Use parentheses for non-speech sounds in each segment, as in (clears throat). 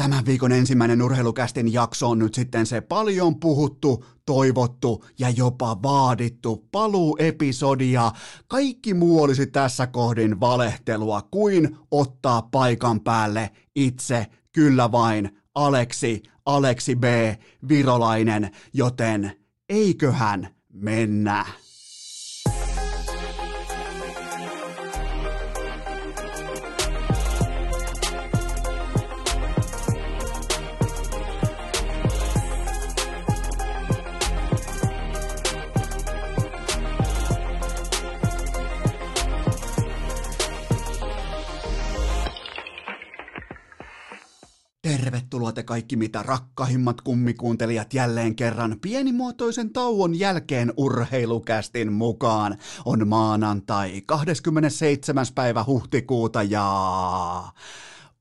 Tämän viikon ensimmäinen urheilukästin jakso on nyt sitten se paljon puhuttu, toivottu ja jopa vaadittu paluuepisodia. Kaikki muu olisi tässä kohdin valehtelua kuin ottaa paikan päälle itse, kyllä vain, Aleksi, Aleksi B, Virolainen, joten eiköhän mennä. Tervetuloa te kaikki mitä rakkahimmat kummikuuntelijat jälleen kerran pienimuotoisen tauon jälkeen urheilukästin mukaan. On maanantai 27. päivä huhtikuuta ja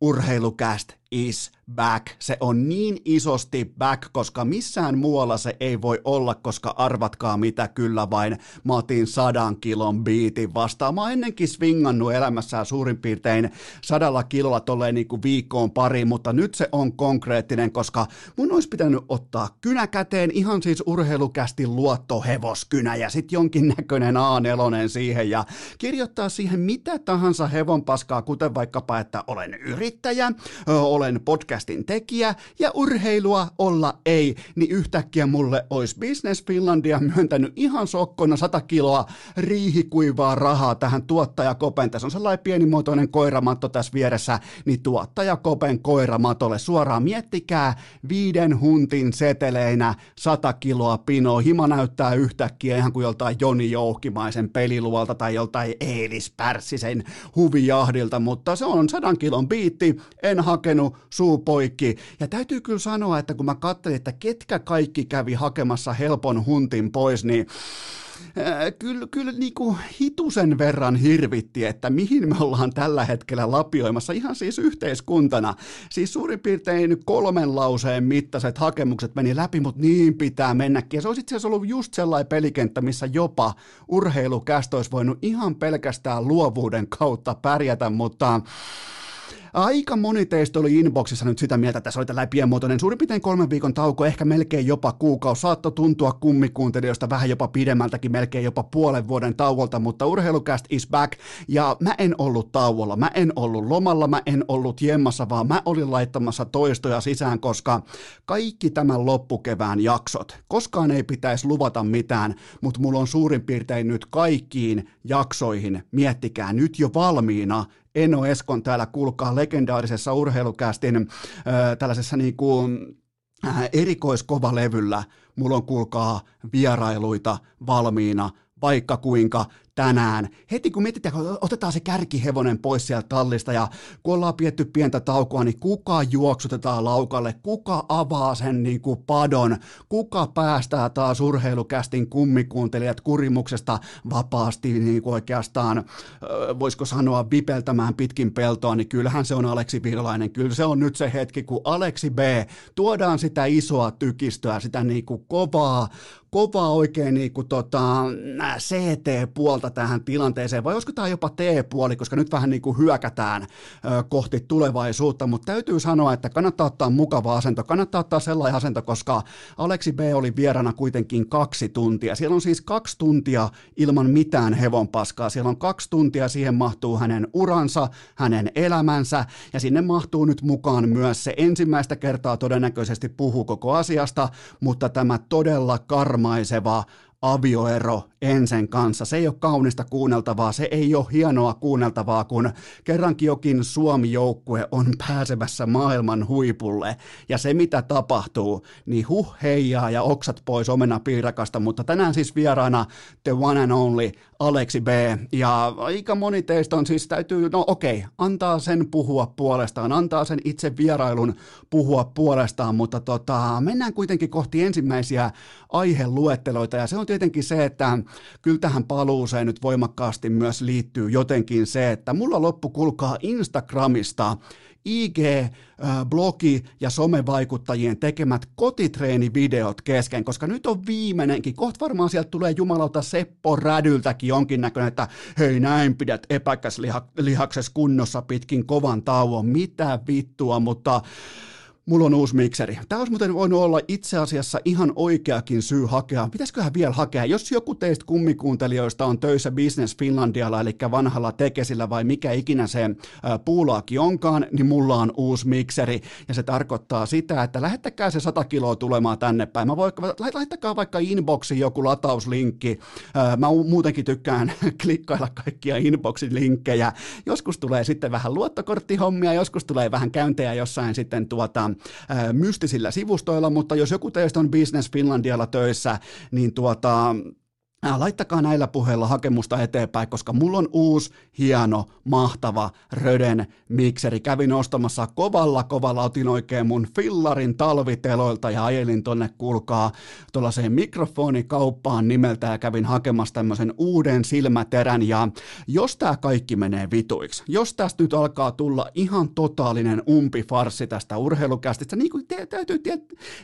urheilukäst is back. Se on niin isosti back, koska missään muualla se ei voi olla, koska arvatkaa mitä kyllä vain. Mä otin sadan kilon biitin vastaan. Mä oon ennenkin swingannut elämässään suurin piirtein sadalla kilolla tolleen niin kuin viikkoon pari, mutta nyt se on konkreettinen, koska mun olisi pitänyt ottaa kynä käteen ihan siis urheilukästi luottohevoskynä ja sitten jonkinnäköinen A4 siihen ja kirjoittaa siihen mitä tahansa hevon paskaa, kuten vaikkapa, että olen yrittäjä, olen podcastin tekijä ja urheilua olla ei, niin yhtäkkiä mulle olisi Business Finlandia myöntänyt ihan sokkona 100 kiloa riihikuivaa rahaa tähän tuottajakopen. Tässä on sellainen pienimuotoinen koiramatto tässä vieressä, niin tuottajakopen koiramatolle suoraan miettikää viiden huntin seteleinä 100 kiloa pinoa. Hima näyttää yhtäkkiä ihan kuin joltain Joni Jouhkimaisen peliluolta tai joltain Eelis Pärssisen huvijahdilta, mutta se on sadan kilon biitti, en hakenut, suu poikki. Ja täytyy kyllä sanoa, että kun mä katselin, että ketkä kaikki kävi hakemassa helpon huntin pois, niin kyllä, kyllä niin kuin hitusen verran hirvitti, että mihin me ollaan tällä hetkellä lapioimassa ihan siis yhteiskuntana. Siis suurin piirtein kolmen lauseen mittaiset hakemukset meni läpi, mutta niin pitää mennäkin. Ja se olisi itse asiassa ollut just sellainen pelikenttä, missä jopa urheilukästä olisi voinut ihan pelkästään luovuuden kautta pärjätä, mutta Aika moni teistä oli inboxissa nyt sitä mieltä, että se oli tällainen pienmuotoinen suurin piirtein kolmen viikon tauko, ehkä melkein jopa kuukausi. Saattoi tuntua kummikuuntelijoista vähän jopa pidemmältäkin, melkein jopa puolen vuoden tauolta, mutta urheilucast is back. Ja mä en ollut tauolla, mä en ollut lomalla, mä en ollut jemmassa, vaan mä olin laittamassa toistoja sisään, koska kaikki tämän loppukevään jaksot, koskaan ei pitäisi luvata mitään, mutta mulla on suurin piirtein nyt kaikkiin jaksoihin, miettikää nyt jo valmiina Eno Eskon täällä kuulkaa legendaarisessa urheilukästin tällaisessa niin kuin, äh, erikoiskovalevyllä. Mulla on kuulkaa vierailuita valmiina, vaikka kuinka tänään. Heti kun mietitään, kun otetaan se kärkihevonen pois sieltä tallista ja kun ollaan pietty pientä taukoa, niin kuka juoksutetaan laukalle, kuka avaa sen niin kuin padon, kuka päästää taas urheilukästin kummikuuntelijat kurimuksesta vapaasti niin kuin oikeastaan, voisiko sanoa, vipeltämään pitkin peltoa, niin kyllähän se on Aleksi Virolainen. Kyllä se on nyt se hetki, kun Aleksi B tuodaan sitä isoa tykistöä, sitä niin kuin kovaa, kovaa oikein niin kuin tota, CT-puolta puolta tähän tilanteeseen, vai olisiko tämä jopa T-puoli, koska nyt vähän niin kuin hyökätään ö, kohti tulevaisuutta, mutta täytyy sanoa, että kannattaa ottaa mukava asento, kannattaa ottaa sellainen asento, koska Aleksi B oli vierana kuitenkin kaksi tuntia. Siellä on siis kaksi tuntia ilman mitään hevonpaskaa, siellä on kaksi tuntia, siihen mahtuu hänen uransa, hänen elämänsä, ja sinne mahtuu nyt mukaan myös se ensimmäistä kertaa todennäköisesti puhuu koko asiasta, mutta tämä todella karmaiseva avioero Ensen kanssa. Se ei ole kaunista kuunneltavaa, se ei ole hienoa kuunneltavaa, kun kerrankin jokin Suomi-joukkue on pääsevässä maailman huipulle. Ja se mitä tapahtuu, niin huh heijaa ja oksat pois omena piirakasta, mutta tänään siis vieraana the one and only Aleksi B. Ja aika moni teistä on siis täytyy, no okei, okay, antaa sen puhua puolestaan, antaa sen itse vierailun puhua puolestaan, mutta tota, mennään kuitenkin kohti ensimmäisiä aiheluetteloita ja se on tietenkin se, että kyllä tähän paluuseen nyt voimakkaasti myös liittyy jotenkin se, että mulla loppu kulkaa Instagramista IG-blogi ja somevaikuttajien tekemät kotitreenivideot kesken, koska nyt on viimeinenkin, kohta varmaan sieltä tulee jumalauta Seppo Rädyltäkin jonkinnäköinen, että hei näin pidät epäkäs lihaksessa kunnossa pitkin kovan tauon, mitä vittua, mutta mulla on uusi mikseri. Tämä olisi muuten voinut olla itse asiassa ihan oikeakin syy hakea. Pitäisiköhän vielä hakea? Jos joku teistä kummikuuntelijoista on töissä Business Finlandialla, eli vanhalla tekesillä vai mikä ikinä se puulaaki onkaan, niin mulla on uusi mikseri. Ja se tarkoittaa sitä, että lähettäkää se 100 kiloa tulemaan tänne päin. Mä voin, laittakaa vaikka inboxiin joku latauslinkki. Mä muutenkin tykkään (laughs) klikkailla kaikkia inboxin linkkejä. Joskus tulee sitten vähän luottokorttihommia, joskus tulee vähän käyntejä jossain sitten tuota, mystisillä sivustoilla, mutta jos joku teistä on Business Finlandialla töissä, niin tuota, Laittakaa näillä puheilla hakemusta eteenpäin, koska mulla on uusi, hieno, mahtava Röden mikseri. Kävin ostamassa kovalla, kovalla, otin oikein mun fillarin talviteloilta ja ajelin tonne, kuulkaa, tuollaiseen mikrofonikauppaan nimeltä ja kävin hakemassa tämmöisen uuden silmäterän. Ja jos tää kaikki menee vituiksi, jos tästä nyt alkaa tulla ihan totaalinen umpifarssi tästä urheilukästistä, niin kuin täytyy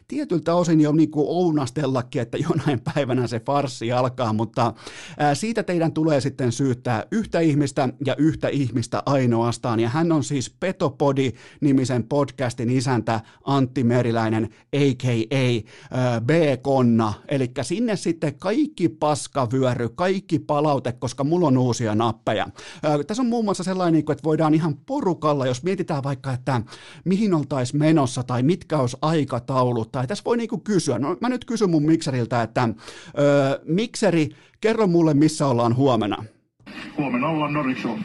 tietyltä osin jo niin kuin ounastellakin, että jonain päivänä se farssi alkaa, aikaa, mutta siitä teidän tulee sitten syyttää yhtä ihmistä ja yhtä ihmistä ainoastaan, ja hän on siis Petopodi-nimisen podcastin isäntä Antti Meriläinen, a.k.a. B-konna, eli sinne sitten kaikki paskavyöry, kaikki palaute, koska mulla on uusia nappeja. Tässä on muun muassa sellainen, niin että voidaan ihan porukalla, jos mietitään vaikka, että mihin oltaisiin menossa tai mitkä olisi aikataulut, tai tässä voi niin kysyä, no mä nyt kysyn mun mikseriltä, että öö, mikseri Petteri, kerro mulle, missä ollaan huomenna. Huomenna ollaan Norikso.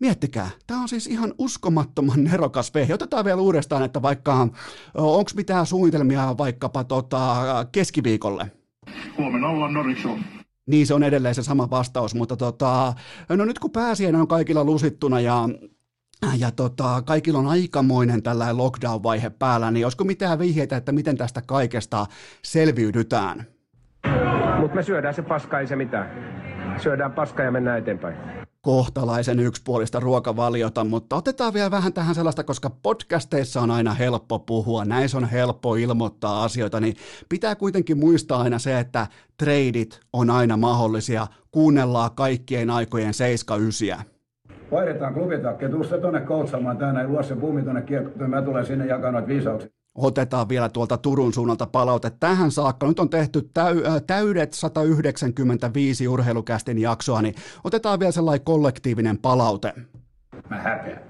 Miettikää, tämä on siis ihan uskomattoman nerokas vehje. Otetaan vielä uudestaan, että vaikka, onko mitään suunnitelmia vaikkapa tota, keskiviikolle? Huomenna ollaan Norikso. Niin, se on edelleen se sama vastaus, mutta tota, no nyt kun pääsiäinen on kaikilla lusittuna ja ja tota, kaikilla on aikamoinen tällainen lockdown-vaihe päällä, niin olisiko mitään vihjeitä, että miten tästä kaikesta selviydytään? Me syödään se paska, ei se mitään. Syödään paska ja mennään eteenpäin kohtalaisen yksipuolista ruokavaliota, mutta otetaan vielä vähän tähän sellaista, koska podcasteissa on aina helppo puhua, näissä on helppo ilmoittaa asioita, niin pitää kuitenkin muistaa aina se, että treidit on aina mahdollisia, kuunnellaan kaikkien aikojen 7-9. Vaihdetaan klubitakki, tuu se tuonne koutsaamaan tänne, luo se bumi tuonne kiekkoon, mä tulen sinne jakaa noita viisauksia otetaan vielä tuolta Turun suunnalta palaute tähän saakka. Nyt on tehty täy, äh, täydet 195 urheilukästin jaksoa, niin otetaan vielä sellainen kollektiivinen palaute. Mä häpeän.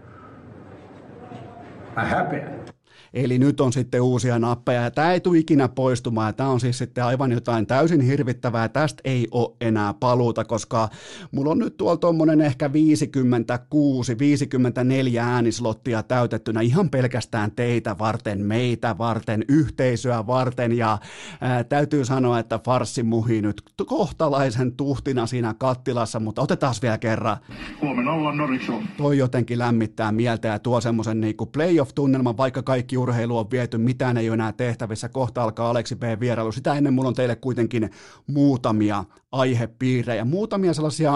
Mä häpeän. Eli nyt on sitten uusia nappeja ja tämä ei tule ikinä poistumaan tämä on siis sitten aivan jotain täysin hirvittävää. Tästä ei ole enää paluuta, koska mulla on nyt tuolla tuommoinen ehkä 56, 54 äänislottia täytettynä ihan pelkästään teitä varten, meitä varten, yhteisöä varten ja ää, täytyy sanoa, että farssi muhii nyt kohtalaisen tuhtina siinä kattilassa, mutta otetaan vielä kerran. Huomenna ollaan Norikso. Toi jotenkin lämmittää mieltä ja tuo semmoisen niinku playoff-tunnelman, vaikka kaikki urheilu on viety, mitään ei ole enää tehtävissä, kohta alkaa Aleksi B. vierailu. Sitä ennen mulla on teille kuitenkin muutamia aihepiirejä, muutamia sellaisia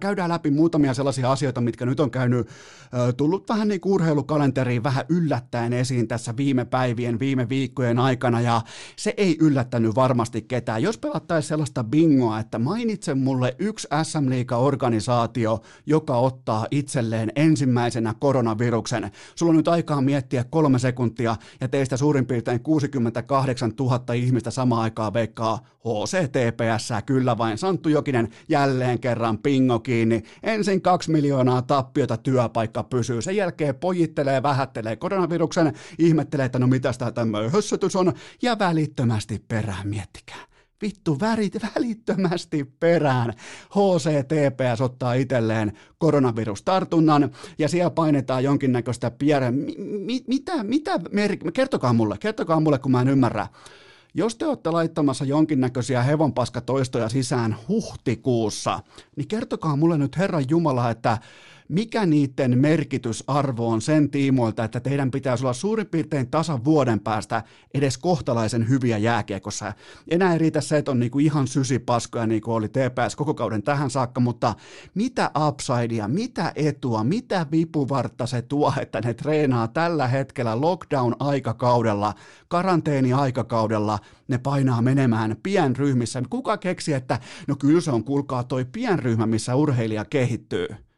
käydään läpi muutamia sellaisia asioita, mitkä nyt on käynyt, tullut vähän niin kuin urheilukalenteriin vähän yllättäen esiin tässä viime päivien, viime viikkojen aikana, ja se ei yllättänyt varmasti ketään. Jos pelattaisiin sellaista bingoa, että mainitse mulle yksi SM Liiga-organisaatio, joka ottaa itselleen ensimmäisenä koronaviruksen. Sulla on nyt aikaa miettiä kolme sekuntia, ja teistä suurin piirtein 68 000 ihmistä samaan aikaan veikkaa HCTPS, kyllä vain Santtu Jokinen jälleen kerran bingo bingo kiinni. Ensin kaksi miljoonaa tappiota työpaikka pysyy. Sen jälkeen pojittelee, vähättelee koronaviruksen, ihmettelee, että no mitä tämä tämmöinen hössötys on, ja välittömästi perään miettikää. Vittu, värit, välittömästi perään. HCTPS ottaa itselleen koronavirustartunnan ja siellä painetaan jonkinnäköistä piirre. Mi, mi, mitä, mitä mer- kertokaa mulle, kertokaa mulle, kun mä en ymmärrä. Jos te olette laittamassa jonkinnäköisiä hevonpaskatoistoja sisään huhtikuussa, niin kertokaa mulle nyt Herran Jumala, että mikä niiden merkitysarvo on sen tiimoilta, että teidän pitäisi olla suurin piirtein tasan vuoden päästä edes kohtalaisen hyviä jääkiekossa. Enää ei riitä se, että on niinku ihan sysipaskoja, niin kuin oli TPS koko kauden tähän saakka, mutta mitä upsidea, mitä etua, mitä vipuvartta se tuo, että ne treenaa tällä hetkellä lockdown-aikakaudella, karanteeni-aikakaudella, ne painaa menemään pienryhmissä. Kuka keksi, että no kyllä se on, kuulkaa toi pienryhmä, missä urheilija kehittyy.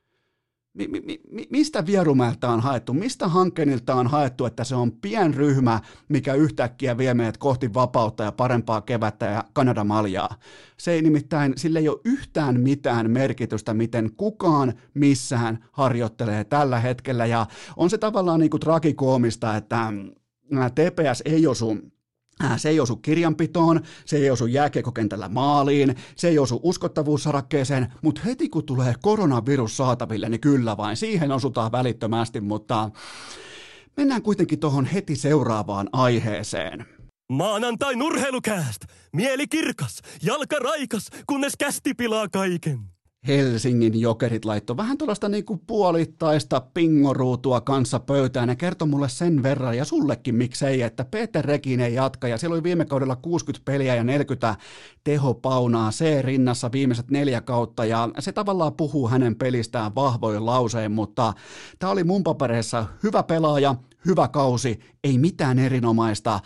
Mi, mi, mi, mistä Vierumäeltä on haettu, mistä Hankenilta on haettu, että se on pienryhmä, mikä yhtäkkiä vie meidät kohti vapautta ja parempaa kevättä ja Kanada maljaa. Se ei nimittäin, sille ei ole yhtään mitään merkitystä, miten kukaan missään harjoittelee tällä hetkellä ja on se tavallaan niin kuin tragikoomista, että TPS ei osu se ei osu kirjanpitoon, se ei osu jääkiekokentällä maaliin, se ei osu uskottavuussarakkeeseen, mutta heti kun tulee koronavirus saataville, niin kyllä vain, siihen osutaan välittömästi, mutta mennään kuitenkin tuohon heti seuraavaan aiheeseen. Maanantai nurheilukääst! Mieli kirkas, jalka raikas, kunnes kästi pilaa kaiken. Helsingin jokerit laittoi vähän tuollaista niinku puolittaista pingoruutua kanssa pöytään ja kertoi mulle sen verran ja sullekin miksei, että Peter Rekinen jatka. Ja siellä oli viime kaudella 60 peliä ja 40 tehopaunaa C-rinnassa viimeiset neljä kautta. Ja se tavallaan puhuu hänen pelistään vahvoin lauseen, mutta tämä oli mun papereissa hyvä pelaaja, hyvä kausi, ei mitään erinomaista,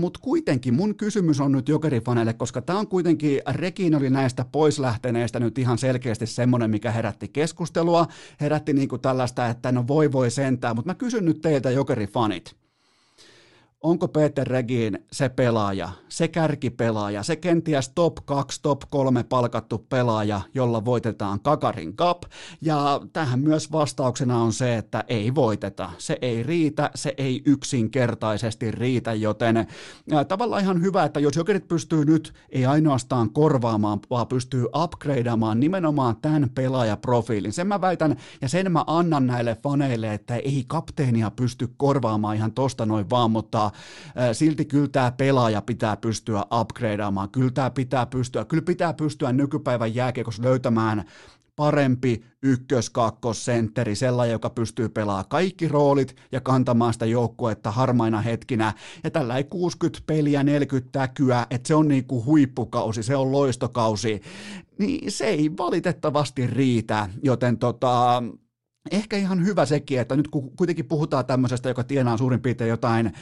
mutta kuitenkin mun kysymys on nyt jokerifaneille, koska tämä on kuitenkin, Rekin oli näistä poislähteneistä nyt ihan selkeästi semmoinen, mikä herätti keskustelua, herätti niinku tällaista, että no voi voi sentää, mutta mä kysyn nyt teiltä jokerifanit, onko Peter Regin se pelaaja, se kärkipelaaja, se kenties top 2, top 3 palkattu pelaaja, jolla voitetaan Kakarin Cup. Ja tähän myös vastauksena on se, että ei voiteta. Se ei riitä, se ei yksinkertaisesti riitä, joten äh, tavallaan ihan hyvä, että jos jokerit pystyy nyt ei ainoastaan korvaamaan, vaan pystyy upgradeamaan nimenomaan tämän pelaajaprofiilin. Sen mä väitän ja sen mä annan näille faneille, että ei kapteenia pysty korvaamaan ihan tosta noin vaan, mutta silti kyllä tämä pelaaja pitää pystyä upgradeaamaan, kyllä tämä pitää pystyä, kyllä pitää pystyä nykypäivän jääkiekossa löytämään parempi ykkös-kakkosentteri, sellainen, joka pystyy pelaamaan kaikki roolit ja kantamaan sitä joukkuetta harmaina hetkinä. Ja tällä ei 60 peliä, 40 täkyä, että se on niin kuin huippukausi, se on loistokausi, niin se ei valitettavasti riitä, joten tota, Ehkä ihan hyvä sekin, että nyt kun kuitenkin puhutaan tämmöisestä, joka tienaa suurin piirtein jotain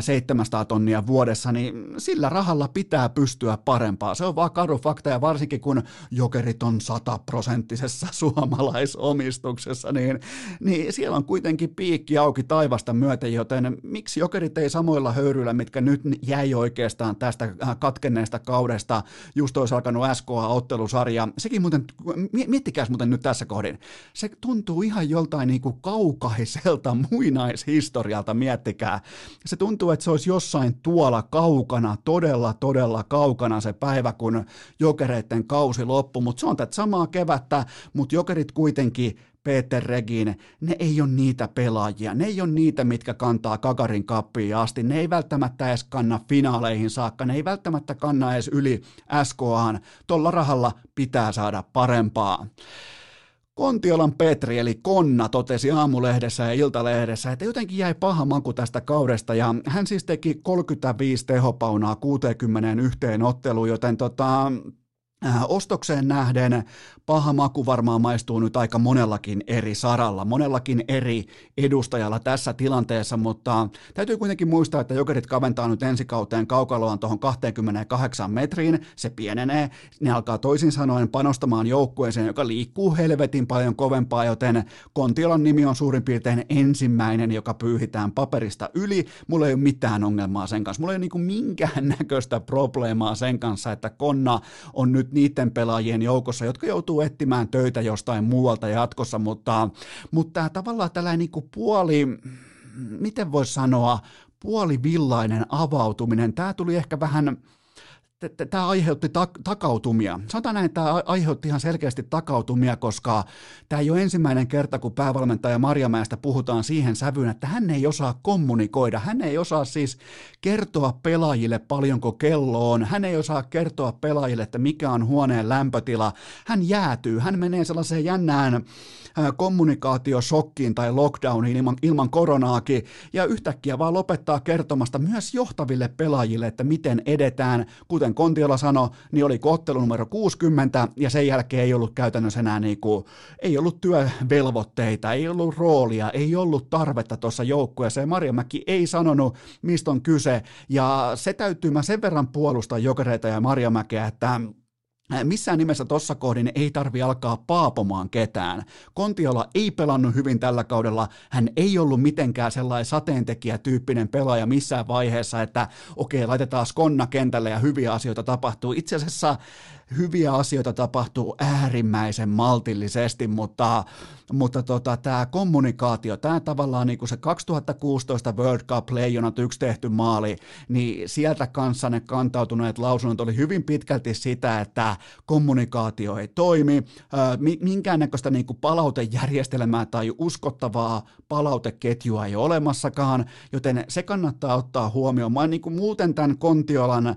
700 tonnia vuodessa, niin sillä rahalla pitää pystyä parempaa. Se on vaan karu fakta ja varsinkin kun jokerit on sataprosenttisessa (laughs) suomalaisomistuksessa, niin, niin siellä on kuitenkin piikki auki taivasta myöten, joten miksi jokerit ei samoilla höyryillä, mitkä nyt jäi oikeastaan tästä katkenneesta kaudesta, just olisi alkanut SKA-ottelusarja. Sekin muuten, miettikääs muuten nyt tässä kohdin, se tuntuu ihan ihan joltain niin kuin kaukaiselta (laughs) muinaishistorialta, miettikää. Se tuntuu, että se olisi jossain tuolla kaukana, todella, todella kaukana se päivä, kun jokereiden kausi loppui, mutta se on tätä samaa kevättä, mutta jokerit kuitenkin Peter Regin, ne ei ole niitä pelaajia, ne ei ole niitä, mitkä kantaa Kakarin kappiin asti, ne ei välttämättä edes kanna finaaleihin saakka, ne ei välttämättä kanna edes yli SKAan, tuolla rahalla pitää saada parempaa. Kontiolan Petri eli Konna totesi aamulehdessä ja iltalehdessä, että jotenkin jäi paha maku tästä kaudesta. Ja hän siis teki 35 tehopaunaa 61 otteluun, joten tota, ostokseen nähden paha maku varmaan maistuu nyt aika monellakin eri saralla, monellakin eri edustajalla tässä tilanteessa, mutta täytyy kuitenkin muistaa, että jokerit kaventaa nyt ensi kauteen kaukaloaan tuohon 28 metriin, se pienenee, ne alkaa toisin sanoen panostamaan joukkueeseen, joka liikkuu helvetin paljon kovempaa, joten Kontiolan nimi on suurin piirtein ensimmäinen, joka pyyhitään paperista yli, mulla ei ole mitään ongelmaa sen kanssa, mulla ei ole niin minkään näköistä probleemaa sen kanssa, että Konna on nyt niiden pelaajien joukossa, jotka joutuu etsimään töitä jostain muualta jatkossa, mutta, mutta tavallaan tällainen niin kuin puoli, miten voisi sanoa, puolivillainen avautuminen, tämä tuli ehkä vähän tämä aiheutti tak- takautumia. Sanotaan näin, että tämä aiheutti ihan selkeästi takautumia, koska tämä ei ole ensimmäinen kerta, kun päävalmentaja Marjamäestä puhutaan siihen sävyyn, että hän ei osaa kommunikoida. Hän ei osaa siis kertoa pelaajille paljonko kello on. Hän ei osaa kertoa pelaajille, että mikä on huoneen lämpötila. Hän jäätyy. Hän menee sellaiseen jännään kommunikaatiosokkiin tai lockdowniin ilman, ilman koronaakin ja yhtäkkiä vaan lopettaa kertomasta myös johtaville pelaajille, että miten edetään, kuten Kontiola sanoi, niin oli ottelu numero 60 ja sen jälkeen ei ollut käytännössä enää niin kuin, ei ollut työvelvoitteita, ei ollut roolia, ei ollut tarvetta tuossa joukkueessa. Ja Marjamäki ei sanonut, mistä on kyse. Ja se täytyy mä sen verran puolustaa jokereita ja Marjamäkeä, että missään nimessä tossa kohdin ei tarvi alkaa paapomaan ketään. Kontiola ei pelannut hyvin tällä kaudella, hän ei ollut mitenkään sellainen sateentekijätyyppinen pelaaja missään vaiheessa, että okei, laitetaan skonna kentälle ja hyviä asioita tapahtuu. Itse asiassa hyviä asioita tapahtuu äärimmäisen maltillisesti, mutta, mutta tota, tämä kommunikaatio, tämä tavallaan niin kuin se 2016 World Cup Leijonat yksi tehty maali, niin sieltä kanssa ne kantautuneet lausunnot oli hyvin pitkälti sitä, että kommunikaatio ei toimi, minkäännäköistä niin kuin palautejärjestelmää tai uskottavaa palauteketjua ei ole olemassakaan, joten se kannattaa ottaa huomioon. Mä niin kuin muuten tämän Kontiolan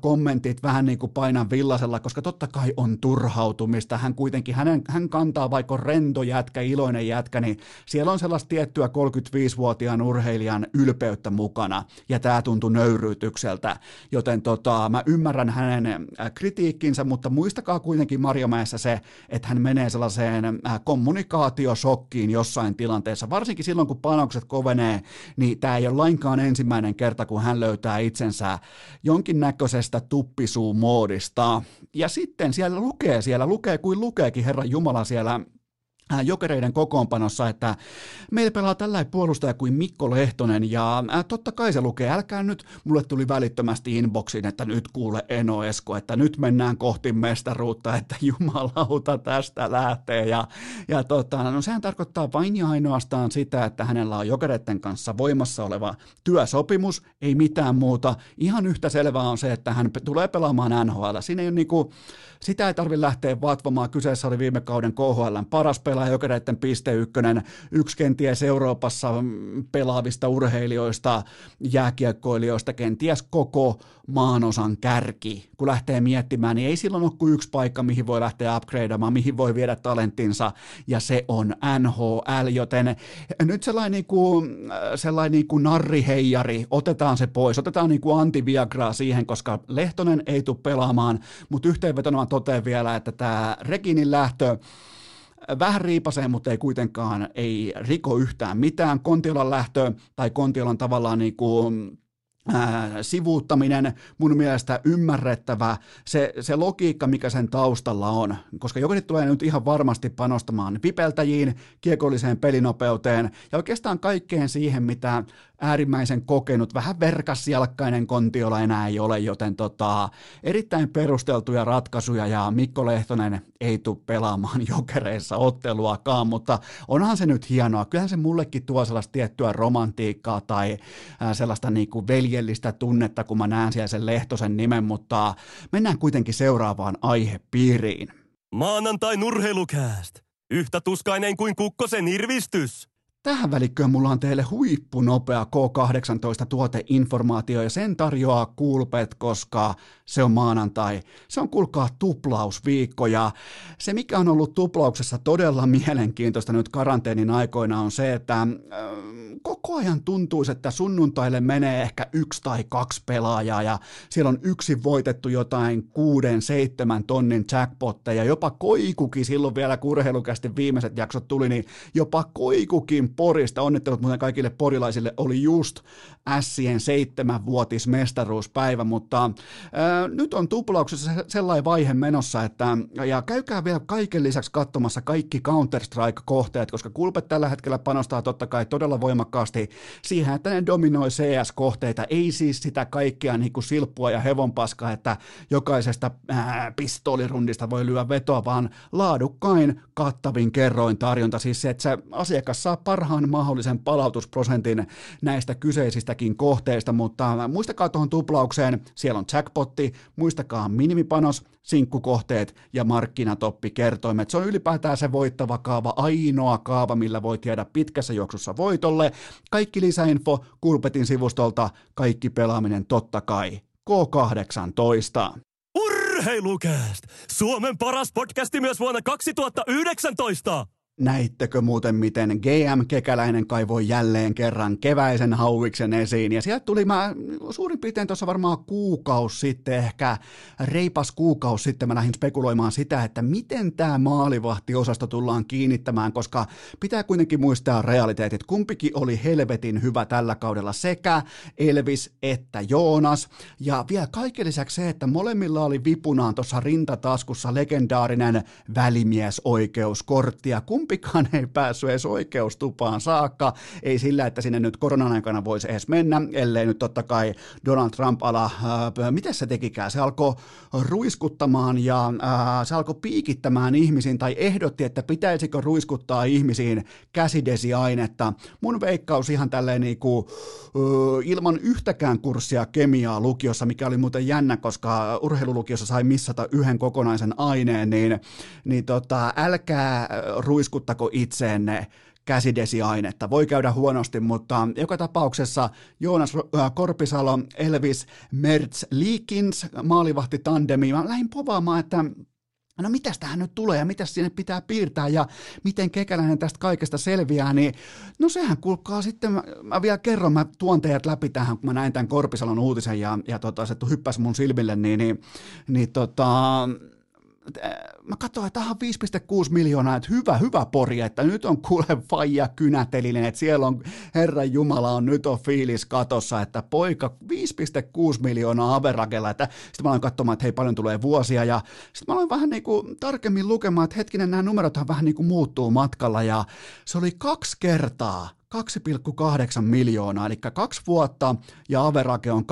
kommentit vähän niin kuin painan villasella, koska totta kai on turhautumista. Hän kuitenkin, hänen, hän kantaa vaikka rento jätkä, iloinen jätkä, niin siellä on sellaista tiettyä 35-vuotiaan urheilijan ylpeyttä mukana, ja tämä tuntui nöyryytykseltä. Joten tota, mä ymmärrän hänen kritiikkinsä, mutta muistakaa kuitenkin Marjamäessä se, että hän menee sellaiseen kommunikaatiosokkiin jossain tilanteessa, varsinkin silloin, kun panokset kovenee, niin tämä ei ole lainkaan ensimmäinen kerta, kun hän löytää itsensä jonkinnäköisen ykkösestä tuppisuumoodista. Ja sitten siellä lukee, siellä lukee kuin lukeekin Herran Jumala siellä jokereiden kokoonpanossa, että meillä pelaa tällainen puolustaja kuin Mikko Lehtonen, ja äh, totta kai se lukee, älkää nyt, mulle tuli välittömästi inboxiin, että nyt kuule Eno Esko, että nyt mennään kohti mestaruutta, että (laughs) jumalauta tästä lähtee, ja, ja tota, no sehän tarkoittaa vain ja ainoastaan sitä, että hänellä on jokereiden kanssa voimassa oleva työsopimus, ei mitään muuta, ihan yhtä selvää on se, että hän tulee pelaamaan NHL, siinä ei ole niinku, sitä ei tarvitse lähteä vatvomaan, kyseessä oli viime kauden KHL paras pelaaja, pelaa jokereiden piste ykkönen, yksi kenties Euroopassa pelaavista urheilijoista, jääkiekkoilijoista, kenties koko maanosan kärki. Kun lähtee miettimään, niin ei silloin ole kuin yksi paikka, mihin voi lähteä upgradeamaan, mihin voi viedä talenttinsa, ja se on NHL, joten nyt sellainen, niin kuin, sellainen niin kuin narriheijari, otetaan se pois, otetaan niin kuin antiviagraa siihen, koska Lehtonen ei tule pelaamaan, mutta yhteenvetona totean vielä, että tämä Reginin lähtö, vähän riipasee, mutta ei kuitenkaan ei riko yhtään mitään. Kontiolan lähtö tai Kontiolan tavallaan niin kuin ää, sivuuttaminen, mun mielestä ymmärrettävä, se, se logiikka, mikä sen taustalla on, koska jokainen tulee nyt ihan varmasti panostamaan vipeltäjiin, kiekolliseen pelinopeuteen ja oikeastaan kaikkeen siihen, mitä äärimmäisen kokenut, vähän verkasjalkkainen kontiola enää ei ole, joten tota, erittäin perusteltuja ratkaisuja ja Mikko Lehtonen ei tule pelaamaan (laughs) jokereissa otteluakaan, mutta onhan se nyt hienoa. Kyllähän se mullekin tuo sellaista tiettyä romantiikkaa tai sellaista niin kuin veljellistä tunnetta, kun mä näen siellä sen Lehtosen nimen, mutta mennään kuitenkin seuraavaan aihepiiriin. Maanantai nurheilukääst. Yhtä tuskainen kuin kukkosen irvistys. Tähän välikköön mulla on teille huippunopea K18 tuoteinformaatio ja sen tarjoaa Kulpet, koska se on maanantai. Se on kuulkaa tuplausviikko ja se mikä on ollut tuplauksessa todella (laughs) mielenkiintoista nyt karanteenin aikoina on se, että äh, koko ajan tuntuu, että sunnuntaille menee ehkä yksi tai kaksi pelaajaa ja siellä on yksi voitettu jotain kuuden, seitsemän tonnin jackpotteja, jopa Koikukin silloin vielä kurheilukästi viimeiset jaksot tuli, niin jopa Koikukin Porista, onnittelut muuten kaikille porilaisille, oli just Sien seitsemänvuotis mestaruuspäivä, mutta ää, nyt on tuplauksessa sellainen vaihe menossa, että ja käykää vielä kaiken lisäksi katsomassa kaikki Counter-Strike-kohteet, koska Kulpet tällä hetkellä panostaa totta kai todella voimakkaasti siihen, että ne dominoi CS-kohteita, ei siis sitä kaikkea niin kuin silppua ja hevonpaskaa, että jokaisesta ää, pistoolirundista voi lyödä vetoa, vaan laadukkain kattavin kerroin tarjonta, siis se, että se asiakas saa parhaan mahdollisen palautusprosentin näistä kyseisistäkin kohteista, mutta muistakaa tuohon tuplaukseen, siellä on jackpotti, muistakaa minimipanos, sinkkukohteet ja markkinatoppikertoimet. Se on ylipäätään se voittava kaava, ainoa kaava, millä voit jäädä pitkässä juoksussa voitolle. Kaikki lisäinfo Kulpetin sivustolta, kaikki pelaaminen totta kai. K18. Urheilukääst! Suomen paras podcasti myös vuonna 2019! Näittekö muuten, miten GM Kekäläinen kaivoi jälleen kerran keväisen hauiksen esiin? Ja sieltä tuli mä suurin piirtein tuossa varmaan kuukausi sitten, ehkä reipas kuukausi sitten mä lähdin spekuloimaan sitä, että miten tämä maalivahtiosasto tullaan kiinnittämään, koska pitää kuitenkin muistaa realiteetit. Kumpikin oli helvetin hyvä tällä kaudella, sekä Elvis että Joonas. Ja vielä kaiken lisäksi se, että molemmilla oli vipunaan tuossa rintataskussa legendaarinen välimiesoikeuskortti. Ja kumpikaan ei päässyt edes oikeustupaan saakka, ei sillä, että sinne nyt koronan aikana voisi edes mennä, ellei nyt totta kai Donald Trump ala, äh, miten se tekikään, se alkoi ruiskuttamaan ja äh, se alkoi piikittämään ihmisiin tai ehdotti, että pitäisikö ruiskuttaa ihmisiin käsidesiainetta. Mun veikkaus ihan tälleen niinku, äh, ilman yhtäkään kurssia kemiaa lukiossa, mikä oli muuten jännä, koska urheilulukiossa sai missata yhden kokonaisen aineen, niin, niin tota, älkää ruiskuttamaan ruiskuttako itseenne käsidesiainetta. Voi käydä huonosti, mutta joka tapauksessa Joonas äh, Korpisalo, Elvis Mertz, Likins, maalivahti tandemi. Mä lähdin povaamaan, että no mitäs tähän nyt tulee ja mitä sinne pitää piirtää ja miten kekäläinen tästä kaikesta selviää, niin no sehän kulkaa sitten, mä, mä vielä kerron, mä tuon teidät läpi tähän, kun mä näin tämän Korpisalon uutisen ja, ja tota, se hyppäsi mun silmille, niin, niin, niin tota, mä katsoin, että tähän on 5,6 miljoonaa, että hyvä, hyvä pori, että nyt on kuule faija kynätelinen, että siellä on, Herran Jumala on nyt on fiilis katossa, että poika 5,6 miljoonaa Averagella, että sitten mä aloin katsomaan, että hei paljon tulee vuosia ja sitten mä aloin vähän niin kuin tarkemmin lukemaan, että hetkinen nämä numerothan vähän niin kuin muuttuu matkalla ja se oli kaksi kertaa 2,8 miljoonaa, eli kaksi vuotta ja averake on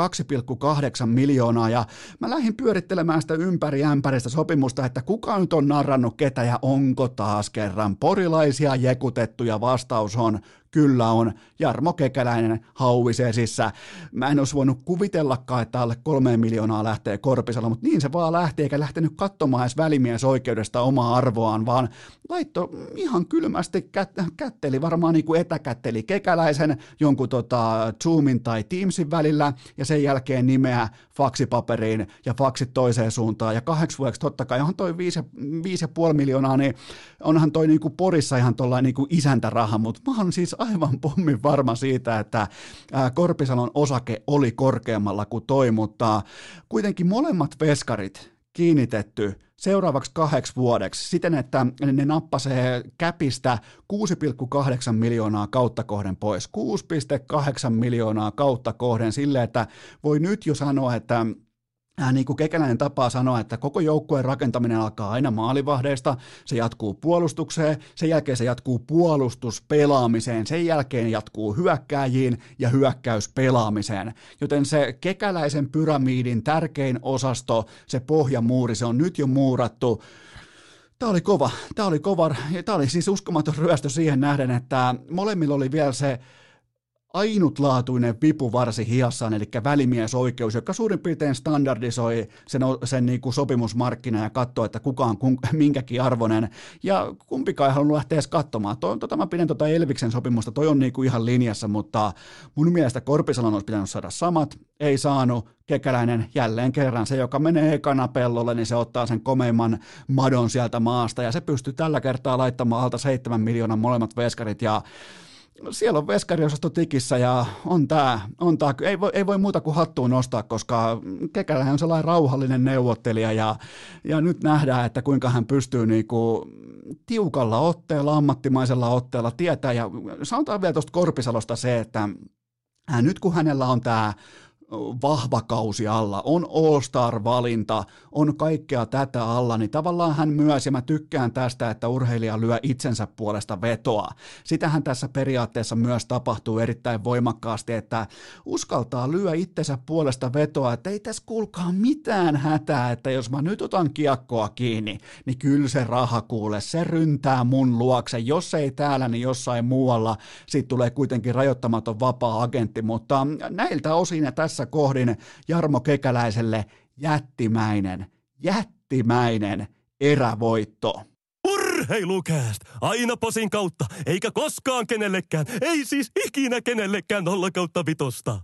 2,8 miljoonaa ja mä lähdin pyörittelemään sitä ympäri ämpäristä sopimusta, että kuka nyt on narrannut ketä ja onko taas kerran porilaisia jekutettuja vastaus on Kyllä on. Jarmo Kekäläinen hauvisesissä. Mä en olisi voinut kuvitellakaan, että alle kolme miljoonaa lähtee Korpisella, mutta niin se vaan lähti, eikä lähtenyt katsomaan edes välimiesoikeudesta omaa arvoaan, vaan laitto ihan kylmästi kät- kätteli, varmaan niin kuin etäkätteli Kekäläisen jonkun tota, Zoomin tai Teamsin välillä, ja sen jälkeen nimeä faksipaperiin ja faksit toiseen suuntaan. Ja kahdeksi vuodeksi totta kai, onhan toi viisi, viisi ja puoli miljoonaa, niin onhan toi niin kuin Porissa ihan tuollainen niin kuin isäntäraha, mutta mä oon siis aivan (laughs) pommin varma siitä, että Korpisalon osake oli korkeammalla kuin toi, mutta kuitenkin molemmat veskarit kiinnitetty seuraavaksi kahdeksi vuodeksi siten, että ne nappasee käpistä 6,8 miljoonaa kautta kohden pois. 6,8 miljoonaa kautta kohden sille, että voi nyt jo sanoa, että Äh, niin kuin Kekäläinen tapaa sanoa, että koko joukkueen rakentaminen alkaa aina maalivahdeista, se jatkuu puolustukseen, sen jälkeen se jatkuu puolustuspelaamiseen, sen jälkeen jatkuu hyökkääjiin ja hyökkäyspelaamiseen. Joten se Kekäläisen pyramiidin tärkein osasto, se pohjamuuri, se on nyt jo muurattu. Tämä oli kova, tämä oli kova, tämä oli siis uskomaton ryöstö siihen nähden, että molemmilla oli vielä se ainutlaatuinen vipuvarsi hiassaan, eli välimiesoikeus, joka suurin piirtein standardisoi sen, sen niin kuin sopimusmarkkina ja katsoo, että kuka on kun, (laughs) minkäkin arvoinen. Ja kumpikaan ei halunnut lähteä edes katsomaan. Toi, tota, mä pidän tota Elviksen sopimusta, toi on niin kuin ihan linjassa, mutta mun mielestä Korpisalon olisi pitänyt saada samat, ei saanut. Kekäläinen jälleen kerran, se joka menee ekana pellolle, niin se ottaa sen komeimman madon sieltä maasta ja se pystyy tällä kertaa laittamaan alta 7 miljoonan molemmat veskarit ja siellä on veskariosasto tikissä ja on tää, on tää. Ei, voi, ei voi muuta kuin hattuun nostaa, koska Kekälähän on sellainen rauhallinen neuvottelija ja, ja nyt nähdään, että kuinka hän pystyy niinku tiukalla otteella, ammattimaisella otteella tietää ja sanotaan vielä tuosta Korpisalosta se, että nyt kun hänellä on tämä vahva kausi alla, on All-Star-valinta, on kaikkea tätä alla, niin tavallaan hän myös, ja mä tykkään tästä, että urheilija lyö itsensä puolesta vetoa. Sitähän tässä periaatteessa myös tapahtuu erittäin voimakkaasti, että uskaltaa lyö itsensä puolesta vetoa, että ei tässä kuulkaa mitään hätää, että jos mä nyt otan kiekkoa kiinni, niin kyllä se raha kuule, se ryntää mun luokse, jos ei täällä, niin jossain muualla, siitä tulee kuitenkin rajoittamaton vapaa-agentti, mutta näiltä osin ja tässä tässä kohdin Jarmo Kekäläiselle jättimäinen, jättimäinen erävoitto. Urheilukääst! Aina posin kautta, eikä koskaan kenellekään, ei siis ikinä kenellekään nolla kautta vitosta.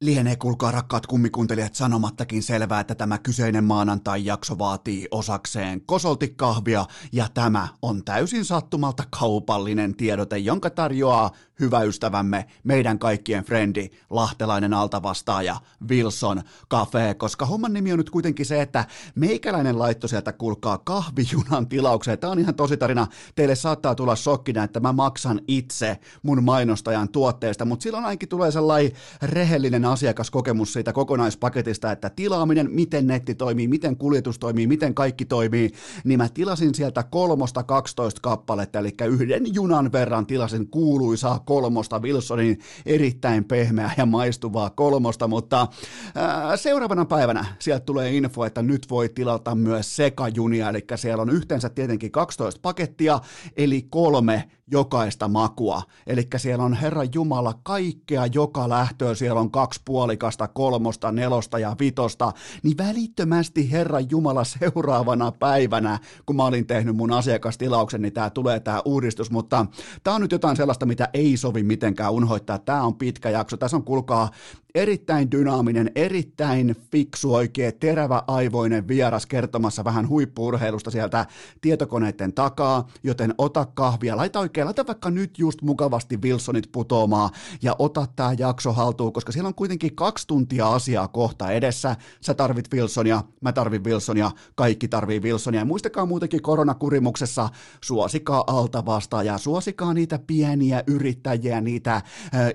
Lienee kuulkaa rakkaat kummikuuntelijat sanomattakin selvää, että tämä kyseinen maanantai-jakso vaatii osakseen kosoltikahvia ja tämä on täysin sattumalta kaupallinen tiedote, jonka tarjoaa hyvä ystävämme, meidän kaikkien frendi, lahtelainen altavastaaja Wilson Cafe, koska homman nimi on nyt kuitenkin se, että meikäläinen laitto sieltä kuulkaa kahvijunan tilaukseen. Tämä on ihan tosi tarina. Teille saattaa tulla shokkina, että mä maksan itse mun mainostajan tuotteesta, mutta silloin ainakin tulee sellainen rehellinen asiakaskokemus siitä kokonaispaketista, että tilaaminen, miten netti toimii, miten kuljetus toimii, miten kaikki toimii, niin mä tilasin sieltä kolmosta 12 kappaletta, eli yhden junan verran tilasin kuuluisaa kolmosta, Wilsonin erittäin pehmeää ja maistuvaa kolmosta, mutta ää, seuraavana päivänä sieltä tulee info, että nyt voi tilata myös sekajunia, eli siellä on yhteensä tietenkin 12 pakettia, eli kolme jokaista makua. Eli siellä on Herran Jumala kaikkea joka lähtöä, siellä on kaksi puolikasta, kolmosta, nelosta ja vitosta, niin välittömästi Herran Jumala seuraavana päivänä, kun mä olin tehnyt mun asiakastilauksen, niin tää tulee tää uudistus, mutta tää on nyt jotain sellaista, mitä ei sovi mitenkään unhoittaa. Tää on pitkä jakso, tässä on kulkaa erittäin dynaaminen, erittäin fiksu, oikein teräväaivoinen vieras kertomassa vähän huippuurheilusta sieltä tietokoneiden takaa, joten ota kahvia, laita oikein, laita vaikka nyt just mukavasti Wilsonit putoamaan ja ota tämä jakso haltuun, koska siellä on kuitenkin kaksi tuntia asiaa kohta edessä. Sä tarvit Wilsonia, mä tarvin Wilsonia, kaikki tarvii Wilsonia. Ja muistakaa muutenkin koronakurimuksessa, suosikaa alta vastaan ja suosikaa niitä pieniä yrittäjiä, niitä äh,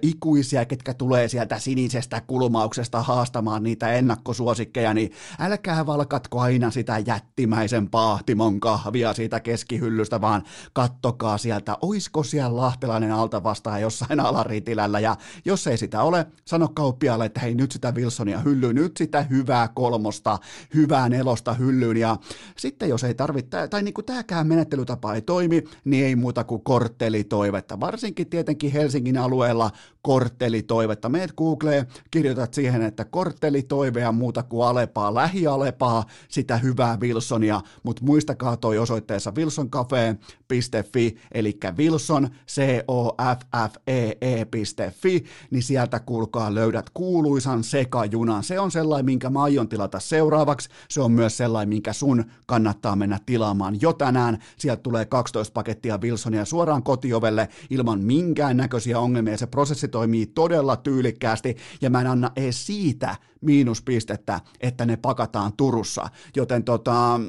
ikuisia, ketkä tulee sieltä sinisestä tästä kulmauksesta haastamaan niitä ennakkosuosikkeja, niin älkää valkatko aina sitä jättimäisen paahtimon kahvia siitä keskihyllystä, vaan kattokaa sieltä, oisko siellä lahtelainen alta vastaan jossain alaritilällä, ja jos ei sitä ole, sano kauppiaalle, että hei nyt sitä Wilsonia hyllyyn, nyt sitä hyvää kolmosta, hyvää nelosta hyllyyn, ja sitten jos ei tarvitse, tai niin kuin tämäkään menettelytapa ei toimi, niin ei muuta kuin korttelitoivetta, varsinkin tietenkin Helsingin alueella korttelitoivetta, meet Googleen, kirjoitat siihen, että kortteli toivea muuta kuin Alepaa, lähialepaa, sitä hyvää Wilsonia, mutta muistakaa toi osoitteessa wilsoncafe.fi, eli Wilson, c o f f e e.fi, niin sieltä kuulkaa löydät kuuluisan sekajunan. Se on sellainen, minkä mä aion tilata seuraavaksi, se on myös sellainen, minkä sun kannattaa mennä tilaamaan jo tänään. Sieltä tulee 12 pakettia Wilsonia suoraan kotiovelle ilman minkään näköisiä ongelmia, se prosessi toimii todella tyylikkäästi, ja mä en anna edes siitä miinuspistettä, että ne pakataan Turussa. Joten tota,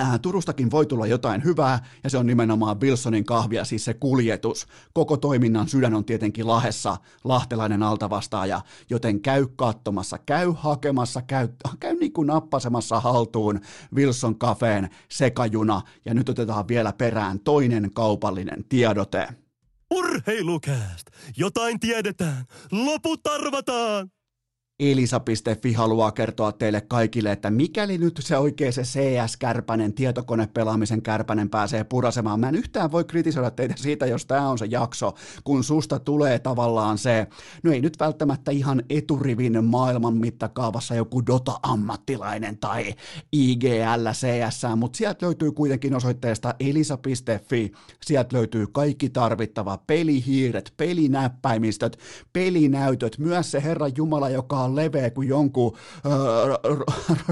Äh, Turustakin voi tulla jotain hyvää, ja se on nimenomaan Wilsonin kahvia, siis se kuljetus. Koko toiminnan sydän on tietenkin Lahessa, lahtelainen altavastaaja, joten käy katsomassa, käy hakemassa, käy, käy niin kuin nappasemassa haltuun Wilson Cafeen sekajuna, ja nyt otetaan vielä perään toinen kaupallinen tiedote. Urheilukääst! Jotain tiedetään, loput arvataan! Elisa.fi haluaa kertoa teille kaikille, että mikäli nyt se oikein se CS-kärpänen, tietokonepelaamisen kärpänen pääsee purasemaan, mä en yhtään voi kritisoida teitä siitä, jos tämä on se jakso, kun susta tulee tavallaan se, no ei nyt välttämättä ihan eturivin maailman mittakaavassa joku Dota-ammattilainen tai IGL CS, mutta sieltä löytyy kuitenkin osoitteesta elisa.fi, sieltä löytyy kaikki tarvittava pelihiiret, pelinäppäimistöt, pelinäytöt, myös se Herra Jumala, joka on leveä kuin jonkun äh,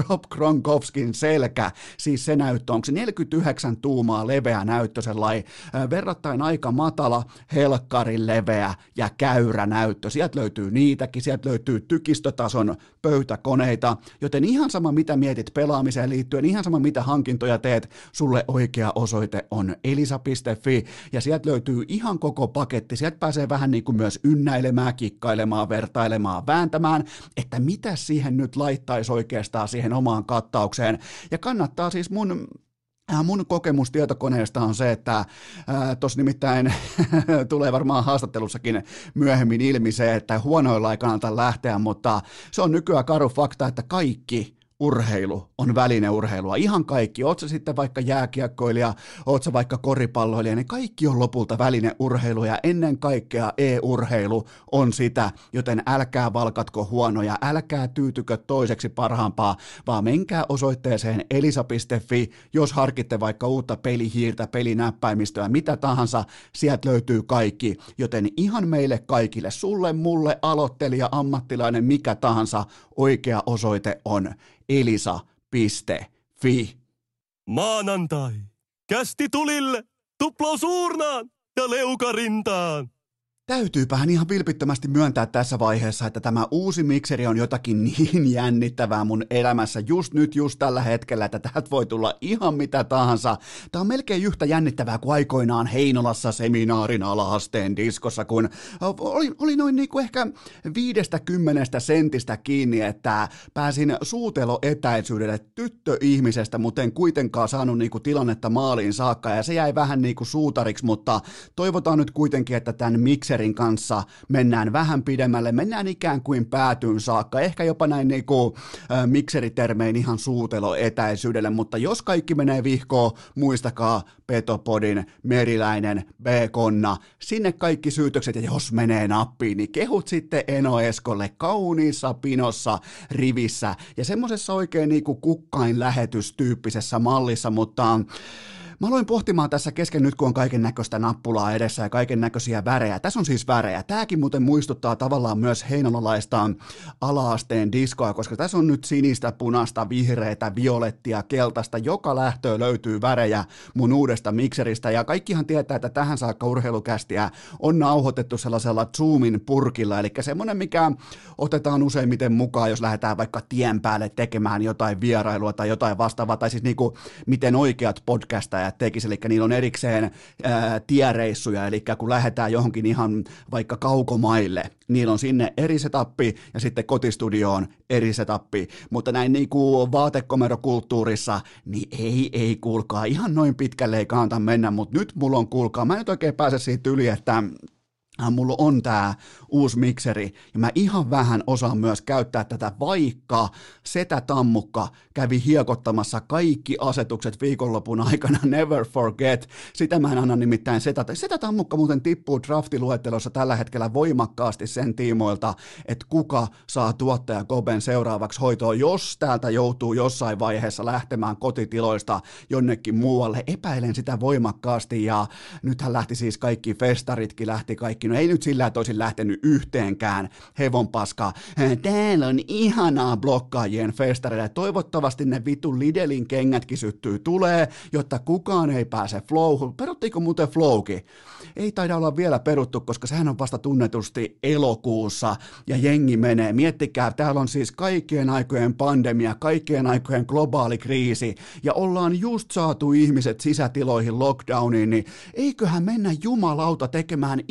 Rob Gronkowskin selkä, siis se näyttö, onko se 49 tuumaa leveä näyttö, sellainen äh, verrattain aika matala, helkkarin leveä ja käyrä näyttö. Sieltä löytyy niitäkin, sieltä löytyy tykistötason pöytäkoneita, joten ihan sama mitä mietit pelaamiseen liittyen, ihan sama mitä hankintoja teet, sulle oikea osoite on elisa.fi ja sieltä löytyy ihan koko paketti, sieltä pääsee vähän niin kuin myös ynnäilemään, kikkailemaan, vertailemaan, vääntämään, että mitä siihen nyt laittaisi oikeastaan siihen omaan kattaukseen. Ja kannattaa siis mun äh, Mun kokemus tietokoneesta on se, että äh, tuossa nimittäin (laughs) tulee varmaan haastattelussakin myöhemmin ilmi se, että huonoilla ei kannata lähteä, mutta se on nykyään karu fakta, että kaikki urheilu on välineurheilua. Ihan kaikki. Oot sä sitten vaikka jääkiekkoilija, oot sä vaikka koripalloilija, niin kaikki on lopulta välineurheilu ja ennen kaikkea e-urheilu on sitä, joten älkää valkatko huonoja, älkää tyytykö toiseksi parhaampaa, vaan menkää osoitteeseen elisa.fi, jos harkitte vaikka uutta pelihiirtä, pelinäppäimistöä, mitä tahansa, sieltä löytyy kaikki, joten ihan meille kaikille, sulle, mulle, aloittelija, ammattilainen, mikä tahansa, oikea osoite on elisa.fi. Maanantai. Kästi tulille, tuplaus uurnaan ja leukarintaan. Täytyypähän ihan vilpittömästi myöntää tässä vaiheessa, että tämä uusi mikseri on jotakin niin jännittävää mun elämässä just nyt, just tällä hetkellä, että täältä voi tulla ihan mitä tahansa. Tämä on melkein yhtä jännittävää kuin aikoinaan Heinolassa seminaarin alaasteen diskossa, kun oli, oli noin niin kuin ehkä viidestä kymmenestä sentistä kiinni, että pääsin suutelo etäisyydelle tyttöihmisestä, mutta en kuitenkaan saanut niin kuin tilannetta maaliin saakka, ja se jäi vähän niin kuin suutariksi, mutta toivotaan nyt kuitenkin, että tämän mikseri mikserin kanssa mennään vähän pidemmälle, mennään ikään kuin päätyyn saakka, ehkä jopa näin niin kuin, äh, mikseritermein ihan suutelo etäisyydelle, mutta jos kaikki menee vihkoon, muistakaa Petopodin, Meriläinen, B-konna, sinne kaikki syytökset ja jos menee nappiin, niin kehut sitten Eno Eskolle kauniissa pinossa rivissä. Ja semmoisessa oikein niin kuin kukkain lähetystyyppisessä mallissa, mutta Mä aloin pohtimaan tässä kesken nyt, kun on kaiken näköistä nappulaa edessä ja kaiken näköisiä värejä. Tässä on siis värejä. Tämäkin muuten muistuttaa tavallaan myös heinolalaista alaasteen diskoa, koska tässä on nyt sinistä, punaista, vihreitä, violettia, keltaista. Joka lähtöä löytyy värejä mun uudesta mikseristä. Ja kaikkihan tietää, että tähän saakka urheilukästiä on nauhoitettu sellaisella Zoomin purkilla, eli semmoinen, mikä otetaan useimmiten mukaan, jos lähdetään vaikka tien päälle tekemään jotain vierailua tai jotain vastaavaa, tai siis niin kuin, miten oikeat podcastajat yrittäjät tekisi, eli niillä on erikseen ää, tiereissuja, eli kun lähdetään johonkin ihan vaikka kaukomaille, niillä on sinne eri setappi ja sitten kotistudioon eri setappi, mutta näin niin kuin vaatekomerokulttuurissa, niin ei, ei kuulkaa, ihan noin pitkälle ei kannata mennä, mutta nyt mulla on kuulkaa, mä en nyt oikein pääse siitä yli, että mulla on tämä uusi mikseri ja mä ihan vähän osaan myös käyttää tätä, vaikka Setä Tammukka kävi hiekottamassa kaikki asetukset viikonlopun aikana, (laughs) never forget. Sitä mä en anna nimittäin Setä. Setä Tammukka muuten tippuu draftiluettelossa tällä hetkellä voimakkaasti sen tiimoilta, että kuka saa tuottaja Koben seuraavaksi hoitoon, jos täältä joutuu jossain vaiheessa lähtemään kotitiloista jonnekin muualle. Epäilen sitä voimakkaasti ja nythän lähti siis kaikki festaritkin, lähti kaikki kaikki. No ei nyt sillä, että olisin lähtenyt yhteenkään hevonpaskaa. Täällä on ihanaa blokkaajien festareille. Toivottavasti ne vitu Lidelin kengätkin syttyy tulee, jotta kukaan ei pääse flowhun. Peruttiinko muuten flowki? Ei taida olla vielä peruttu, koska sehän on vasta tunnetusti elokuussa ja jengi menee. Miettikää, täällä on siis kaikkien aikojen pandemia, kaikkien aikojen globaali kriisi ja ollaan just saatu ihmiset sisätiloihin lockdowniin, niin eiköhän mennä jumalauta tekemään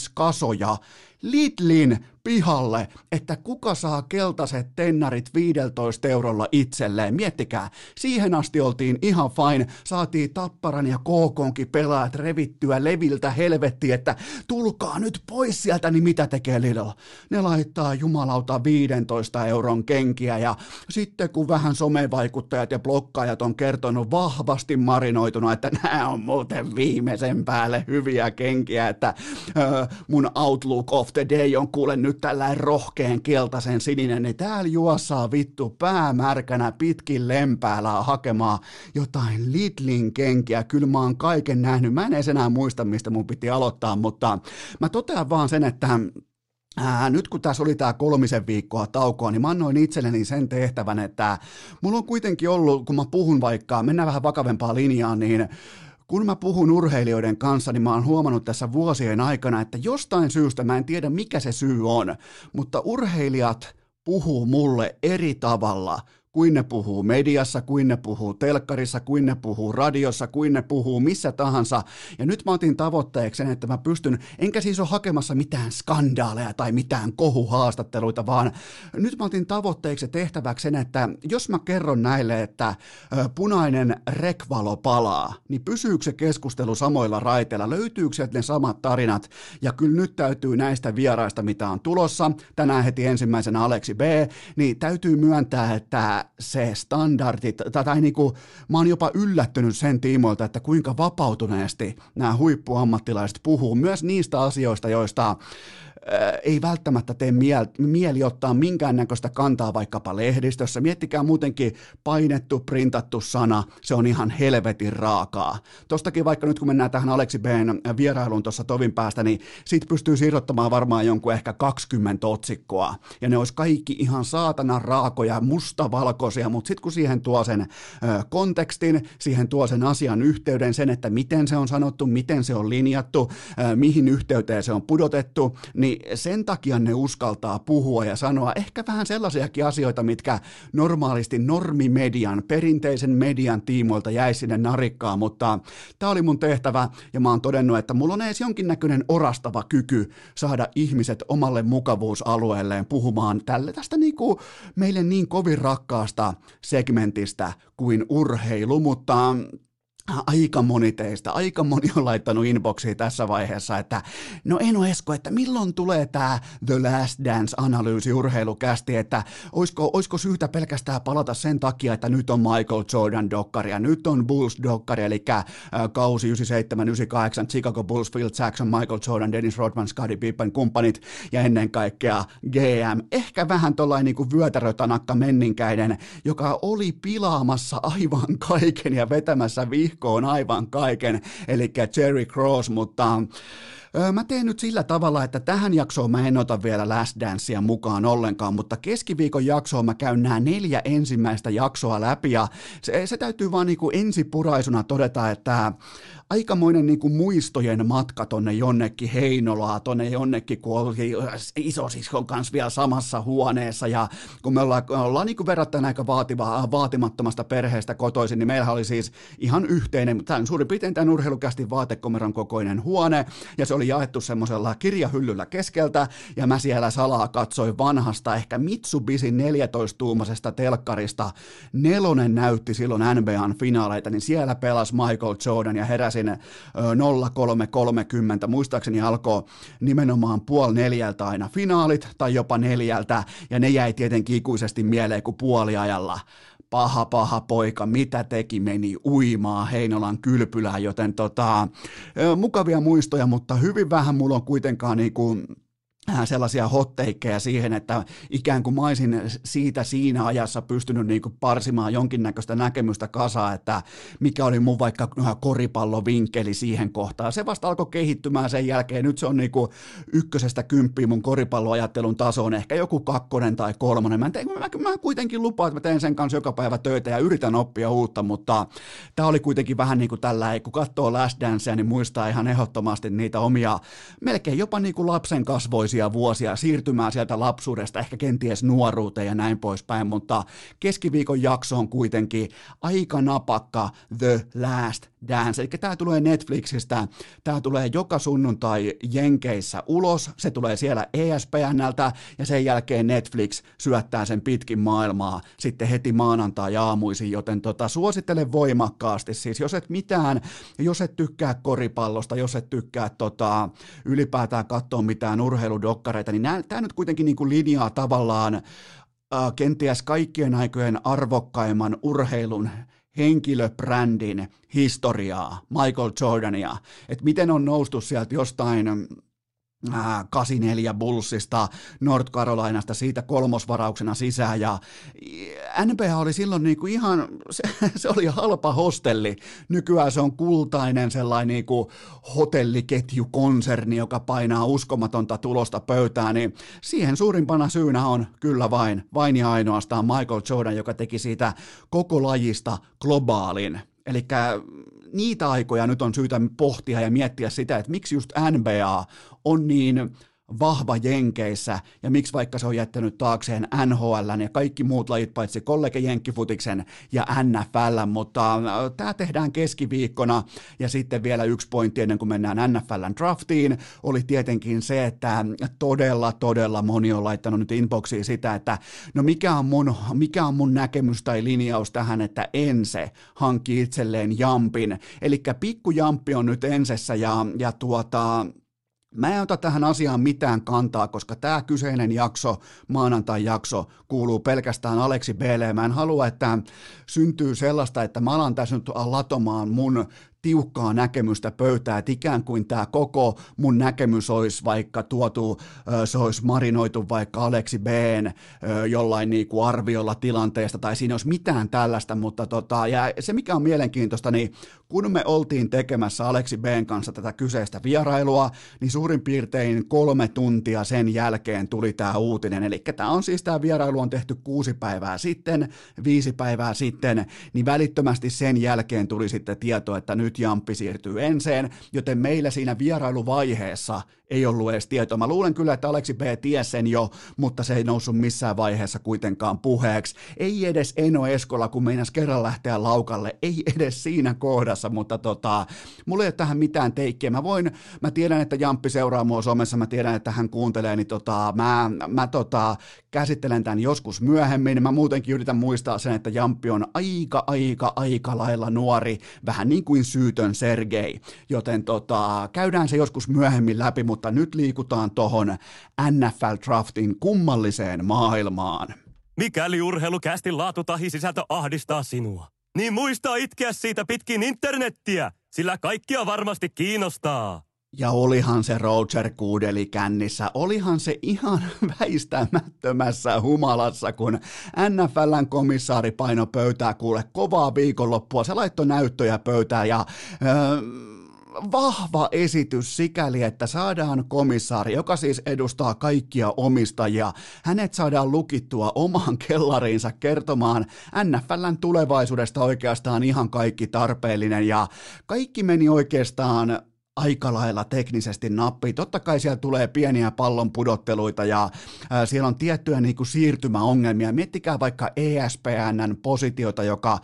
ihmiskasoja Lidlin pihalle, että kuka saa keltaiset tennarit 15 eurolla itselleen. Miettikää, siihen asti oltiin ihan fine, saatiin Tapparan ja KKonkin pelaajat revittyä leviltä helvetti, että tulkaa nyt pois sieltä, niin mitä tekee Lidl? Ne laittaa jumalauta 15 euron kenkiä ja sitten kun vähän somevaikuttajat ja blokkaajat on kertonut vahvasti marinoituna, että nämä on muuten viimeisen päälle hyviä kenkiä, että äh, mun Outlook of the Day on kuule nyt tällainen rohkeen keltaisen sininen, niin täällä juossaa vittu päämärkänä pitkin lempäällä hakemaan jotain Lidlin kenkiä. Kyllä mä oon kaiken nähnyt. Mä en edes enää muista, mistä mun piti aloittaa, mutta mä totean vaan sen, että Ää, nyt kun tässä oli tämä kolmisen viikkoa taukoa, niin mä annoin itselleni sen tehtävän, että mulla on kuitenkin ollut, kun mä puhun vaikka, mennään vähän vakavempaa linjaa, niin kun mä puhun urheilijoiden kanssa, niin mä oon huomannut tässä vuosien aikana, että jostain syystä, mä en tiedä mikä se syy on, mutta urheilijat puhuu mulle eri tavalla kuin ne puhuu mediassa, kuin ne puhuu telkkarissa, kuin ne puhuu radiossa, kuin ne puhuu missä tahansa. Ja nyt mä otin tavoitteeksi sen, että mä pystyn, enkä siis ole hakemassa mitään skandaaleja tai mitään kohuhaastatteluita, vaan nyt mä otin tavoitteeksi tehtäväksi sen, että jos mä kerron näille, että punainen rekvalo palaa, niin pysyykö se keskustelu samoilla raiteilla, löytyykö sieltä ne samat tarinat, ja kyllä nyt täytyy näistä vieraista, mitä on tulossa, tänään heti ensimmäisenä Aleksi B, niin täytyy myöntää, että se standardit, tai, tai niin kuin, mä oon jopa yllättynyt sen tiimoilta, että kuinka vapautuneesti nämä huippuammattilaiset puhuu myös niistä asioista, joista ei välttämättä tee mieli ottaa minkäännäköistä kantaa vaikkapa lehdistössä. Miettikää muutenkin painettu, printattu sana, se on ihan helvetin raakaa. Tostakin vaikka nyt kun mennään tähän Aleksi B:n vierailuun tuossa tovin päästä, niin siitä pystyy siirrottamaan varmaan jonkun ehkä 20 otsikkoa. Ja ne olisi kaikki ihan saatana raakoja, mustavalkoisia, mutta sitten kun siihen tuo sen kontekstin, siihen tuo sen asian yhteyden, sen, että miten se on sanottu, miten se on linjattu, mihin yhteyteen se on pudotettu, niin sen takia ne uskaltaa puhua ja sanoa ehkä vähän sellaisiakin asioita, mitkä normaalisti normimedian, perinteisen median tiimoilta jäi sinne narikkaan, mutta tämä oli mun tehtävä ja mä oon todennut, että mulla on edes jonkinnäköinen orastava kyky saada ihmiset omalle mukavuusalueelleen puhumaan tälle tästä niinku meille niin kovin rakkaasta segmentistä kuin urheilu, mutta aika moni teistä, aika moni on laittanut inboxiin tässä vaiheessa, että no Eno Esko, että milloin tulee tämä The Last Dance-analyysi urheilukästi, että olisiko, olisiko syytä pelkästään palata sen takia, että nyt on Michael Jordan dokkari ja nyt on Bulls dokkari, eli äh, kausi 97-98, Chicago Bulls, Phil Jackson, Michael Jordan, Dennis Rodman, Scottie Pippen, kumppanit ja ennen kaikkea GM. Ehkä vähän tuollainen niin kuin vyötärötanakka menninkäinen, joka oli pilaamassa aivan kaiken ja vetämässä vihkoa vihkoon aivan kaiken, eli Jerry Cross, mutta Mä teen nyt sillä tavalla, että tähän jaksoon mä en ota vielä Last Dancea mukaan ollenkaan, mutta keskiviikon jaksoon mä käyn nämä neljä ensimmäistä jaksoa läpi ja se, se täytyy vaan niin kuin ensipuraisuna todeta, että aikamoinen niin kuin muistojen matka tonne jonnekin Heinolaa, tonne jonnekin, kun oli isosiskon kanssa vielä samassa huoneessa. Ja kun me ollaan, ollaan niin kuin verrattain aika vaativa, vaatimattomasta perheestä kotoisin, niin meillä oli siis ihan yhteinen, tämän suurin piirtein tämän urheilukästi vaatekomeron kokoinen huone. Ja se oli jaettu semmoisella kirjahyllyllä keskeltä. Ja mä siellä salaa katsoin vanhasta ehkä Mitsubishi 14-tuumaisesta telkkarista. Nelonen näytti silloin NBAn finaaleita, niin siellä pelasi Michael Jordan ja heräsi takaisin 0330. Muistaakseni alkoi nimenomaan puoli neljältä aina finaalit tai jopa neljältä, ja ne jäi tietenkin ikuisesti mieleen kuin puoliajalla paha paha poika, mitä teki, meni uimaa Heinolan kylpylään, joten tota, mukavia muistoja, mutta hyvin vähän mulla on kuitenkaan niin kuin sellaisia hotteikkeja siihen, että ikään kuin mä olisin siitä siinä ajassa pystynyt niin kuin parsimaan jonkinnäköistä näkemystä kasaa, että mikä oli mun vaikka koripallovinkkeli siihen kohtaan. Se vasta alkoi kehittymään sen jälkeen. Nyt se on niin kuin ykkösestä kymppiä mun koripalloajattelun tasoon, ehkä joku kakkonen tai kolmonen. Mä, teen, mä, mä kuitenkin lupaan, että mä teen sen kanssa joka päivä töitä ja yritän oppia uutta, mutta tämä oli kuitenkin vähän niin kuin tällä, kun katsoo Last Dancea, niin muistaa ihan ehdottomasti niitä omia, melkein jopa niin kuin lapsen kasvoisia lukuisia vuosia siirtymään sieltä lapsuudesta ehkä kenties nuoruuteen ja näin poispäin, mutta keskiviikon jakso on kuitenkin aika napakka The Last Dance. Eli tämä tulee Netflixistä, tämä tulee joka sunnuntai Jenkeissä ulos, se tulee siellä ESPNltä ja sen jälkeen Netflix syöttää sen pitkin maailmaa sitten heti maanantai aamuisin, joten tota, suosittelen voimakkaasti. Siis jos et mitään, jos et tykkää koripallosta, jos et tykkää tota, ylipäätään katsoa mitään urheiludokkareita, niin tämä nyt kuitenkin niin kuin linjaa tavallaan äh, kenties kaikkien aikojen arvokkaimman urheilun henkilöbrändin historiaa, Michael Jordania, että miten on noustu sieltä jostain 84 Bullsista, North Carolinasta siitä kolmosvarauksena sisään ja NBA oli silloin niinku ihan, (laughs) se, se, oli halpa hostelli. Nykyään se on kultainen sellainen niinku hotelliketjukonserni, joka painaa uskomatonta tulosta pöytään, niin siihen suurimpana syynä on kyllä vain, vain ja ainoastaan Michael Jordan, joka teki siitä koko lajista globaalin. Eli niitä aikoja nyt on syytä pohtia ja miettiä sitä, että miksi just NBA on niin vahva Jenkeissä. Ja miksi vaikka se on jättänyt taakseen NHL ja kaikki muut lajit paitsi kollege Jenkkifutiksen ja NFL, mutta äh, tämä tehdään keskiviikkona. Ja sitten vielä yksi pointti ennen kuin mennään NFLn draftiin oli tietenkin se, että todella todella moni on laittanut nyt inboxiin sitä, että no mikä on mun, mikä on mun näkemys tai linjaus tähän, että Ense hankki itselleen jampin, eli pikku jamppi on nyt Ensessä ja, ja tuota, Mä en ota tähän asiaan mitään kantaa, koska tämä kyseinen jakso, maanantai-jakso, kuuluu pelkästään Aleksi Belle. Mä en halua, että syntyy sellaista, että mä alan tässä nyt latomaan mun tiukkaa näkemystä pöytää, että ikään kuin tämä koko mun näkemys olisi vaikka tuotu, se olisi marinoitu vaikka Aleksi B jollain niin kuin arviolla tilanteesta, tai siinä olisi mitään tällaista, mutta tota, ja se mikä on mielenkiintoista, niin kun me oltiin tekemässä Aleksi B kanssa tätä kyseistä vierailua, niin suurin piirtein kolme tuntia sen jälkeen tuli tämä uutinen, eli tämä on siis tämä vierailu on tehty kuusi päivää sitten, viisi päivää sitten, niin välittömästi sen jälkeen tuli sitten tieto, että nyt nyt Jamppi siirtyy enseen, joten meillä siinä vierailuvaiheessa ei ollut edes tietoa. Mä luulen kyllä, että Aleksi B tiesi sen jo, mutta se ei noussut missään vaiheessa kuitenkaan puheeksi. Ei edes Eno Eskola, kun meinas kerran lähteä laukalle, ei edes siinä kohdassa, mutta tota, mulla ei ole tähän mitään teikkiä. Mä voin, mä tiedän, että Jamppi seuraa mua somessa, mä tiedän, että hän kuuntelee, niin tota, mä, mä tota, käsittelen tämän joskus myöhemmin. Mä muutenkin yritän muistaa sen, että Jamppi on aika, aika, aika lailla nuori, vähän niin kuin syytön Sergei, joten tota, käydään se joskus myöhemmin läpi, mutta mutta nyt liikutaan tohon NFL-draftin kummalliseen maailmaan. Mikäli urheilukästin laatu tahi sisältö ahdistaa sinua, niin muista itkeä siitä pitkin internettiä, sillä kaikkia varmasti kiinnostaa. Ja olihan se Roger Goodeli kännissä, olihan se ihan (laughs) väistämättömässä humalassa, kun NFLn komissaari paino pöytää kuule kovaa viikonloppua, se laittoi näyttöjä pöytään ja... Öö, vahva esitys sikäli, että saadaan komissaari, joka siis edustaa kaikkia omistajia. Hänet saadaan lukittua omaan kellariinsa kertomaan NFLn tulevaisuudesta oikeastaan ihan kaikki tarpeellinen ja kaikki meni oikeastaan aika lailla teknisesti nappi. Totta kai siellä tulee pieniä pallon pudotteluita ja äh, siellä on tiettyjä niin kuin siirtymäongelmia. Miettikää vaikka ESPNn positiota, joka äh,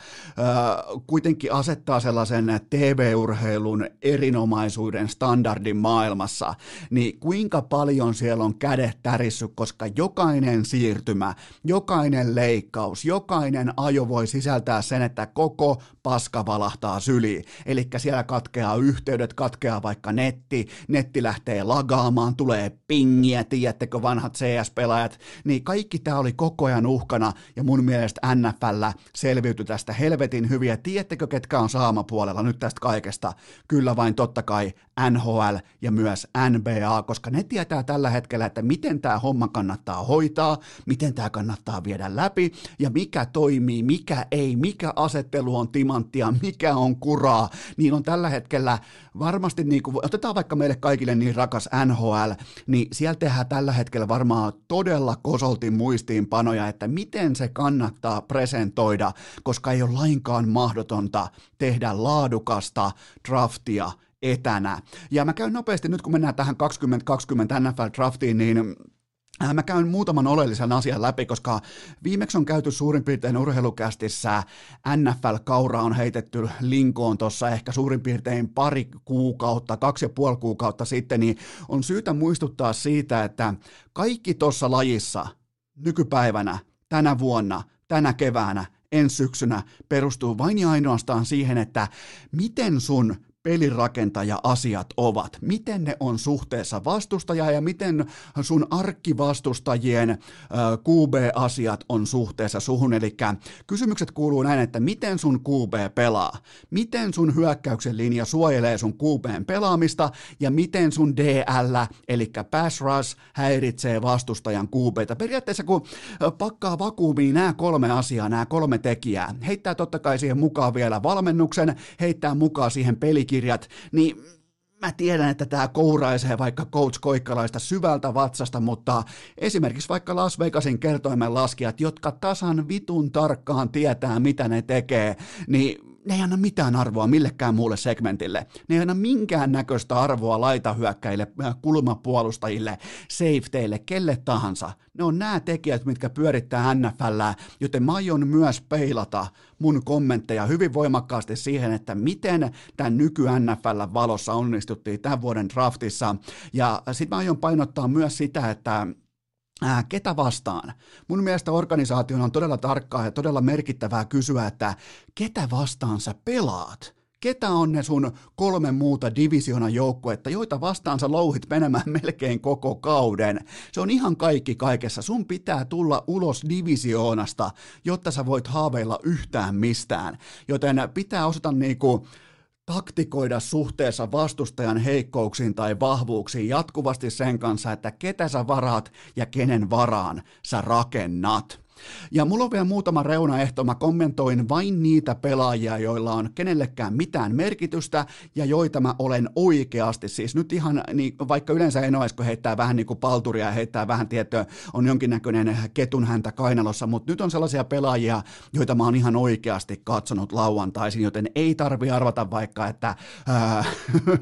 kuitenkin asettaa sellaisen TV-urheilun erinomaisuuden standardin maailmassa, niin kuinka paljon siellä on kädet tärissy, koska jokainen siirtymä, jokainen leikkaus, jokainen ajo voi sisältää sen, että koko paska valahtaa syliin. Eli siellä katkeaa yhteydet, katkeaa vaikka netti, netti lähtee lagaamaan, tulee pingiä, tiedättekö vanhat CS-pelaajat, niin kaikki tämä oli koko ajan uhkana ja mun mielestä NFL selviytyi tästä helvetin hyviä. Tiedättekö, ketkä on saamapuolella nyt tästä kaikesta? Kyllä vain totta kai NHL ja myös NBA, koska ne tietää tällä hetkellä, että miten tämä homma kannattaa hoitaa, miten tämä kannattaa viedä läpi ja mikä toimii, mikä ei, mikä asettelu on timanttia, mikä on kuraa, niin on tällä hetkellä varmasti niin kuin, otetaan vaikka meille kaikille niin rakas NHL, niin siellä tehdään tällä hetkellä varmaan todella kosoltin muistiinpanoja, että miten se kannattaa presentoida, koska ei ole lainkaan mahdotonta tehdä laadukasta draftia etänä. Ja mä käyn nopeasti nyt, kun mennään tähän 2020 NFL-draftiin, niin mä käyn muutaman oleellisen asian läpi, koska viimeksi on käyty suurin piirtein urheilukästissä. NFL-kaura on heitetty linkoon tuossa ehkä suurin piirtein pari kuukautta, kaksi ja puoli kuukautta sitten, niin on syytä muistuttaa siitä, että kaikki tuossa lajissa nykypäivänä, tänä vuonna, tänä keväänä, ensi syksynä perustuu vain ja ainoastaan siihen, että miten sun pelirakentaja-asiat ovat, miten ne on suhteessa vastustajaa ja miten sun arkkivastustajien QB-asiat on suhteessa suhun. Eli kysymykset kuuluu näin, että miten sun QB pelaa, miten sun hyökkäyksen linja suojelee sun QBn pelaamista ja miten sun DL, eli pass rush, häiritsee vastustajan QBtä. Periaatteessa kun pakkaa vakuumiin nämä kolme asiaa, nämä kolme tekijää, heittää totta kai siihen mukaan vielä valmennuksen, heittää mukaan siihen pelikin kirjat, niin mä tiedän, että tämä kouraisee vaikka Coach Koikkalaista syvältä vatsasta, mutta esimerkiksi vaikka Las Vegasin kertoimen laskijat, jotka tasan vitun tarkkaan tietää, mitä ne tekee, niin ne ei anna mitään arvoa millekään muulle segmentille. Ne ei anna minkään näköistä arvoa laitahyökkäille, äh, kulmapuolustajille, safeteille, kelle tahansa. Ne on nämä tekijät, mitkä pyörittää NFL, joten mä aion myös peilata mun kommentteja hyvin voimakkaasti siihen, että miten tämän nyky NFL valossa onnistuttiin tämän vuoden draftissa. Ja sitten mä aion painottaa myös sitä, että Ää, ketä vastaan? Mun mielestä organisaation on todella tarkkaa ja todella merkittävää kysyä, että ketä vastaan sä pelaat? ketä on ne sun kolme muuta divisioonan joukkuetta, joita vastaan sä louhit menemään (laughs) melkein koko kauden. Se on ihan kaikki kaikessa. Sun pitää tulla ulos divisioonasta, jotta sä voit haaveilla yhtään mistään. Joten pitää osata niinku taktikoida suhteessa vastustajan heikkouksiin tai vahvuuksiin jatkuvasti sen kanssa, että ketä sä varaat ja kenen varaan sä rakennat. Ja mulla on vielä muutama reunaehto, mä kommentoin vain niitä pelaajia, joilla on kenellekään mitään merkitystä ja joita mä olen oikeasti, siis nyt ihan, niin, vaikka yleensä en ole, kun heittää vähän niin kuin palturia ja heittää vähän tiettyä, on jonkinnäköinen ketun häntä kainalossa, mutta nyt on sellaisia pelaajia, joita mä oon ihan oikeasti katsonut lauantaisin, joten ei tarvi arvata vaikka, että ää,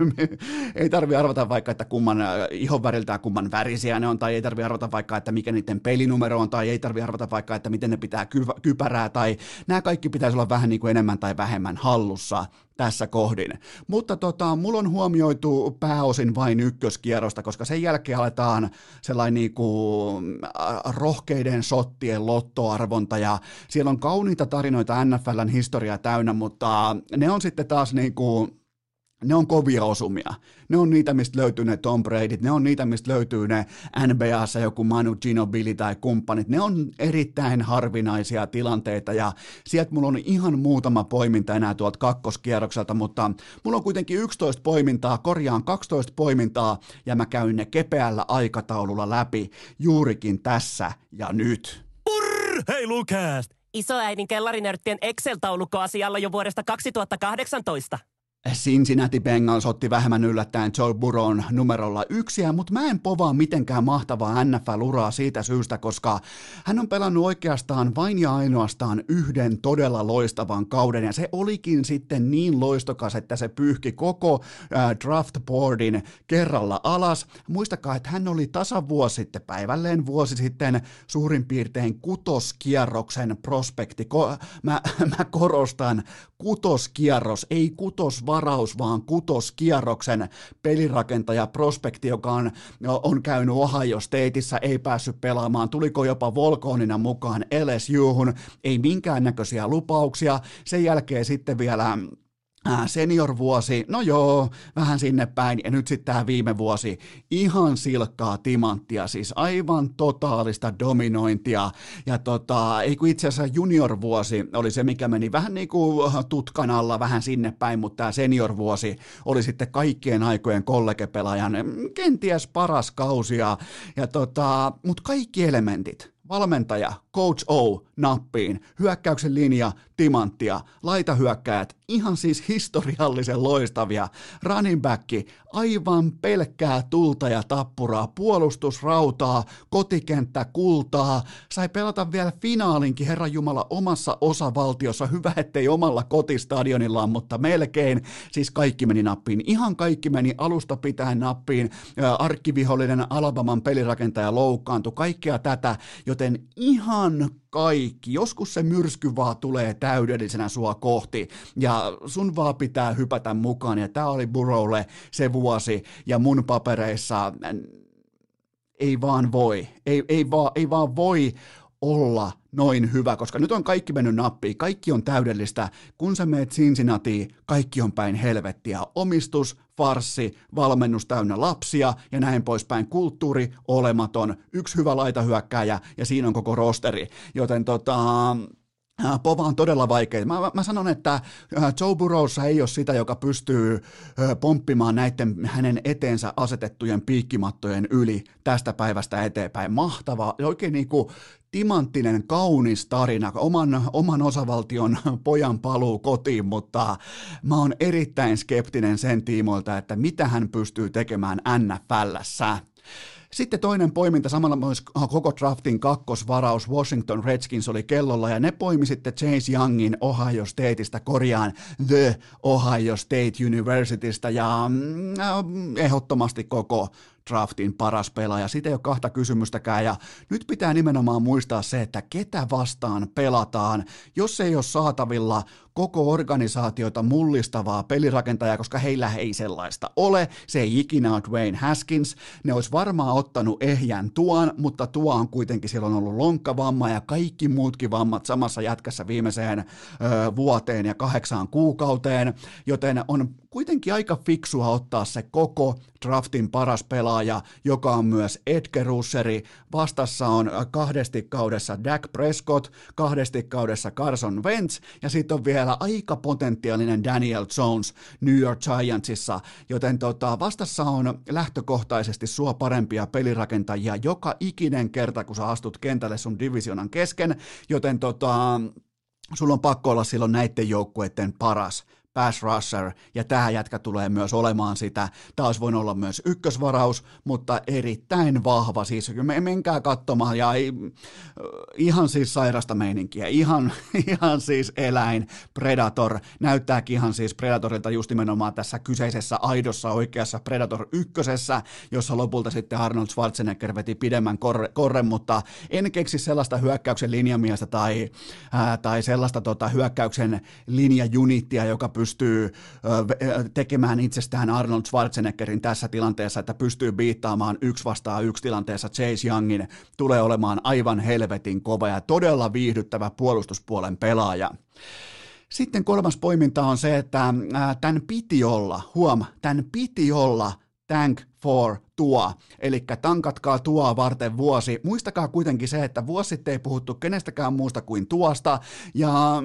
(laughs) ei tarvi arvata vaikka, että kumman ihon väriltään kumman värisiä ne on, tai ei tarvi arvata vaikka, että mikä niiden pelinumero on, tai ei tarvi arvata vaikka, vaikka, että miten ne pitää kypärää tai nämä kaikki pitäisi olla vähän niin kuin enemmän tai vähemmän hallussa tässä kohdin. Mutta tota, mulla on huomioitu pääosin vain ykköskierrosta, koska sen jälkeen aletaan sellainen niin kuin rohkeiden sottien lottoarvonta ja siellä on kauniita tarinoita NFLn historiaa täynnä, mutta ne on sitten taas niin kuin ne on kovia osumia. Ne on niitä, mistä löytyy ne Tom Bradyt, ne on niitä, mistä löytyy ne NBAssa joku Manu Ginobili tai kumppanit. Ne on erittäin harvinaisia tilanteita ja sieltä mulla on ihan muutama poiminta enää tuolta kakkoskierrokselta, mutta mulla on kuitenkin 11 poimintaa, korjaan 12 poimintaa ja mä käyn ne kepeällä aikataululla läpi juurikin tässä ja nyt. Purr, hei Lukast! Isoäidin kellarinörttien Excel-taulukko asialla jo vuodesta 2018. Cincinnati Bengals otti vähemmän yllättäen Joe Burrown numerolla yksiä, mutta mä en povaa mitenkään mahtavaa NFL-uraa siitä syystä, koska hän on pelannut oikeastaan vain ja ainoastaan yhden todella loistavan kauden, ja se olikin sitten niin loistokas, että se pyyhki koko äh, draftboardin kerralla alas. Muistakaa, että hän oli tasavuosi sitten, päivälleen vuosi sitten, suurin piirtein kutoskierroksen prospekti. Ko- mä, (laughs) mä korostan, kutoskierros, ei kutos varaus, vaan kutoskierroksen pelirakentaja prospekti, joka on, on käynyt Ohio Stateissa, ei päässyt pelaamaan, tuliko jopa Volkonina mukaan LSUhun, ei minkäännäköisiä lupauksia, sen jälkeen sitten vielä senior-vuosi, no joo, vähän sinne päin, ja nyt sitten tämä viime vuosi, ihan silkkaa timanttia, siis aivan totaalista dominointia, ja tota, ei kun itse asiassa junior-vuosi oli se, mikä meni vähän niin kuin tutkan alla, vähän sinne päin, mutta tämä senior-vuosi oli sitten kaikkien aikojen kollegepelaajan kenties paras kausi, ja, ja tota, mutta kaikki elementit, valmentaja, Coach O nappiin, hyökkäyksen linja, timanttia, laitahyökkäät, ihan siis historiallisen loistavia, running back, aivan pelkkää tulta ja tappuraa, puolustusrautaa, kotikenttä kultaa, sai pelata vielä finaalinkin Herran Jumala omassa osavaltiossa, hyvä ettei omalla kotistadionillaan, mutta melkein, siis kaikki meni nappiin, ihan kaikki meni alusta pitäen nappiin, arkkivihollinen Alabaman pelirakentaja loukkaantui, kaikkea tätä, joten ihan kaikki. Joskus se myrsky vaan tulee täydellisenä sua kohti ja sun vaan pitää hypätä mukaan ja tää oli Burrowlle se vuosi ja mun papereissa ei vaan voi, ei, ei, vaan, ei vaan voi olla noin hyvä, koska nyt on kaikki mennyt nappiin, kaikki on täydellistä. Kun sä meet Cincinnati, kaikki on päin helvettiä. Omistus, farsi, valmennus täynnä lapsia ja näin poispäin. Kulttuuri olematon, yksi hyvä laitahyökkääjä ja siinä on koko rosteri. Joten tota, Äh, Pova on todella vaikea. Mä, mä sanon, että äh, Joe Burrowssa ei ole sitä, joka pystyy äh, pomppimaan näiden hänen eteensä asetettujen piikkimattojen yli tästä päivästä eteenpäin. Mahtava, oikein niin kuin timanttinen, kaunis tarina, oman, oman osavaltion pojan paluu kotiin, mutta mä oon erittäin skeptinen sen tiimoilta, että mitä hän pystyy tekemään NFLssä. Sitten toinen poiminta, samalla myös koko draftin kakkosvaraus Washington Redskins oli kellolla, ja ne poimi sitten Chase Youngin Ohio Stateista korjaan The Ohio State Universitystä, ja mm, ehdottomasti koko draftin paras pelaaja. Siitä ei ole kahta kysymystäkään ja nyt pitää nimenomaan muistaa se, että ketä vastaan pelataan, jos ei ole saatavilla koko organisaatiota mullistavaa pelirakentajaa, koska heillä ei sellaista ole. Se ei ikinä ole Dwayne Haskins. Ne olisi varmaan ottanut ehjän tuon, mutta tuo on kuitenkin, siellä on ollut lonkkavamma ja kaikki muutkin vammat samassa jätkässä viimeiseen ö, vuoteen ja kahdeksaan kuukauteen, joten on kuitenkin aika fiksua ottaa se koko draftin paras pelaaja, joka on myös Edgar Russeri. Vastassa on kahdesti kaudessa Dak Prescott, kahdesti kaudessa Carson Wentz ja sitten on vielä aika potentiaalinen Daniel Jones New York Giantsissa, joten tota, vastassa on lähtökohtaisesti sua parempia pelirakentajia joka ikinen kerta, kun sä astut kentälle sun divisionan kesken, joten tota, sulla on pakko olla silloin näiden joukkueiden paras pass rusher, ja tämä jätkä tulee myös olemaan sitä. Olisi voinut olla myös ykkösvaraus, mutta erittäin vahva, siis me menkää katsomaan, ja ei, ihan siis sairasta meininkiä, ihan, (laughs) ihan siis eläin, Predator, näyttääkin ihan siis Predatorilta just nimenomaan tässä kyseisessä aidossa oikeassa Predator ykkösessä, jossa lopulta sitten Arnold Schwarzenegger veti pidemmän korre, korren, mutta en keksi sellaista hyökkäyksen linjamiestä tai, ää, tai sellaista tota, hyökkäyksen linjajunittia, joka pystyy pystyy tekemään itsestään Arnold Schwarzeneggerin tässä tilanteessa, että pystyy biittaamaan yksi vastaan yksi tilanteessa Chase Youngin, tulee olemaan aivan helvetin kova ja todella viihdyttävä puolustuspuolen pelaaja. Sitten kolmas poiminta on se, että tämän piti olla, huom, tämän piti olla Thank for tuo, eli tankatkaa tuo varten vuosi. Muistakaa kuitenkin se, että vuosi sitten ei puhuttu kenestäkään muusta kuin tuosta, ja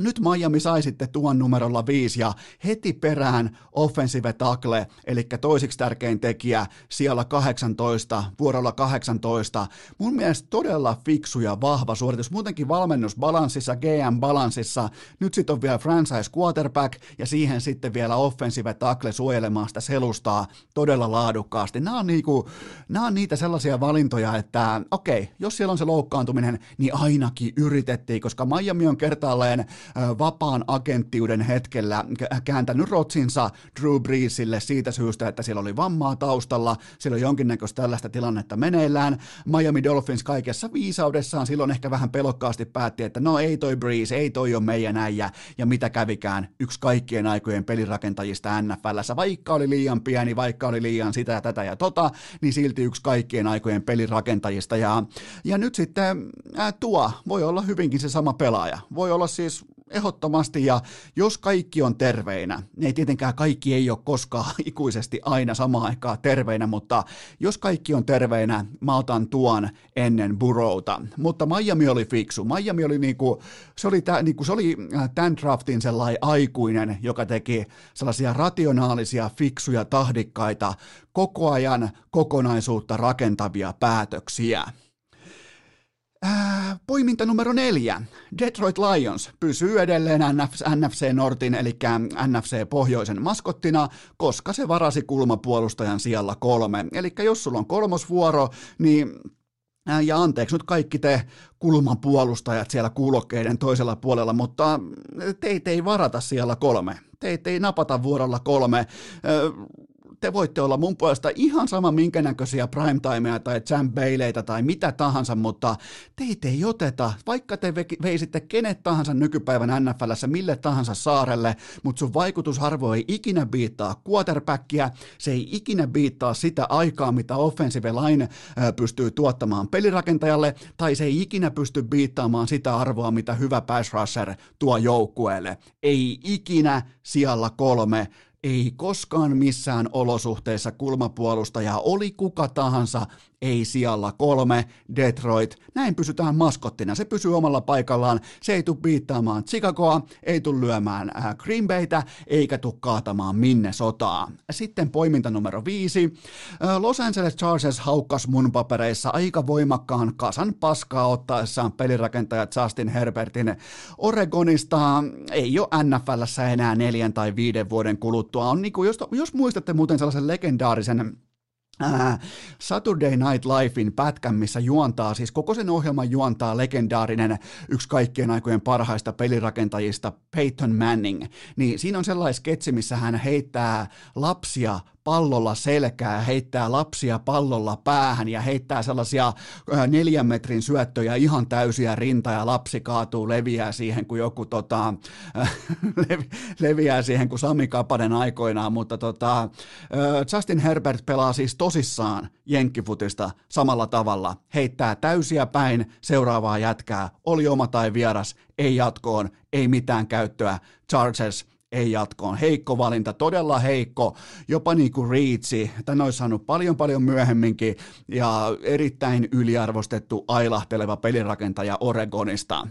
nyt Miami sai sitten tuon numerolla viisi ja heti perään offensive tackle, eli toisiksi tärkein tekijä siellä 18, vuorolla 18. Mun mielestä todella fiksu ja vahva suoritus, muutenkin valmennusbalanssissa, GM-balanssissa. Nyt sitten on vielä franchise quarterback ja siihen sitten vielä offensive tackle suojelemaan sitä selustaa todella laadukkaasti. Nämä on, niinku, nämä on niitä sellaisia valintoja, että okei, jos siellä on se loukkaantuminen, niin ainakin yritettiin, koska Miami on kertaalleen vapaan agenttiuden hetkellä kääntänyt rotsinsa Drew Breesille siitä syystä, että siellä oli vammaa taustalla, siellä on jonkinnäköistä tällaista tilannetta meneillään. Miami Dolphins kaikessa viisaudessaan silloin ehkä vähän pelokkaasti päätti, että no ei toi Breeze, ei toi ole meidän äijä, ja mitä kävikään, yksi kaikkien aikojen pelirakentajista NFLssä, vaikka oli liian pieni, vaikka oli liian sitä ja tätä ja tota, niin silti yksi kaikkien aikojen pelirakentajista, ja, ja nyt sitten ää, tuo voi olla hyvinkin se sama pelaaja, voi olla siis ehdottomasti, ja jos kaikki on terveinä, niin ei tietenkään kaikki ei ole koskaan (laughs) ikuisesti aina samaan aikaan terveinä, mutta jos kaikki on terveinä, mä otan tuon ennen Burrowta. Mutta Miami oli fiksu. Miami oli niinku, se oli, tä, niinku, se oli äh, tämän draftin sellainen aikuinen, joka teki sellaisia rationaalisia, fiksuja, tahdikkaita, koko ajan kokonaisuutta rakentavia päätöksiä. Ää, poiminta numero neljä. Detroit Lions pysyy edelleen NFC Nortin, eli NFC Pohjoisen maskottina, koska se varasi kulmapuolustajan sijalla kolme. Eli jos sulla on kolmosvuoro, niin ja anteeksi nyt kaikki te kulmapuolustajat siellä kuulokkeiden toisella puolella, mutta teitä ei varata siellä kolme. Teitä ei napata vuorolla kolme te voitte olla mun puolesta ihan sama minkä näköisiä primetimeja tai Baileyta tai mitä tahansa, mutta teitä ei oteta, vaikka te veisitte kenet tahansa nykypäivän NFLssä mille tahansa saarelle, mutta sun vaikutusarvo ei ikinä biittaa quarterbackia, se ei ikinä biittaa sitä aikaa, mitä offensive line pystyy tuottamaan pelirakentajalle, tai se ei ikinä pysty biittaamaan sitä arvoa, mitä hyvä pass rusher tuo joukkueelle. Ei ikinä siellä kolme ei koskaan missään olosuhteissa kulmapuolustaja oli kuka tahansa ei sijalla. Kolme, Detroit, näin pysytään maskottina, se pysyy omalla paikallaan, se ei tule biittaamaan Chicagoa, ei tule lyömään äh, Green Baytä, eikä tule kaatamaan minne sotaa. Sitten poiminta numero viisi, äh, Los Angeles Chargers haukkas mun papereissa aika voimakkaan kasan paskaa ottaessaan pelirakentaja Justin Herbertin Oregonista, ei ole NFLssä enää neljän tai viiden vuoden kuluttua, on niin kuin, jos, jos muistatte muuten sellaisen legendaarisen Saturday Night Livein pätkän, missä juontaa, siis koko sen ohjelman juontaa legendaarinen yksi kaikkien aikojen parhaista pelirakentajista Peyton Manning, niin siinä on sellainen sketsi, missä hän heittää lapsia pallolla selkää, heittää lapsia pallolla päähän ja heittää sellaisia neljän metrin syöttöjä ihan täysiä rinta ja lapsi kaatuu, leviää siihen kuin joku tota, (laughs) leviää siihen kuin Sami Kapanen aikoinaan, mutta tota, Justin Herbert pelaa siis tosissaan jenkkifutista samalla tavalla, heittää täysiä päin seuraavaa jätkää, oli oma tai vieras, ei jatkoon, ei mitään käyttöä, Chargers ei jatkoon. Heikko valinta, todella heikko, jopa niin kuin Reitsi, tänne olisi saanut paljon paljon myöhemminkin ja erittäin yliarvostettu ailahteleva pelirakentaja Oregonista.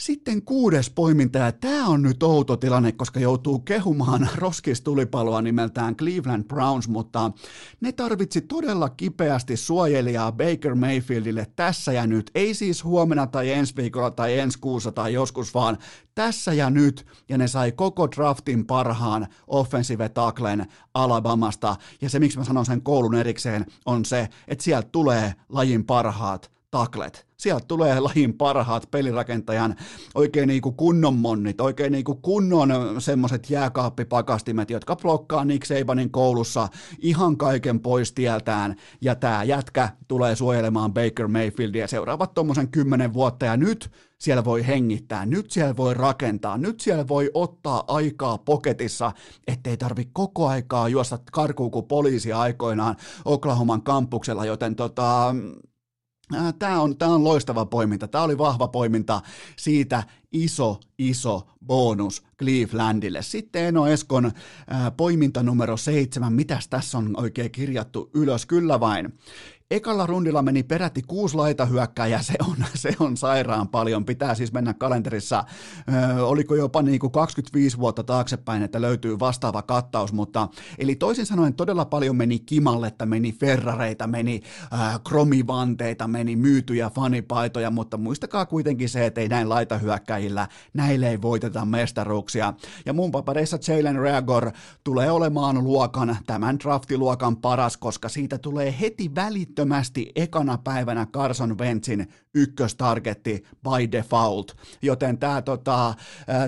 Sitten kuudes poiminta, ja tämä on nyt outo tilanne, koska joutuu kehumaan (laughs) roskistulipaloa nimeltään Cleveland Browns, mutta ne tarvitsi todella kipeästi suojelijaa Baker Mayfieldille tässä ja nyt. Ei siis huomenna tai ensi viikolla tai ensi kuussa tai joskus, vaan tässä ja nyt, ja ne sai koko draftin parhaan offensive tacklen Alabamasta, ja se miksi mä sanon sen koulun erikseen on se, että sieltä tulee lajin parhaat taklet. Sieltä tulee lajin parhaat pelirakentajan oikein niin kuin kunnon monnit, oikein niin kuin kunnon semmoiset jääkaappipakastimet, jotka blokkaa Nick Sabanin koulussa ihan kaiken pois tieltään. Ja tämä jätkä tulee suojelemaan Baker Mayfieldia seuraavat tuommoisen kymmenen vuotta ja nyt siellä voi hengittää, nyt siellä voi rakentaa, nyt siellä voi ottaa aikaa poketissa, ettei tarvi koko aikaa juosta karkuun kuin poliisi aikoinaan Oklahoman kampuksella, joten tota, Tämä on, tämä on loistava poiminta. Tämä oli vahva poiminta siitä iso, iso bonus Clevelandille. Sitten Eno Eskon poiminta numero seitsemän. Mitäs tässä on oikein kirjattu ylös? Kyllä vain. Ekalla rundilla meni peräti kuusi laitahyökkääjää, (laughs) se on, se on sairaan paljon. Pitää siis mennä kalenterissa, ö, oliko jopa niin kuin 25 vuotta taaksepäin, että löytyy vastaava kattaus, mutta eli toisin sanoen todella paljon meni kimalletta, meni ferrareita, meni ö, kromivanteita, meni myytyjä fanipaitoja, mutta muistakaa kuitenkin se, että ei näin laitahyökkäjillä, näille ei voiteta mestaruuksia. Ja mun papereissa Jalen Reagor tulee olemaan luokan, tämän draftiluokan paras, koska siitä tulee heti välit välittömästi ekana päivänä Carson Wentzin ykköstargetti by default, joten tämä tota,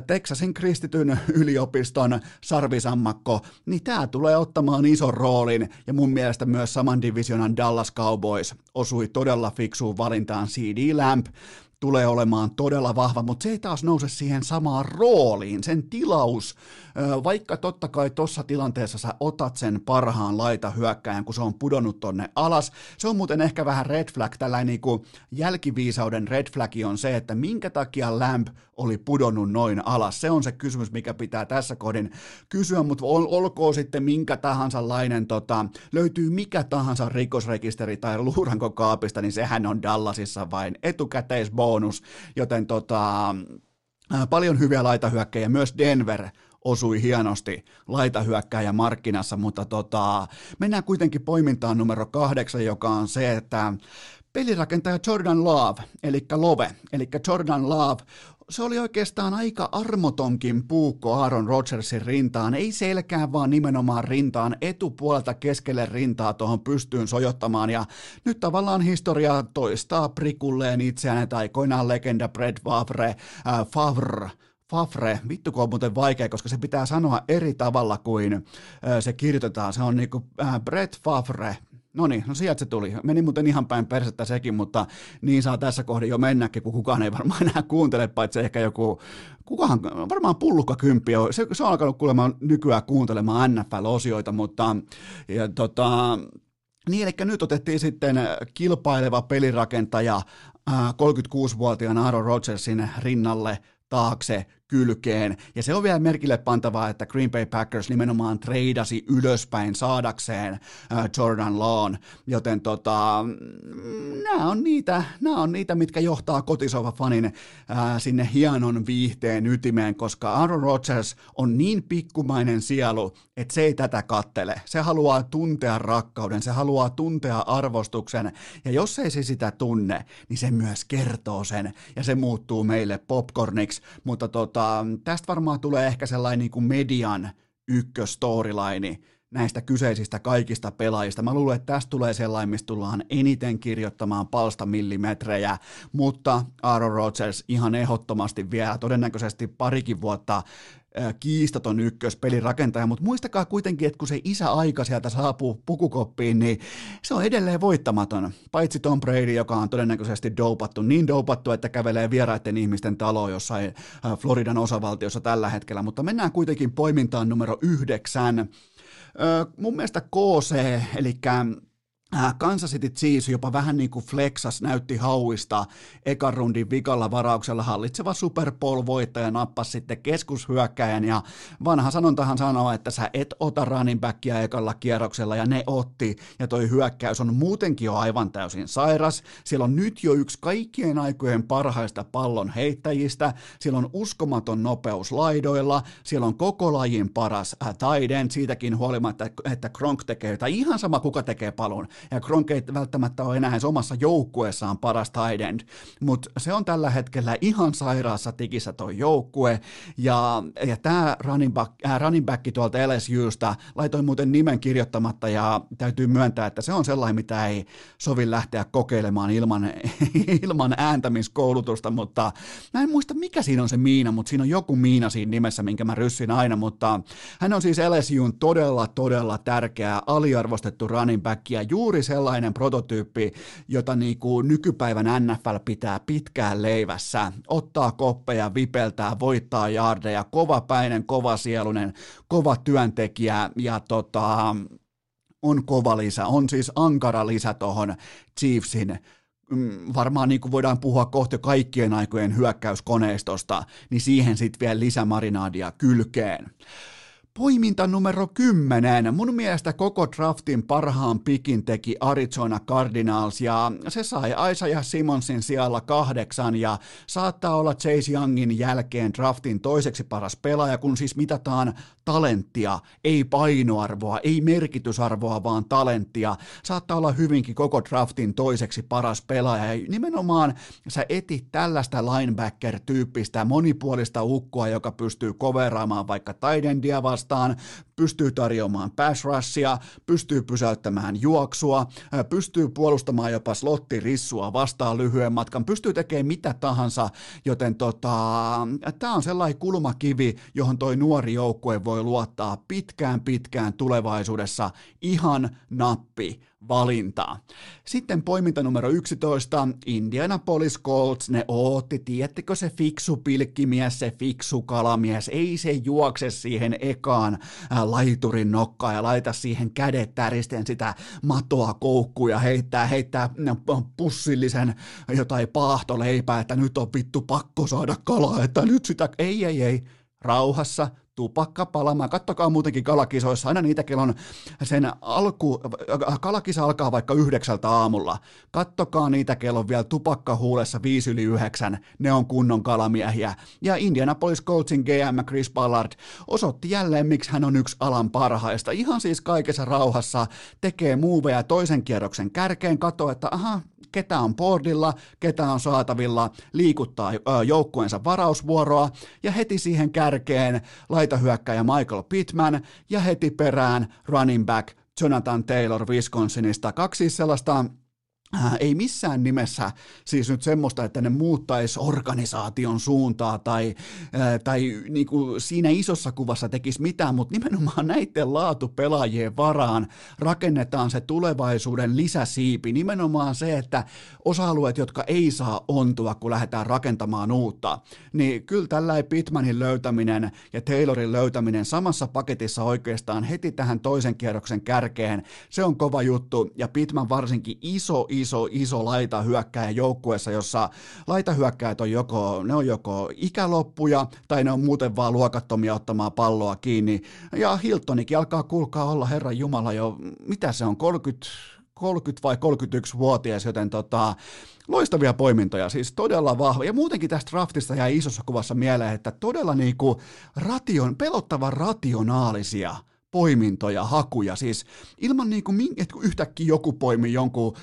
Texasin kristityn yliopiston sarvisammakko, niin tämä tulee ottamaan ison roolin, ja mun mielestä myös saman divisionan Dallas Cowboys osui todella fiksuun valintaan CD Lamp, tulee olemaan todella vahva, mutta se ei taas nouse siihen samaan rooliin, sen tilaus, vaikka totta kai tuossa tilanteessa sä otat sen parhaan laita hyökkäjän, kun se on pudonnut tonne alas. Se on muuten ehkä vähän red flag, tällainen niin kuin jälkiviisauden red flag on se, että minkä takia Lamp oli pudonnut noin alas. Se on se kysymys, mikä pitää tässä kohdin kysyä, mutta ol, olkoon sitten minkä tahansa lainen, tota, löytyy mikä tahansa rikosrekisteri tai luurankokaapista, niin sehän on Dallasissa vain etukäteisbonus, joten tota, paljon hyviä laitahyökkäjiä, myös Denver osui hienosti laitahyökkääjä markkinassa, mutta tota, mennään kuitenkin poimintaan numero kahdeksan, joka on se, että pelirakentaja Jordan Love, eli Love, eli Jordan Love se oli oikeastaan aika armotonkin puukko Aaron Rodgersin rintaan, ei selkään vaan nimenomaan rintaan, etupuolelta keskelle rintaa tuohon pystyyn sojottamaan ja nyt tavallaan historia toistaa prikulleen itseään, että aikoinaan legenda Brett Favre, äh, Favre Favre, vittu kun on muuten vaikea, koska se pitää sanoa eri tavalla kuin äh, se kirjoitetaan. Se on niinku äh, Brett Favre, No niin, no sieltä se tuli. Meni muuten ihan päin persettä sekin, mutta niin saa tässä kohdin jo mennäkin, kun kukaan ei varmaan (laughs) enää kuuntele, paitsi ehkä joku, kukaan, varmaan pullukka kymppi on. Se, se on alkanut kuulemaan nykyään kuuntelemaan NFL-osioita, mutta ja tota, niin, eli nyt otettiin sitten kilpaileva pelirakentaja 36-vuotiaan Aaron Rodgersin rinnalle taakse kylkeen. Ja se on vielä merkille pantavaa, että Green Bay Packers nimenomaan treidasi ylöspäin saadakseen äh, Jordan Lawn, joten tota, mm, nämä on niitä, nämä on niitä, mitkä johtaa kotisova fanin äh, sinne hienon viihteen ytimeen, koska Aaron Rodgers on niin pikkumainen sielu, että se ei tätä kattele. Se haluaa tuntea rakkauden, se haluaa tuntea arvostuksen, ja jos ei se sitä tunne, niin se myös kertoo sen, ja se muuttuu meille popcorniksi, mutta tota, tästä varmaan tulee ehkä sellainen niin kuin median ykköstoryline näistä kyseisistä kaikista pelaajista. Mä luulen, että tästä tulee sellainen, mistä tullaan eniten kirjoittamaan palsta millimetrejä, mutta Aaron Rodgers ihan ehdottomasti vielä todennäköisesti parikin vuotta kiistaton ykköspelin rakentaja, mutta muistakaa kuitenkin, että kun se isä aika sieltä saapuu pukukoppiin, niin se on edelleen voittamaton. Paitsi Tom Brady, joka on todennäköisesti dopattu, niin dopattu, että kävelee vieraiden ihmisten taloon jossain Floridan osavaltiossa tällä hetkellä, mutta mennään kuitenkin poimintaan numero yhdeksän. Mun mielestä KC, eli Äh, Kansas City Chiefs jopa vähän niin kuin Flexas näytti hauista ekan rundin vikalla varauksella. Hallitseva Super Bowl-voittaja nappasi sitten keskushyökkäjän ja vanha sanontahan sanoo, että sä et ota running backia ekalla kierroksella ja ne otti. Ja toi hyökkäys on muutenkin jo aivan täysin sairas. Siellä on nyt jo yksi kaikkien aikojen parhaista pallon heittäjistä, siellä on uskomaton nopeus laidoilla, siellä on koko lajin paras äh, taiden, siitäkin huolimatta, että Kronk tekee, tai ihan sama kuka tekee palon, ja Gronk ei välttämättä ole enää omassa joukkueessaan paras tight end, mutta se on tällä hetkellä ihan sairaassa tikissä tuo joukkue, ja, ja tämä running, back, äh, running back tuolta LSUsta laitoin muuten nimen kirjoittamatta, ja täytyy myöntää, että se on sellainen, mitä ei sovi lähteä kokeilemaan ilman, (laughs) ilman ääntämiskoulutusta, mutta mä en muista, mikä siinä on se Miina, mutta siinä on joku Miina siinä nimessä, minkä mä ryssin aina, mutta hän on siis LSUn todella, todella tärkeä, aliarvostettu running back, ja juuri juuri sellainen prototyyppi, jota niin kuin nykypäivän NFL pitää pitkään leivässä. Ottaa koppeja, vipeltää, voittaa jardeja, kova päinen, kova sielunen, kova työntekijä ja tota, on kova lisä, on siis ankara lisä tuohon Chiefsin mm, varmaan niin kuin voidaan puhua kohta kaikkien aikojen hyökkäyskoneistosta, niin siihen sitten vielä lisämarinaadia kylkeen. Poiminta numero 10. Mun mielestä koko draftin parhaan pikin teki Arizona Cardinals ja se sai ja Simonsin sijalla kahdeksan ja saattaa olla Chase Youngin jälkeen draftin toiseksi paras pelaaja, kun siis mitataan talenttia, ei painoarvoa, ei merkitysarvoa, vaan talenttia. Saattaa olla hyvinkin koko draftin toiseksi paras pelaaja ja nimenomaan sä etit tällaista linebacker-tyyppistä monipuolista ukkoa, joka pystyy coveraamaan vaikka vastaan, vastaan, pystyy tarjoamaan pass rushia, pystyy pysäyttämään juoksua, pystyy puolustamaan jopa slottirissua vastaan lyhyen matkan, pystyy tekemään mitä tahansa, joten tota, tämä on sellainen kulmakivi, johon toi nuori joukkue voi luottaa pitkään pitkään tulevaisuudessa. Ihan nappi valinta. Sitten poiminta numero 11, Indianapolis Colts, ne ootti, tiettekö se fiksu pilkkimies, se fiksu kalamies, ei se juokse siihen ekaan äh, laiturin nokkaan ja laita siihen kädet täristen sitä matoa koukkuun ja heittää, heittää pussillisen jotain paahtoleipää, että nyt on vittu pakko saada kalaa, että nyt sitä, ei, ei, ei, rauhassa, tupakka palamaan. Kattokaa muutenkin kalakisoissa, aina niitä on sen alku, kalakisa alkaa vaikka yhdeksältä aamulla. Kattokaa niitä kello vielä tupakka huulessa viisi yli yhdeksän, ne on kunnon kalamiehiä. Ja Indianapolis Coltsin GM Chris Ballard osoitti jälleen, miksi hän on yksi alan parhaista. Ihan siis kaikessa rauhassa tekee muuveja toisen kierroksen kärkeen, katso, että aha, ketä on boardilla, ketä on saatavilla, liikuttaa joukkueensa varausvuoroa ja heti siihen kärkeen laitahyökkäjä Michael Pittman ja heti perään running back Jonathan Taylor Wisconsinista. Kaksi sellaista Äh, ei missään nimessä siis nyt semmoista, että ne muuttaisi organisaation suuntaa tai, äh, tai niin kuin siinä isossa kuvassa tekisi mitään, mutta nimenomaan näiden laatupelaajien varaan rakennetaan se tulevaisuuden lisäsiipi. Nimenomaan se, että osa-alueet, jotka ei saa ontua, kun lähdetään rakentamaan uutta, niin kyllä tällä Pitmanin löytäminen ja Taylorin löytäminen samassa paketissa oikeastaan heti tähän toisen kierroksen kärkeen, se on kova juttu ja Pitman varsinkin iso, iso laita hyökkäjä joukkueessa, jossa laitahyökkäjät on joko, ne on joko ikäloppuja tai ne on muuten vaan luokattomia ottamaan palloa kiinni. Ja Hiltonikin alkaa kuulkaa olla Herran Jumala jo, mitä se on, 30, 30 vai 31-vuotias, joten tota, loistavia poimintoja, siis todella vahva. Ja muutenkin tästä draftista jäi isossa kuvassa mieleen, että todella niinku ration, pelottavan rationaalisia poimintoja, hakuja, siis ilman niin kuin, että yhtäkkiä joku poimi jonkun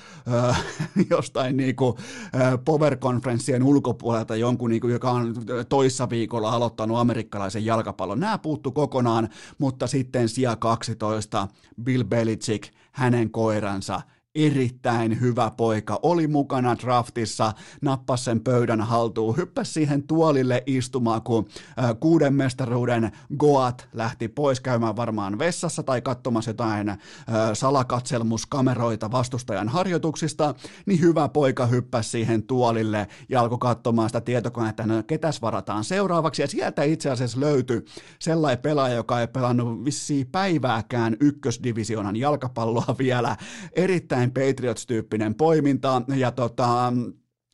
äh, (laughs) jostain niin kuin, äh, power-konferenssien ulkopuolelta jonkun, niin kuin, joka on toissa viikolla aloittanut amerikkalaisen jalkapallon. Nämä puuttu kokonaan, mutta sitten sija 12, Bill Belichick, hänen koiransa – erittäin hyvä poika, oli mukana draftissa, nappasi sen pöydän haltuun, hyppäsi siihen tuolille istumaan, kun kuuden mestaruuden Goat lähti pois käymään varmaan vessassa tai katsomassa jotain salakatselmuskameroita vastustajan harjoituksista, niin hyvä poika hyppäsi siihen tuolille ja alkoi katsomaan sitä tietokonetta, että no, ketäs varataan seuraavaksi, ja sieltä itse asiassa löytyi sellainen pelaaja, joka ei pelannut vissiin päivääkään ykkösdivisionan jalkapalloa vielä, erittäin erittäin Patriots-tyyppinen poiminta, ja tota,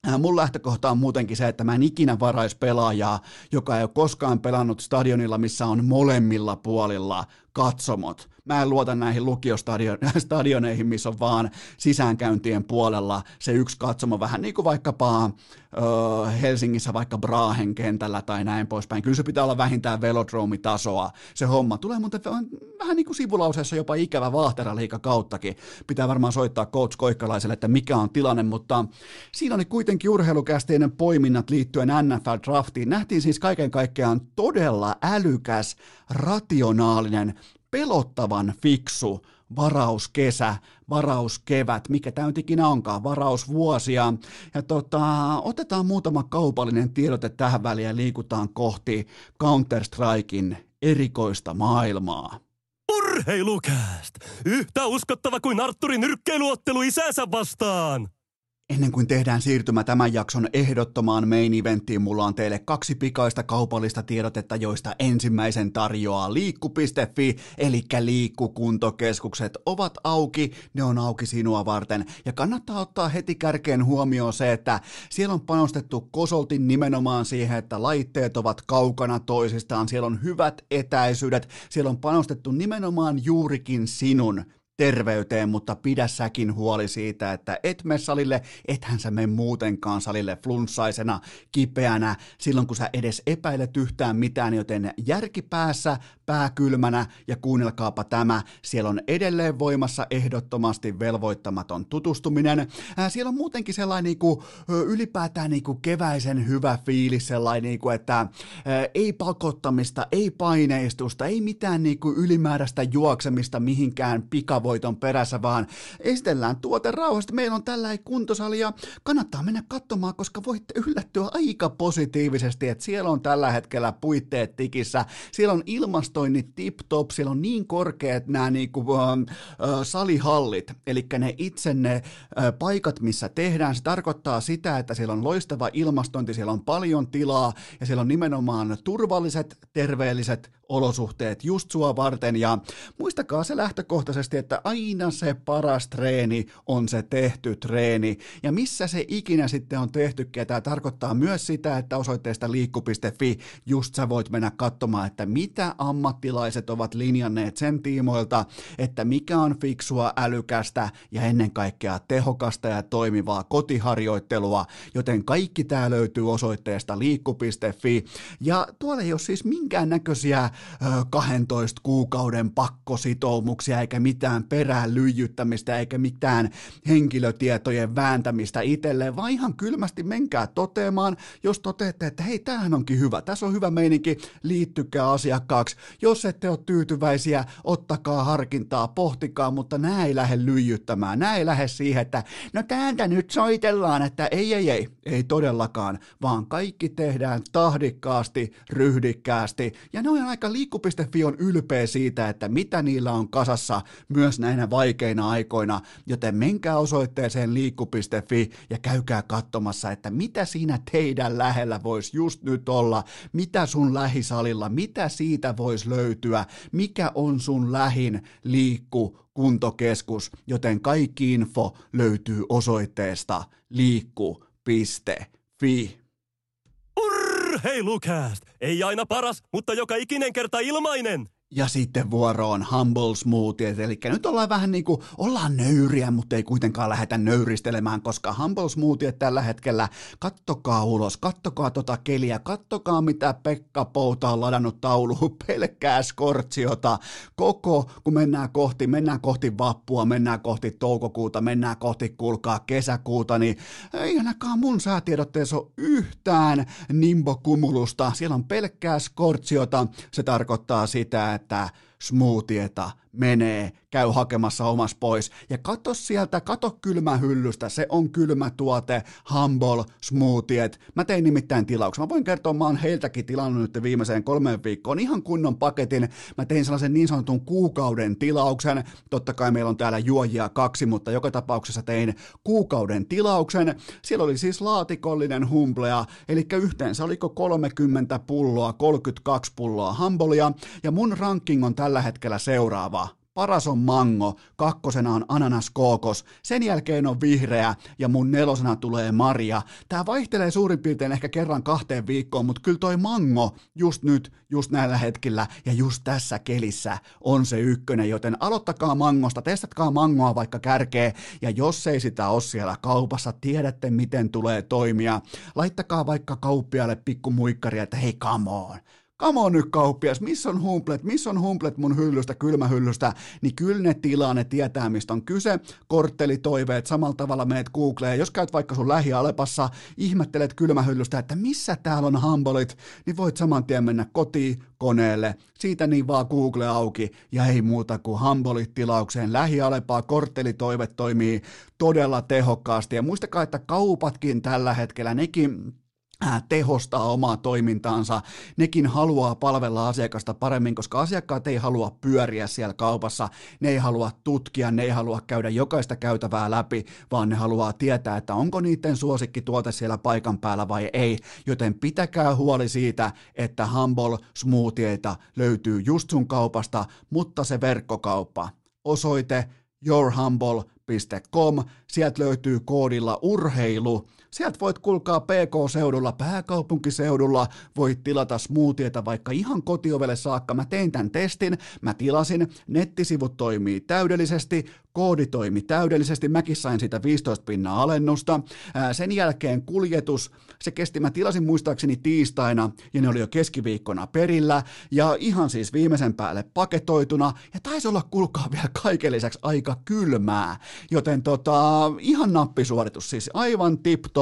äh, Mun lähtökohta on muutenkin se, että mä en ikinä varais pelaajaa, joka ei ole koskaan pelannut stadionilla, missä on molemmilla puolilla katsomot. Mä en luota näihin lukiostadioneihin, (laughs) missä on vaan sisäänkäyntien puolella se yksi katsomo, vähän niin kuin vaikkapa ö, Helsingissä vaikka Brahen kentällä tai näin poispäin. Kyllä se pitää olla vähintään velodromitasoa se homma. Tulee muuten vähän niin kuin sivulauseessa jopa ikävä vaahteraliika kauttakin. Pitää varmaan soittaa coach Koikkalaiselle, että mikä on tilanne, mutta siinä oli kuitenkin urheilukästeinen poiminnat liittyen NFL-draftiin. Nähtiin siis kaiken kaikkiaan todella älykäs, rationaalinen pelottavan fiksu varauskesä, varauskevät, mikä tämä nyt ikinä onkaan, varausvuosia. Ja tota, otetaan muutama kaupallinen tiedote tähän väliin ja liikutaan kohti Counter-Strikein erikoista maailmaa. Urheilukääst! Yhtä uskottava kuin Arturin nyrkkeiluottelu isänsä vastaan! Ennen kuin tehdään siirtymä tämän jakson ehdottomaan main eventtiin, mulla on teille kaksi pikaista kaupallista tiedotetta, joista ensimmäisen tarjoaa liikku.fi, eli liikkukuntokeskukset ovat auki, ne on auki sinua varten. Ja kannattaa ottaa heti kärkeen huomioon se, että siellä on panostettu kosoltin nimenomaan siihen, että laitteet ovat kaukana toisistaan, siellä on hyvät etäisyydet, siellä on panostettu nimenomaan juurikin sinun terveyteen, mutta pidä säkin huoli siitä, että et mene salille, ethän sä mene muutenkaan salille flunssaisena, kipeänä, silloin kun sä edes epäilet yhtään mitään, joten järki päässä, pää kylmänä ja kuunnelkaapa tämä, siellä on edelleen voimassa ehdottomasti velvoittamaton tutustuminen. Ää, siellä on muutenkin sellainen niin kuin, ylipäätään niin kuin keväisen hyvä fiilis, sellainen, niin kuin, että ei pakottamista, ei paineistusta, ei mitään niin kuin ylimääräistä juoksemista mihinkään pika voiton perässä, vaan estellään tuote rauhasta. Meillä on tällä kuntosali ja kannattaa mennä katsomaan, koska voitte yllättyä aika positiivisesti, että siellä on tällä hetkellä puitteet tikissä, siellä on ilmastoinnit tip-top, siellä on niin korkeat nämä niinku, äh, äh, salihallit, eli ne itse ne äh, paikat, missä tehdään, se tarkoittaa sitä, että siellä on loistava ilmastointi, siellä on paljon tilaa ja siellä on nimenomaan turvalliset, terveelliset olosuhteet just sua varten. Ja muistakaa se lähtökohtaisesti, että aina se paras treeni on se tehty treeni. Ja missä se ikinä sitten on tehty, Tämä tarkoittaa myös sitä, että osoitteesta liikku.fi just sä voit mennä katsomaan, että mitä ammattilaiset ovat linjanneet sen tiimoilta, että mikä on fiksua, älykästä ja ennen kaikkea tehokasta ja toimivaa kotiharjoittelua, joten kaikki tämä löytyy osoitteesta liikku.fi ja tuolla ei ole siis minkäännäköisiä 12 kuukauden pakkositoumuksia eikä mitään perään lyijyttämistä eikä mitään henkilötietojen vääntämistä itselleen, vaan ihan kylmästi menkää toteamaan, jos toteatte, että hei, tämähän onkin hyvä, tässä on hyvä meininki, liittykää asiakkaaksi. Jos ette ole tyytyväisiä, ottakaa harkintaa, pohtikaa, mutta nämä ei lähde lyijyttämään, nämä ei lähde siihen, että no täältä nyt soitellaan, että ei, ei, ei, ei todellakaan, vaan kaikki tehdään tahdikkaasti, ryhdikkäästi, ja ne on aika liikku.fi on ylpeä siitä, että mitä niillä on kasassa myös näinä vaikeina aikoina, joten menkää osoitteeseen liikku.fi ja käykää katsomassa, että mitä siinä teidän lähellä voisi just nyt olla, mitä sun lähisalilla, mitä siitä voisi löytyä, mikä on sun lähin liikku kuntokeskus, joten kaikki info löytyy osoitteesta liikku.fi. Urheilukääst! Ei aina paras, mutta joka ikinen kerta ilmainen. Ja sitten vuoroon Humble Smoothies, eli nyt ollaan vähän niin kuin, ollaan nöyriä, mutta ei kuitenkaan lähdetä nöyristelemään, koska Humble Smoothies tällä hetkellä, kattokaa ulos, kattokaa tota keliä, kattokaa mitä Pekka Pouta on ladannut tauluun, (laughs) pelkkää skortsiota, koko, kun mennään kohti, mennään kohti vappua, mennään kohti toukokuuta, mennään kohti, kuulkaa, kesäkuuta, niin ei ainakaan mun säätiedotteessa ole yhtään nimbokumulusta, siellä on pelkkää skortsiota, se tarkoittaa sitä, että smoothieta menee, käy hakemassa omas pois. Ja kato sieltä, kato kylmähyllystä, se on kylmä tuote, Humble Smoothiet. Mä tein nimittäin tilauksen. Mä voin kertoa, mä oon heiltäkin tilannut nyt viimeiseen kolmeen viikkoon ihan kunnon paketin. Mä tein sellaisen niin sanotun kuukauden tilauksen. Totta kai meillä on täällä juojia kaksi, mutta joka tapauksessa tein kuukauden tilauksen. Siellä oli siis laatikollinen humblea, eli yhteensä oliko 30 pulloa, 32 pulloa Humbleia, ja mun ranking on tällä hetkellä seuraava paras on mango, kakkosena on ananas kookos, sen jälkeen on vihreä ja mun nelosena tulee maria. Tää vaihtelee suurin piirtein ehkä kerran kahteen viikkoon, mutta kyllä toi mango just nyt, just näillä hetkillä ja just tässä kelissä on se ykkönen, joten aloittakaa mangosta, testatkaa mangoa vaikka kärkee ja jos ei sitä ole siellä kaupassa, tiedätte miten tulee toimia. Laittakaa vaikka kauppialle pikku muikkari, että hei come on, On nyt kauppias, missä on humplet, missä on humplet mun hyllystä, kylmähyllystä, niin kyllä ne tilaa, ne tietää mistä on kyse, korttelitoiveet, samalla tavalla meet Googleen, jos käyt vaikka sun lähialepassa, ihmettelet kylmähyllystä, että missä täällä on humbolit, niin voit saman tien mennä kotiin, koneelle, siitä niin vaan Google auki. Ja ei muuta kuin humbolit tilaukseen, lähialepaa, korttelitoive toimii todella tehokkaasti. Ja muistakaa, että kaupatkin tällä hetkellä, nekin tehostaa omaa toimintaansa. Nekin haluaa palvella asiakasta paremmin, koska asiakkaat ei halua pyöriä siellä kaupassa, ne ei halua tutkia, ne ei halua käydä jokaista käytävää läpi, vaan ne haluaa tietää, että onko niiden suosikkituote siellä paikan päällä vai ei, joten pitäkää huoli siitä, että Humble smoothieita löytyy just sun kaupasta, mutta se verkkokauppa, osoite yourhumble.com, sieltä löytyy koodilla urheilu, Sieltä voit kulkaa PK-seudulla, pääkaupunkiseudulla, voit tilata smoothieta vaikka ihan kotiovelle saakka. Mä tein tämän testin, mä tilasin, nettisivut toimii täydellisesti, koodi toimi täydellisesti, mäkin sain siitä 15 pinnaa alennusta. Sen jälkeen kuljetus, se kesti, mä tilasin muistaakseni tiistaina ja ne oli jo keskiviikkona perillä. Ja ihan siis viimeisen päälle paketoituna. Ja taisi olla kulkaa vielä kaiken lisäksi aika kylmää, joten tota, ihan nappisuoritus, siis aivan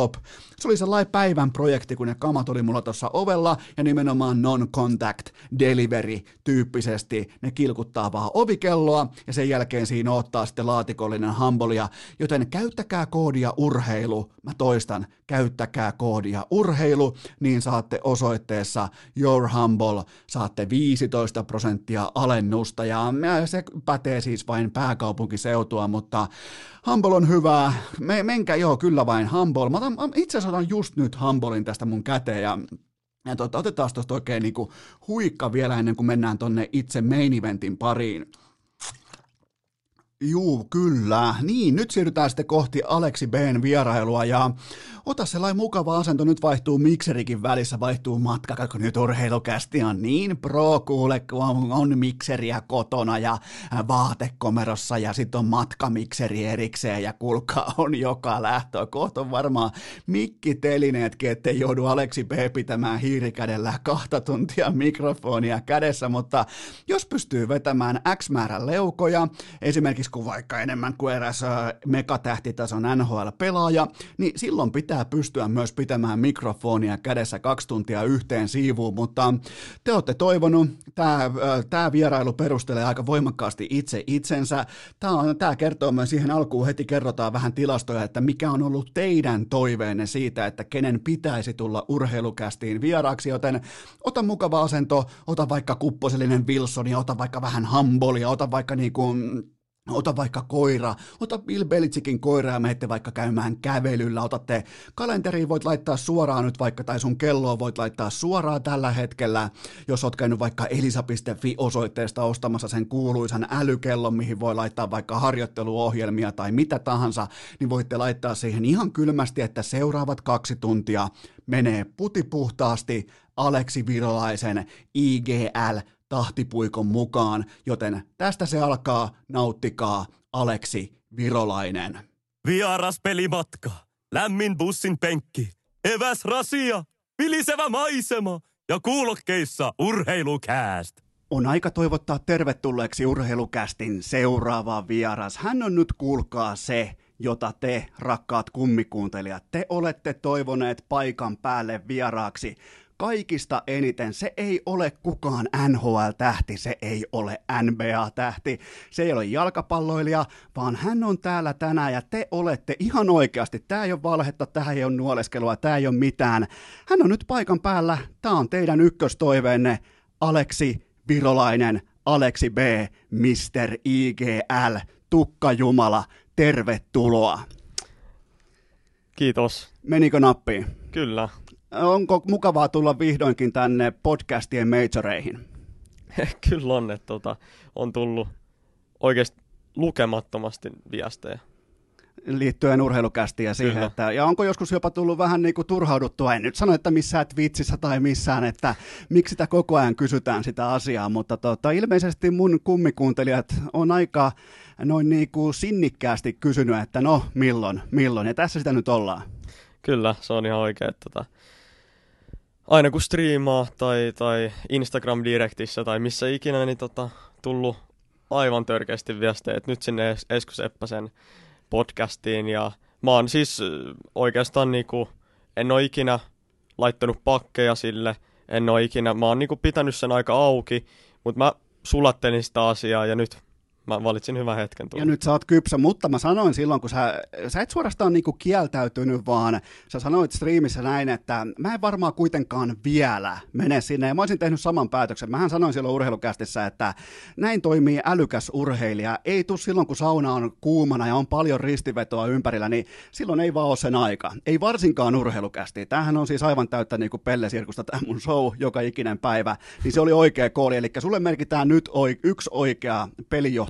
tip-top. Se oli sellainen päivän projekti, kun ne kamat oli mulla tuossa ovella ja nimenomaan non-contact delivery tyyppisesti. Ne kilkuttaa vaan ovikelloa ja sen jälkeen siinä ottaa sitten laatikollinen hambolia, joten käyttäkää koodia urheilu. Mä toistan, käyttäkää koodia urheilu, niin saatte osoitteessa Your Humble, saatte 15 prosenttia alennusta ja se pätee siis vain pääkaupunkiseutua, mutta Humble on hyvää. Me, menkää, joo, kyllä vain Humble. Mä otan, itse asiassa otan just nyt Humblein tästä mun käteen ja ja tuota, otetaan tuosta oikein niin kuin huikka vielä ennen kuin mennään tonne itse main eventin pariin. Juu, kyllä. Niin, nyt siirrytään sitten kohti Aleksi B:n vierailua ja ota sellainen mukava asento, nyt vaihtuu mikserikin välissä, vaihtuu matka, kun nyt urheilukästi on niin pro kuule, kun on, on mikseriä kotona ja vaatekomerossa ja sitten on matkamikseri erikseen ja kulka on joka lähtö. Kohta on varmaan mikkitelineetkin, ettei joudu Aleksi B pitämään hiirikädellä kahta tuntia mikrofonia kädessä, mutta jos pystyy vetämään X määrän leukoja, esimerkiksi kun vaikka enemmän kuin eräs megatähtitason NHL-pelaaja, niin silloin pitää pystyä myös pitämään mikrofonia kädessä kaksi tuntia yhteen siivuun, mutta te olette toivonut, tämä, tämä vierailu perustelee aika voimakkaasti itse itsensä. Tämä, tämä kertoo myös siihen alkuun heti kerrotaan vähän tilastoja, että mikä on ollut teidän toiveenne siitä, että kenen pitäisi tulla urheilukästiin vieraaksi, joten ota mukava asento, ota vaikka kupposellinen Wilson ota vaikka vähän hambolia, ota vaikka niin kuin Ota vaikka koira, ota Bill Belichickin koira ja menette vaikka käymään kävelyllä, otatte kalenteriin, voit laittaa suoraan nyt vaikka, tai sun kelloa voit laittaa suoraan tällä hetkellä, jos oot käynyt vaikka elisa.fi osoitteesta ostamassa sen kuuluisan älykellon, mihin voi laittaa vaikka harjoitteluohjelmia tai mitä tahansa, niin voitte laittaa siihen ihan kylmästi, että seuraavat kaksi tuntia menee putipuhtaasti. Aleksi Virolaisen IGL tahtipuikon mukaan, joten tästä se alkaa, nauttikaa Aleksi Virolainen. Vieras pelimatka, lämmin bussin penkki, eväs rasia, vilisevä maisema ja kuulokkeissa urheilukääst. On aika toivottaa tervetulleeksi urheilukästin seuraava vieras. Hän on nyt kuulkaa se, jota te, rakkaat kummikuuntelijat, te olette toivoneet paikan päälle vieraaksi kaikista eniten. Se ei ole kukaan NHL-tähti, se ei ole NBA-tähti, se ei ole jalkapalloilija, vaan hän on täällä tänään ja te olette ihan oikeasti. Tämä ei ole valhetta, tämä ei ole nuoleskelua, tämä ei ole mitään. Hän on nyt paikan päällä, tämä on teidän ykköstoiveenne, Aleksi Virolainen, Aleksi B, Mr. IGL, Tukka Jumala, tervetuloa. Kiitos. Menikö nappiin? Kyllä. Onko mukavaa tulla vihdoinkin tänne podcastien majoreihin? (laughs) Kyllä on, että tota, on tullut oikeasti lukemattomasti viestejä. liittyen urheilukästiin ja siihen, Kyllä. että, ja onko joskus jopa tullut vähän niin kuin turhauduttua, en nyt sano, että missään Twitchissä tai missään, että miksi sitä koko ajan kysytään sitä asiaa, mutta tota, ilmeisesti mun kummikuuntelijat on aika noin niin kuin sinnikkäästi kysynyt, että no milloin, milloin, ja tässä sitä nyt ollaan. Kyllä, se on ihan oikein. Että tota, aina kun striimaa tai, tai Instagram-direktissä tai missä ikinä, niin tota, tullut aivan törkeästi viestejä, että nyt sinne Es- Esko Seppäsen podcastiin. Ja mä oon siis äh, oikeastaan niinku, en ole ikinä laittanut pakkeja sille, en ole ikinä, mä oon niinku pitänyt sen aika auki, mutta mä sulattelin sitä asiaa ja nyt mä valitsin hyvän hetken tulla. Ja nyt sä oot kypsä, mutta mä sanoin silloin, kun sä, sä et suorastaan niinku kieltäytynyt, vaan sä sanoit striimissä näin, että mä en varmaan kuitenkaan vielä mene sinne. Ja mä olisin tehnyt saman päätöksen. Mähän sanoin silloin urheilukästissä, että näin toimii älykäs urheilija. Ei tuu silloin, kun sauna on kuumana ja on paljon ristivetoa ympärillä, niin silloin ei vaan ole sen aika. Ei varsinkaan urheilukästi. Tämähän on siis aivan täyttä niinku pellesirkusta tämä mun show joka ikinen päivä. Niin se oli oikea kooli. Eli sulle merkitään nyt oi, yksi oikea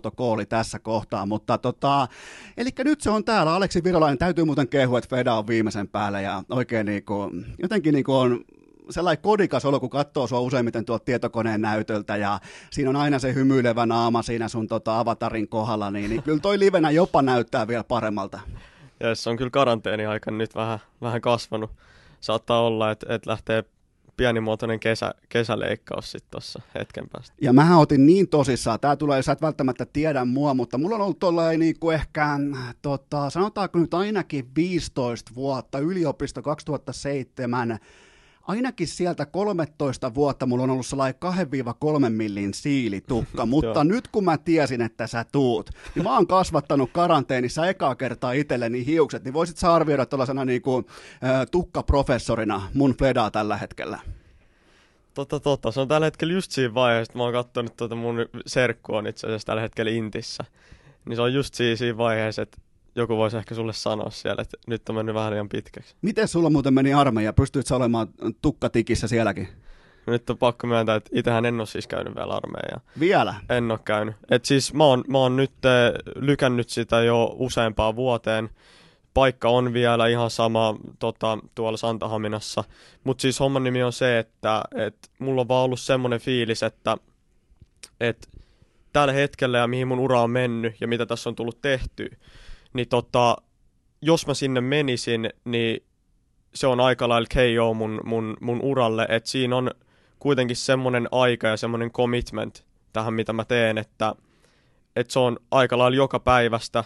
pelijohtokooli tässä kohtaa, mutta tota, eli nyt se on täällä. Aleksi Virolainen täytyy muuten kehua, että Feda on viimeisen päällä ja oikein niinku, jotenkin niinku on sellainen kodikas olo, kun katsoo sua useimmiten tuolta tietokoneen näytöltä ja siinä on aina se hymyilevä naama siinä sun tota avatarin kohdalla, niin, niin kyllä toi livenä jopa näyttää vielä paremmalta. Ja se on kyllä karanteeni aika nyt vähän, vähän kasvanut. Saattaa olla, että, että lähtee pienimuotoinen kesä, kesäleikkaus sitten tuossa hetken päästä. Ja mähän otin niin tosissaan, tää tulee, sä et välttämättä tiedä mua, mutta mulla on ollut tollain niinku ehkä, tota, sanotaanko nyt ainakin 15 vuotta, yliopisto 2007, ainakin sieltä 13 vuotta mulla on ollut sellainen 2-3 millin siilitukka, (laughs) mutta nyt kun mä tiesin, että sä tuut, niin mä oon kasvattanut karanteenissa ekaa kertaa itselleni hiukset, niin voisit sä arvioida tuollaisena niinku, äh, tukkaprofessorina mun Fedaa tällä hetkellä? Totta, totta. Se on tällä hetkellä just siinä vaiheessa, että mä oon katsonut tuota mun serkku on itse asiassa tällä hetkellä Intissä. Niin se on just siinä, siinä vaiheessa, että joku voisi ehkä sulle sanoa siellä, että nyt on mennyt vähän liian pitkäksi. Miten sulla muuten meni armeija? Pystyit sä olemaan tukkatikissä sielläkin? Nyt on pakko myöntää, että itsehän en ole siis käynyt vielä armeijaa. Vielä? En ole käynyt. Et siis mä oon, mä oon nyt eh, lykännyt sitä jo useampaan vuoteen. Paikka on vielä ihan sama tota, tuolla Santahaminassa. Mutta siis homman nimi on se, että et mulla on vaan ollut semmoinen fiilis, että et tällä hetkellä ja mihin mun ura on mennyt ja mitä tässä on tullut tehty, niin tota, jos mä sinne menisin, niin se on aika lailla KO mun, mun, mun uralle, että siinä on kuitenkin semmoinen aika ja semmoinen commitment tähän, mitä mä teen, että, että se on aika lailla joka päivästä.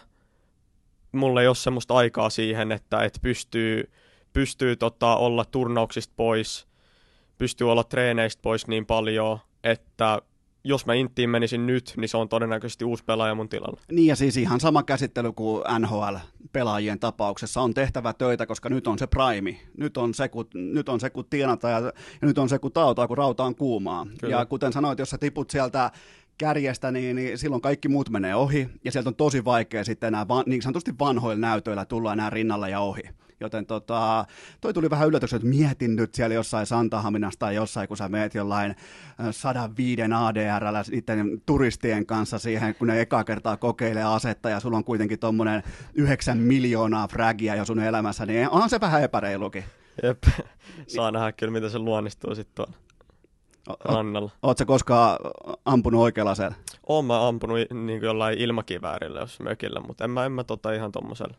Mulla ei ole semmoista aikaa siihen, että, että pystyy, pystyy tota, olla turnauksista pois, pystyy olla treeneistä pois niin paljon, että jos mä Inttiin menisin nyt, niin se on todennäköisesti uusi pelaaja mun tilalla. Niin ja siis ihan sama käsittely kuin NHL-pelaajien tapauksessa on tehtävä töitä, koska nyt on se prime. Nyt on se, kun, nyt on se, kun tienata ja, ja nyt on se, kun tautaa, kun rauta on kuumaa. Kyllä. Ja kuten sanoit, jos sä tiput sieltä kärjestä, niin, niin silloin kaikki muut menee ohi, ja sieltä on tosi vaikea sitten enää van, niin sanotusti vanhoilla näytöillä tulla enää rinnalla ja ohi. Joten tota, toi tuli vähän yllätys, että mietin nyt siellä jossain Santahaminassa tai jossain, kun sä meet jollain äh, 105 ADRllä niiden turistien kanssa siihen, kun ne ekaa kertaa kokeilee asetta ja sulla on kuitenkin tommonen 9 miljoonaa fragia jo sun elämässä, niin onhan se vähän epäreilukin. Jep. (laughs) Saa nähdä kyllä, miten se luonnistuu sitten tuolla rannalla. Oletko koskaan ampunut oikealla aseella? Oon mä ampunut niin jollain ilmakiväärillä jos mökillä, mutta en mä, en mä tota ihan tommosella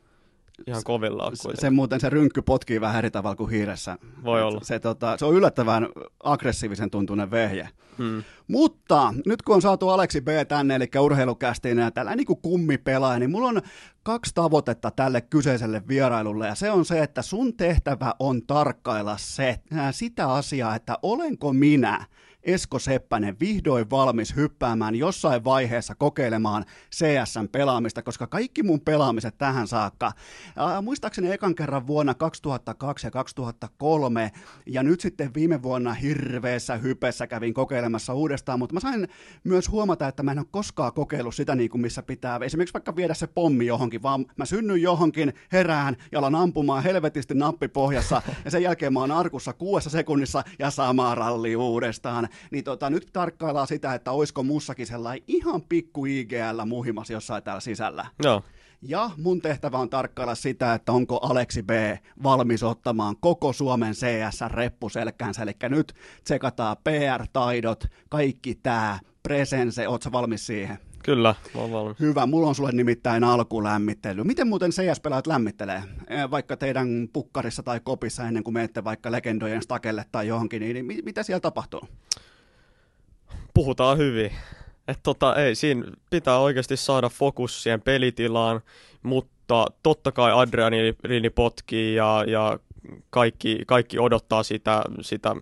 ihan kovilla Se, se muuten se rynkky potkii vähän eri tavalla kuin hiiressä. Voi olla. Se, tota, se on yllättävän aggressiivisen tuntunen vehje. Hmm. Mutta nyt kun on saatu Aleksi B tänne, eli urheilukästiin ja tällä niin kuin kummipelaaja, niin mulla on kaksi tavoitetta tälle kyseiselle vierailulle, ja se on se, että sun tehtävä on tarkkailla se, ää, sitä asiaa, että olenko minä Esko Seppänen vihdoin valmis hyppäämään jossain vaiheessa kokeilemaan CSN pelaamista, koska kaikki mun pelaamiset tähän saakka, ää, muistaakseni ekan kerran vuonna 2002 ja 2003, ja nyt sitten viime vuonna hirveässä hypessä kävin kokeilemassa uudestaan, mutta mä sain myös huomata, että mä en ole koskaan kokeillut sitä niin kuin missä pitää, esimerkiksi vaikka viedä se pommi johonkin, vaan mä synnyn johonkin, herään ja alan ampumaan helvetisti nappi pohjassa, ja sen jälkeen mä oon arkussa kuudessa sekunnissa ja sama ralli uudestaan. Niin tota, nyt tarkkaillaan sitä, että oisko mussakin sellainen ihan pikku IGL muhimas jossain täällä sisällä. Joo, Ja mun tehtävä on tarkkailla sitä, että onko Aleksi B valmis ottamaan koko Suomen CS reppuselkäänsä. Eli nyt tsekataan PR-taidot, kaikki tää, presense, ootko sä valmis siihen? Kyllä, mä oon valmis. Hyvä, mulla on sulle nimittäin alkulämmittely. Miten muuten CS-pelaajat lämmittelee? Eh, Vaikka teidän pukkarissa tai kopissa ennen kuin menette vaikka legendojen stakelle tai johonkin, niin mi- mitä siellä tapahtuu? Puhutaan hyvin. Et tota, ei, siinä pitää oikeasti saada fokus siihen pelitilaan, mutta totta kai adrenaliini potkii ja, ja kaikki, kaikki odottaa sitä, sitä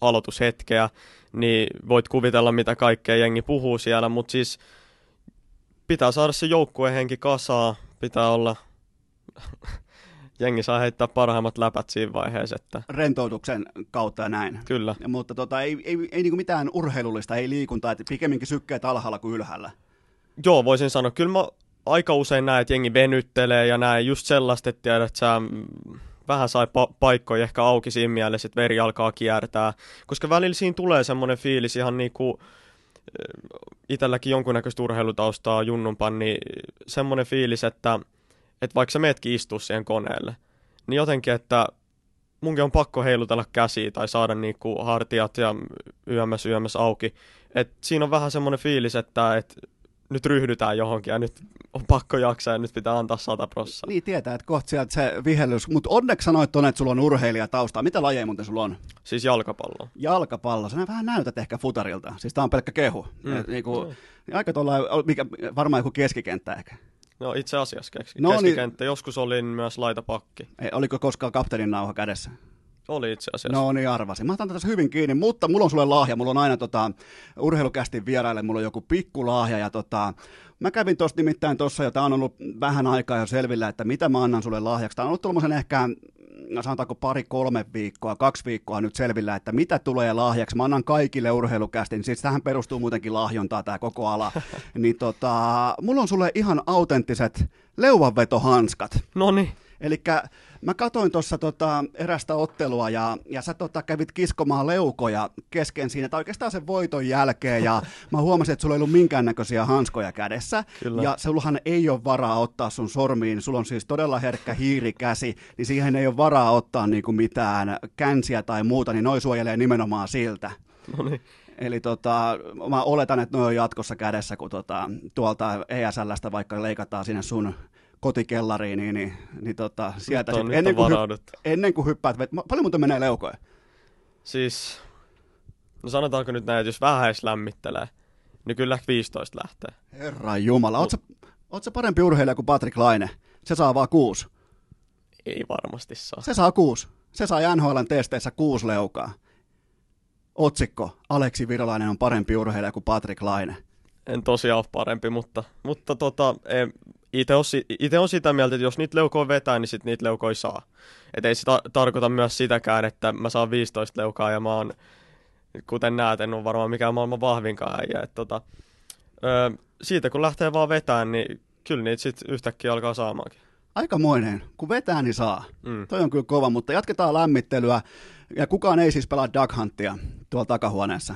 aloitushetkeä, niin voit kuvitella, mitä kaikkea jengi puhuu siellä, mutta siis pitää saada se joukkuehenki kasaa, pitää olla, (laughs) jengi saa heittää parhaimmat läpät siinä vaiheessa, että Rentoutuksen kautta ja näin. kyllä. Ja, mutta tota, ei, ei, ei niinku mitään urheilullista, ei liikuntaa, että pikemminkin sykkeet alhaalla kuin ylhäällä. Joo, voisin sanoa. Kyllä mä aika usein näen, että jengi venyttelee ja näin just sellaista, että tiedät, että sä mm, vähän sai pa- paikkoja ehkä auki siinä mielessä, että veri alkaa kiertää. Koska välillä siinä tulee semmoinen fiilis ihan niinku, itselläkin jonkunnäköistä urheilutaustaa junnumpan, niin semmoinen fiilis, että, että vaikka sä meetkin istua siihen koneelle, niin jotenkin, että munkin on pakko heilutella käsiä tai saada niinku hartiat ja yömmäs yömmäs auki. Et siinä on vähän semmoinen fiilis, että et nyt ryhdytään johonkin ja nyt on pakko jaksaa ja nyt pitää antaa sata prossaa. Niin tietää, että kohta sieltä se vihellys, mutta onneksi sanoit tuonne, että sulla on urheilijatausta. Mitä lajeja muuten sulla on? Siis jalkapallo. Jalkapallo, sä vähän näytät ehkä futarilta. Siis tää on pelkkä kehu. Mm. Mm. Niinku, aika tuolla, mikä, varmaan joku keskikenttä ehkä. No itse asiassa keski- No niin. keskikenttä. Joskus olin myös laitapakki. Ei, oliko koskaan kapteenin nauha kädessä? Oli itse asiassa. No niin, arvasin. Mä otan tässä hyvin kiinni, mutta mulla on sulle lahja. Mulla on aina tota, urheilukästin vieraille, mulla on joku pikku lahja ja tota, mä kävin tosta nimittäin tossa, jota on ollut vähän aikaa jo selvillä, että mitä mä annan sulle lahjaksi. Tää on ollut tuommoisen ehkä no sanotaanko pari, kolme viikkoa, kaksi viikkoa nyt selvillä, että mitä tulee lahjaksi. Mä annan kaikille urheilukästin, siis tähän perustuu muutenkin lahjontaa tämä koko ala. (laughs) niin tota, mulla on sulle ihan autenttiset leuvanvetohanskat. No niin. Eli mä katoin tuossa tota erästä ottelua ja, ja sä tota kävit kiskomaan leukoja kesken siinä, tai oikeastaan sen voiton jälkeen, ja mä huomasin, että sulla ei ollut minkäännäköisiä hanskoja kädessä, Kyllä. ja sullahan ei ole varaa ottaa sun sormiin, sulla on siis todella herkkä hiirikäsi, niin siihen ei ole varaa ottaa niinku mitään känsiä tai muuta, niin noi suojelee nimenomaan siltä. No niin. Eli tota, mä oletan, että ne on jatkossa kädessä, kun tota, tuolta ESLstä vaikka leikataan sinne sun kotikellariin, niin, niin, niin tota, sieltä sit, ennen, kuin ennen kuin hyppäät, paljon muuten menee leukoja? Siis, no sanotaanko nyt näin, että jos vähän edes lämmittelee, niin kyllä 15 lähtee. Herra Jumala, oot sä, oot sä parempi urheilija kuin Patrick Laine? Se saa vaan kuusi. Ei varmasti saa. Se saa kuusi. Se saa NHLn testeissä kuusi leukaa. Otsikko, Aleksi Virolainen on parempi urheilija kuin Patrick Laine. En tosiaan ole parempi, mutta, mutta tota, itse on, ite on sitä mieltä, että jos niitä leukoja vetää, niin sit niitä leukoja saa. Et ei se ta- tarkoita myös sitäkään, että mä saan 15 leukaa ja mä oon, kuten näet, en ole varmaan mikään maailman vahvinkaan äijä. Et tota, ö, siitä kun lähtee vaan vetään, niin kyllä niitä sitten yhtäkkiä alkaa saamaankin. Aikamoinen. Kun vetää, niin saa. Mm. Toi on kyllä kova, mutta jatketaan lämmittelyä. Ja kukaan ei siis pelaa Duck Huntia tuolla takahuoneessa.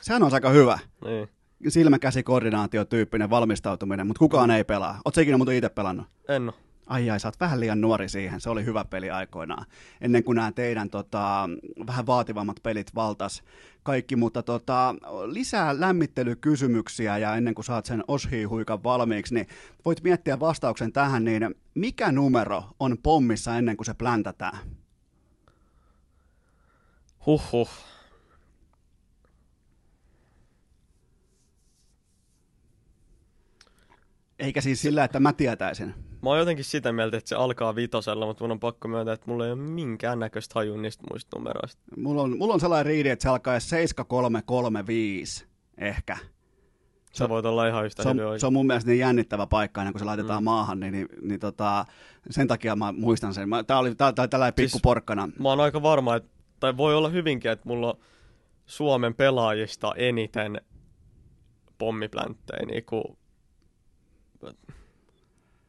Sehän on aika hyvä. Niin. Silmäkäsikoordinaatiotyyppinen valmistautuminen, mutta kukaan ei pelaa. Oletko ikinä muuten itse pelannut? En oo. Ai ai, sä oot vähän liian nuori siihen. Se oli hyvä peli aikoinaan. Ennen kuin nämä teidän tota, vähän vaativammat pelit valtas kaikki, mutta tota, lisää lämmittelykysymyksiä ja ennen kuin saat sen oshihuikan valmiiksi, niin voit miettiä vastauksen tähän, niin mikä numero on pommissa ennen kuin se pläntätään? Huhhuh. Eikä siis sillä, että mä tietäisin. Mä oon jotenkin sitä mieltä, että se alkaa vitosella, mutta mun on pakko myöntää, että mulla ei ole minkäännäköistä hajua niistä muista numeroista. Mulla on, mulla on sellainen riidi, että se alkaa 7335 ehkä. Sä voit olla ihan yhtä Se on, se on mun mielestä niin jännittävä paikka, ennen kuin se laitetaan Mm. maahan, niin, niin, niin tota, sen takia mä muistan sen. Mä- Tää oli tää, tää, tällainen Siis- pikku porkkana. Mä oon aika varma, että, tai voi olla hyvinkin, että mulla on Suomen pelaajista eniten pommiplänttejä niinku,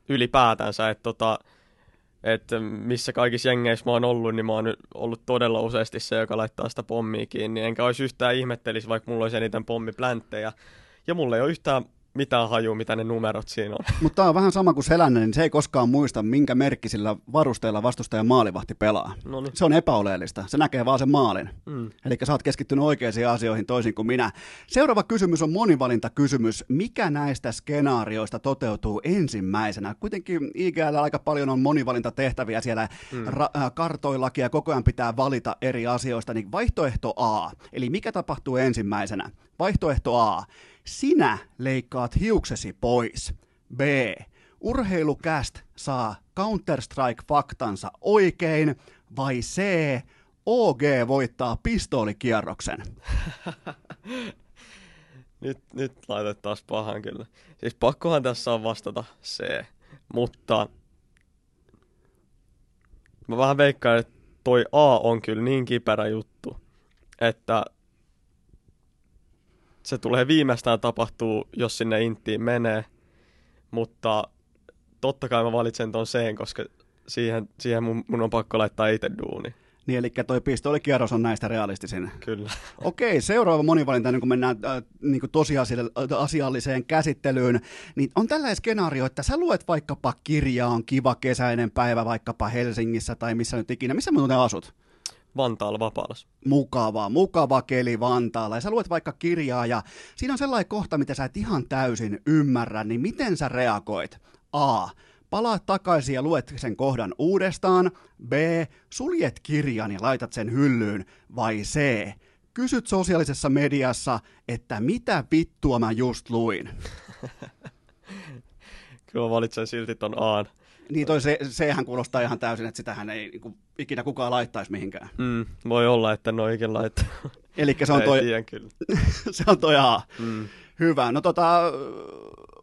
ylipäätänsä, että tota, että missä kaikissa jengeissä mä oon ollut, niin mä oon ollut todella useasti se, joka laittaa sitä pommia kiinni, enkä olisi yhtään ihmettelisi, vaikka mulla olisi eniten pommipläntejä, ja mulla ei ole yhtään mitään hajua, mitä ne numerot siinä on. (laughs) Mutta tää on vähän sama kuin Selänne, niin se ei koskaan muista, minkä merkkisillä varusteilla vastustajan maalivahti pelaa. No niin. Se on epäoleellista. Se näkee vaan sen maalin. Mm. Eli sä oot keskittynyt oikeisiin asioihin toisin kuin minä. Seuraava kysymys on monivalintakysymys. Mikä näistä skenaarioista toteutuu ensimmäisenä? Kuitenkin IGL aika paljon on monivalintatehtäviä siellä mm. ra- äh, kartoillakin ja koko ajan pitää valita eri asioista. Niin vaihtoehto A, eli mikä tapahtuu ensimmäisenä? Vaihtoehto A, sinä leikkaat hiuksesi pois. B, urheilukäst saa Counter-Strike-faktansa oikein. Vai C, OG voittaa pistoolikierroksen. (laughs) Nyt, nyt laitat taas pahan kyllä. Siis pakkohan tässä on vastata C, mutta mä vähän veikkaan, että toi A on kyllä niin kiperä juttu, että se tulee viimeistään tapahtuu, jos sinne inttiin menee, mutta totta kai mä valitsen ton C, koska siihen, siihen mun, mun on pakko laittaa itse duuni. Niin, eli toi pistoolikierros on näistä realistisin. Kyllä. (laughs) Okei, seuraava monivalinta, niin kun mennään äh, niin kuin tosiasialliseen käsittelyyn, niin on tällainen skenaario, että sä luet vaikkapa kirjaa, on kiva kesäinen päivä vaikkapa Helsingissä tai missä nyt ikinä. Missä muuten asut? Vantaalla vapaalas. mukava, mukava keli Vantaalla. Ja sä luet vaikka kirjaa ja siinä on sellainen kohta, mitä sä et ihan täysin ymmärrä, niin miten sä reagoit? A. Palaat takaisin ja luet sen kohdan uudestaan. B. Suljet kirjan ja laitat sen hyllyyn. Vai C. Kysyt sosiaalisessa mediassa, että mitä vittua mä just luin. (laughs) Kyllä mä valitsen silti ton A. Niin toi se, sehän kuulostaa ihan täysin, että sitähän ei niin kuin, ikinä kukaan laittaisi mihinkään. Mm, voi olla, että ikinä laittanut. Eli (laughs) (laughs) se on toi, kyllä. se on toi A. Mm. Hyvä. No tota,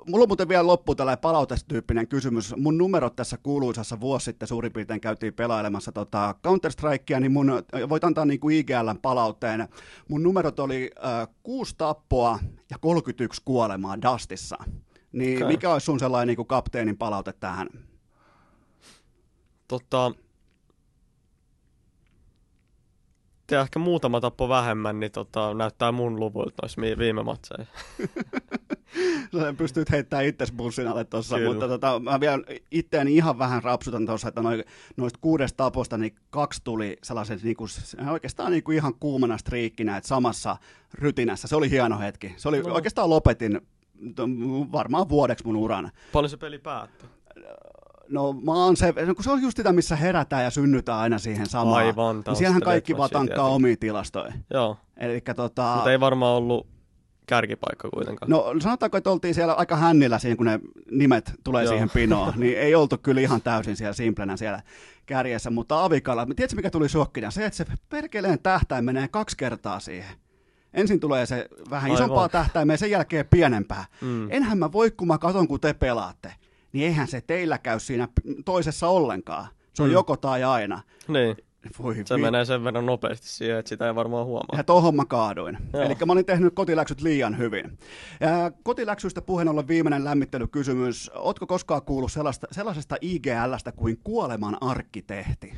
mulla on muuten vielä loppu tällainen palautestyyppinen kysymys. Mun numerot tässä kuuluisassa vuosi sitten suurin piirtein käytiin pelailemassa tota Counter-Strikea, niin mun, voit antaa niin kuin IGLn palautteen. Mun numerot oli äh, kuusi tappoa ja 31 kuolemaa Dustissa. Niin Okei. mikä olisi sun sellainen niin kuin kapteenin palaute tähän? Tota, te ehkä muutama tappo vähemmän, niin tota, näyttää mun luvuilta noissa viime matseissa. (laughs) Sä pystyt heittämään itse bussin alle tuossa, mutta tota, mä vielä itteeni ihan vähän rapsutan tuossa, että noi, noista kuudesta taposta niin kaksi tuli sellaisen niinku, oikeastaan niinku ihan kuumana striikkinä, että samassa rytinässä. Se oli hieno hetki. Se oli, No. oikeastaan lopetin varmaan vuodeksi mun uran. Paljon se peli päättyi. No mä oon se, no, kun se on just sitä, missä herätään ja synnytään aina siihen samaan. Aivan, niin siellähän kaikki vaan tankkaa omia tilastoja. Joo, Eli tota, mutta ei varmaan ollut kärkipaikka kuitenkaan. No sanotaanko, että oltiin siellä aika hännillä siinä, kun ne nimet tulee Joo. siihen pinoon, (laughs) niin ei oltu kyllä ihan täysin siellä simplenä siellä kärjessä, mutta Avikalla, tiedätkö mikä tuli shokkina? Se, että se perkeleen tähtäin menee kaksi kertaa siihen. Ensin tulee se vähän Aivan. isompaa tähtäimää, sen jälkeen pienempää. Mm. Enhän mä voi, kun mä katon, kun te pelaatte, niin eihän se teillä käy siinä toisessa ollenkaan. Se on Mm. joko tai aina. Niin, Voi se vi- menee sen verran nopeasti siihen, että sitä ei varmaan huomaa. ja tohon mä kaaduin. Eli mä olin tehnyt kotiläksyt liian hyvin. Ja kotiläksyistä puheen ollen viimeinen lämmittelykysymys. Ootko koskaan kuullut sellaista, sellaisesta IGLstä kuin kuoleman arkkitehti?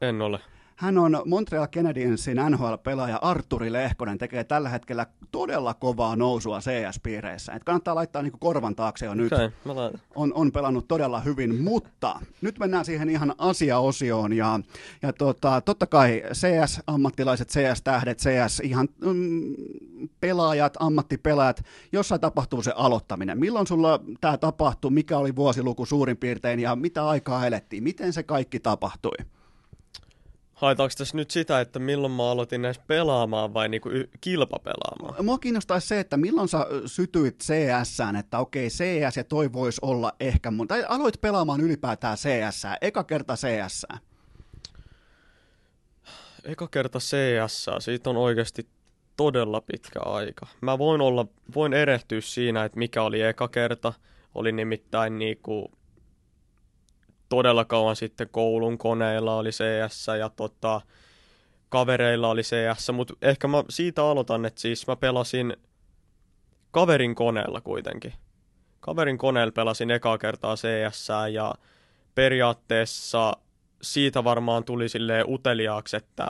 En ole. Hän on Montreal Canadiensin NHL-pelaaja Arturi Lehkonen, tekee tällä hetkellä todella kovaa nousua CS-piireissä. Et kannattaa laittaa niinku korvan taakse jo nyt. Laitan. On, on pelannut todella hyvin, mutta nyt mennään siihen ihan asiaosioon ja, ja tota, totta kai CS-ammattilaiset, CS-tähdet, CS ihan mm, pelaajat, ammattipelaajat, jossain tapahtuu se aloittaminen. Milloin sulla tämä tapahtui, mikä oli vuosiluku suurin piirtein ja mitä aikaa elettiin, miten se kaikki tapahtui? Haetaanko tässä nyt sitä, että milloin mä aloitin näissä pelaamaan vai niinku y- kilpapelaamaan? Mua kiinnostaisi se, että milloin sä sytyit cs että okei, CS ja toi voisi olla ehkä mun, tai aloit pelaamaan ylipäätään CS, eka kerta CS. Eka kerta CS, siitä on oikeasti todella pitkä aika. Mä voin olla, voin erehtyä siinä, että mikä oli eka kerta. Oli nimittäin niinku todella kauan sitten koulun koneilla oli CS ja tota, kavereilla oli CS, mutta ehkä mä siitä aloitan, että siis mä pelasin kaverin koneella kuitenkin. Kaverin koneella pelasin ekaa kertaa CS ja periaatteessa siitä varmaan tuli silleen uteliaaksi, että,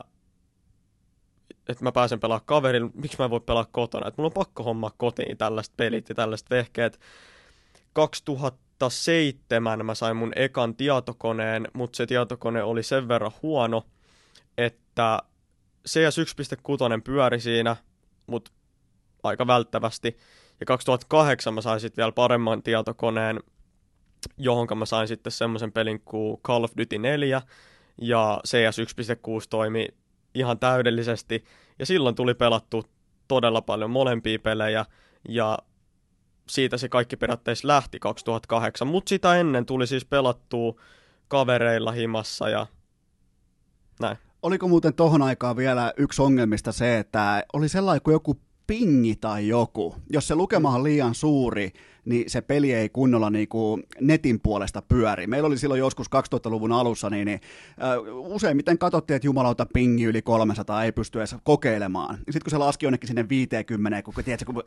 että mä pääsen pelaamaan kaverilla, miksi mä en voi pelaa kotona, että mulla on pakko hommaa kotiin tällaiset pelit ja tällaiset vehkeet. 2007 mä sain mun ekan tietokoneen, mutta se tietokone oli sen verran huono, että CS 1.6 pyöri siinä, mutta aika välttävästi. Ja 2008 mä sain sitten vielä paremman tietokoneen, johon mä sain sitten semmoisen pelin kuin Call of Duty 4, ja CS 1.6 toimi ihan täydellisesti, ja silloin tuli pelattu todella paljon molempia pelejä, ja siitä se kaikki periaatteessa lähti 2008, mutta sitä ennen tuli siis pelattua kavereilla himassa ja näin. Oliko muuten tohon aikaan vielä yksi ongelmista se, että oli sellainen kuin joku pingi tai joku. Jos se lukema on liian suuri, niin se peli ei kunnolla niin kuin netin puolesta pyöri. Meillä oli silloin joskus 2000-luvun alussa, niin, niin äh, useimmiten katsottiin, että jumalauta pingi yli 300 ei pysty edes kokeilemaan. Sitten kun se laski jonnekin sinne 50, kun, tiedätkö, kun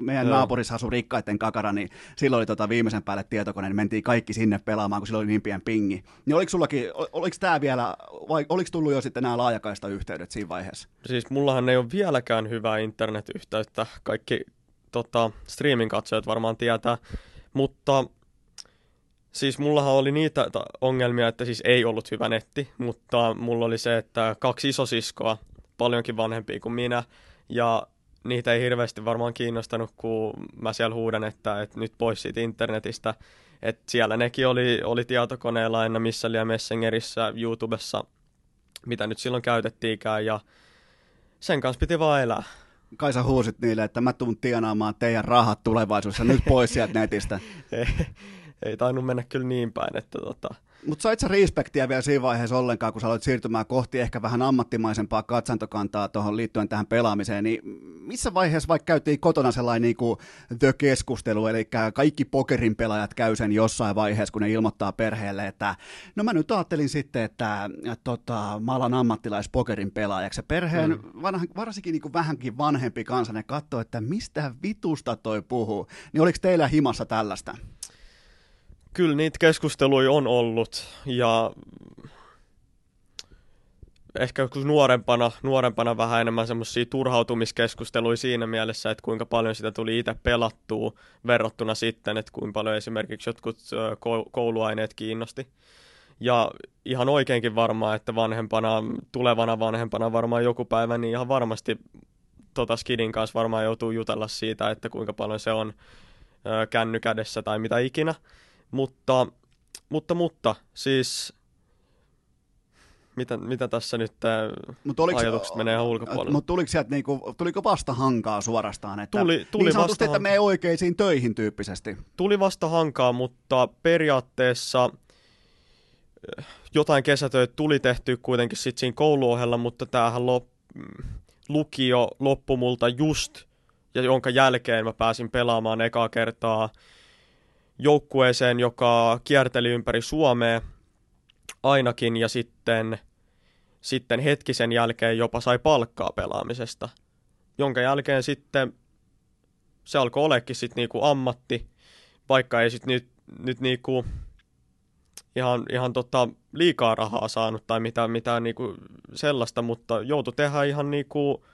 meidän Joo. naapurissa asui rikkaiden kakara, niin silloin oli tota viimeisen päälle tietokone, niin mentiin kaikki sinne pelaamaan, kun silloin oli niin pieni pingi. Niin oliko sullakin, oliko tämä vielä, vai oliko tullut jo sitten nämä laajakaista yhteydet siinä vaiheessa? Siis mullahan ei ole vieläkään hyvää internetyhteyttä. Kaikki tota, streamin katsojat varmaan tietää, mutta siis mullahan oli niitä ongelmia, että siis ei ollut hyvä netti, mutta mulla oli se, että kaksi isosiskoa, paljonkin vanhempia kuin minä, ja niitä ei hirveästi varmaan kiinnostanut, kun mä siellä huudan, että, että nyt pois siitä internetistä. että siellä nekin oli, oli tietokoneella aina missä oli Messengerissä, YouTubessa, mitä nyt silloin käytettiinkään, ja sen kanssa piti vaan elää. Kaisa huusit niille, että mä tuun tienaamaan teidän rahat tulevaisuudessa nyt pois sieltä netistä. (laughs) ei, ei tainnut mennä kyllä niin päin, että tota, mutta sait sä respektiä vielä siinä vaiheessa ollenkaan, kun sä aloit siirtymään kohti ehkä vähän ammattimaisempaa katsantokantaa tuohon liittyen tähän pelaamiseen, niin missä vaiheessa vaikka käytiin kotona sellainen niin kuin the-keskustelu, eli kaikki pokerin pelaajat käy sen jossain vaiheessa, kun ne ilmoittaa perheelle, että no mä nyt ajattelin sitten, että, että tota, mä alan ammattilaispokerin pelaajaksi. Ja perheen mm. vanha, varsinkin niin kuin vähänkin vanhempi kansa, ne katsoo, että mistä vitusta toi puhuu. Niin oliko teillä himassa tällaista? Kyllä niitä keskusteluja on ollut ja ehkä nuorempana, nuorempana vähän enemmän semmoisia turhautumiskeskusteluja siinä mielessä, että kuinka paljon sitä tuli itse pelattua verrattuna sitten, että kuinka paljon esimerkiksi jotkut kouluaineet kiinnosti. Ja ihan oikeinkin varmaan, että vanhempana, tulevana vanhempana varmaan joku päivä, niin ihan varmasti tota Skidin kanssa varmaan joutuu jutella siitä, että kuinka paljon se on kännykädessä tai mitä ikinä. Mutta, mutta, mutta, siis mitä, mitä tässä nyt Mut oliko, ajatukset menee ihan ulkopuolelle. Mutta tuliko sieltä niinku, tuliko vasta hankaa suorastaan? Että tuli, tuli niin vasta että me oikeisiin töihin tyyppisesti. Tuli vasta hankaa, mutta periaatteessa eh, jotain kesätöitä tuli tehty kuitenkin sitten siinä kouluohella, mutta tämähän lop, lukio loppui multa just, ja jonka jälkeen mä pääsin pelaamaan ekaa kertaa joukkueeseen, joka kierteli ympäri Suomea ainakin ja sitten, sitten hetkisen jälkeen jopa sai palkkaa pelaamisesta, jonka jälkeen sitten se alkoi olekin sitten niinku ammatti, vaikka ei sitten nyt, nyt niinku ihan, ihan tota liikaa rahaa saanut tai mitään, mitään niinku sellaista, mutta joutui tehdä ihan niinku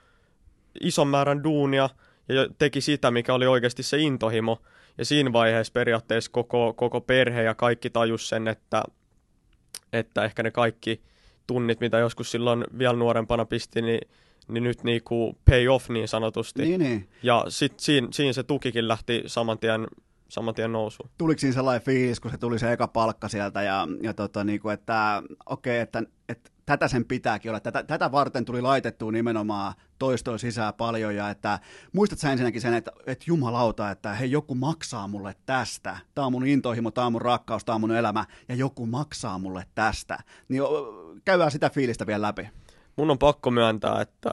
ison määrän duunia ja teki sitä, mikä oli oikeasti se intohimo. Ja siinä vaiheessa periaatteessa koko, koko perhe ja kaikki tajus sen, että, että ehkä ne kaikki tunnit, mitä joskus silloin vielä nuorempana pisti, niin, niin nyt niinku pay off niin sanotusti. Niin, niin. Ja sitten siinä, siinä se tukikin lähti saman tien, saman tien nousuun. Tuliko siinä sellainen fiilis, kun se tuli se eka palkka sieltä ja, ja tota, niin kuin, että okei, okay, että, että tätä sen pitääkin olla. Tätä, tätä varten tuli laitettua nimenomaan toistoa sisään paljon ja että muistat sä ensinnäkin sen, että, että jumalauta, että hei joku maksaa mulle tästä. Tämä on mun intohimo, tämä on mun rakkaus, tämä on mun elämä ja joku maksaa mulle tästä. Niin käydään sitä fiilistä vielä läpi. Mun on pakko myöntää, että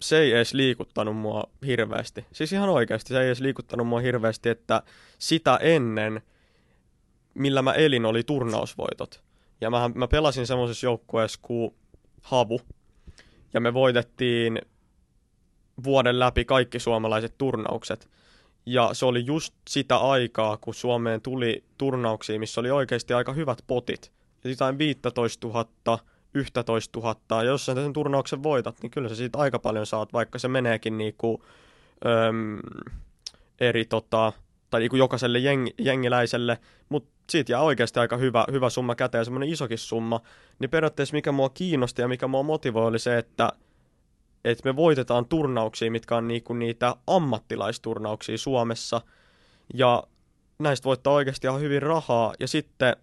se ei edes liikuttanut mua hirveästi. Siis ihan oikeasti se ei edes liikuttanut mua hirveästi, että sitä ennen, millä mä elin, oli turnausvoitot. Ja mähän, mä pelasin semmoisessa joukkueessa kuin Havu. Ja me voitettiin vuoden läpi kaikki suomalaiset turnaukset. Ja se oli just sitä aikaa, kun Suomeen tuli turnauksia, missä oli oikeasti aika hyvät potit. Ja jotain 15 000, 11 000. Ja jos sä sen turnauksen voitat, niin kyllä sä siitä aika paljon saat, vaikka se meneekin niinku, öm, eri tota, tai niinku jokaiselle jeng, jengiläiselle, mutta siitä jää oikeasti aika hyvä, hyvä summa käteen, semmoinen isokin summa. Niin periaatteessa mikä mua kiinnosti ja mikä mua motivoi oli se, että että me voitetaan turnauksia, mitkä on niinku niitä ammattilaisturnauksia Suomessa. Ja näistä voittaa oikeasti ihan hyvin rahaa. Ja sitten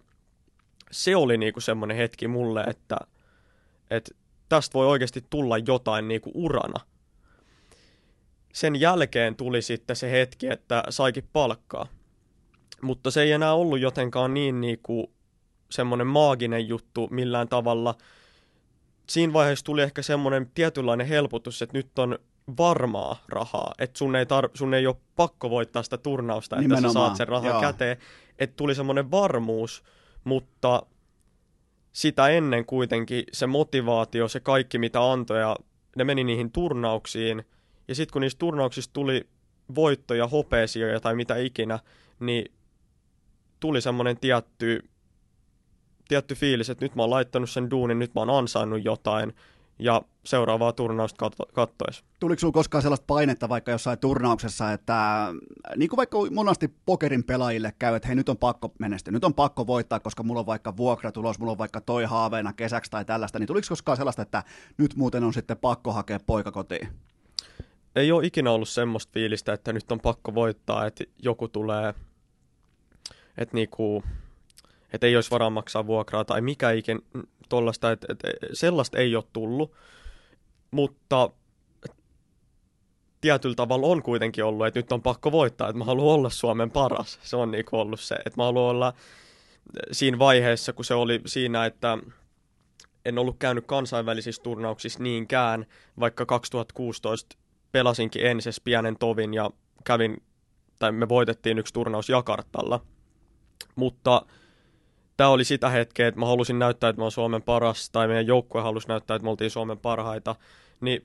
se oli niinku semmoinen hetki mulle, että, että tästä voi oikeasti tulla jotain niinku urana. Sen jälkeen tuli sitten se hetki, että saikin palkkaa. Mutta se ei enää ollut jotenkaan niin niinku semmoinen maaginen juttu millään tavalla. Siinä vaiheessa tuli ehkä semmoinen tietynlainen helpotus, että nyt on varmaa rahaa, että sun ei, tar- sun ei ole pakko voittaa sitä turnausta, että Nimenomaan, sä saat sen rahan joo. käteen. Että tuli semmoinen varmuus, mutta sitä ennen kuitenkin se motivaatio, se kaikki mitä antoi ja ne meni niihin turnauksiin. Ja sitten kun niistä turnauksista tuli voittoja, hopeesia tai mitä ikinä, niin tuli semmoinen tietty, tietty fiilis, että nyt mä oon laittanut sen duunin, nyt mä oon ansainnut jotain ja seuraavaa turnausta katso- kattois. Tuliko sinulla koskaan sellaista painetta vaikka jossain turnauksessa, että niin kuin vaikka monasti pokerin pelaajille käy, että hei nyt on pakko menestyä, nyt on pakko voittaa, koska mulla on vaikka vuokratulos, mulla on vaikka toi haaveena kesäksi tai tällaista, niin tuliko koskaan sellaista, että nyt muuten on sitten pakko hakea poika kotiin? Ei ole ikinä ollut semmoista fiilistä, että nyt on pakko voittaa, että joku tulee, että niinku, että ei olisi varaa maksaa vuokraa tai mikä ikin tollasta, että, että sellaista ei ole tullut, mutta tietyllä tavalla on kuitenkin ollut, että nyt on pakko voittaa, että mä haluan olla Suomen paras. Se on niinku ollut se, että mä haluan olla siinä vaiheessa, kun se oli siinä, että en ollut käynyt kansainvälisissä turnauksissa niinkään, vaikka 2016 pelasinkin ensis pienen tovin ja kävin, tai me voitettiin yksi turnaus Jakartalla. Mutta tämä oli sitä hetkeä, että mä halusin näyttää, että mä oon Suomen paras, tai meidän joukkue halusi näyttää, että me oltiin Suomen parhaita, niin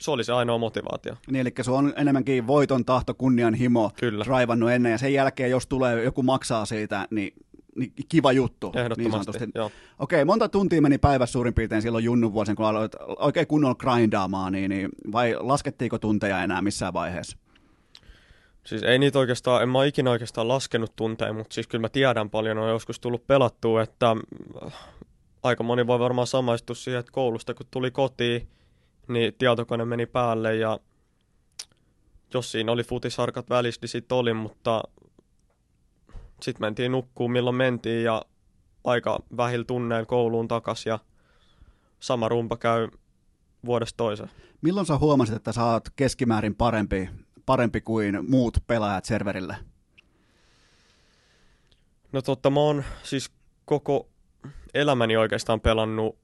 se oli se ainoa motivaatio. Niin, eli se on enemmänkin voiton tahto, kunnianhimo, Kyllä. raivannut ennen, ja sen jälkeen, jos tulee, joku maksaa siitä, niin, niin kiva juttu. Niin Ehdottomasti, sanotusti. joo. Okei, monta tuntia meni päivässä suurin piirtein silloin junnun vuosien, kun aloit oikein kunnolla grindaamaan, niin, niin vai laskettiinko tunteja enää missään vaiheessa? Siis ei niitä oikeastaan, en mä ikinä oikeastaan laskenut tunteja, mutta siis kyllä mä tiedän paljon, on joskus tullut pelattua, että äh, aika moni voi varmaan samaistua siihen, että koulusta kun tuli kotiin, niin tietokone meni päälle ja jos siinä oli futisharkat välissä, niin sit oli, mutta sitten mentiin nukkuun milloin mentiin ja aika vähillä tunneilla kouluun takas ja sama rumpa käy vuodesta toiseen. Milloin sä huomasit, että sä oot keskimäärin parempi, parempi kuin muut pelaajat serverille? No totta, mä oon siis koko elämäni oikeastaan pelannut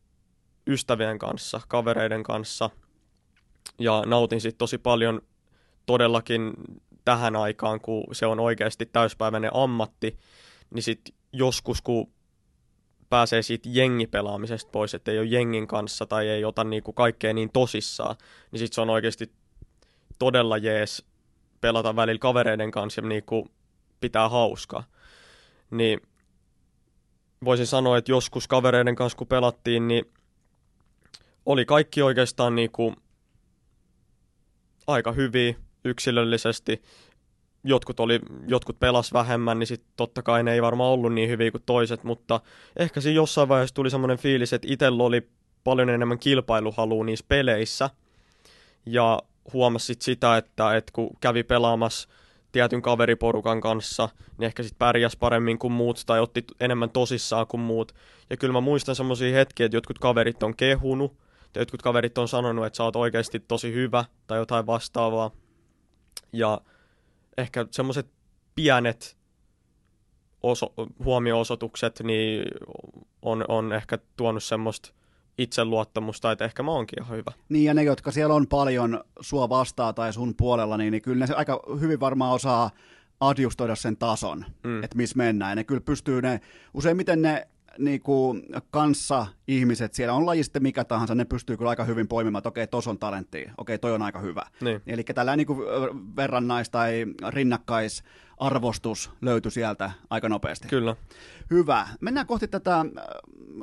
ystävien kanssa, kavereiden kanssa ja nautin sit tosi paljon todellakin tähän aikaan, kun se on oikeasti täyspäiväinen ammatti, niin sit joskus kun pääsee siitä jengipelaamisesta pois, että ei ole jengin kanssa tai ei ota niinku kaikkea niin tosissaan, niin sit se on oikeasti todella jees pelata välillä kavereiden kanssa ja niinku pitää hauskaa. Niin voisin sanoa, että joskus kavereiden kanssa kun pelattiin, niin oli kaikki oikeastaan niinku aika hyviä yksilöllisesti. Jotkut, oli, jotkut pelas vähemmän, niin sitten totta kai ne ei varmaan ollut niin hyviä kuin toiset, mutta ehkä siinä jossain vaiheessa tuli semmoinen fiilis, että itsellä oli paljon enemmän kilpailuhalua niissä peleissä. Ja huomasit sitä, että, että kun kävi pelaamassa tietyn kaveriporukan kanssa, niin ehkä sitten pärjäs paremmin kuin muut tai otti enemmän tosissaan kuin muut. Ja kyllä mä muistan semmoisia hetkiä, että jotkut kaverit on kehunut, ja jotkut kaverit on sanonut, että sä oot oikeasti tosi hyvä tai jotain vastaavaa. Ja ehkä semmoiset pienet oso- huomio-osoitukset niin on, on ehkä tuonut semmoista itseluottamusta, että ehkä mä oonkin ihan hyvä. Niin, ja ne, jotka siellä on paljon sua vastaa tai sun puolella, niin, niin kyllä ne aika hyvin varmaan osaa adjustoida sen tason, mm. että missä mennään. Ja ne kyllä pystyy ne, useimmiten ne niinku, kanssa ihmiset, siellä on laji sitten mikä tahansa, ne pystyy kyllä aika hyvin poimimaan, että okei, okay, tos on talenttia, okei, okay, toi on aika hyvä. Niin. Eli tällä niinku verrannais- tai rinnakkaisarvostus löytyi sieltä aika nopeasti. Kyllä. Hyvä. Mennään kohti tätä,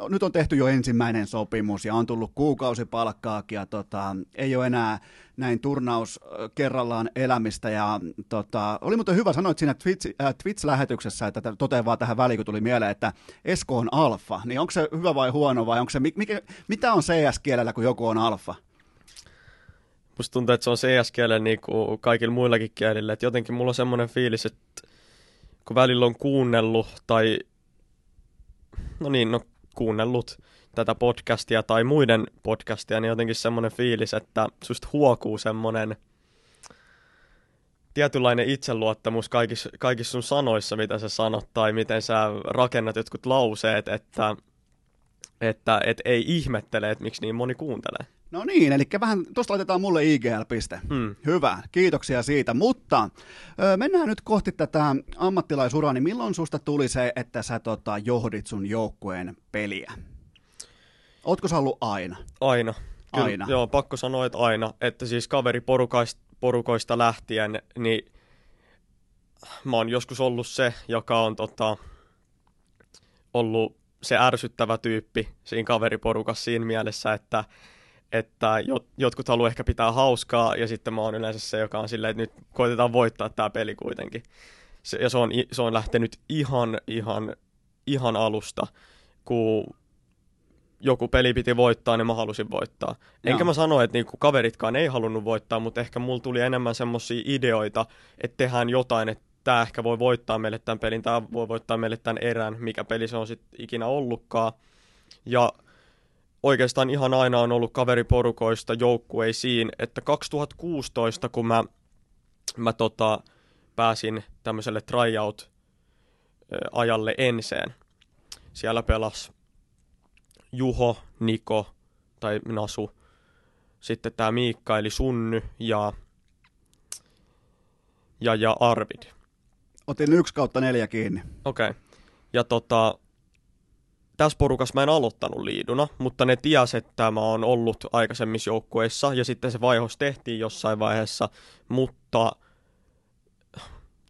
nyt on tehty jo ensimmäinen sopimus ja on tullut kuukausipalkkaakin ja tota, ei ole enää näin turnaus kerrallaan elämistä. Ja, tota, oli muuten hyvä, sanoit siinä Twitch, äh, Twitch-lähetyksessä, että totean vaan tähän väliin, kun tuli mieleen, että Esko on alfa. Niin onko se hyvä vai huono vai onko se, mikä, mitä on CS-kielellä, kun joku on alfa? Musta tuntuu, että se on CS-kielellä niin kuin kaikilla muillakin kielillä. Että jotenkin mulla on semmoinen fiilis, että kun välillä on kuunnellut tai no niin, no kuunnellut tätä podcastia tai muiden podcastia, niin jotenkin semmoinen fiilis, että susta huokuu semmoinen tietynlainen itseluottamus kaikissa, kaikissa sun sanoissa, mitä sä sanot, tai miten sä rakennat jotkut lauseet, että, että et ei ihmettele, että miksi niin moni kuuntelee. No niin, eli vähän, tuosta laitetaan mulle IGL-piste. Hmm. Hyvä, kiitoksia siitä. Mutta ö, mennään nyt kohti tätä ammattilaisuraa, niin milloin susta tuli se, että sä tota, johdit sun joukkueen peliä? Ootko sä ollut aina? Aina. Kyllä, Aina. Joo, pakko sanoa, että aina. Että siis kaveriporukoista porukoista lähtien, niin mä oon joskus ollut se, joka on tota, ollut se ärsyttävä tyyppi siinä kaveriporukassa siinä mielessä, että, että jot, jotkut haluaa ehkä pitää hauskaa ja sitten mä oon yleensä se, joka on silleen, että nyt koitetaan voittaa tämä peli kuitenkin. Se, ja se on, se on lähtenyt ihan, ihan, ihan alusta, kun joku peli piti voittaa, niin mä halusin voittaa. Enkä Joo. mä sano, että niinku kaveritkaan ei halunnut voittaa, mutta ehkä mulla tuli enemmän semmoisia ideoita, että tehdään jotain, että tämä ehkä voi voittaa meille tämän pelin, tämä voi voittaa meille tämän erän, mikä peli se on sitten ikinä ollutkaan. Ja oikeastaan ihan aina on ollut kaveriporukoista joukkueisiin, että 2016, kun mä, mä tota, pääsin tämmöiselle tryout-ajalle enseen, siellä pelas Juho, Niko tai Nasu, sitten tämä Miikka eli Sunny ja, ja, ja Arvid. Otin yksi kautta neljä kiinni. Okei. Okay. Ja tota, tässä porukassa mä en aloittanut liiduna, mutta ne ties, että mä oon ollut aikaisemmissa joukkueissa ja sitten se vaihos tehtiin jossain vaiheessa, mutta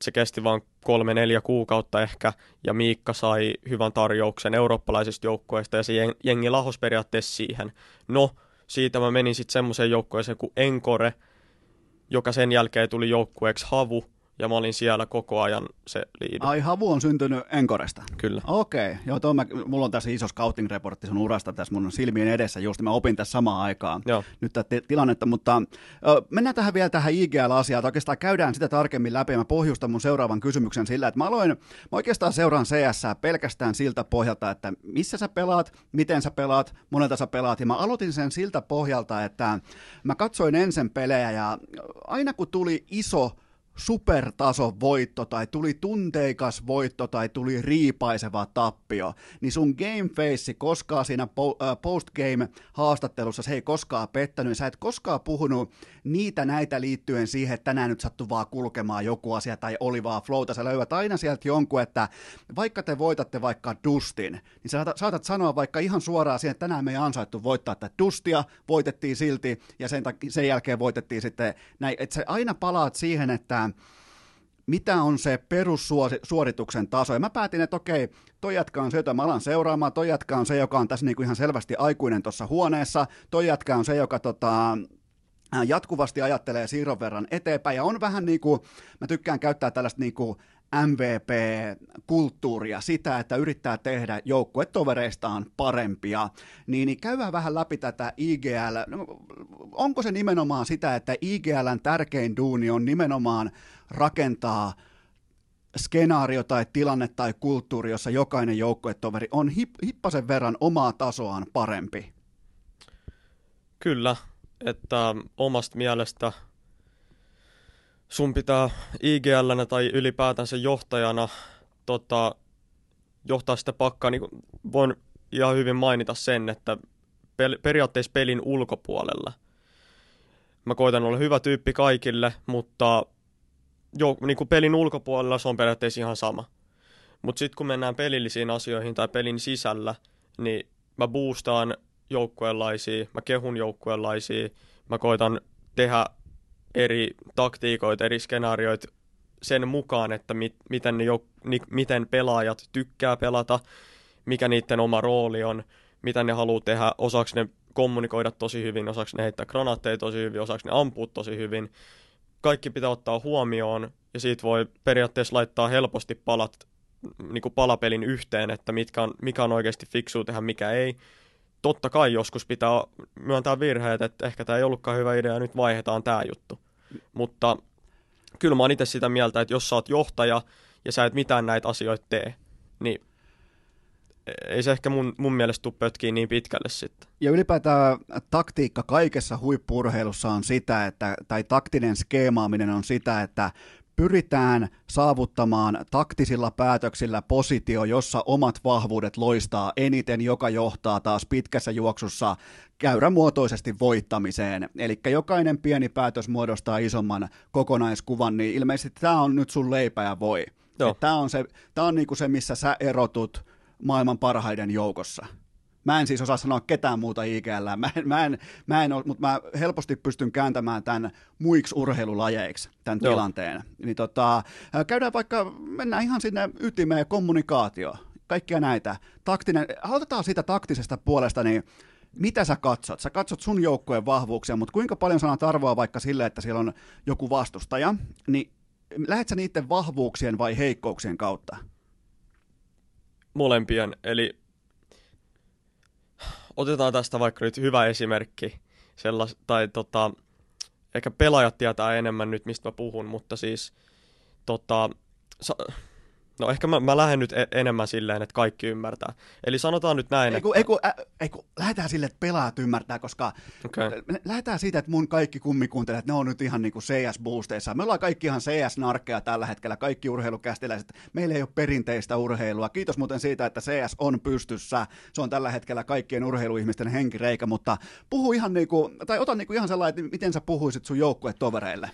se kesti vain kolme, neljä kuukautta ehkä, ja Miikka sai hyvän tarjouksen eurooppalaisista joukkueista, ja se jen- jengi lahos periaatteessa siihen. No, siitä mä menin sitten semmoiseen joukkueeseen kuin Enkore, joka sen jälkeen tuli joukkueeksi Havu, ja mä olin siellä koko ajan se liidu. Ai, Havu on syntynyt Enkoresta. Kyllä. Okei, okay. joo, mä, mulla on tässä iso scouting-reportti sun urasta tässä mun silmien edessä, just mä opin tässä samaan aikaan Joo. nyt tätä tilannetta, mutta ö, mennään tähän vielä tähän IGL-asiaan, oikeastaan käydään sitä tarkemmin läpi ja mä pohjustan mun seuraavan kysymyksen sillä, että mä aloin, mä oikeastaan seuraan CS pelkästään siltä pohjalta, että missä sä pelaat, miten sä pelaat, monelta sä pelaat, ja mä aloitin sen siltä pohjalta, että mä katsoin ensin pelejä ja aina kun tuli iso supertason voitto tai tuli tunteikas voitto tai tuli riipaiseva tappio, niin sun game face koskaan siinä äh, postgame haastattelussa se ei koskaan pettänyt, sä et koskaan puhunut niitä näitä liittyen siihen, että tänään nyt sattuu vaan kulkemaan joku asia tai oli vaan flowta, sä löydät aina sieltä jonkun, että vaikka te voitatte vaikka Dustin, niin sä saatat, sanoa vaikka ihan suoraan siihen, että tänään me ei ansaittu voittaa tätä Dustia, voitettiin silti ja sen, takia, sen jälkeen voitettiin sitten näin, että sä aina palaat siihen, että mitä on se perussuorituksen taso. Ja mä päätin, että okei, toi jätkä on se, jota mä alan seuraamaan, toi jätkä on se, joka on tässä niinku ihan selvästi aikuinen tuossa huoneessa, toi jätkä on se, joka tota, jatkuvasti ajattelee siirron verran eteenpäin. Ja on vähän niin kuin, mä tykkään käyttää tällaista niin kuin MVP-kulttuuria, sitä, että yrittää tehdä joukkuetovereistaan parempia, niin, niin käydään vähän läpi tätä IGL. No, onko se nimenomaan sitä, että IGLn tärkein duuni on nimenomaan rakentaa skenaario tai tilanne tai kulttuuri, jossa jokainen joukkuetoveri on hip, hippasen verran omaa tasoaan parempi? Kyllä, että omasta mielestä – sun pitää IGL tai ylipäätänsä johtajana tota, johtaa sitä pakkaa, niin voin ihan hyvin mainita sen, että pel- periaatteessa pelin ulkopuolella. Mä koitan olla hyvä tyyppi kaikille, mutta jo, niin kuin pelin ulkopuolella se on periaatteessa ihan sama. Mutta sitten kun mennään pelillisiin asioihin tai pelin sisällä, niin mä boostaan joukkueenlaisia, mä kehun joukkueenlaisia, mä koitan tehdä eri taktiikoita, eri skenaarioita sen mukaan, että mit, miten, jo, ni, miten pelaajat tykkää pelata, mikä niiden oma rooli on, mitä ne haluaa tehdä, osaako ne kommunikoida tosi hyvin, osaako ne heittää granaatteja tosi hyvin, osaako ne ampua tosi hyvin. Kaikki pitää ottaa huomioon ja siitä voi periaatteessa laittaa helposti palat, niin kuin palapelin yhteen, että mitkä on, mikä on oikeasti fiksu tehdä, mikä ei totta kai joskus pitää myöntää virheet, että ehkä tämä ei ollutkaan hyvä idea, nyt vaihdetaan tämä juttu. Mutta kyllä mä oon itse sitä mieltä, että jos sä oot johtaja ja sä et mitään näitä asioita tee, niin ei se ehkä mun, mun mielestä tule pötkiin niin pitkälle sitten. Ja ylipäätään taktiikka kaikessa huippurheilussa on sitä, että, tai taktinen skeemaaminen on sitä, että pyritään saavuttamaan taktisilla päätöksillä positio, jossa omat vahvuudet loistaa eniten, joka johtaa taas pitkässä juoksussa käyrämuotoisesti voittamiseen. Eli jokainen pieni päätös muodostaa isomman kokonaiskuvan, niin ilmeisesti tämä on nyt sun leipä ja voi. Tämä on, se, tää on niinku se, missä sä erotut maailman parhaiden joukossa. Mä en siis osaa sanoa ketään muuta IGL, mä en, mä en, mä en mutta mä helposti pystyn kääntämään tämän muiksi urheilulajeiksi, tämän Joo. tilanteen. Niin tota, käydään vaikka, mennään ihan sinne ytimeen kommunikaatio, kaikkia näitä. Taktinen, aloitetaan siitä taktisesta puolesta, niin mitä sä katsot? Sä katsot sun joukkueen vahvuuksia, mutta kuinka paljon sanat arvoa vaikka sille, että siellä on joku vastustaja, niin lähet sä niiden vahvuuksien vai heikkouksien kautta? Molempien, eli otetaan tästä vaikka nyt hyvä esimerkki, sellas, tai tota, ehkä pelaajat tietää enemmän nyt, mistä mä puhun, mutta siis tota, sa- No ehkä mä, mä lähden nyt e- enemmän silleen, että kaikki ymmärtää. Eli sanotaan nyt näin, eiku, että... Eiku, ä, eiku, lähdetään sille, että pelaajat ymmärtää, koska okay. lähdetään siitä, että mun kaikki kummikuuntelijat, ne on nyt ihan niin kuin CS-boosteissa. Me ollaan kaikki ihan CS-narkkeja tällä hetkellä, kaikki urheilukästiläiset. Meillä ei ole perinteistä urheilua. Kiitos muuten siitä, että CS on pystyssä. Se on tällä hetkellä kaikkien urheiluihmisten henkireikä, mutta puhu ihan niin kuin, tai ota niin kuin ihan sellainen, että miten sä puhuisit sun joukkuetovereille.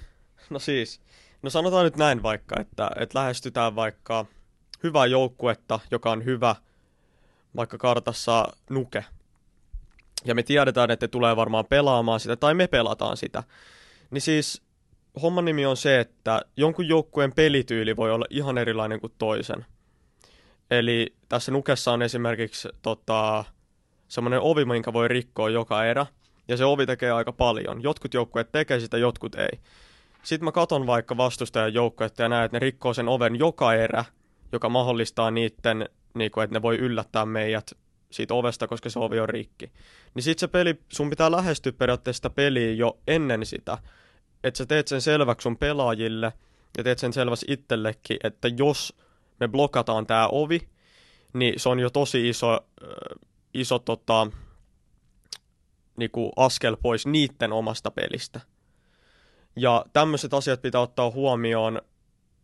No siis, No sanotaan nyt näin vaikka, että, että lähestytään vaikka hyvää joukkuetta, joka on hyvä vaikka kartassa nuke. Ja me tiedetään, että tulee varmaan pelaamaan sitä, tai me pelataan sitä. Niin siis homman nimi on se, että jonkun joukkueen pelityyli voi olla ihan erilainen kuin toisen. Eli tässä nukessa on esimerkiksi tota, semmoinen ovi, minkä voi rikkoa joka erä, ja se ovi tekee aika paljon. Jotkut joukkueet tekee sitä, jotkut ei. Sitten mä katon vaikka vastustajan joukkuetta ja näen, että ne rikkoo sen oven joka erä, joka mahdollistaa niiden, niin kuin, että ne voi yllättää meidät siitä ovesta, koska se ovi on rikki. Niin sit se peli, sun pitää lähestyä periaatteessa sitä peliä jo ennen sitä, että sä teet sen selväksi sun pelaajille ja teet sen selväksi itsellekin, että jos me blokataan tämä ovi, niin se on jo tosi iso, äh, iso tota, niinku askel pois niiden omasta pelistä. Ja tämmöiset asiat pitää ottaa huomioon,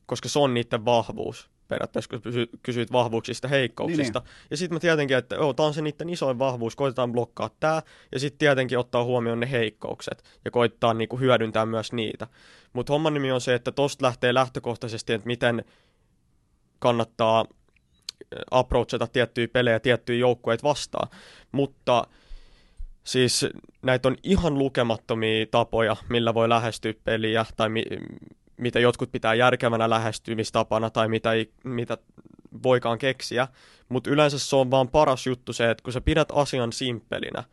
koska se on niiden vahvuus periaatteessa, kun kysyit vahvuuksista, heikkouksista. Niin, niin. Ja sitten mä tietenkin, että joo, tämä on se niiden isoin vahvuus, koitetaan blokkaa tämä, ja sitten tietenkin ottaa huomioon ne heikkoukset, ja koittaa niinku hyödyntää myös niitä. Mutta homman nimi on se, että tosta lähtee lähtökohtaisesti, että miten kannattaa approachata tiettyjä pelejä, tiettyjä joukkueita vastaan. Mutta Siis näitä on ihan lukemattomia tapoja, millä voi lähestyä peliä tai mi- mitä jotkut pitää järkevänä lähestymistapana tai mitä, ei, mitä voikaan keksiä, mutta yleensä se on vaan paras juttu se, että kun sä pidät asian simppelinä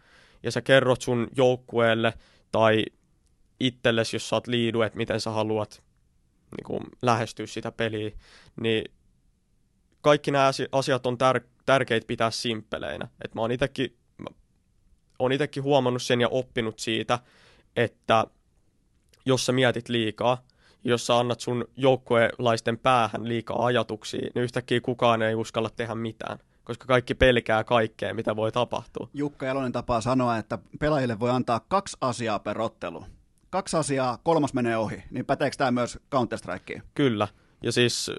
ja sä kerrot sun joukkueelle tai itsellesi, jos sä oot liidu, että miten sä haluat niin kuin, lähestyä sitä peliä, niin kaikki nämä asiat on tär- tärkeitä pitää simppeleinä. Et mä oon itekin, mä oon itekin huomannut sen ja oppinut siitä, että jos sä mietit liikaa, jos sä annat sun joukkuelaisten päähän liikaa ajatuksia, niin yhtäkkiä kukaan ei uskalla tehdä mitään koska kaikki pelkää kaikkea, mitä voi tapahtua. Jukka Jalonen tapaa sanoa, että pelaajille voi antaa kaksi asiaa per ottelu. Kaksi asiaa, kolmas menee ohi. Niin päteekö tämä myös Counter-Strikeen? Kyllä. Ja siis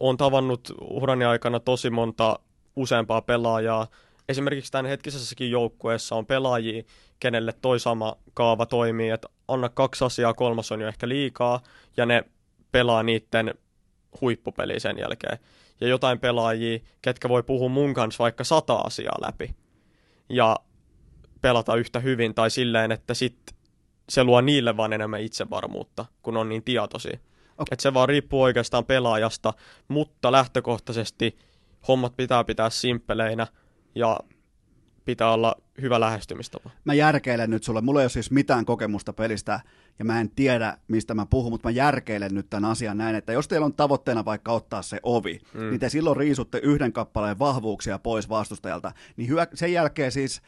on tavannut urani aikana tosi monta useampaa pelaajaa. Esimerkiksi tämän hetkisessäkin joukkueessa on pelaajia, kenelle toi sama kaava toimii, että anna kaksi asiaa, kolmas on jo ehkä liikaa, ja ne pelaa niiden huippupeli sen jälkeen. Ja jotain pelaajia, ketkä voi puhua mun kanssa vaikka sata asiaa läpi, ja pelata yhtä hyvin, tai silleen, että sit se luo niille vaan enemmän itsevarmuutta, kun on niin tietoisia. Okay. Et se vaan riippuu oikeastaan pelaajasta, mutta lähtökohtaisesti hommat pitää pitää simppeleinä ja pitää olla hyvä lähestymistapa. Mä järkeilen nyt sulle, mulla ei ole siis mitään kokemusta pelistä ja mä en tiedä mistä mä puhun, mutta mä järkeilen nyt tämän asian näin, että jos teillä on tavoitteena vaikka ottaa se ovi, mm. niin te silloin riisutte yhden kappaleen vahvuuksia pois vastustajalta, niin hyö, sen jälkeen siis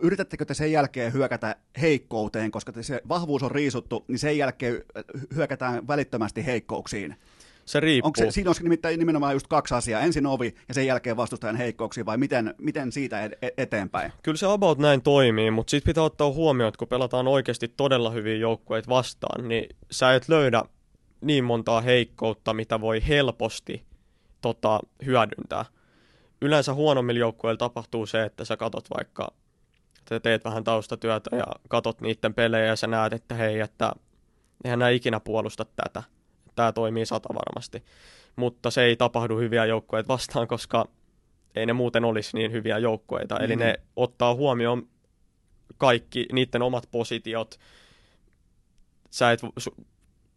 yritättekö te sen jälkeen hyökätä heikkouteen, koska se vahvuus on riisuttu, niin sen jälkeen hyökätään välittömästi heikkouksiin? Se riippuu. Onko se, siinä on nimittäin nimenomaan just kaksi asiaa, ensin ovi ja sen jälkeen vastustajan heikkouksiin, vai miten, miten siitä ed- eteenpäin? Kyllä se about näin toimii, mutta sitten pitää ottaa huomioon, että kun pelataan oikeasti todella hyviä joukkueita vastaan, niin sä et löydä niin montaa heikkoutta, mitä voi helposti tota, hyödyntää. Yleensä huonommilla joukkueilla tapahtuu se, että sä katot vaikka että teet vähän taustatyötä ja katot niiden pelejä ja sä näet, että hei, että eihän nämä ikinä puolusta tätä. Tämä toimii sata varmasti. Mutta se ei tapahdu hyviä joukkueita vastaan, koska ei ne muuten olisi niin hyviä joukkueita. Mm-hmm. Eli ne ottaa huomioon kaikki niiden omat positiot. Sä et,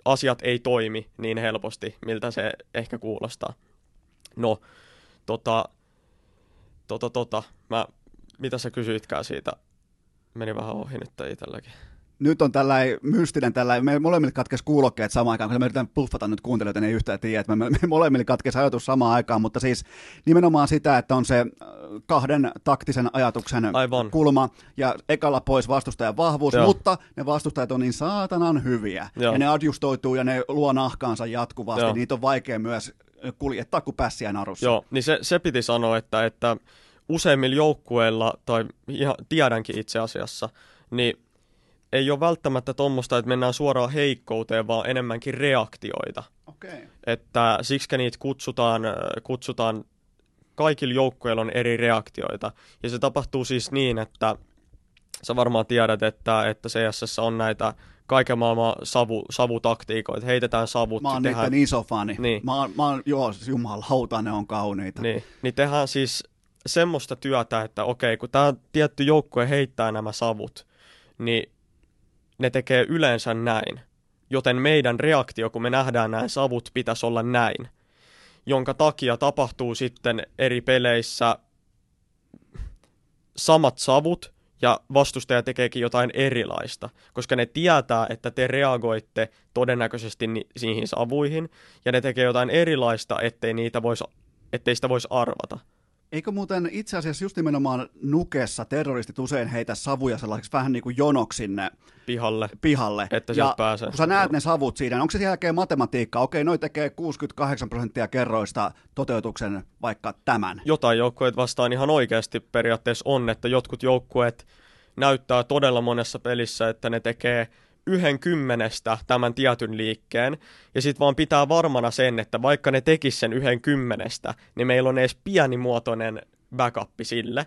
asiat ei toimi niin helposti, miltä se ehkä kuulostaa. No, tota, tota, tota, mä mitä sä kysyitkään siitä? Meni vähän ohi nyt itselläkin. Nyt on tällainen mystinen, tällainen, me molemmille katkesi kuulokkeet samaan aikaan, kun me yritetään puffata nyt kuuntelijoita, niin ei yhtään tiedä, että me, me molemmille katkesi ajatus samaan aikaan, mutta siis nimenomaan sitä, että on se äh, kahden taktisen ajatuksen Aivan. kulma ja ekalla pois vastustajan vahvuus, Joo. mutta ne vastustajat on niin saatanan hyviä Joo. ja ne adjustoituu ja ne luo nahkaansa jatkuvasti, Joo. niitä on vaikea myös kuljettaa kuin pässiä narussa. Joo, niin se, se piti sanoa, että, että useimmilla joukkueilla, tai ihan tiedänkin itse asiassa, niin ei ole välttämättä tuommoista, että mennään suoraan heikkouteen, vaan enemmänkin reaktioita. Okay. Että siksi niitä kutsutaan, kutsutaan, kaikilla joukkueilla on eri reaktioita. Ja se tapahtuu siis niin, että sä varmaan tiedät, että, että CSS on näitä kaiken maailman savu, savutaktiikoita, heitetään savut. Mä oon tehdään... niiden iso fani. Niin. Mä oon, mä oon joo, jumalauta, ne on kauniita. Niin, niin tehdään siis semmoista työtä, että okei, kun tämä tietty joukkue heittää nämä savut, niin ne tekee yleensä näin. Joten meidän reaktio, kun me nähdään nämä savut, pitäisi olla näin. Jonka takia tapahtuu sitten eri peleissä samat savut, ja vastustaja tekeekin jotain erilaista, koska ne tietää, että te reagoitte todennäköisesti ni- niihin savuihin, ja ne tekee jotain erilaista, ettei, niitä vois, ettei sitä voisi arvata. Eikö muuten itse asiassa just nimenomaan nukessa terroristit usein heitä savuja sellaiseksi vähän niin kuin jonoksi sinne pihalle, pihalle. että ja pääsee. kun sä näet ne savut siinä, niin onko se sen jälkeen matematiikka? Okei, noi tekee 68 prosenttia kerroista toteutuksen vaikka tämän. Jotain joukkueet vastaan ihan oikeasti periaatteessa on, että jotkut joukkueet näyttää todella monessa pelissä, että ne tekee yhden kymmenestä tämän tietyn liikkeen, ja sitten vaan pitää varmana sen, että vaikka ne tekis sen yhden kymmenestä, niin meillä on edes pienimuotoinen backup sille,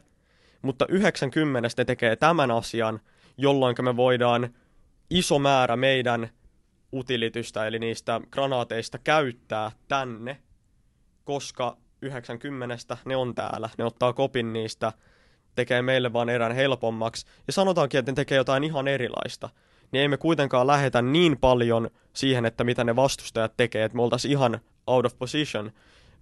mutta 90 ne tekee tämän asian, jolloin me voidaan iso määrä meidän utilitystä, eli niistä granaateista käyttää tänne, koska 90 ne on täällä, ne ottaa kopin niistä, tekee meille vaan erään helpommaksi, ja sanotaankin, että ne tekee jotain ihan erilaista niin ei me kuitenkaan lähetä niin paljon siihen, että mitä ne vastustajat tekee, että me oltaisiin ihan out of position,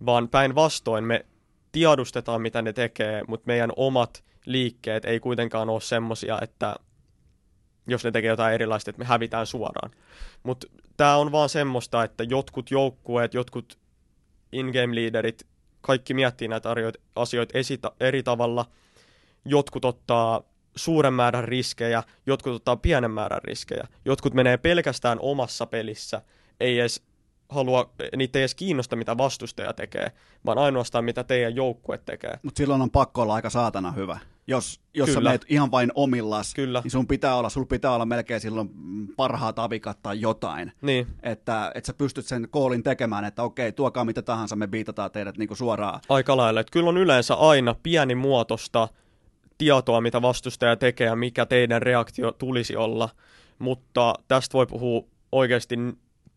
vaan päinvastoin me tiedustetaan, mitä ne tekee, mutta meidän omat liikkeet ei kuitenkaan ole semmosia, että jos ne tekee jotain erilaista, että me hävitään suoraan. Mutta tämä on vaan semmoista, että jotkut joukkueet, jotkut in-game leaderit, kaikki miettii näitä asioita eri tavalla. Jotkut ottaa suuren määrän riskejä, jotkut ottaa pienen määrän riskejä. Jotkut menee pelkästään omassa pelissä, ei edes halua, niitä ei edes kiinnosta, mitä vastustaja tekee, vaan ainoastaan mitä teidän joukkue tekee. Mutta silloin on pakko olla aika saatana hyvä. Jos, jos sä Kyllä. meet ihan vain omillas, Kyllä. niin sun pitää olla, sul pitää olla melkein silloin parhaat avikat tai jotain. Niin, Että, että sä pystyt sen koolin tekemään, että okei, tuokaa mitä tahansa, me biitataan teidät niinku suoraan. aika lailla. Että kyllä on yleensä aina pienimuotoista tietoa, mitä vastustaja tekee ja mikä teidän reaktio tulisi olla, mutta tästä voi puhua oikeasti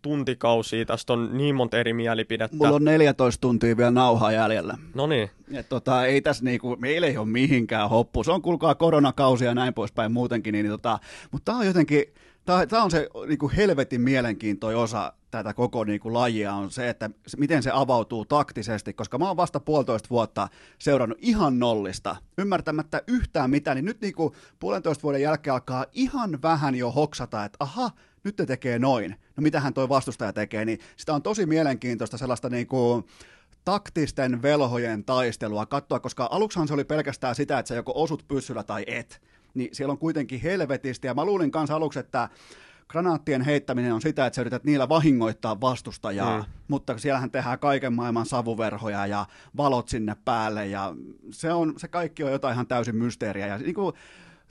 tuntikausia, tästä on niin monta eri mielipidettä. Mulla on 14 tuntia vielä nauhaa jäljellä. No niin, tota, ei tässä niinku, meillä ei ole mihinkään hoppu. Se on kuulkaa koronakausi ja näin poispäin muutenkin, niin, tota, mutta tämä on jotenkin, tämä on se niinku helvetin mielenkiintoinen osa tätä koko niinku lajia on se, että miten se avautuu taktisesti, koska mä oon vasta puolitoista vuotta seurannut ihan nollista, ymmärtämättä yhtään mitään, niin nyt niinku puolentoista vuoden jälkeen alkaa ihan vähän jo hoksata, että aha, nyt te tekee noin. No mitähän toi vastustaja tekee, niin sitä on tosi mielenkiintoista sellaista niinku, taktisten velhojen taistelua katsoa, koska aluksihan se oli pelkästään sitä, että sä joko osut pyssyllä tai et. Niin siellä on kuitenkin helvetisti, ja mä luulin kanssa aluksi, että granaattien heittäminen on sitä, että sä yrität niillä vahingoittaa vastustajaa, Mm. mutta siellähän tehdään kaiken maailman savuverhoja ja valot sinne päälle, ja se, on, se kaikki on jotain ihan täysin mysteeriä, ja niin kuin,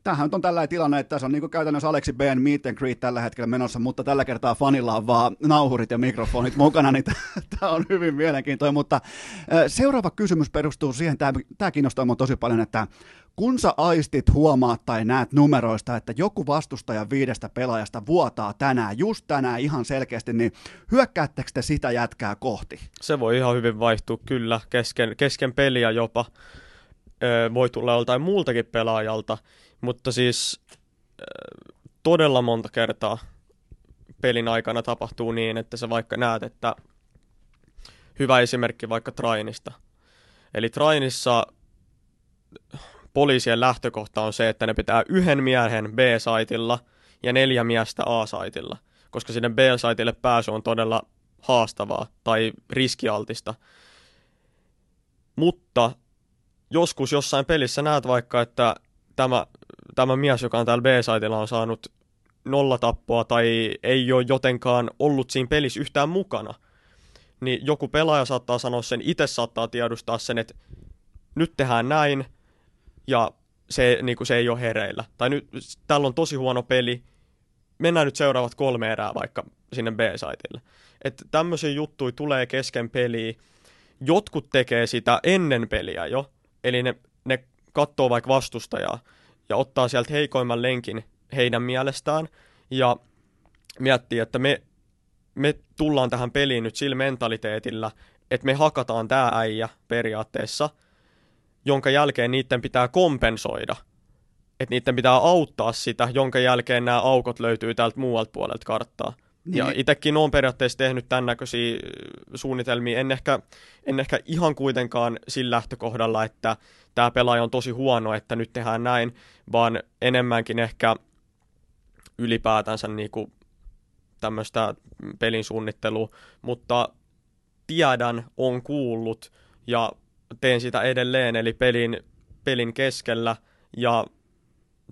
Tämähän on tällainen tilanne, että tässä on niin käytännössä Aleksi Ben meet and greet tällä hetkellä menossa, mutta tällä kertaa fanilla on vaan nauhurit ja mikrofonit mukana, niin tämä on hyvin mielenkiintoinen. Mutta seuraava kysymys perustuu siihen, tämä, kiinnostaa minua tosi paljon, että kun sä aistit, huomaat tai näet numeroista, että joku vastustaja viidestä pelaajasta vuotaa tänään, just tänään ihan selkeästi, niin hyökkäättekö te sitä jätkää kohti? se voi ihan hyvin vaihtua kyllä kesken, kesken peliä jopa. Voi tulla joltain muultakin pelaajalta, mutta siis öö, todella monta kertaa pelin aikana tapahtuu niin, että sä vaikka näet, että hyvä esimerkki vaikka Trainista. Eli Trainissa poliisien lähtökohta on se, että ne pitää yhden miehen B-saitilla ja neljä miestä A-saitilla, koska sinne B-saitille pääsy on todella haastavaa tai riskialtista. Mutta joskus jossain pelissä näet vaikka, että tämä, tämä mies, joka on täällä B-saitilla, on saanut nollatappoa tai ei ole jotenkaan ollut siinä pelissä yhtään mukana, niin joku pelaaja saattaa sanoa sen, itse saattaa tiedostaa sen, että nyt tehdään näin ja se, niin kuin se ei ole hereillä. Tai nyt täällä on tosi huono peli, mennään nyt seuraavat kolme erää vaikka sinne B-saitille. Että tämmöisiä juttuja tulee kesken peliä. Jotkut tekee sitä ennen peliä jo, eli ne, ne katsoo vaikka vastustajaa ja ottaa sieltä heikoimman lenkin heidän mielestään ja miettii, että me, me tullaan tähän peliin nyt sillä mentaliteetillä, että me hakataan tämä äijä periaatteessa, jonka jälkeen niiden pitää kompensoida. Että niiden pitää auttaa sitä, jonka jälkeen nämä aukot löytyy täältä muualta puolelta karttaa. Niin. Ja itsekin olen periaatteessa tehnyt tämän näköisiä suunnitelmia. En ehkä, en ehkä ihan kuitenkaan sillä lähtökohdalla, että tämä pelaaja on tosi huono, että nyt tehdään näin, vaan enemmänkin ehkä ylipäätänsä niinku tämmöistä pelin suunnittelua, mutta tiedän, on kuullut ja teen sitä edelleen, eli pelin, pelin keskellä ja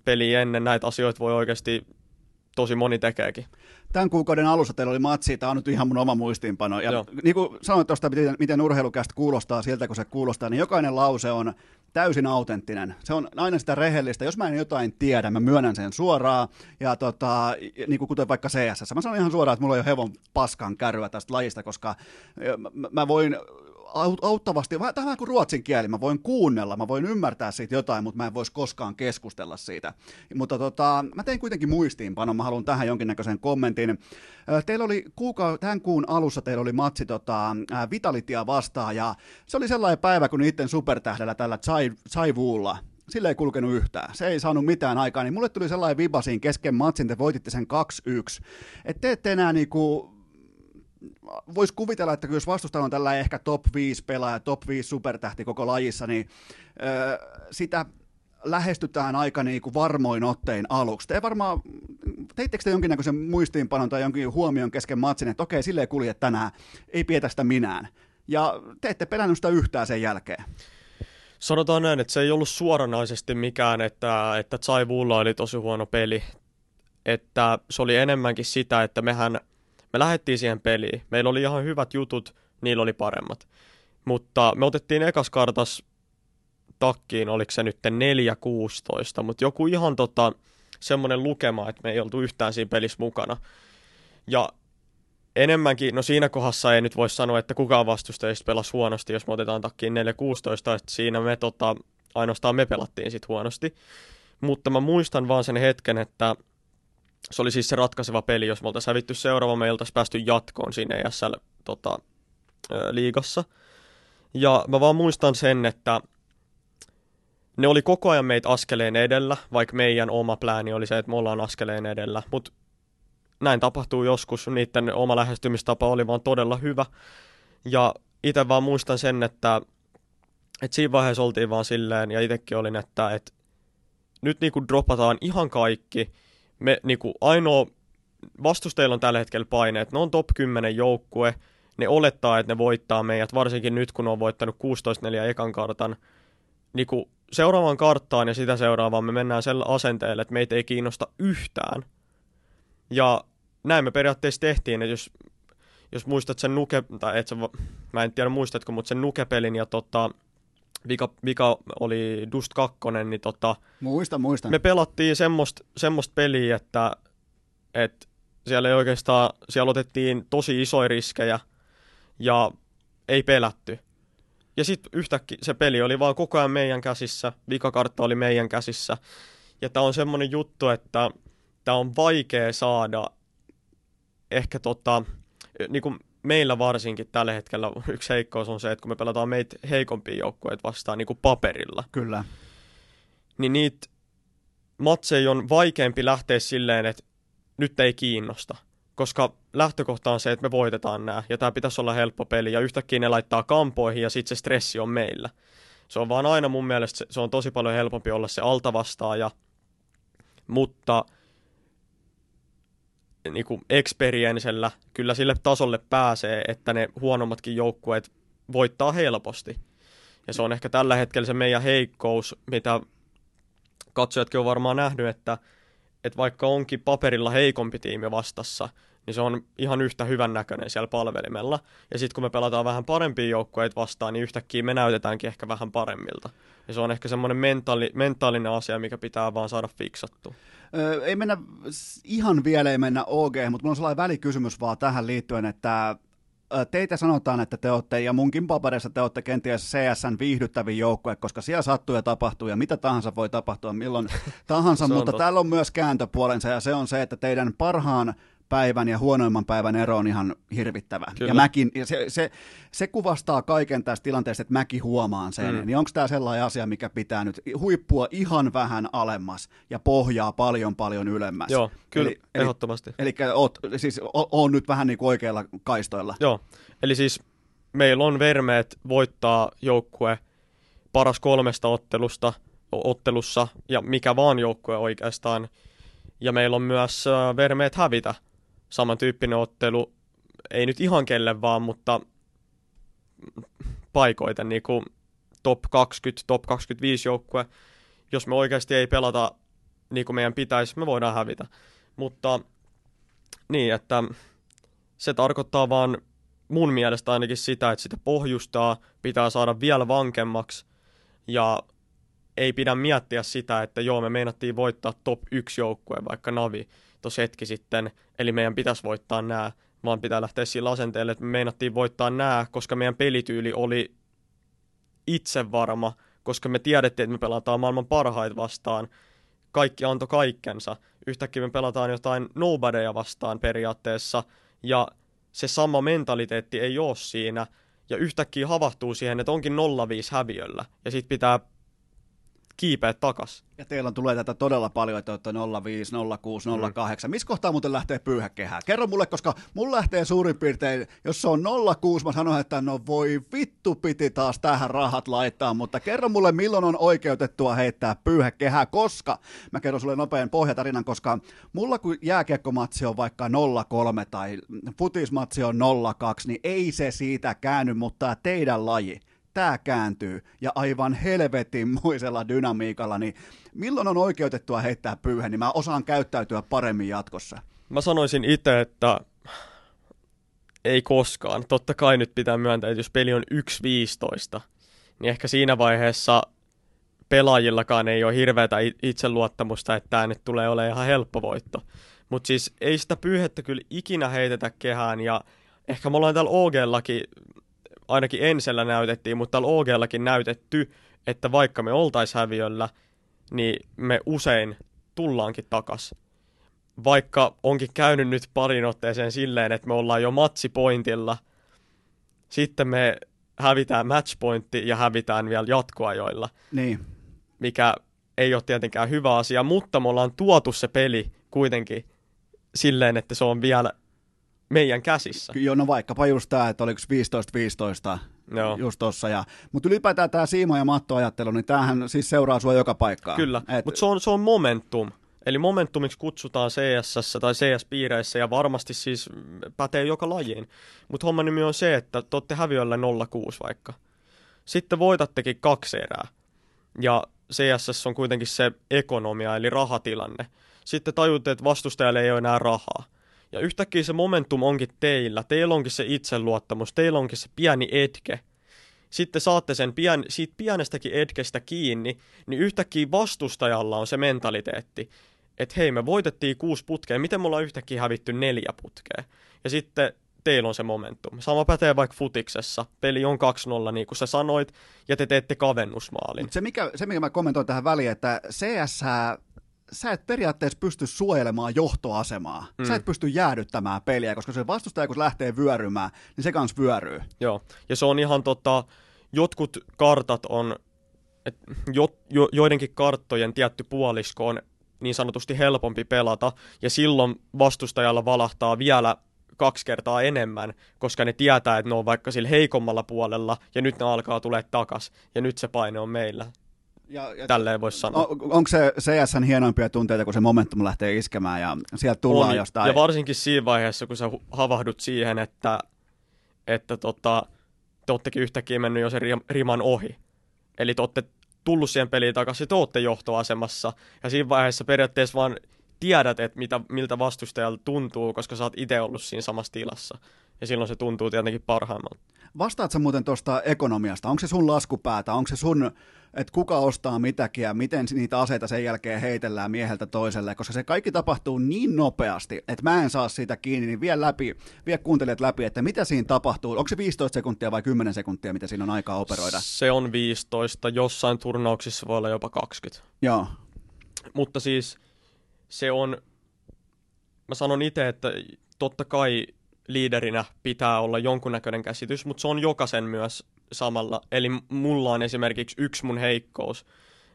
peli ennen näitä asioita voi oikeasti tosi moni tekeekin. Tämän kuukauden alussa teillä oli matsi, tämä on nyt ihan mun oma muistiinpano. Ja Joo. niin kuin sanoit tuosta, miten, miten urheilukästä kuulostaa siltä, kun se kuulostaa, niin jokainen lause on täysin autenttinen. Se on aina sitä rehellistä. Jos mä en jotain tiedä, mä myönnän sen suoraan. Ja tota, niin kuin kuten vaikka CS. Mä sanon ihan suoraan, että mulla ei ole hevon paskan kärryä tästä lajista, koska mä- voin auttavasti, vähän kuin ruotsin kieli, mä voin kuunnella, mä voin ymmärtää siitä jotain, mutta mä en voisi koskaan keskustella siitä. Mutta tota, mä tein kuitenkin muistiinpanon, mä haluan tähän jonkinnäköisen kommentin. Teillä oli kuuka- tämän kuun alussa teillä oli matsi tota, Vitalitia vastaan, ja se oli sellainen päivä, kun niiden supertähdellä tällä Chaivuulla, sille ei kulkenut yhtään. Se ei saanut mitään aikaa, niin mulle tuli sellainen viba siinä kesken matsin, te voititte sen 2-1. Että te ette enää niinku, voisi kuvitella, että jos vastustajalla on tällä ehkä top 5 pelaaja, top 5 supertähti koko lajissa, niin öö, sitä lähestytään aika niin kuin varmoin ottein aluksi. Te varmaan, teittekö te jonkinnäköisen muistiinpanon tai jonkin huomion kesken matsin, että okei, silleen kulje tänään, ei pietä sitä minään. Ja te ette pelännyt sitä yhtään sen jälkeen. Sanotaan näin, että se ei ollut suoranaisesti mikään, että, että Zaivulla oli tosi huono peli. Että se oli enemmänkin sitä, että mehän, me lähdettiin siihen peliin. Meillä oli ihan hyvät jutut, niillä oli paremmat. Mutta me otettiin ekas kartas takkiin, oliko se nyt 4-16, mutta joku ihan tota, semmoinen lukema, että me ei oltu yhtään siinä pelissä mukana. Ja enemmänkin, no siinä kohdassa ei nyt voi sanoa, että kukaan vastustajista pelasi huonosti, jos me otetaan takkiin 4-16, että siinä me tota, ainoastaan me pelattiin sit huonosti. Mutta mä muistan vaan sen hetken, että se oli siis se ratkaiseva peli, jos me oltaisiin hävitty seuraava, me oltaisiin päästy jatkoon siinä ESL tota, liigassa. Ja mä vaan muistan sen, että ne oli koko ajan meitä askeleen edellä, vaikka meidän oma plääni oli se, että me ollaan askeleen edellä. Mutta näin tapahtuu joskus, niiden oma lähestymistapa oli vaan todella hyvä. Ja itse vaan muistan sen, että, että siinä vaiheessa oltiin vaan silleen, ja itsekin olin, että, että nyt niinku dropataan ihan kaikki. Me niinku ainoa vastustajilla on tällä hetkellä paineet, ne on top 10 joukkue, ne olettaa, että ne voittaa meidät, varsinkin nyt kun on voittanut 16-4 ekan kartan. Niinku seuraavaan karttaan ja sitä seuraavaan me mennään sellä asenteella, että meitä ei kiinnosta yhtään. Ja näin me periaatteessa tehtiin, että jos, jos muistat sen nuke, tai et sä, mä en tiedä muistatko, mutta sen nukepelin ja tota, vika, vika oli Dust 2, niin tota, Muista, muistan. me pelattiin semmoista semmoist peliä, että, että siellä ei oikeastaan, siellä otettiin tosi isoja riskejä ja ei pelätty. Ja sitten yhtäkkiä se peli oli vaan koko ajan meidän käsissä, vikakartta oli meidän käsissä. Ja tämä on semmoinen juttu, että tämä on vaikea saada ehkä tota, niin kuin meillä varsinkin tällä hetkellä yksi heikkous on se, että kun me pelataan meitä heikompia joukkueita vastaan niin kuin paperilla, Kyllä. niin niitä matseja on vaikeampi lähteä silleen, että nyt ei kiinnosta. Koska lähtökohta on se, että me voitetaan nämä, ja tämä pitäisi olla helppo peli, ja yhtäkkiä ne laittaa kampoihin, ja sitten se stressi on meillä. Se on vaan aina mun mielestä, se, se on tosi paljon helpompi olla se altavastaaja, mutta niin kuin experiencellä kyllä sille tasolle pääsee, että ne huonommatkin joukkueet voittaa helposti. Ja se on ehkä tällä hetkellä se meidän heikkous, mitä katsojatkin on varmaan nähnyt, että, että vaikka onkin paperilla heikompi tiimi vastassa, niin se on ihan yhtä hyvän näköinen siellä palvelimella. Ja sitten kun me pelataan vähän parempia joukkueita vastaan, niin yhtäkkiä me näytetäänkin ehkä vähän paremmilta. Ja se on ehkä semmoinen mentaali, mentaalinen asia, mikä pitää vaan saada fiksattua. Öö, ei mennä, ihan vielä ei mennä OG, mutta mulla on sellainen välikysymys vaan tähän liittyen, että teitä sanotaan, että te olette, ja munkin paperissa te olette kenties CSN viihdyttävin joukkue, koska siellä sattuu ja tapahtuu, ja mitä tahansa voi tapahtua milloin (laughs) tahansa, mutta totta. täällä on myös kääntöpuolensa, ja se on se, että teidän parhaan päivän ja huonoimman päivän ero on ihan hirvittävä. Kyllä. Ja, mäkin, ja se, se, se, kuvastaa kaiken tästä tilanteesta, että mäkin huomaan sen. Mm. Niin onko tämä sellainen asia, mikä pitää nyt huippua ihan vähän alemmas ja pohjaa paljon paljon ylemmäs? Joo, kyllä, eli, ehdottomasti. Eli, eli oot, siis on nyt vähän niin kuin oikeilla kaistoilla. Joo, eli siis meillä on vermeet voittaa joukkue paras kolmesta ottelusta, ottelussa, ja mikä vaan joukkue oikeastaan. Ja meillä on myös vermeet hävitä samantyyppinen ottelu, ei nyt ihan kelle vaan, mutta paikoita niin kuin top 20, top 25 joukkue. Jos me oikeasti ei pelata niin kuin meidän pitäisi, me voidaan hävitä. Mutta niin, että se tarkoittaa vaan mun mielestä ainakin sitä, että sitä pohjustaa pitää saada vielä vankemmaksi ja ei pidä miettiä sitä, että joo, me meinattiin voittaa top 1 joukkue, vaikka Navi, tuossa hetki sitten, eli meidän pitäisi voittaa nämä, vaan pitää lähteä sillä asenteelle, että me meinattiin voittaa nämä, koska meidän pelityyli oli itsevarma, koska me tiedettiin, että me pelataan maailman parhaita vastaan, kaikki antoi kaikkensa. Yhtäkkiä me pelataan jotain nobodyja vastaan periaatteessa, ja se sama mentaliteetti ei ole siinä, ja yhtäkkiä havahtuu siihen, että onkin 0-5 häviöllä, ja sitten pitää kiipeä takas. Ja teillä tulee tätä todella paljon, että olette 05, 06, 08. Missä kohtaa muuten lähtee pyyhäkehää? Kerro mulle, koska mun lähtee suurin piirtein, jos se on 06, mä sanon, että no voi vittu piti taas tähän rahat laittaa, mutta kerro mulle, milloin on oikeutettua heittää pyyhäkehää, koska, mä kerron sulle nopean pohjatarinan, koska mulla kun jääkiekkomatsi on vaikka 03 tai futismatsi on 02, niin ei se siitä käänny, mutta teidän laji, tämä kääntyy ja aivan helvetin muisella dynamiikalla, niin milloin on oikeutettua heittää pyyhä, niin mä osaan käyttäytyä paremmin jatkossa. Mä sanoisin itse, että ei koskaan. Totta kai nyt pitää myöntää, että jos peli on 1-15, niin ehkä siinä vaiheessa pelaajillakaan ei ole hirveätä itseluottamusta, että tämä nyt tulee olemaan ihan helppo voitto. Mutta siis ei sitä pyyhettä kyllä ikinä heitetä kehään ja ehkä me ollaan täällä OG-lakin, ainakin ensellä näytettiin, mutta täällä OG-lakin näytetty, että vaikka me oltais häviöllä, niin me usein tullaankin takas. Vaikka onkin käynyt nyt parin otteeseen silleen, että me ollaan jo matsipointilla, sitten me hävitään matchpointti ja hävitään vielä jatkoajoilla. Niin. Mikä ei ole tietenkään hyvä asia, mutta me ollaan tuotu se peli kuitenkin silleen, että se on vielä meidän käsissä. Joo, no vaikkapa just tämä, että oliko 15-15 Joo. just tossa. Ja, mutta ylipäätään tämä Siimo ja Matto-ajattelu, niin tämähän siis seuraa sua joka paikkaan. Kyllä, Et... mutta se on, se on momentum. Eli momentumiksi kutsutaan CS tai CS-piireissä ja varmasti siis pätee joka lajiin. Mutta homma nimi on se, että te olette häviöllä 06 vaikka. Sitten voitattekin kaksi erää. Ja CS on kuitenkin se ekonomia eli rahatilanne. Sitten tajutte, että vastustajalle ei ole enää rahaa. Ja yhtäkkiä se momentum onkin teillä, teillä onkin se itseluottamus, teillä onkin se pieni etke. Sitten saatte sen pian, siitä pienestäkin etkestä kiinni, niin yhtäkkiä vastustajalla on se mentaliteetti, että hei me voitettiin kuusi putkea, miten me ollaan yhtäkkiä hävitty neljä putkea. Ja sitten teillä on se momentum. Sama pätee vaikka futiksessa. Peli on 2-0, niin kuin sä sanoit, ja te teette kavennusmaalin. Mut se, mikä, se, mikä mä kommentoin tähän väliin, että CS sä et periaatteessa pysty suojelemaan johtoasemaa. Mm. Sä et pysty jäädyttämään peliä, koska se vastustaja, kun lähtee vyörymään, niin se kans vyöryy. Joo, ja se on ihan tota, jotkut kartat on, et jo, jo, joidenkin karttojen tietty puolisko on niin sanotusti helpompi pelata, ja silloin vastustajalla valahtaa vielä kaksi kertaa enemmän, koska ne tietää, että ne on vaikka sillä heikommalla puolella, ja nyt ne alkaa tulee takas, ja nyt se paine on meillä. Ja, ja Tälleen voisi sanoa. On, onko se CSN hienoimpia tunteita, kun se momentum lähtee iskemään ja sieltä tullaan on, jostain? Ja varsinkin siinä vaiheessa, kun sä havahdut siihen, että, että tota, te oottekin yhtäkkiä mennyt jo sen riman ohi. Eli te ootte tullut siihen peliin takaisin, te ootte johtoasemassa. Ja siinä vaiheessa periaatteessa vaan tiedät, että mitä, miltä vastustajalla tuntuu, koska sä oot itse ollut siinä samassa tilassa. Ja silloin se tuntuu tietenkin parhaimmalta. Vastaatko muuten tuosta ekonomiasta? Onko se sun laskupäätä? Onko se sun että kuka ostaa mitäkin ja miten niitä aseita sen jälkeen heitellään mieheltä toiselle, koska se kaikki tapahtuu niin nopeasti, että mä en saa siitä kiinni, niin vie läpi, vie kuuntelijat läpi, että mitä siinä tapahtuu. Onko se 15 sekuntia vai 10 sekuntia, mitä siinä on aikaa operoida? Se on 15, jossain turnauksissa voi olla jopa 20. Joo. Mutta siis se on, mä sanon itse, että totta kai liiderinä pitää olla jonkunnäköinen käsitys, mutta se on jokaisen myös samalla. Eli mulla on esimerkiksi yksi mun heikkous,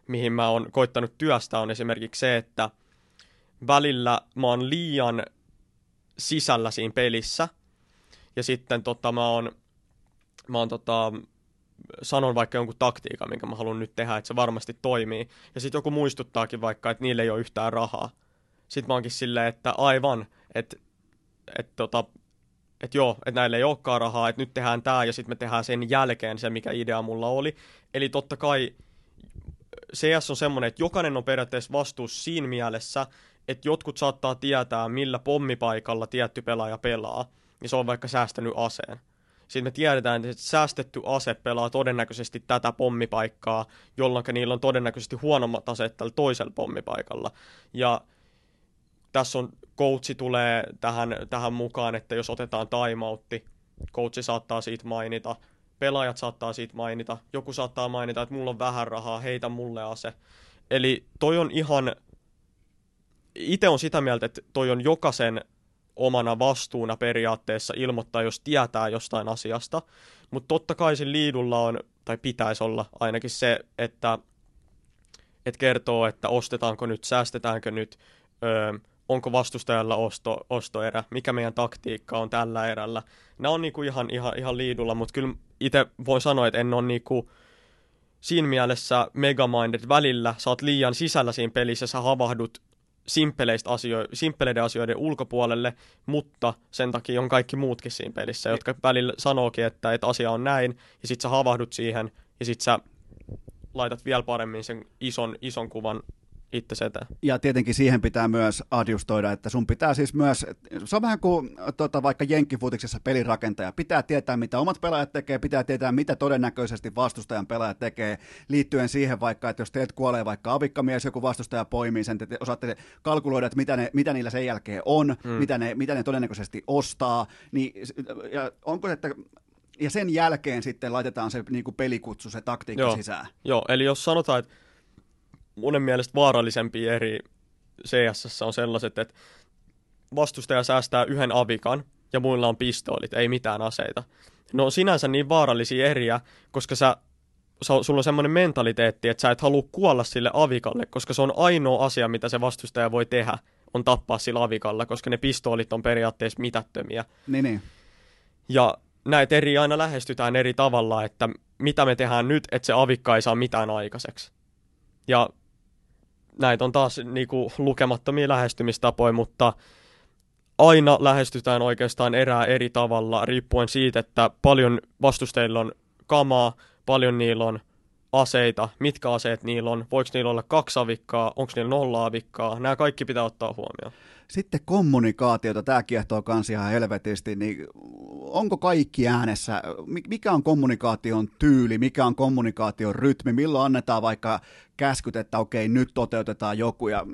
mihin mä oon koittanut työstä, on esimerkiksi se, että välillä mä oon liian sisällä siinä pelissä, ja sitten tota, mä oon, mä oon tota, sanon vaikka jonkun taktiikan, minkä mä haluan nyt tehdä, että se varmasti toimii, ja sitten joku muistuttaakin vaikka, että niille ei ole yhtään rahaa. Sitten mä oonkin silleen, että aivan, että että tota, että joo, että näille ei olekaan rahaa, että nyt tehdään tämä ja sitten me tehdään sen jälkeen se, mikä idea mulla oli. Eli totta kai CS on semmoinen, että jokainen on periaatteessa vastuussa siinä mielessä, että jotkut saattaa tietää, millä pommipaikalla tietty pelaaja pelaa, ja se on vaikka säästänyt aseen. Sitten me tiedetään, että säästetty ase pelaa todennäköisesti tätä pommipaikkaa, jolloin niillä on todennäköisesti huonommat aseet tällä toisella pommipaikalla. Ja tässä on coachi tulee tähän, tähän mukaan, että jos otetaan timeoutti, coachi saattaa siitä mainita, pelaajat saattaa siitä mainita, joku saattaa mainita, että mulla on vähän rahaa, heitä mulle ase. Eli toi on ihan, itse on sitä mieltä, että toi on jokaisen omana vastuuna periaatteessa ilmoittaa, jos tietää jostain asiasta. Mutta totta kai se liidulla on, tai pitäisi olla ainakin se, että että kertoo, että ostetaanko nyt, säästetäänkö nyt, öö, onko vastustajalla osto, ostoerä, mikä meidän taktiikka on tällä erällä. Nämä on niinku ihan, ihan, ihan liidulla, mutta kyllä itse voin sanoa, että en ole niinku siinä mielessä megaminded välillä. Sä oot liian sisällä siinä pelissä, sä havahdut simppeleistä asio- simppeleiden asioiden ulkopuolelle, mutta sen takia on kaikki muutkin siinä pelissä, jotka välillä sanookin, että, että asia on näin, ja sit sä havahdut siihen, ja sit sä laitat vielä paremmin sen ison, ison kuvan itse eteen. Ja tietenkin siihen pitää myös adjustoida, että sun pitää siis myös, se on vähän kuin tota, vaikka jenkkifutiksessa pelirakentaja, pitää tietää mitä omat pelaajat tekee, pitää tietää mitä todennäköisesti vastustajan pelaajat tekee, liittyen siihen vaikka, että jos teet kuolee vaikka avikkamies, joku vastustaja poimii sen, te osaatte kalkuloida, että mitä, ne, mitä niillä sen jälkeen on, mm. mitä, ne, mitä ne todennäköisesti ostaa, niin ja onko että ja sen jälkeen sitten laitetaan se niin kuin pelikutsu, se taktiikka Joo. sisään. Joo, eli jos sanotaan, että monen mielestä vaarallisempia eri CS on sellaiset, että vastustaja säästää yhden avikan ja muilla on pistoolit, ei mitään aseita. Ne on sinänsä niin vaarallisia eriä, koska sä, sä, sulla on semmoinen mentaliteetti, että sä et halua kuolla sille avikalle, koska se on ainoa asia, mitä se vastustaja voi tehdä, on tappaa sillä avikalla, koska ne pistoolit on periaatteessa mitättömiä. Niin, niin. Ja näitä eri aina lähestytään eri tavalla, että mitä me tehdään nyt, että se avikka ei saa mitään aikaiseksi. Ja näitä on taas niinku lukemattomia lähestymistapoja, mutta aina lähestytään oikeastaan erää eri tavalla, riippuen siitä, että paljon vastustajilla on kamaa, paljon niillä on aseita, mitkä aseet niillä on, voiko niillä olla kaksi avikkaa, onko niillä nolla avikkaa, nämä kaikki pitää ottaa huomioon. Sitten kommunikaatiota, tämä kiehtoo kans ihan helvetisti, niin onko kaikki äänessä, mikä on kommunikaation tyyli, mikä on kommunikaation rytmi, milloin annetaan vaikka käskyt, että okei, nyt toteutetaan joku, ja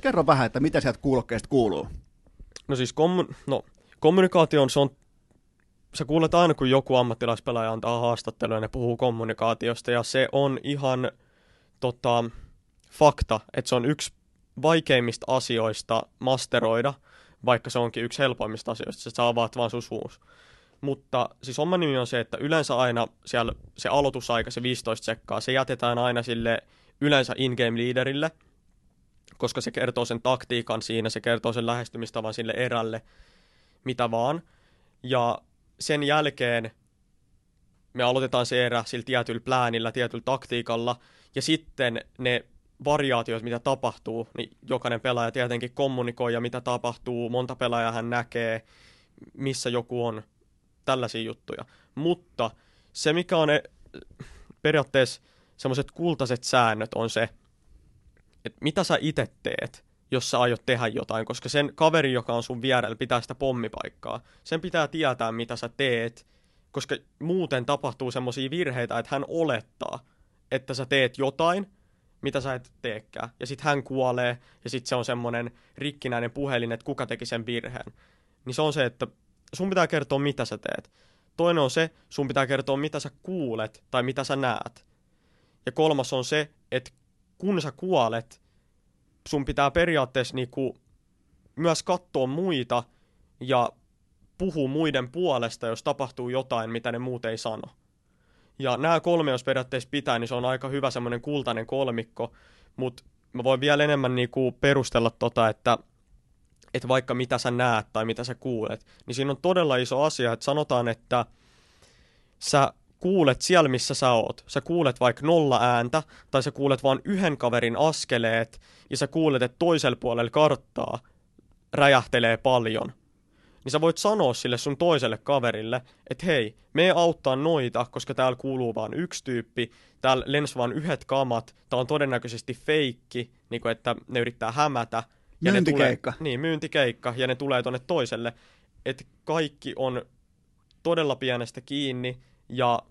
kerro vähän, että mitä sieltä kuulokkeista kuuluu? No siis kommu- no, kommunikaation se on, sä kuulet aina kun joku ammattilaispelaaja antaa haastatteluja ja ne puhuu kommunikaatiosta ja se on ihan tota, fakta, että se on yksi vaikeimmista asioista masteroida, vaikka se onkin yksi helpoimmista asioista, että sä avaat vaan sun suus. Mutta siis homman nimi on se, että yleensä aina siellä se aloitusaika, se 15 sekkaa, se jätetään aina sille yleensä in-game leaderille, koska se kertoo sen taktiikan siinä, se kertoo sen lähestymistavan sille erälle, mitä vaan. Ja sen jälkeen me aloitetaan se erä sillä tietyllä pläänillä, tietyllä taktiikalla, ja sitten ne variaatiot, mitä tapahtuu, niin jokainen pelaaja tietenkin kommunikoi ja mitä tapahtuu, monta pelaajaa hän näkee, missä joku on, tällaisia juttuja. Mutta se, mikä on ne, periaatteessa semmoiset kultaiset säännöt on se, että mitä sä itse teet, jos sä aiot tehdä jotain, koska sen kaveri, joka on sun vierellä, pitää sitä pommipaikkaa. Sen pitää tietää, mitä sä teet, koska muuten tapahtuu semmoisia virheitä, että hän olettaa, että sä teet jotain, mitä sä et teekään. Ja sitten hän kuolee, ja sitten se on semmoinen rikkinäinen puhelin, että kuka teki sen virheen. Niin se on se, että sun pitää kertoa, mitä sä teet. Toinen on se, sun pitää kertoa, mitä sä kuulet tai mitä sä näet. Ja kolmas on se, että kun sä kuolet, sun pitää periaatteessa niinku myös katsoa muita ja puhua muiden puolesta, jos tapahtuu jotain, mitä ne muut ei sano. Ja nämä kolme, jos periaatteessa pitää, niin se on aika hyvä semmoinen kultainen kolmikko, mutta mä voin vielä enemmän niinku perustella tota, että, että vaikka mitä sä näet tai mitä sä kuulet, niin siinä on todella iso asia, että sanotaan, että sä kuulet siellä, missä sä oot. Sä kuulet vaikka nolla ääntä, tai sä kuulet vain yhden kaverin askeleet, ja sä kuulet, että toisella puolella karttaa räjähtelee paljon. Niin sä voit sanoa sille sun toiselle kaverille, että hei, me auttaa noita, koska täällä kuuluu vain yksi tyyppi, täällä lens vaan yhdet kamat, tää on todennäköisesti feikki, niin kuin että ne yrittää hämätä. Ja myyntikeikka. Ne tulee, niin, myyntikeikka, ja ne tulee tonne toiselle. Että kaikki on todella pienestä kiinni, ja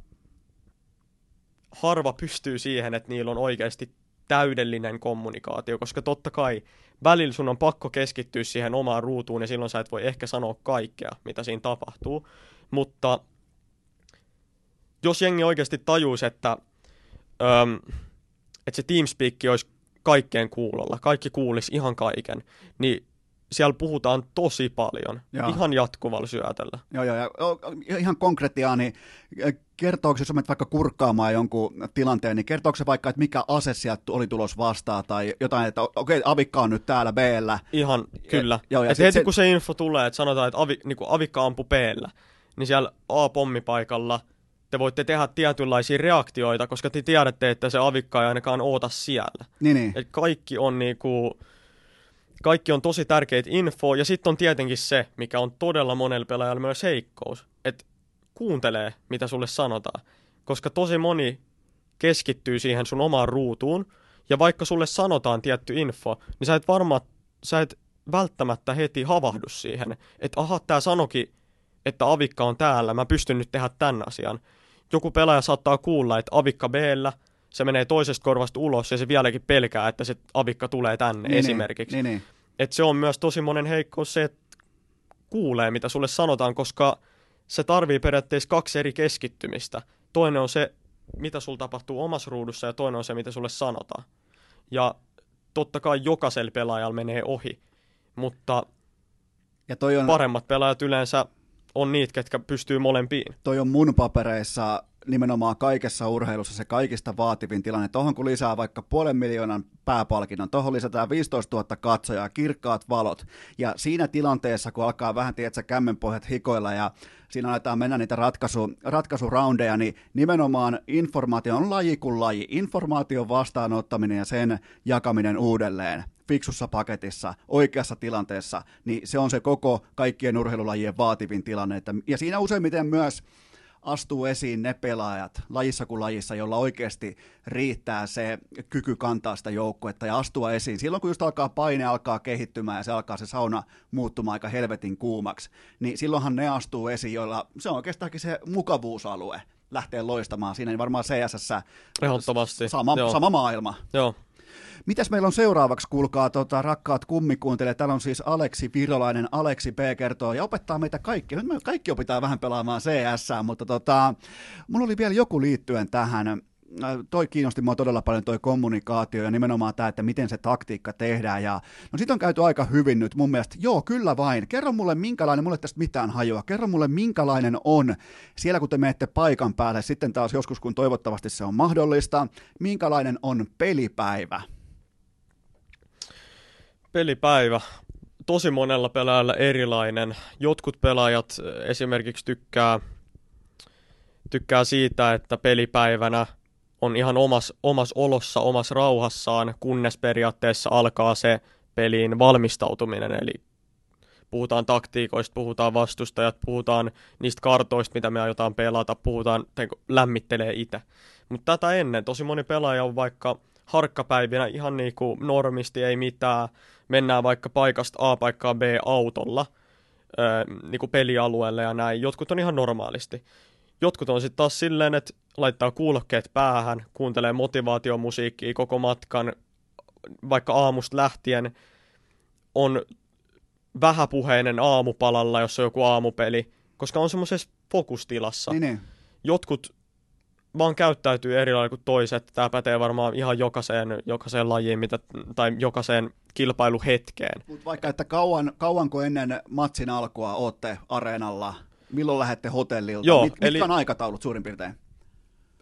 harva pystyy siihen, että niillä on oikeasti täydellinen kommunikaatio, koska totta kai välillä sun on pakko keskittyä siihen omaan ruutuun ja silloin sä et voi ehkä sanoa kaikkea, mitä siinä tapahtuu. Mutta jos jengi oikeasti tajuisi, että, öm, että se Teamspeak olisi kaikkeen kuulolla, kaikki kuulisi ihan kaiken, niin siellä puhutaan tosi paljon, Joo. ihan jatkuvalla syötellä. Joo, joo, ja ihan konkretiaa, niin äh, kertooko, jos menet vaikka kurkkaamaan jonkun tilanteen, niin kertooko se vaikka, että mikä ase sieltä oli tulos vastaan, tai jotain, että okei, avikka on nyt täällä b Ihan, kyllä. joo, ja et heti se- kun se info tulee, että sanotaan, että avi, niin avikka ampu p niin siellä A-pommipaikalla te voitte tehdä tietynlaisia reaktioita, koska te tiedätte, että se avikka ei ainakaan oota siellä. Niin, niin. Et kaikki on niinku, kaikki on tosi tärkeitä info, ja sitten on tietenkin se, mikä on todella monella pelaajalla myös heikkous, että kuuntelee, mitä sulle sanotaan. Koska tosi moni keskittyy siihen sun omaan ruutuun, ja vaikka sulle sanotaan tietty info, niin sä et varmaan, sä et välttämättä heti havahdu siihen, että aha, tää sanoki, että avikka on täällä, mä pystyn nyt tehdä tämän asian. Joku pelaaja saattaa kuulla, että avikka b se menee toisesta korvasta ulos ja se vieläkin pelkää, että se avikka tulee tänne niin, esimerkiksi. Niin, niin. Et se on myös tosi monen heikkous se, että kuulee, mitä sulle sanotaan, koska se tarvii periaatteessa kaksi eri keskittymistä. Toinen on se, mitä sulla tapahtuu omassa ruudussa, ja toinen on se, mitä sulle sanotaan. Ja totta kai jokaisella pelaajalla menee ohi, mutta Ja toi on, paremmat pelaajat yleensä on niitä, ketkä pystyy molempiin. toi on mun papereissa nimenomaan kaikessa urheilussa se kaikista vaativin tilanne. Tuohon kun lisää vaikka puolen miljoonan pääpalkinnon, tuohon lisätään 15 000 katsojaa, kirkkaat valot, ja siinä tilanteessa, kun alkaa vähän, tiedätkö, kämmenpohjat hikoilla, ja siinä aletaan mennä niitä ratkaisu, ratkaisuraundeja, niin nimenomaan informaatio on laji kuin laji. Informaation vastaanottaminen ja sen jakaminen uudelleen fiksussa paketissa, oikeassa tilanteessa, niin se on se koko kaikkien urheilulajien vaativin tilanne. Ja siinä useimmiten myös astuu esiin ne pelaajat lajissa kuin lajissa, jolla oikeasti riittää se kyky kantaa sitä joukkuetta ja astua esiin. Silloin kun just alkaa paine alkaa kehittymään ja se alkaa se sauna muuttumaan aika helvetin kuumaksi, niin silloinhan ne astuu esiin, joilla se on oikeastaankin se mukavuusalue lähtee loistamaan siinä, niin varmaan CSS Ehdottomasti. sama, Joo. sama maailma. Joo. Mitäs meillä on seuraavaksi, kuulkaa, tota, rakkaat kummikuuntelijat. Täällä on siis Aleksi Virolainen. Aleksi P. kertoo ja opettaa meitä kaikki. Nyt me kaikki opitaan vähän pelaamaan CS, mutta tota, mulla oli vielä joku liittyen tähän. Äh, Toi kiinnosti mua todella paljon toi kommunikaatio ja nimenomaan tämä, että miten se taktiikka tehdään. Ja, no sit on käyty aika hyvin nyt mun mielestä. Joo, kyllä vain. Kerro mulle minkälainen, mulle tästä mitään hajua. Kerro mulle minkälainen on siellä, kun te menette paikan päälle. Sitten taas joskus, kun toivottavasti se on mahdollista. Minkälainen on pelipäivä? Pelipäivä. Tosi monella pelaajalla erilainen. Jotkut pelaajat eh, esimerkiksi tykkää, tykkää siitä, että pelipäivänä on ihan omas, omas olossa, omassa rauhassaan, kunnes periaatteessa alkaa se peliin valmistautuminen. Eli puhutaan taktiikoista, puhutaan vastustajat, puhutaan niistä kartoista, mitä me aiotaan pelata, puhutaan, lämmittelee itse. Mutta tätä ennen tosi moni pelaaja on vaikka harkkapäivinä ihan niin kuin normisti, ei mitään, mennään vaikka paikasta A paikkaan B autolla öö, niin kuin pelialueelle ja näin. Jotkut on ihan normaalisti. Jotkut on sitten taas silleen, että laittaa kuulokkeet päähän, kuuntelee motivaatiomusiikkia koko matkan, vaikka aamusta lähtien on vähäpuheinen aamupalalla, jos on joku aamupeli, koska on semmoisessa fokustilassa. Niin, niin. Jotkut vaan käyttäytyy eri lailla kuin toiset. Tämä pätee varmaan ihan jokaiseen, jokaiseen lajiin mitä, tai jokaiseen kilpailuhetkeen. Mut vaikka, että kauan, kauanko ennen matsin alkua ootte areenalla, milloin lähdette hotellilta, Joo, Mit, mitkä eli- on aikataulut suurin piirtein?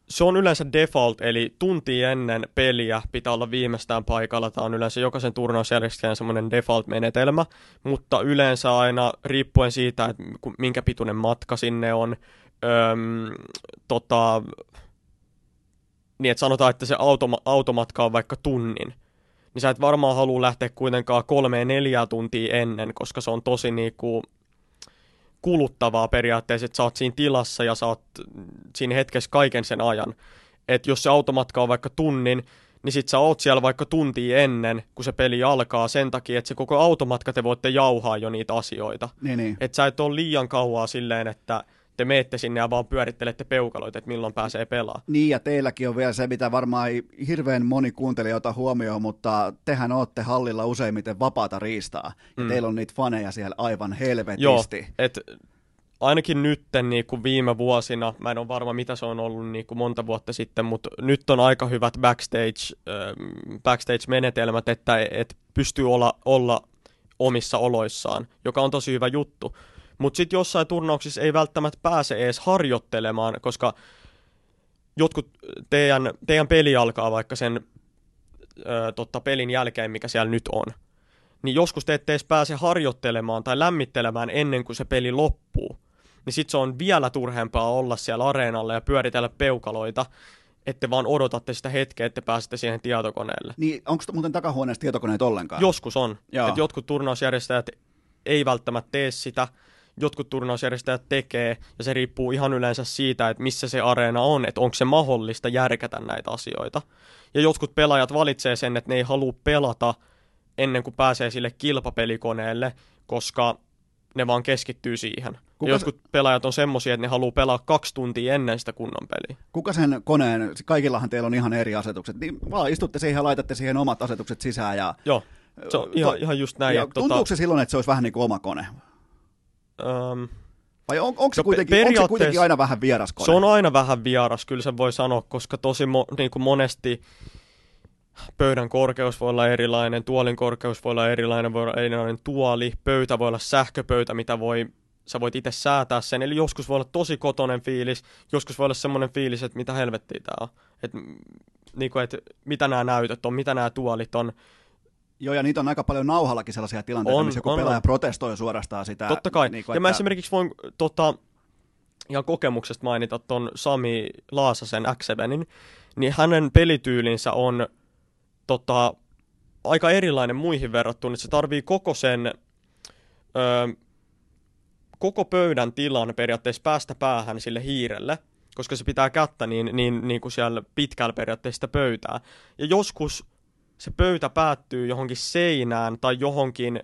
Se on yleensä default, eli tunti ennen peliä pitää olla viimeistään paikalla. Tämä on yleensä jokaisen turnausjärjestäjän semmoinen default-menetelmä, mutta yleensä aina riippuen siitä, että minkä pituinen matka sinne on, öm, tota, niin että sanotaan, että se automa- automatka on vaikka tunnin, niin sä et varmaan halua lähteä kuitenkaan kolmeen neljää tuntia ennen, koska se on tosi niinku kuluttavaa periaatteessa, että sä oot siinä tilassa ja sä oot siinä hetkessä kaiken sen ajan. Että jos se automatka on vaikka tunnin, niin sit sä oot siellä vaikka tuntia ennen, kun se peli alkaa sen takia, että se koko automatka te voitte jauhaa jo niitä asioita. Niin, niin. Että sä et ole liian kauaa silleen, että te meette sinne ja vaan pyörittelette peukaloita, että milloin pääsee pelaamaan. Niin, ja teilläkin on vielä se, mitä varmaan ei hirveän moni kuuntelija ota huomioon, mutta tehän olette hallilla useimmiten vapaata riistaa, ja mm. teillä on niitä faneja siellä aivan helvetisti. Joo, et ainakin nytten niin kuin viime vuosina, mä en ole varma mitä se on ollut niin kuin monta vuotta sitten, mutta nyt on aika hyvät backstage, äh, backstage-menetelmät, että et pystyy olla, olla omissa oloissaan, joka on tosi hyvä juttu. Mutta sitten jossain turnauksissa ei välttämättä pääse edes harjoittelemaan, koska jotkut teidän, teidän peli alkaa vaikka sen ö, totta, pelin jälkeen, mikä siellä nyt on. Niin joskus te ette edes pääse harjoittelemaan tai lämmittelemään ennen kuin se peli loppuu. Niin sit se on vielä turhempaa olla siellä areenalla ja pyöritellä peukaloita, ette vaan odotatte sitä hetkeä, että pääsette siihen tietokoneelle. Niin, onko muuten takahuoneessa tietokoneet ollenkaan? Joskus on. Joo. Et jotkut turnausjärjestäjät ei välttämättä tee sitä, jotkut turnausjärjestäjät tekee, ja se riippuu ihan yleensä siitä, että missä se areena on, että onko se mahdollista järkätä näitä asioita. Ja jotkut pelaajat valitsee sen, että ne ei halua pelata ennen kuin pääsee sille kilpapelikoneelle, koska ne vaan keskittyy siihen. Kuka ja se- jotkut pelaajat on semmosia, että ne haluaa pelaa kaksi tuntia ennen sitä kunnon peliä. Kuka sen koneen, kaikillahan teillä on ihan eri asetukset, niin vaan istutte siihen ja laitatte siihen omat asetukset sisään ja... Joo, se on ihan, ihan just näin. ja että tuntuuko tota, se silloin, että se olisi vähän niin kuin oma kone? Öm, Vai on, onko, se No, kuitenkin, onko se kuitenkin aina vähän vieras kone? Se on aina vähän vieras, kyllä se voi sanoa, koska tosi mo- niin kuin monesti pöydän korkeus voi olla erilainen, tuolin korkeus voi olla erilainen, voi olla erilainen tuoli, pöytä voi olla sähköpöytä, mitä voi, sä voit itse säätää sen. Eli joskus voi olla tosi kotonen fiilis, joskus voi olla semmoinen fiilis, että mitä helvettiä tää on. Et, mm, niin kuin, että mitä nämä näytöt on, mitä nämä tuolit on. Joo, ja niitä on aika paljon nauhallakin sellaisia tilanteita, On, missä joku on, pelaaja on. protestoi suorastaan sitä. Totta kai. Niin kuin, ja mä että- esimerkiksi voin tota, ihan kokemuksesta mainita ton Sami Laasasen x niin hänen pelityylinsä on tota, aika erilainen muihin verrattuna, että se tarvii koko sen ö, koko pöydän tilan periaatteessa päästä päähän sille hiirelle, koska se pitää kättä niin, niin, niin kuin siellä pitkällä periaatteessa pöytää. Ja joskus se pöytä päättyy johonkin seinään tai johonkin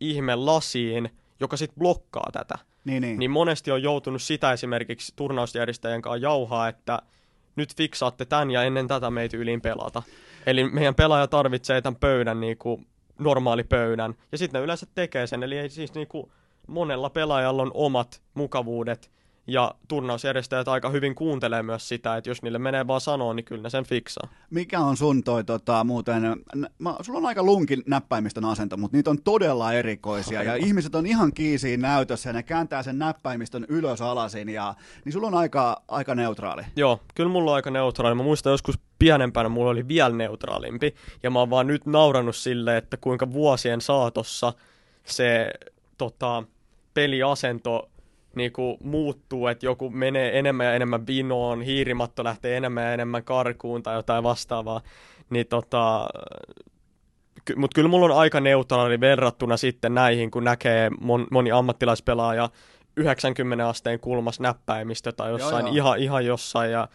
ihme lasiin, joka sitten blokkaa tätä. Niin, niin. Niin monesti on joutunut sitä esimerkiksi turnausjärjestäjän kanssa jauhaa, että nyt fiksaatte tämän ja ennen tätä meitä yliin pelata. Eli meidän pelaaja tarvitsee tämän pöydän niin kuin normaali pöydän. Ja sitten ne yleensä tekee sen. Eli ei siis niin kuin monella pelaajalla on omat mukavuudet. Ja turnausjärjestäjät aika hyvin kuuntelee myös sitä, että jos niille menee vaan sanoa, niin kyllä ne sen fiksaa. Mikä on sun toi tota, muuten, mä, sulla on aika lunkin näppäimistön asento, mutta niitä on todella erikoisia ja ihmiset on ihan kiisiin näytössä ja ne kääntää sen näppäimistön ylös alasin ja niin sulla on aika, aika neutraali. Joo, kyllä mulla on aika neutraali. Mä muistan joskus pienempänä mulla oli vielä neutraalimpi. Ja mä oon vaan nyt naurannut sille, että kuinka vuosien saatossa se tota, peliasento niinku muuttuu, että joku menee enemmän ja enemmän vinoon, hiirimatto lähtee enemmän ja enemmän karkuun tai jotain vastaavaa. Niin tota, ky- mutta kyllä mulla on aika neutraali verrattuna sitten näihin, kun näkee mon, moni ammattilaispelaaja 90 asteen kulmas näppäimistä tai jossain joo. ihan, ihan jossain ja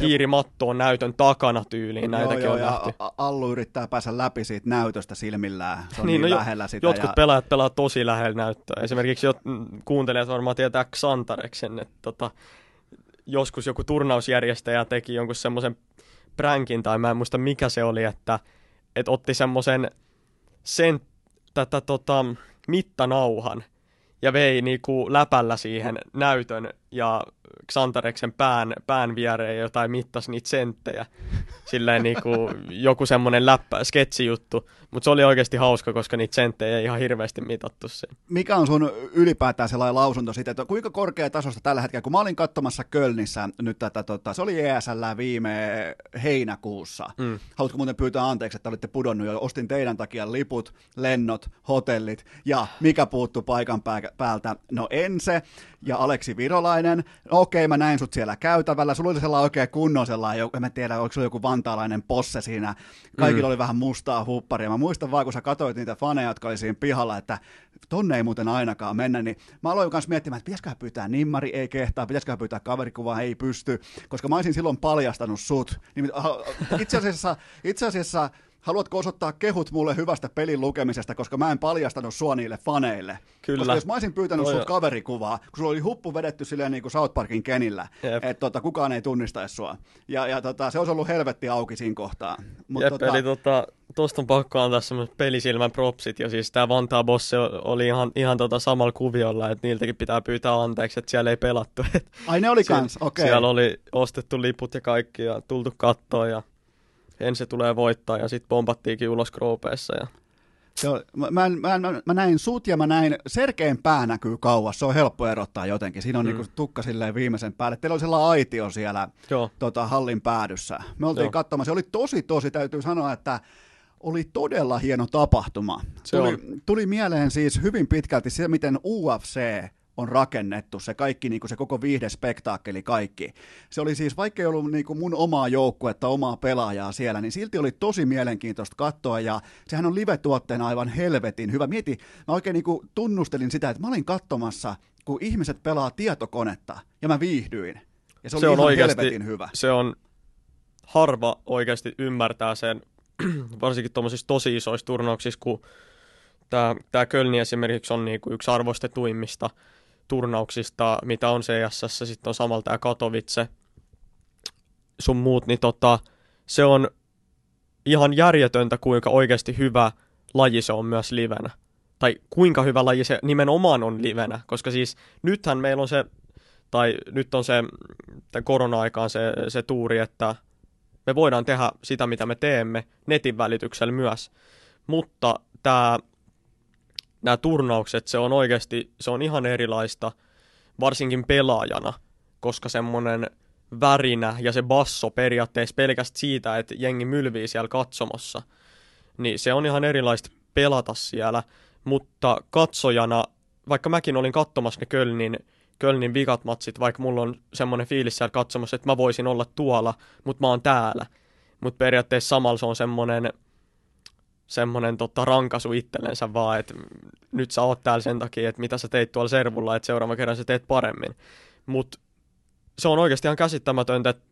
hiirimatto on näytön takana tyyliin, näitäkin joo, on joo, nähty. ja Allu yrittää päästä läpi siitä näytöstä silmillään, se on niin, no niin jo- lähellä sitä. Jotkut ja... pelaajat pelaa tosi lähellä näyttöä. Esimerkiksi jot, mm, kuuntelijat varmaan tietää Xantareksen, että tota, joskus joku turnausjärjestäjä teki jonkun semmoisen pränkin, tai mä en muista mikä se oli, että, että otti semmoisen sen, tätä tota, mittanauhan ja vei niinku läpällä siihen näytön ja Xantareksen pään, pään viereen ja jotain mittasi niitä senttejä. Silleen niinku joku semmonen läppä, sketsijuttu. Mutta se oli oikeasti hauska, koska niitä senttejä ei ihan hirveästi mitattu siinä. Mikä on sun ylipäätään sellainen lausunto siitä, että kuinka korkeatasosta tällä hetkellä, kun mä olin katsomassa Kölnissä nyt tätä, tota, se oli ESL viime heinäkuussa. Mm. Haluatko muuten pyytää anteeksi, että olitte pudonnut jo, ostin teidän takia liput, lennot, hotellit ja mikä puuttu paikan pää- päältä? No Ense ja Aleksi Virolainen. No, Okei, mä näin sut siellä käytävällä. Sulla oli sellainen oikein kunnon sellainen, en mä tiedä, oliko sulla joku vantaalainen posse siinä. Kaikilla mm. oli vähän mustaa hupparia. Mä muistan vaan, kun sä katsoit niitä faneja, jotka oli siinä pihalla, että tonne ei muuten ainakaan mennä, niin mä aloin kanssa miettimään, että pitäisikö pyytää nimmari, ei kehtaa, pitäisikö pyytää kaverikuvaa, ei pysty, koska mä olisin silloin paljastanut sut. Niin, itse asiassa, itse asiassa haluatko osoittaa kehut mulle hyvästä pelin lukemisesta, koska mä en paljastanut sua niille faneille. Kyllä. Koska jos mä olisin pyytänyt joo. kaverikuvaa, kun sulla oli huppu vedetty silleen niin kuin South Parkin Kenillä, että tota, kukaan ei tunnistaisi sua. Ja, ja tota, se olisi ollut helvetti auki siinä kohtaa. Mut Jep, eli tota, tosta on pakko antaa semmoiset pelisilmän propsit, ja siis tää Vantaa Bosse oli ihan, ihan tota samalla kuviolla, että niiltäkin pitää pyytää anteeksi, että siellä ei pelattu. (laughs) Et Ai ne oli siellä- kans, okei. Siellä oli ostettu liput ja kaikki, ja tultu kattoon, ja ensin se tulee voittaa, ja sitten pompattiinkin ulos Groopeessa. Ja... On, mä, mä, mä, mä, mä, näin sut ja mä näin, Serkeen pää näkyy kauas, se on helppo erottaa jotenkin. Siinä on mm. niinku tukka silleen viimeisen päälle. Teillä oli sellainen aitio siellä Joo. Tota, hallin päädyssä. Me oltiin Joo. katsomassa, se oli tosi tosi, täytyy sanoa, että oli todella hieno tapahtuma. Se tuli, on. tuli mieleen siis hyvin pitkälti se, miten UFC on rakennettu, se kaikki, niin kuin se koko viihdespektaakkeli kaikki. Se oli siis, vaikka ei ollut niin kuin mun omaa joukkuetta, omaa pelaajaa siellä, niin silti oli tosi mielenkiintoista katsoa, ja sehän on live-tuotteena aivan helvetin hyvä. Mieti, mä oikein niin kuin tunnustelin sitä, että mä olin katsomassa, kun ihmiset pelaa tietokonetta, ja mä viihdyin. Ja se oli se on ihan oikeasti, helvetin hyvä. se on, harva oikeasti ymmärtää sen, (clears throat) varsinkin tuommoisissa tosi isoissa turnauksissa, kun tämä, tämä Kölni esimerkiksi on niinku yksi arvostetuimmista turnauksista, mitä on CSS, sitten on samalla tämä Katowice, sun muut, niin tota, se on ihan järjetöntä, kuinka oikeasti hyvä laji se on myös livenä. Tai kuinka hyvä laji se nimenomaan on livenä, koska siis nythän meillä on se, tai nyt on se korona-aikaan se, se tuuri, että me voidaan tehdä sitä, mitä me teemme netin välityksellä myös. Mutta tämä, nämä turnaukset, se on oikeasti, se on ihan erilaista, varsinkin pelaajana, koska semmoinen värinä ja se basso periaatteessa pelkästään siitä, että jengi mylvii siellä katsomossa, niin se on ihan erilaista pelata siellä, mutta katsojana, vaikka mäkin olin katsomassa ne Kölnin, Kölnin vikat matsit, vaikka mulla on semmoinen fiilis siellä katsomassa, että mä voisin olla tuolla, mutta mä oon täällä. Mutta periaatteessa samalla se on semmoinen semmoinen tota, rankasu itsellensä vaan, että nyt sä oot täällä sen takia, että mitä sä teit tuolla servulla, että seuraavan kerran sä teet paremmin. Mutta se on oikeasti ihan käsittämätöntä, että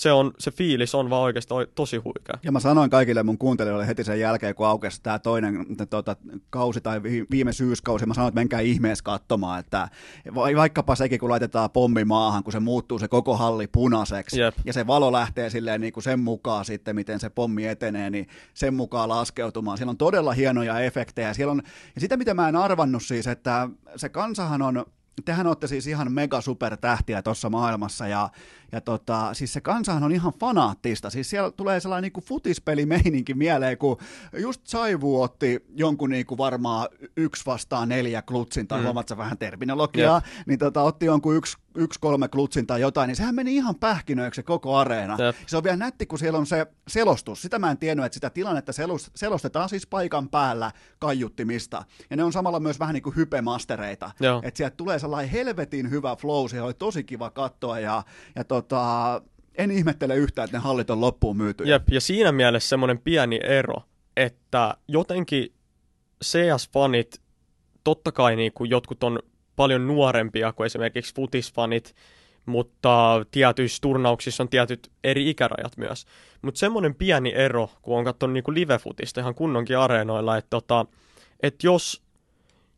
se, on, se fiilis on vaan oikeasti oi- tosi huikea. Ja mä sanoin kaikille mun kuuntelijoille heti sen jälkeen, kun aukesi tämä toinen tota, kausi tai vi- viime syyskausi, mä sanoin, että menkää ihmeessä katsomaan, että va- vaikkapa sekin, kun laitetaan pommi maahan, kun se muuttuu se koko halli punaiseksi, Jep. ja se valo lähtee silleen niin kuin sen mukaan sitten, miten se pommi etenee, niin sen mukaan laskeutumaan. Siellä on todella hienoja efektejä. Siellä on, ja sitä, mitä mä en arvannut siis, että se kansahan on tehän olette siis ihan mega supertähtiä tuossa maailmassa ja, ja tota, siis se kansahan on ihan fanaattista. Siis siellä tulee sellainen niinku futispelimeininki mieleen, kun just Saivu otti jonkun niinku varmaan yksi vastaan neljä klutsin, tai mm. huomaat vähän terminologiaa, niin tota, otti jonkun yksi, yksi kolme klutsin tai jotain, niin sehän meni ihan pähkinöiksi koko areena. Jep. Se on vielä nätti, kun siellä on se selostus. Sitä mä en tiennyt, että sitä tilannetta selus, selostetaan siis paikan päällä kaiuttimista. Ja ne on samalla myös vähän niin kuin hypemastereita. Että sieltä tulee sellainen helvetin hyvä flow, se oli tosi kiva katsoa ja, ja tota, en ihmettele yhtään, että ne hallit on loppuun myyty. Jep, ja siinä mielessä semmoinen pieni ero, että jotenkin CS-fanit, totta kai niin kuin jotkut on paljon nuorempia kuin esimerkiksi futisfanit, mutta tietyissä turnauksissa on tietyt eri ikärajat myös. Mutta semmoinen pieni ero, kun on katsonut niin live-futista ihan kunnonkin areenoilla, että tota, et jos,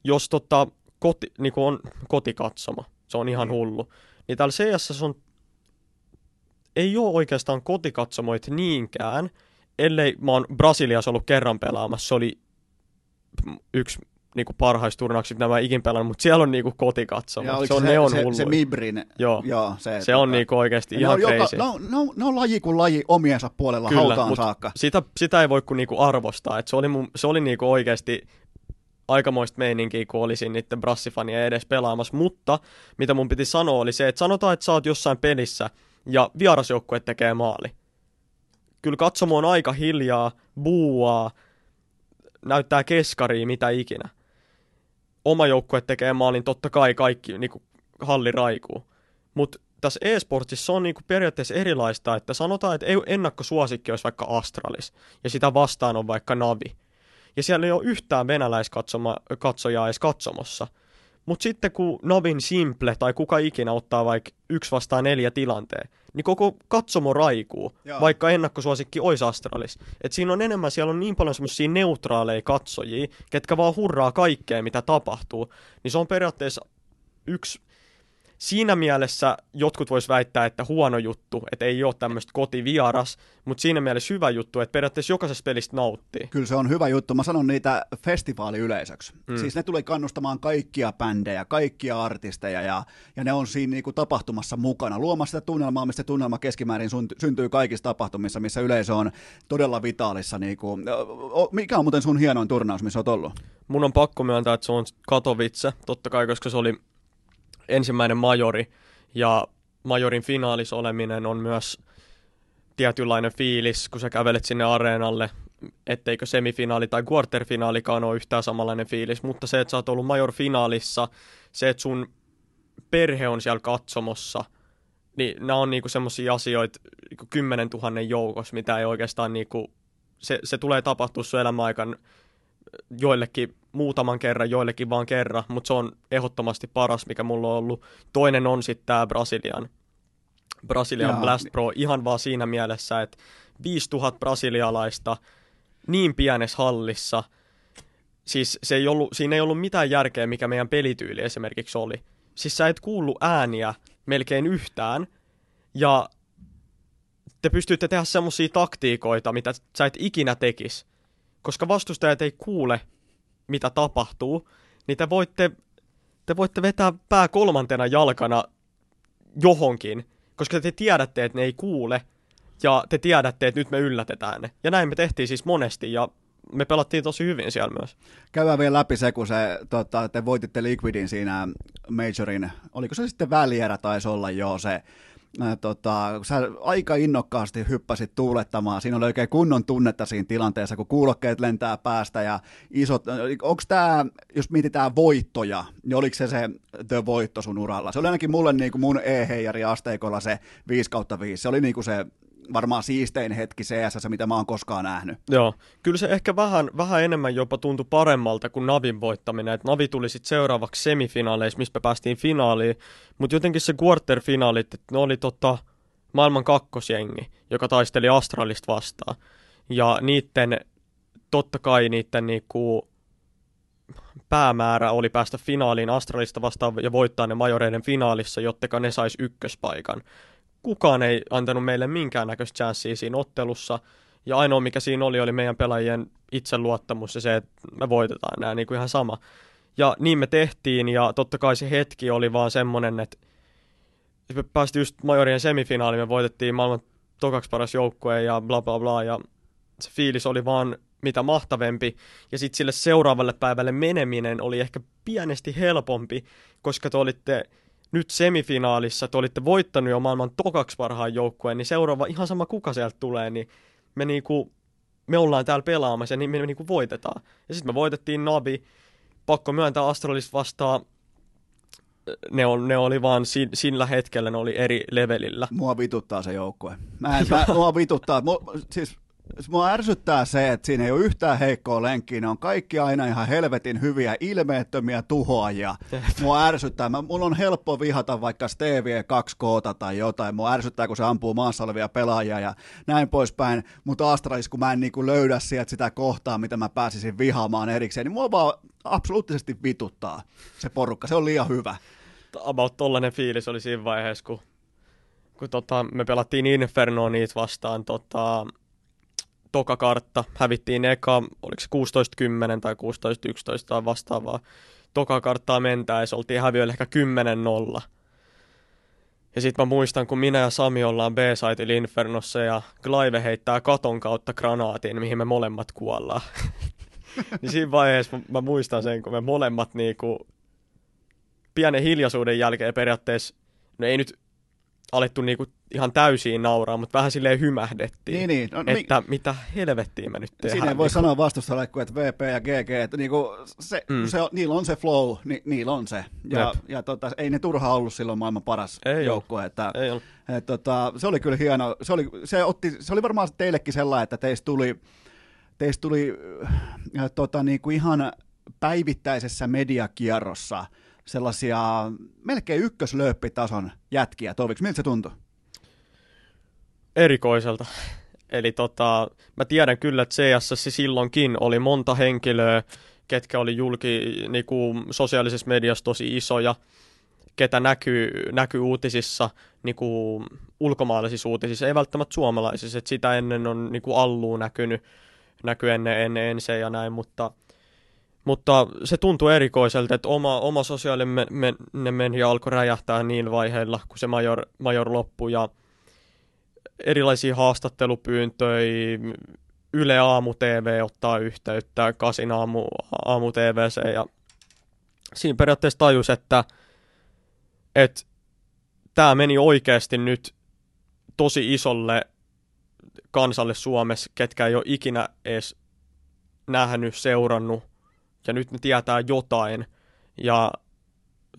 jos tota, koti, niin on kotikatsoma, se on ihan hullu, niin täällä CS on ei ole oikeastaan kotikatsomoit niinkään, ellei mä oon Brasiliassa ollut kerran pelaamassa, se oli yksi niinku parhaista turnauksista, mitä mä ikin pelannut, mutta siellä on niinku kotikatsomo. Ja Se on se, neon se, hullu. se Mibrin, Joo. joo se, se on tota- niinku oikeasti Ja ne ihan on, joka, crazy. ne, on, ne, on, ne on laji kuin laji omiensa puolella Kyllä, hautaan saakka. Sitä, sitä ei voi kuin niinku arvostaa. Et se oli, mun, se oli niinku oikeasti aikamoista meininkiä, kun olisin niiden brassifania edes pelaamassa. Mutta mitä mun piti sanoa oli se, että sanotaan, että sä oot jossain pelissä ja vierasjoukkue tekee maali. Kyllä katsomo on aika hiljaa, buuaa, näyttää keskaria, mitä ikinä. Oma joukkue tekee maalin, totta kai kaikki niinku, halli raikuu. Mutta tässä e-sportsissa on niinku periaatteessa erilaista, että sanotaan, että ei- ennakkosuosikki olisi vaikka Astralis, ja sitä vastaan on vaikka Navi. Ja siellä ei ole yhtään venäläiskatsojaa edes katsomossa. Mutta sitten kun Navin Simple tai kuka ikinä ottaa vaikka yksi vastaan neljä tilanteen, niin koko katsomo raikuu, Joo. vaikka ennakkosuosikki olisi Astralis. Et siinä on enemmän, siellä on niin paljon semmoisia neutraaleja katsojia, ketkä vaan hurraa kaikkea, mitä tapahtuu. Niin se on periaatteessa yksi siinä mielessä jotkut vois väittää, että huono juttu, että ei ole tämmöistä kotivieras, mutta siinä mielessä hyvä juttu, että periaatteessa jokaisesta pelistä nauttii. Kyllä se on hyvä juttu. Mä sanon niitä festivaaliyleisöksi. Mm. Siis ne tulee kannustamaan kaikkia bändejä, kaikkia artisteja ja, ja ne on siinä niinku tapahtumassa mukana. Luomassa sitä tunnelmaa, mistä tunnelma keskimäärin syntyy kaikissa tapahtumissa, missä yleisö on todella vitaalissa. Niinku. Mikä on muuten sun hienoin turnaus, missä oot ollut? Mun on pakko myöntää, että se on Katowice, totta kai, koska se oli ensimmäinen majori. Ja majorin finaalis oleminen on myös tietynlainen fiilis, kun sä kävelet sinne areenalle, etteikö semifinaali tai quarterfinaalikaan ole yhtään samanlainen fiilis, mutta se, että sä oot ollut major-finaalissa, se, että sun perhe on siellä katsomossa, niin nämä on niinku semmoisia asioita niinku 10 000 joukossa, mitä ei oikeastaan niinku, se, se tulee tapahtua sun elämän aikana joillekin muutaman kerran, joillekin vaan kerran, mutta se on ehdottomasti paras, mikä mulla on ollut. Toinen on sitten tämä Brasilian, Brasilian Jaa. Blast Pro, ihan vaan siinä mielessä, että 5000 brasilialaista niin pienessä hallissa, siis se ei ollut, siinä ei ollut mitään järkeä, mikä meidän pelityyli esimerkiksi oli. Siis sä et kuullut ääniä melkein yhtään, ja te pystyitte tehdä semmoisia taktiikoita, mitä sä et ikinä tekisi koska vastustajat ei kuule, mitä tapahtuu, niin te voitte, te voitte vetää pää kolmantena jalkana johonkin, koska te tiedätte, että ne ei kuule, ja te tiedätte, että nyt me yllätetään ne. Ja näin me tehtiin siis monesti, ja me pelattiin tosi hyvin siellä myös. Käydään vielä läpi se, kun se, tota, te voititte Liquidin siinä Majorin, oliko se sitten välierä taisi olla jo se tota, sä aika innokkaasti hyppäsit tuulettamaan. Siinä oli oikein kunnon tunnetta siinä tilanteessa, kun kuulokkeet lentää päästä ja isot, onko tämä, jos mietitään voittoja, niin oliko se se the voitto sun uralla? Se oli ainakin mulle niin kuin mun e-heijari asteikolla se 5 kautta 5. Se oli niin kuin se varmaan siistein hetki CS, mitä mä oon koskaan nähnyt. Joo, kyllä se ehkä vähän, vähän enemmän jopa tuntui paremmalta kuin Navin voittaminen, että Navi tuli sitten seuraavaksi semifinaaleissa, missä päästiin finaaliin, mutta jotenkin se quarterfinaalit, että ne oli tota, maailman kakkosjengi, joka taisteli Astralista vastaan, ja niiden, totta kai niiden niinku, päämäärä oli päästä finaaliin Astralista vastaan ja voittaa ne majoreiden finaalissa, jotteka ne sais ykköspaikan kukaan ei antanut meille minkäännäköistä chanssiä siinä ottelussa. Ja ainoa mikä siinä oli, oli meidän pelaajien itseluottamus ja se, että me voitetaan nämä niin kuin ihan sama. Ja niin me tehtiin ja totta kai se hetki oli vaan semmonen, että me päästiin just Majorien semifinaaliin, me voitettiin maailman tokaksi paras joukkue ja bla bla bla ja se fiilis oli vaan mitä mahtavempi. Ja sitten sille seuraavalle päivälle meneminen oli ehkä pienesti helpompi, koska te olitte nyt semifinaalissa te olitte voittanut jo maailman tokaksi parhaan joukkueen, niin seuraava ihan sama kuka sieltä tulee, niin me niinku, me ollaan täällä pelaamassa ja niin me, me niinku voitetaan. Ja sitten me voitettiin Nabi, pakko myöntää Astralis vastaan, ne, on, ne oli vaan si, sillä hetkellä, ne oli eri levelillä. Mua vituttaa se joukkue. Mä en, (laughs) mä, mua vituttaa. Mua, siis Mua ärsyttää se, että siinä ei ole yhtään heikkoa lenkkiä, ne on kaikki aina ihan helvetin hyviä, ilmeettömiä tuhoajia. Mua ärsyttää, mä, mulla on helppo vihata vaikka Stevie 2 k tai jotain, mua ärsyttää, kun se ampuu maassa olevia pelaajia ja näin poispäin, mutta Astralis, kun mä en niinku löydä sieltä sitä kohtaa, mitä mä pääsisin vihaamaan erikseen, niin mua vaan absoluuttisesti vituttaa se porukka, se on liian hyvä. About tollanen fiilis oli siinä vaiheessa, kun, kun tota, me pelattiin Infernoa niitä vastaan tota, toka kartta, hävittiin eka, oliko se 16-10 tai 16-11 tai vastaavaa. Toka karttaa mentäessä oltiin häviöillä ehkä 10-0. Ja sitten mä muistan, kun minä ja Sami ollaan B-siteilla Infernossa ja Glaive heittää katon kautta granaatin, mihin me molemmat kuollaan. (laughs) niin siinä vaiheessa mä, mä muistan sen, kun me molemmat niinku pienen hiljaisuuden jälkeen periaatteessa, no ei nyt alettu niinku ihan täysiin nauraa, mutta vähän silleen hymähdettiin. Niin, niin. No, että mi- mitä helvettiä me nyt tehdään. Siinä ei voi niin sanoa vastustajalle, että VP ja GG, että niinku se, mm. se, niillä on se flow, ni, niillä on se. Ja, ja tota, ei ne turha ollut silloin maailman paras ei joukkue. Että, ei ollut. Et, tota, se oli kyllä hieno. Se oli, se, otti, se oli varmaan teillekin sellainen, että teistä tuli, teistä tuli äh, tota, niinku ihan päivittäisessä mediakierrossa – sellaisia melkein ykköslööppitason jätkiä. Toviksi, miltä se tuntui? Erikoiselta. (laughs) Eli tota, mä tiedän kyllä, että CS silloinkin oli monta henkilöä, ketkä oli julki niinku, sosiaalisessa mediassa tosi isoja. ketä näkyy, näkyy uutisissa, niin kuin ulkomaalaisissa uutisissa, ei välttämättä suomalaisissa, että sitä ennen on niin kuin Alluun näkynyt, näkyy ennen, ennen ensin ja näin, mutta, mutta se tuntuu erikoiselta, että oma, oma sosiaalinen media alkoi räjähtää niin vaiheilla, kun se major, major loppui ja erilaisia haastattelupyyntöjä, Yle Aamu TV ottaa yhteyttä, Kasin Aamu, aamu TVC ja siinä periaatteessa tajus, että, että tämä meni oikeasti nyt tosi isolle kansalle Suomessa, ketkä ei ole ikinä edes nähnyt, seurannut, ja nyt ne tietää jotain, ja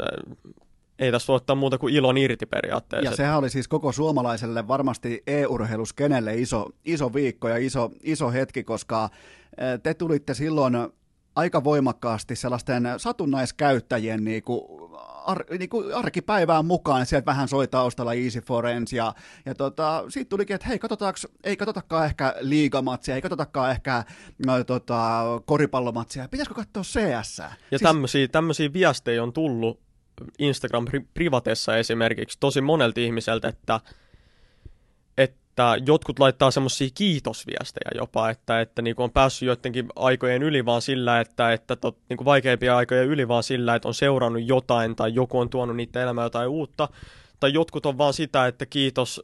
äh, ei tässä voi ottaa muuta kuin ilon irti periaatteessa. Ja sehän oli siis koko suomalaiselle varmasti e-urheiluskenelle iso, iso viikko ja iso, iso hetki, koska äh, te tulitte silloin aika voimakkaasti sellaisten satunnaiskäyttäjien niin kuin, ar, niin kuin arkipäivään mukaan, sieltä vähän soi taustalla Easy Forens, ja, ja tota, siitä tulikin, että hei, ei katsotakaan ehkä liigamatsia, ei katsotakaan ehkä no, tota, koripallomatsia, pitäisikö katsoa CS? Ja siis... tämmöisiä, tämmöisiä viestejä on tullut Instagram privatessa esimerkiksi tosi monelta ihmiseltä, että että jotkut laittaa semmoisia kiitosviestejä jopa, että, että niin on päässyt joidenkin aikojen yli vaan sillä, että, että tot, niin vaikeampia aikoja yli vaan sillä, että on seurannut jotain tai joku on tuonut niitä elämää jotain uutta. Tai jotkut on vaan sitä, että kiitos,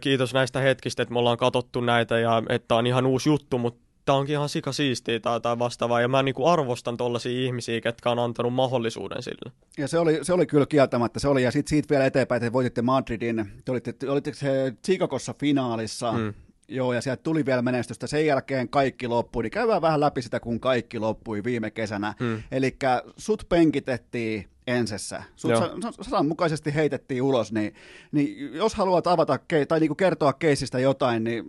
kiitos näistä hetkistä, että me ollaan katsottu näitä ja että on ihan uusi juttu, mutta tämä onkin ihan sika siistiä tai, tai vastaavaa, ja mä niin kuin arvostan tollaisia ihmisiä, ketkä on antanut mahdollisuuden sille. Ja se oli, se oli kyllä kieltämättä, se oli, ja sitten siitä vielä eteenpäin, että voititte Madridin, te olitte, te olitte se Chicagossa finaalissa, mm. Joo, ja sieltä tuli vielä menestystä. Sen jälkeen kaikki loppui, niin käydään vähän läpi sitä, kun kaikki loppui viime kesänä. Hmm. Eli sut penkitettiin ensessä. Sut sananmukaisesti heitettiin ulos, niin, niin jos haluat avata tai niin kuin kertoa keisistä jotain, niin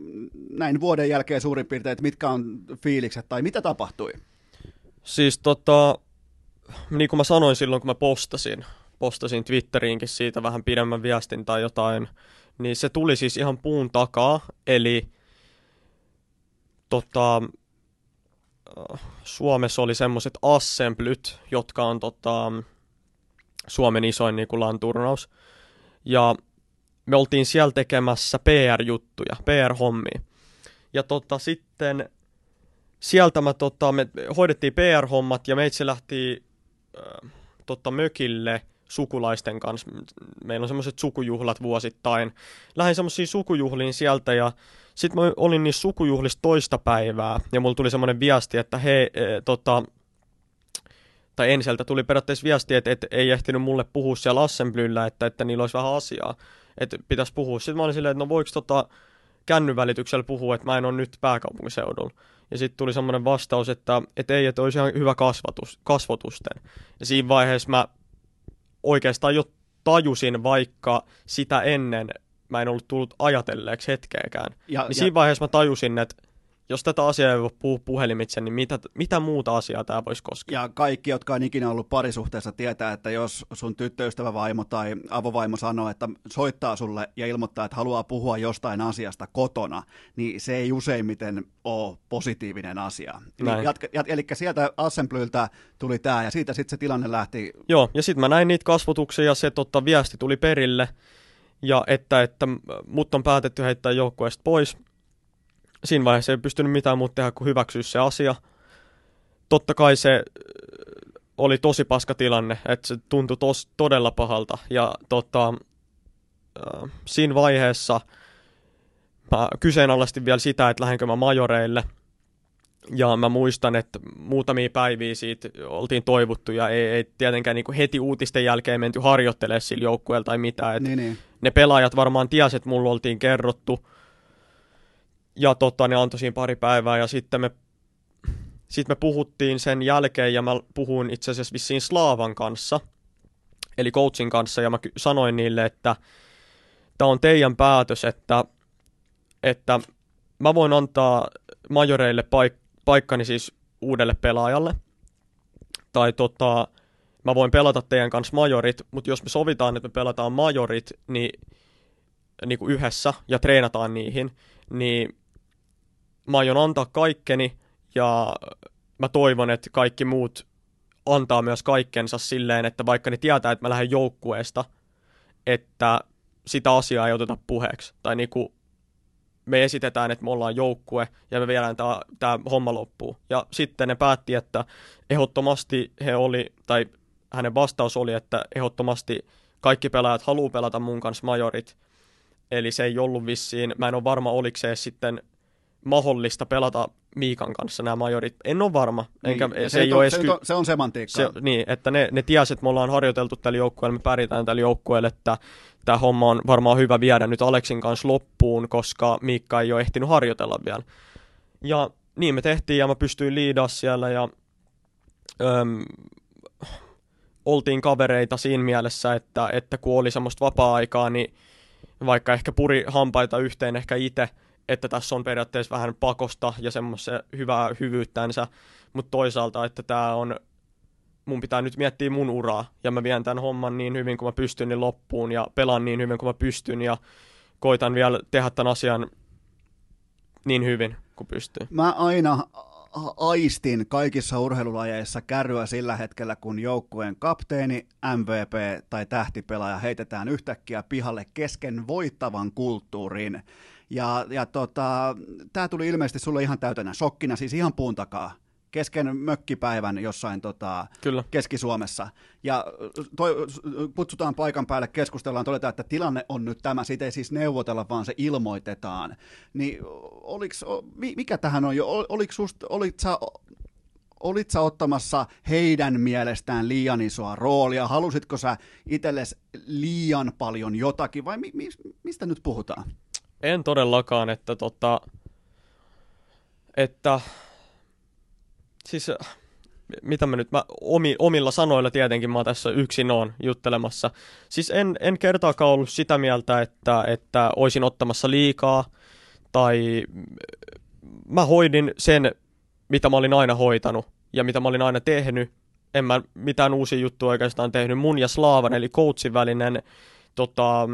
näin vuoden jälkeen suurin piirtein, että mitkä on fiilikset tai mitä tapahtui? Siis tota, niin kuin mä sanoin silloin, kun mä postasin, postasin Twitteriinkin siitä vähän pidemmän viestin tai jotain, niin se tuli siis ihan puun takaa, eli tota, Suomessa oli semmoiset assemblyt, jotka on tota, Suomen isoin niin kuin LAN-turnaus. Ja me oltiin siellä tekemässä PR-juttuja, PR-hommia. Ja tota, sitten sieltä mä, tota, me hoidettiin PR-hommat ja meitsi lähti äh, tota, mökille sukulaisten kanssa. Meillä on semmoiset sukujuhlat vuosittain. Lähdin semmoisiin sukujuhliin sieltä ja sitten mä olin niissä sukujuhlissa toista päivää ja mulla tuli semmoinen viesti, että he, e, tota, tai Enseltä tuli periaatteessa viesti, että, että ei ehtinyt mulle puhua siellä Assemblyllä, että, että niillä olisi vähän asiaa, että pitäisi puhua. Sitten mä olin silleen, että no voiko tota kännyn välityksellä puhua, että mä en ole nyt pääkaupunkiseudulla. Ja sitten tuli semmoinen vastaus, että, että ei, että olisi ihan hyvä kasvatus, kasvotusten. Ja siinä vaiheessa mä oikeastaan jo tajusin, vaikka sitä ennen mä en ollut tullut ajatelleeksi hetkeäkään. Ja, niin ja... siinä vaiheessa mä tajusin, että jos tätä asiaa ei voi puhua puhelimitse, niin mitä, mitä muuta asiaa tämä voisi koskea? Ja kaikki, jotka on ikinä ollut parisuhteessa, tietää, että jos sun tyttöystävä vaimo tai avovaimo sanoo, että soittaa sulle ja ilmoittaa, että haluaa puhua jostain asiasta kotona, niin se ei useimmiten ole positiivinen asia. Niin jatka, jat, eli sieltä Assemblyltä tuli tämä ja siitä sitten se tilanne lähti. Joo, ja sitten mä näin niitä kasvotuksia ja se totta, viesti tuli perille. Ja että, että mut on päätetty heittää joukkueesta pois, siinä vaiheessa ei pystynyt mitään muuta tehdä kuin hyväksyä se asia. Totta kai se äh, oli tosi paska tilanne, että se tuntui tos, todella pahalta. Ja tota, äh, siinä vaiheessa mä kyseenalaistin vielä sitä, että lähdenkö mä majoreille. Ja mä muistan, että muutamia päiviä siitä oltiin toivottu ja ei, ei tietenkään niin heti uutisten jälkeen menty harjoittelemaan sillä joukkueella tai mitään. niin, niin. Ne pelaajat varmaan tiesivät, että mulla oltiin kerrottu – ja tota, ne antoi siinä pari päivää ja sitten me, sit me puhuttiin sen jälkeen ja mä puhuin itse asiassa vissiin Slaavan kanssa, eli coachin kanssa ja mä sanoin niille, että tämä on teidän päätös, että, että mä voin antaa majoreille paik- paikkani siis uudelle pelaajalle. Tai tota, mä voin pelata teidän kanssa majorit, mutta jos me sovitaan, että me pelataan majorit niin, niin kuin yhdessä ja treenataan niihin, niin mä aion antaa kaikkeni ja mä toivon, että kaikki muut antaa myös kaikkensa silleen, että vaikka ne tietää, että mä lähden joukkueesta, että sitä asiaa ei oteta puheeksi. Tai niinku me esitetään, että me ollaan joukkue ja me viedään tämä homma loppuun. Ja sitten ne päätti, että ehdottomasti he oli, tai hänen vastaus oli, että ehdottomasti kaikki pelaajat haluaa pelata mun kanssa majorit. Eli se ei ollut vissiin, mä en ole varma oliko se sitten mahdollista pelata Miikan kanssa nämä majorit. En ole varma. Enkä, niin, se, se, ei ole edes se, ky- on, se on semantiikkaa. se, niin, että ne, ne tiesi, että me ollaan harjoiteltu tällä joukkueella, me pärjätään tällä joukkueella, että tämä homma on varmaan hyvä viedä nyt Aleksin kanssa loppuun, koska Miikka ei ole ehtinyt harjoitella vielä. Ja niin me tehtiin ja mä pystyin liidaa siellä ja öm, oltiin kavereita siinä mielessä, että, että kun oli semmoista vapaa-aikaa, niin vaikka ehkä puri hampaita yhteen ehkä itse, että tässä on periaatteessa vähän pakosta ja semmoista hyvää hyvyyttänsä, mutta toisaalta, että tämä on, mun pitää nyt miettiä mun uraa ja mä vien tämän homman niin hyvin kuin mä pystyn niin loppuun ja pelaan niin hyvin kuin mä pystyn ja koitan vielä tehdä tämän asian niin hyvin kuin pystyy. Mä aina aistin kaikissa urheilulajeissa kärryä sillä hetkellä, kun joukkueen kapteeni, MVP tai tähtipelaaja heitetään yhtäkkiä pihalle kesken voittavan kulttuurin. Ja, ja tota, tämä tuli ilmeisesti sulle ihan täytänä shokkina, siis ihan puun takaa kesken mökkipäivän jossain tota, Kyllä. Keski-Suomessa. Ja toi, kutsutaan paikan päälle, keskustellaan, todetaan, että tilanne on nyt tämä, siitä ei siis neuvotella, vaan se ilmoitetaan. Niin oliks, mikä tähän on jo, oliko sust, olit sä olit sä ottamassa heidän mielestään liian isoa roolia? Halusitko sä itsellesi liian paljon jotakin vai mi, mi, mistä nyt puhutaan? En todellakaan, että tota, että siis mitä mä nyt, mä omi, omilla sanoilla tietenkin mä tässä yksin on juttelemassa. Siis en, en kertaakaan ollut sitä mieltä, että, että olisin ottamassa liikaa, tai mä hoidin sen, mitä mä olin aina hoitanut, ja mitä mä olin aina tehnyt. En mä mitään uusia juttuja oikeastaan tehnyt. Mun ja Slaavan, eli coachin välinen tota,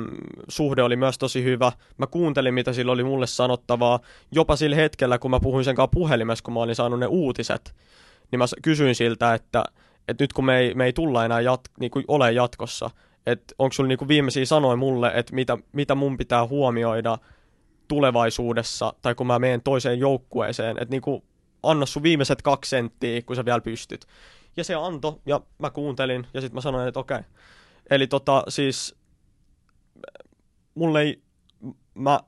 suhde oli myös tosi hyvä. Mä kuuntelin, mitä sillä oli mulle sanottavaa. Jopa sillä hetkellä, kun mä puhuin sen kanssa puhelimessa, kun mä olin saanut ne uutiset, niin mä kysyin siltä, että, että nyt kun me ei, me ei tulla enää jat, niin kuin ole jatkossa, että onko sulla niin kuin viimeisiä sanoja mulle, että mitä, mitä mun pitää huomioida tulevaisuudessa, tai kun mä menen toiseen joukkueeseen, että niin kuin anna sun viimeiset kaksi senttiä, kun sä vielä pystyt. Ja se antoi, ja mä kuuntelin, ja sitten mä sanoin, että okei. Eli tota, siis mulle ei, mä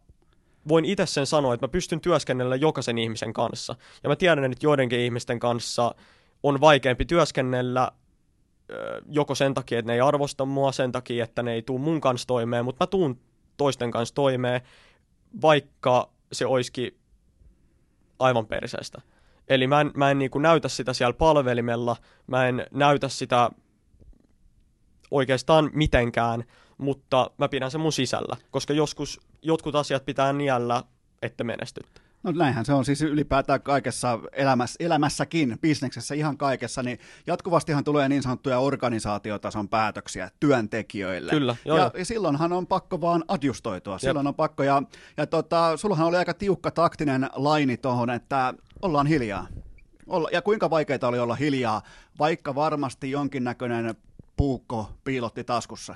voin itse sen sanoa, että mä pystyn työskennellä jokaisen ihmisen kanssa. Ja mä tiedän, että joidenkin ihmisten kanssa on vaikeampi työskennellä joko sen takia, että ne ei arvosta mua, sen takia, että ne ei tuu mun kanssa toimeen, mutta mä tuun toisten kanssa toimeen, vaikka se olisikin aivan perseestä. Eli mä en, mä en niin näytä sitä siellä palvelimella, mä en näytä sitä oikeastaan mitenkään, mutta mä pidän sen mun sisällä, koska joskus jotkut asiat pitää niellä, että menestyt. No näinhän se on siis ylipäätään kaikessa elämässä, elämässäkin, bisneksessä, ihan kaikessa, niin jatkuvastihan tulee niin sanottuja organisaatiotason päätöksiä työntekijöille. Kyllä, joo, ja, ja silloinhan on pakko vaan adjustoitua, silloin Jep. on pakko, ja, ja tota, sullahan oli aika tiukka taktinen laini tuohon, että ollaan hiljaa. Olla, ja kuinka vaikeaa oli olla hiljaa, vaikka varmasti jonkinnäköinen puukko piilotti taskussa?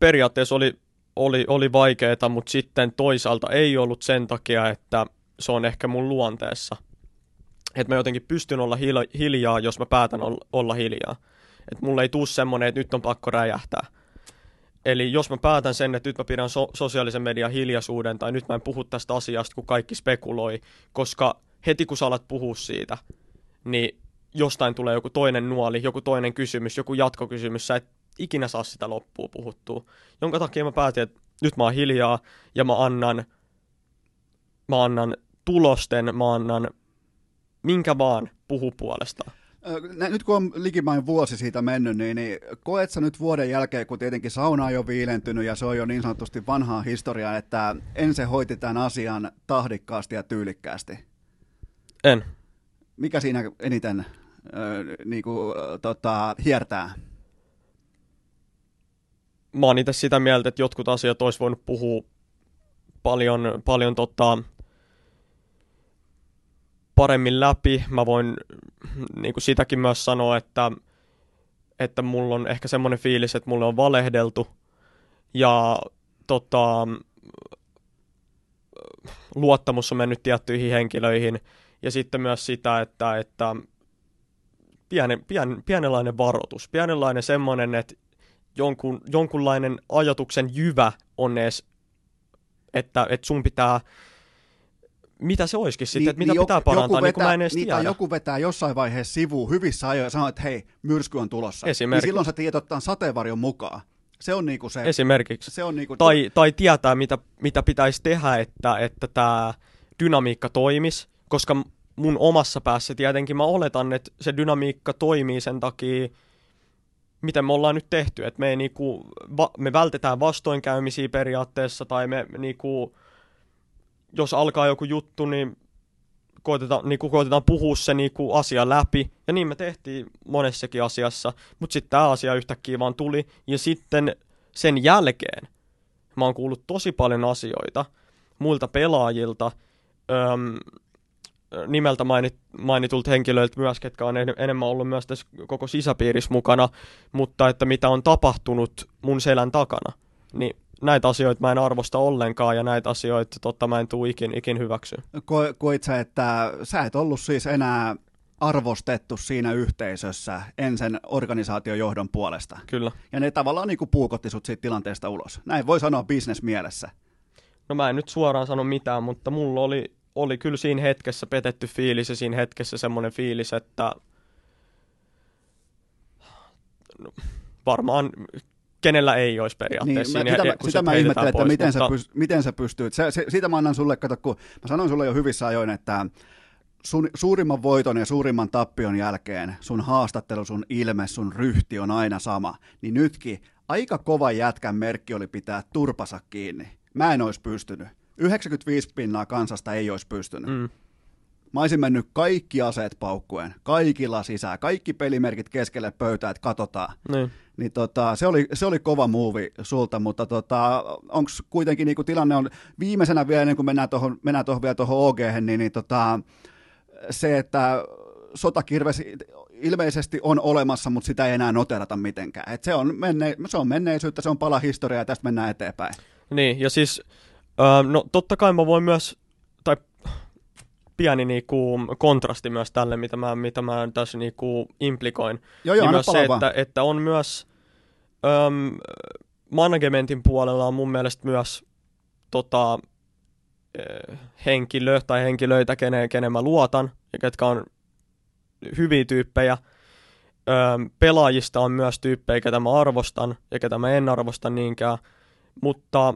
Periaatteessa oli, oli, oli vaikeaa, mutta sitten toisaalta ei ollut sen takia, että se on ehkä mun luonteessa. Että mä jotenkin pystyn olla hiljaa, jos mä päätän olla hiljaa. Että mulle ei tuu semmonen, että nyt on pakko räjähtää. Eli jos mä päätän sen, että nyt mä pidän so- sosiaalisen median hiljaisuuden tai nyt mä en puhu tästä asiasta, kun kaikki spekuloi, koska heti kun sä alat puhua siitä, niin jostain tulee joku toinen nuoli, joku toinen kysymys, joku jatkokysymys, sä et ikinä saa sitä loppua puhuttua. Jonka takia mä päätin, että nyt mä oon hiljaa ja mä annan, mä annan tulosten, mä annan minkä vaan puhu puolestaan. Nyt kun on likimain vuosi siitä mennyt, niin, niin koet sä nyt vuoden jälkeen, kun tietenkin sauna on jo viilentynyt ja se on jo niin sanotusti vanhaa historiaa, että ensin hoiti tämän asian tahdikkaasti ja tyylikkäästi? En. Mikä siinä eniten äh, niin kuin, tota, hiertää? Mä oon itse sitä mieltä, että jotkut asiat olisi voinut puhua paljon, paljon tota, paremmin läpi. Mä voin niin kuin sitäkin myös sanoa, että, että mulla on ehkä semmoinen fiilis, että mulle on valehdeltu. Ja tota, luottamus on mennyt tiettyihin henkilöihin. Ja sitten myös sitä, että, että pieni, pien, pienenlainen varoitus, pienenlainen semmoinen, että jonkun, jonkunlainen ajatuksen jyvä on edes, että, että sun pitää mitä se olisikin sitten, niin, että mitä niin pitää parantaa, vetää, niin mä en edes niin, tiedä. joku vetää jossain vaiheessa sivuun hyvissä ajoin ja sanoo, että hei, myrsky on tulossa. Niin silloin sä tiedät ottaa sateenvarjon mukaan. Se on niinku se. Esimerkiksi. Se on niinku... tai, tai tietää, mitä, mitä pitäisi tehdä, että, että tämä dynamiikka toimisi, koska mun omassa päässä tietenkin mä oletan, että se dynamiikka toimii sen takia, miten me ollaan nyt tehty, että me, niinku, va, me vältetään vastoinkäymisiä periaatteessa, tai me niinku, jos alkaa joku juttu, niin koitetaan, niinku, koitetaan puhua se niinku, asia läpi, ja niin me tehtiin monessakin asiassa, mutta sitten tämä asia yhtäkkiä vaan tuli, ja sitten sen jälkeen mä oon kuullut tosi paljon asioita muilta pelaajilta, öm, nimeltä mainit, mainitulta henkilöiltä myös, ketkä on en, enemmän ollut myös tässä koko sisäpiirissä mukana, mutta että mitä on tapahtunut mun selän takana, niin näitä asioita mä en arvosta ollenkaan ja näitä asioita totta mä en tuu ikin, ikin hyväksyä. Ko- koit sä, että sä et ollut siis enää arvostettu siinä yhteisössä ensin organisaation johdon puolesta. Kyllä. Ja ne tavallaan niin kuin puukotti sut siitä tilanteesta ulos. Näin voi sanoa bisnesmielessä. No mä en nyt suoraan sano mitään, mutta mulla oli oli kyllä siinä hetkessä petetty fiilis ja siinä hetkessä semmoinen fiilis, että no, varmaan kenellä ei olisi periaatteessa. Niin, siinä, sitä, sitä mä ihmettelen, että miten, mutta... sä pyst, miten sä pystyt. Se, se, siitä mä annan sulle, kato, kun mä sanoin sulle jo hyvissä ajoin, että sun suurimman voiton ja suurimman tappion jälkeen sun haastattelu, sun ilme, sun ryhti on aina sama. Niin nytkin aika kova jätkän merkki oli pitää turpasa kiinni. Mä en olisi pystynyt. 95 pinnaa kansasta ei olisi pystynyt. Mm. Mä olisin mennyt kaikki aseet paukkuen, kaikilla sisään, kaikki pelimerkit keskelle pöytää, että katsotaan. Niin. Niin tota, se, oli, se oli kova muuvi sulta, mutta tota, onko kuitenkin niin tilanne on viimeisenä vielä ennen kuin mennään tuohon mennään tohon vielä tuohon OG, niin, niin tota, se, että sotakirves ilmeisesti on olemassa, mutta sitä ei enää noterata mitenkään. Et se, on menne, se on menneisyyttä, se on pala historiaa ja tästä mennään eteenpäin. Niin, ja siis Öö, no totta kai mä voin myös, tai pieni niinku kontrasti myös tälle, mitä mä, mitä mä tässä niinku implikoin. Joo, joo, niin myös se, että, että, on myös öm, managementin puolella on mun mielestä myös tota, henkilö tai henkilöitä, kenen, kenen mä luotan ja ketkä on hyviä tyyppejä. Öm, pelaajista on myös tyyppejä, ketä mä arvostan ja ketä mä en arvosta niinkään, mutta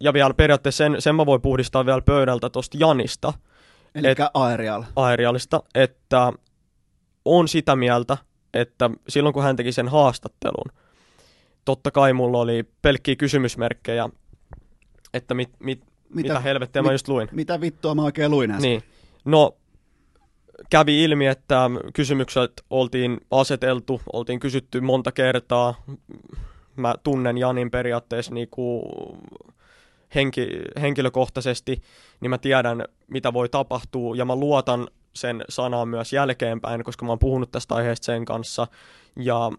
ja vielä periaatteessa sen, sen mä voin puhdistaa vielä pöydältä tuosta Janista. Eli et, Aerial. Aerialista, että on sitä mieltä, että silloin kun hän teki sen haastattelun, totta kai mulla oli pelkkiä kysymysmerkkejä, että mit, mit, mitä, mitä helvettiä mit, mä just luin. Mitä vittua mä oikein luin äsken? Niin. No, kävi ilmi, että kysymykset oltiin aseteltu, oltiin kysytty monta kertaa. Mä tunnen Janin periaatteessa niinku henki, henkilökohtaisesti, niin mä tiedän, mitä voi tapahtua, ja mä luotan sen sanaan myös jälkeenpäin, koska mä oon puhunut tästä aiheesta sen kanssa, ja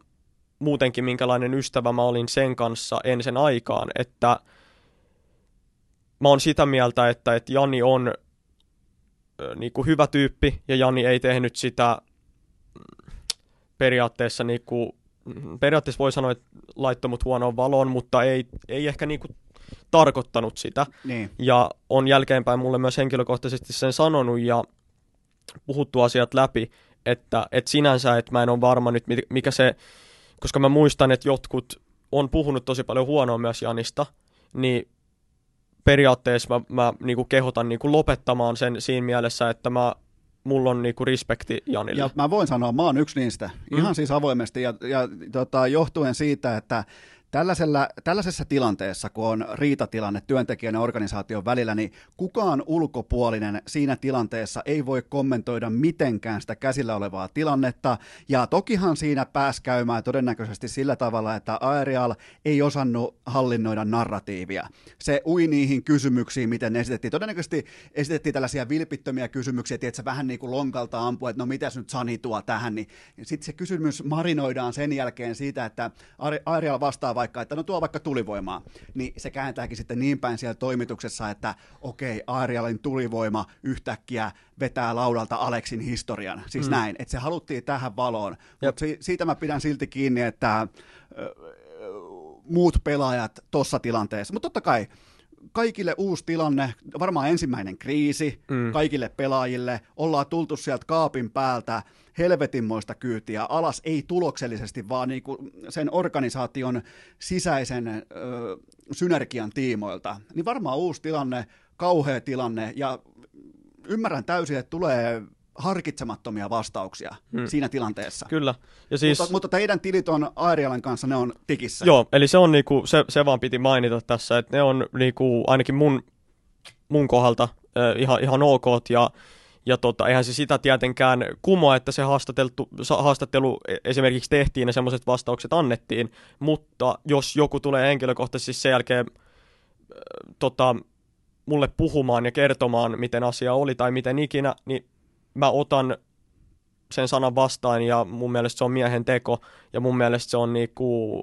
muutenkin minkälainen ystävä mä olin sen kanssa ensin aikaan, että mä oon sitä mieltä, että, että Jani on niin kuin hyvä tyyppi, ja Jani ei tehnyt sitä periaatteessa, niin kuin, periaatteessa voi sanoa, että laittomut huonoon valoon, mutta ei, ei ehkä niin kuin tarkoittanut sitä. Niin. Ja on jälkeenpäin mulle myös henkilökohtaisesti sen sanonut ja puhuttu asiat läpi, että, että sinänsä, että mä en ole varma nyt, mikä se, koska mä muistan, että jotkut on puhunut tosi paljon huonoa myös Janista, niin periaatteessa mä, mä niin kuin kehotan niin kuin lopettamaan sen siinä mielessä, että mä mulla on niinku respekti Janille. Ja mä voin sanoa, mä oon yksi niistä, mm. ihan siis avoimesti, ja, ja tota, johtuen siitä, että Tällaisella, tällaisessa tilanteessa, kun on riitatilanne työntekijän ja organisaation välillä, niin kukaan ulkopuolinen siinä tilanteessa ei voi kommentoida mitenkään sitä käsillä olevaa tilannetta. Ja tokihan siinä pääsi käymään todennäköisesti sillä tavalla, että Aerial ei osannut hallinnoida narratiivia. Se ui niihin kysymyksiin, miten ne esitettiin. Todennäköisesti esitettiin tällaisia vilpittömiä kysymyksiä, että vähän niin kuin lonkalta ampua, että no mitäs nyt Sani tuo tähän, niin sitten se kysymys marinoidaan sen jälkeen siitä, että Aerial vastaa vaikka, että no tuo vaikka tulivoimaa, niin se kääntääkin sitten niin päin siellä toimituksessa, että okei, Aerialin tulivoima yhtäkkiä vetää laudalta Aleksin historian. Siis mm. näin, että se haluttiin tähän valoon. Mutta si- siitä mä pidän silti kiinni, että muut pelaajat tuossa tilanteessa, mutta totta kai kaikille uusi tilanne, varmaan ensimmäinen kriisi mm. kaikille pelaajille, ollaan tultu sieltä kaapin päältä, helvetinmoista kyytiä alas, ei tuloksellisesti, vaan niin kuin sen organisaation sisäisen ö, synergian tiimoilta. Niin varmaan uusi tilanne, kauhea tilanne, ja ymmärrän täysin, että tulee harkitsemattomia vastauksia hmm. siinä tilanteessa. Kyllä. Ja siis... mutta, mutta teidän tilit on Aerialan kanssa, ne on tikissä. Joo, eli se on niinku, se, se vaan piti mainita tässä, että ne on niinku, ainakin mun, mun kohdalta äh, ihan, ihan ok, ja ja tota, eihän se sitä tietenkään kumoa, että se haastattelu e, esimerkiksi tehtiin ja semmoiset vastaukset annettiin, mutta jos joku tulee henkilökohtaisesti siis sen jälkeen äh, tota, mulle puhumaan ja kertomaan, miten asia oli tai miten ikinä, niin mä otan sen sanan vastaan ja mun mielestä se on miehen teko ja mun mielestä se on niinku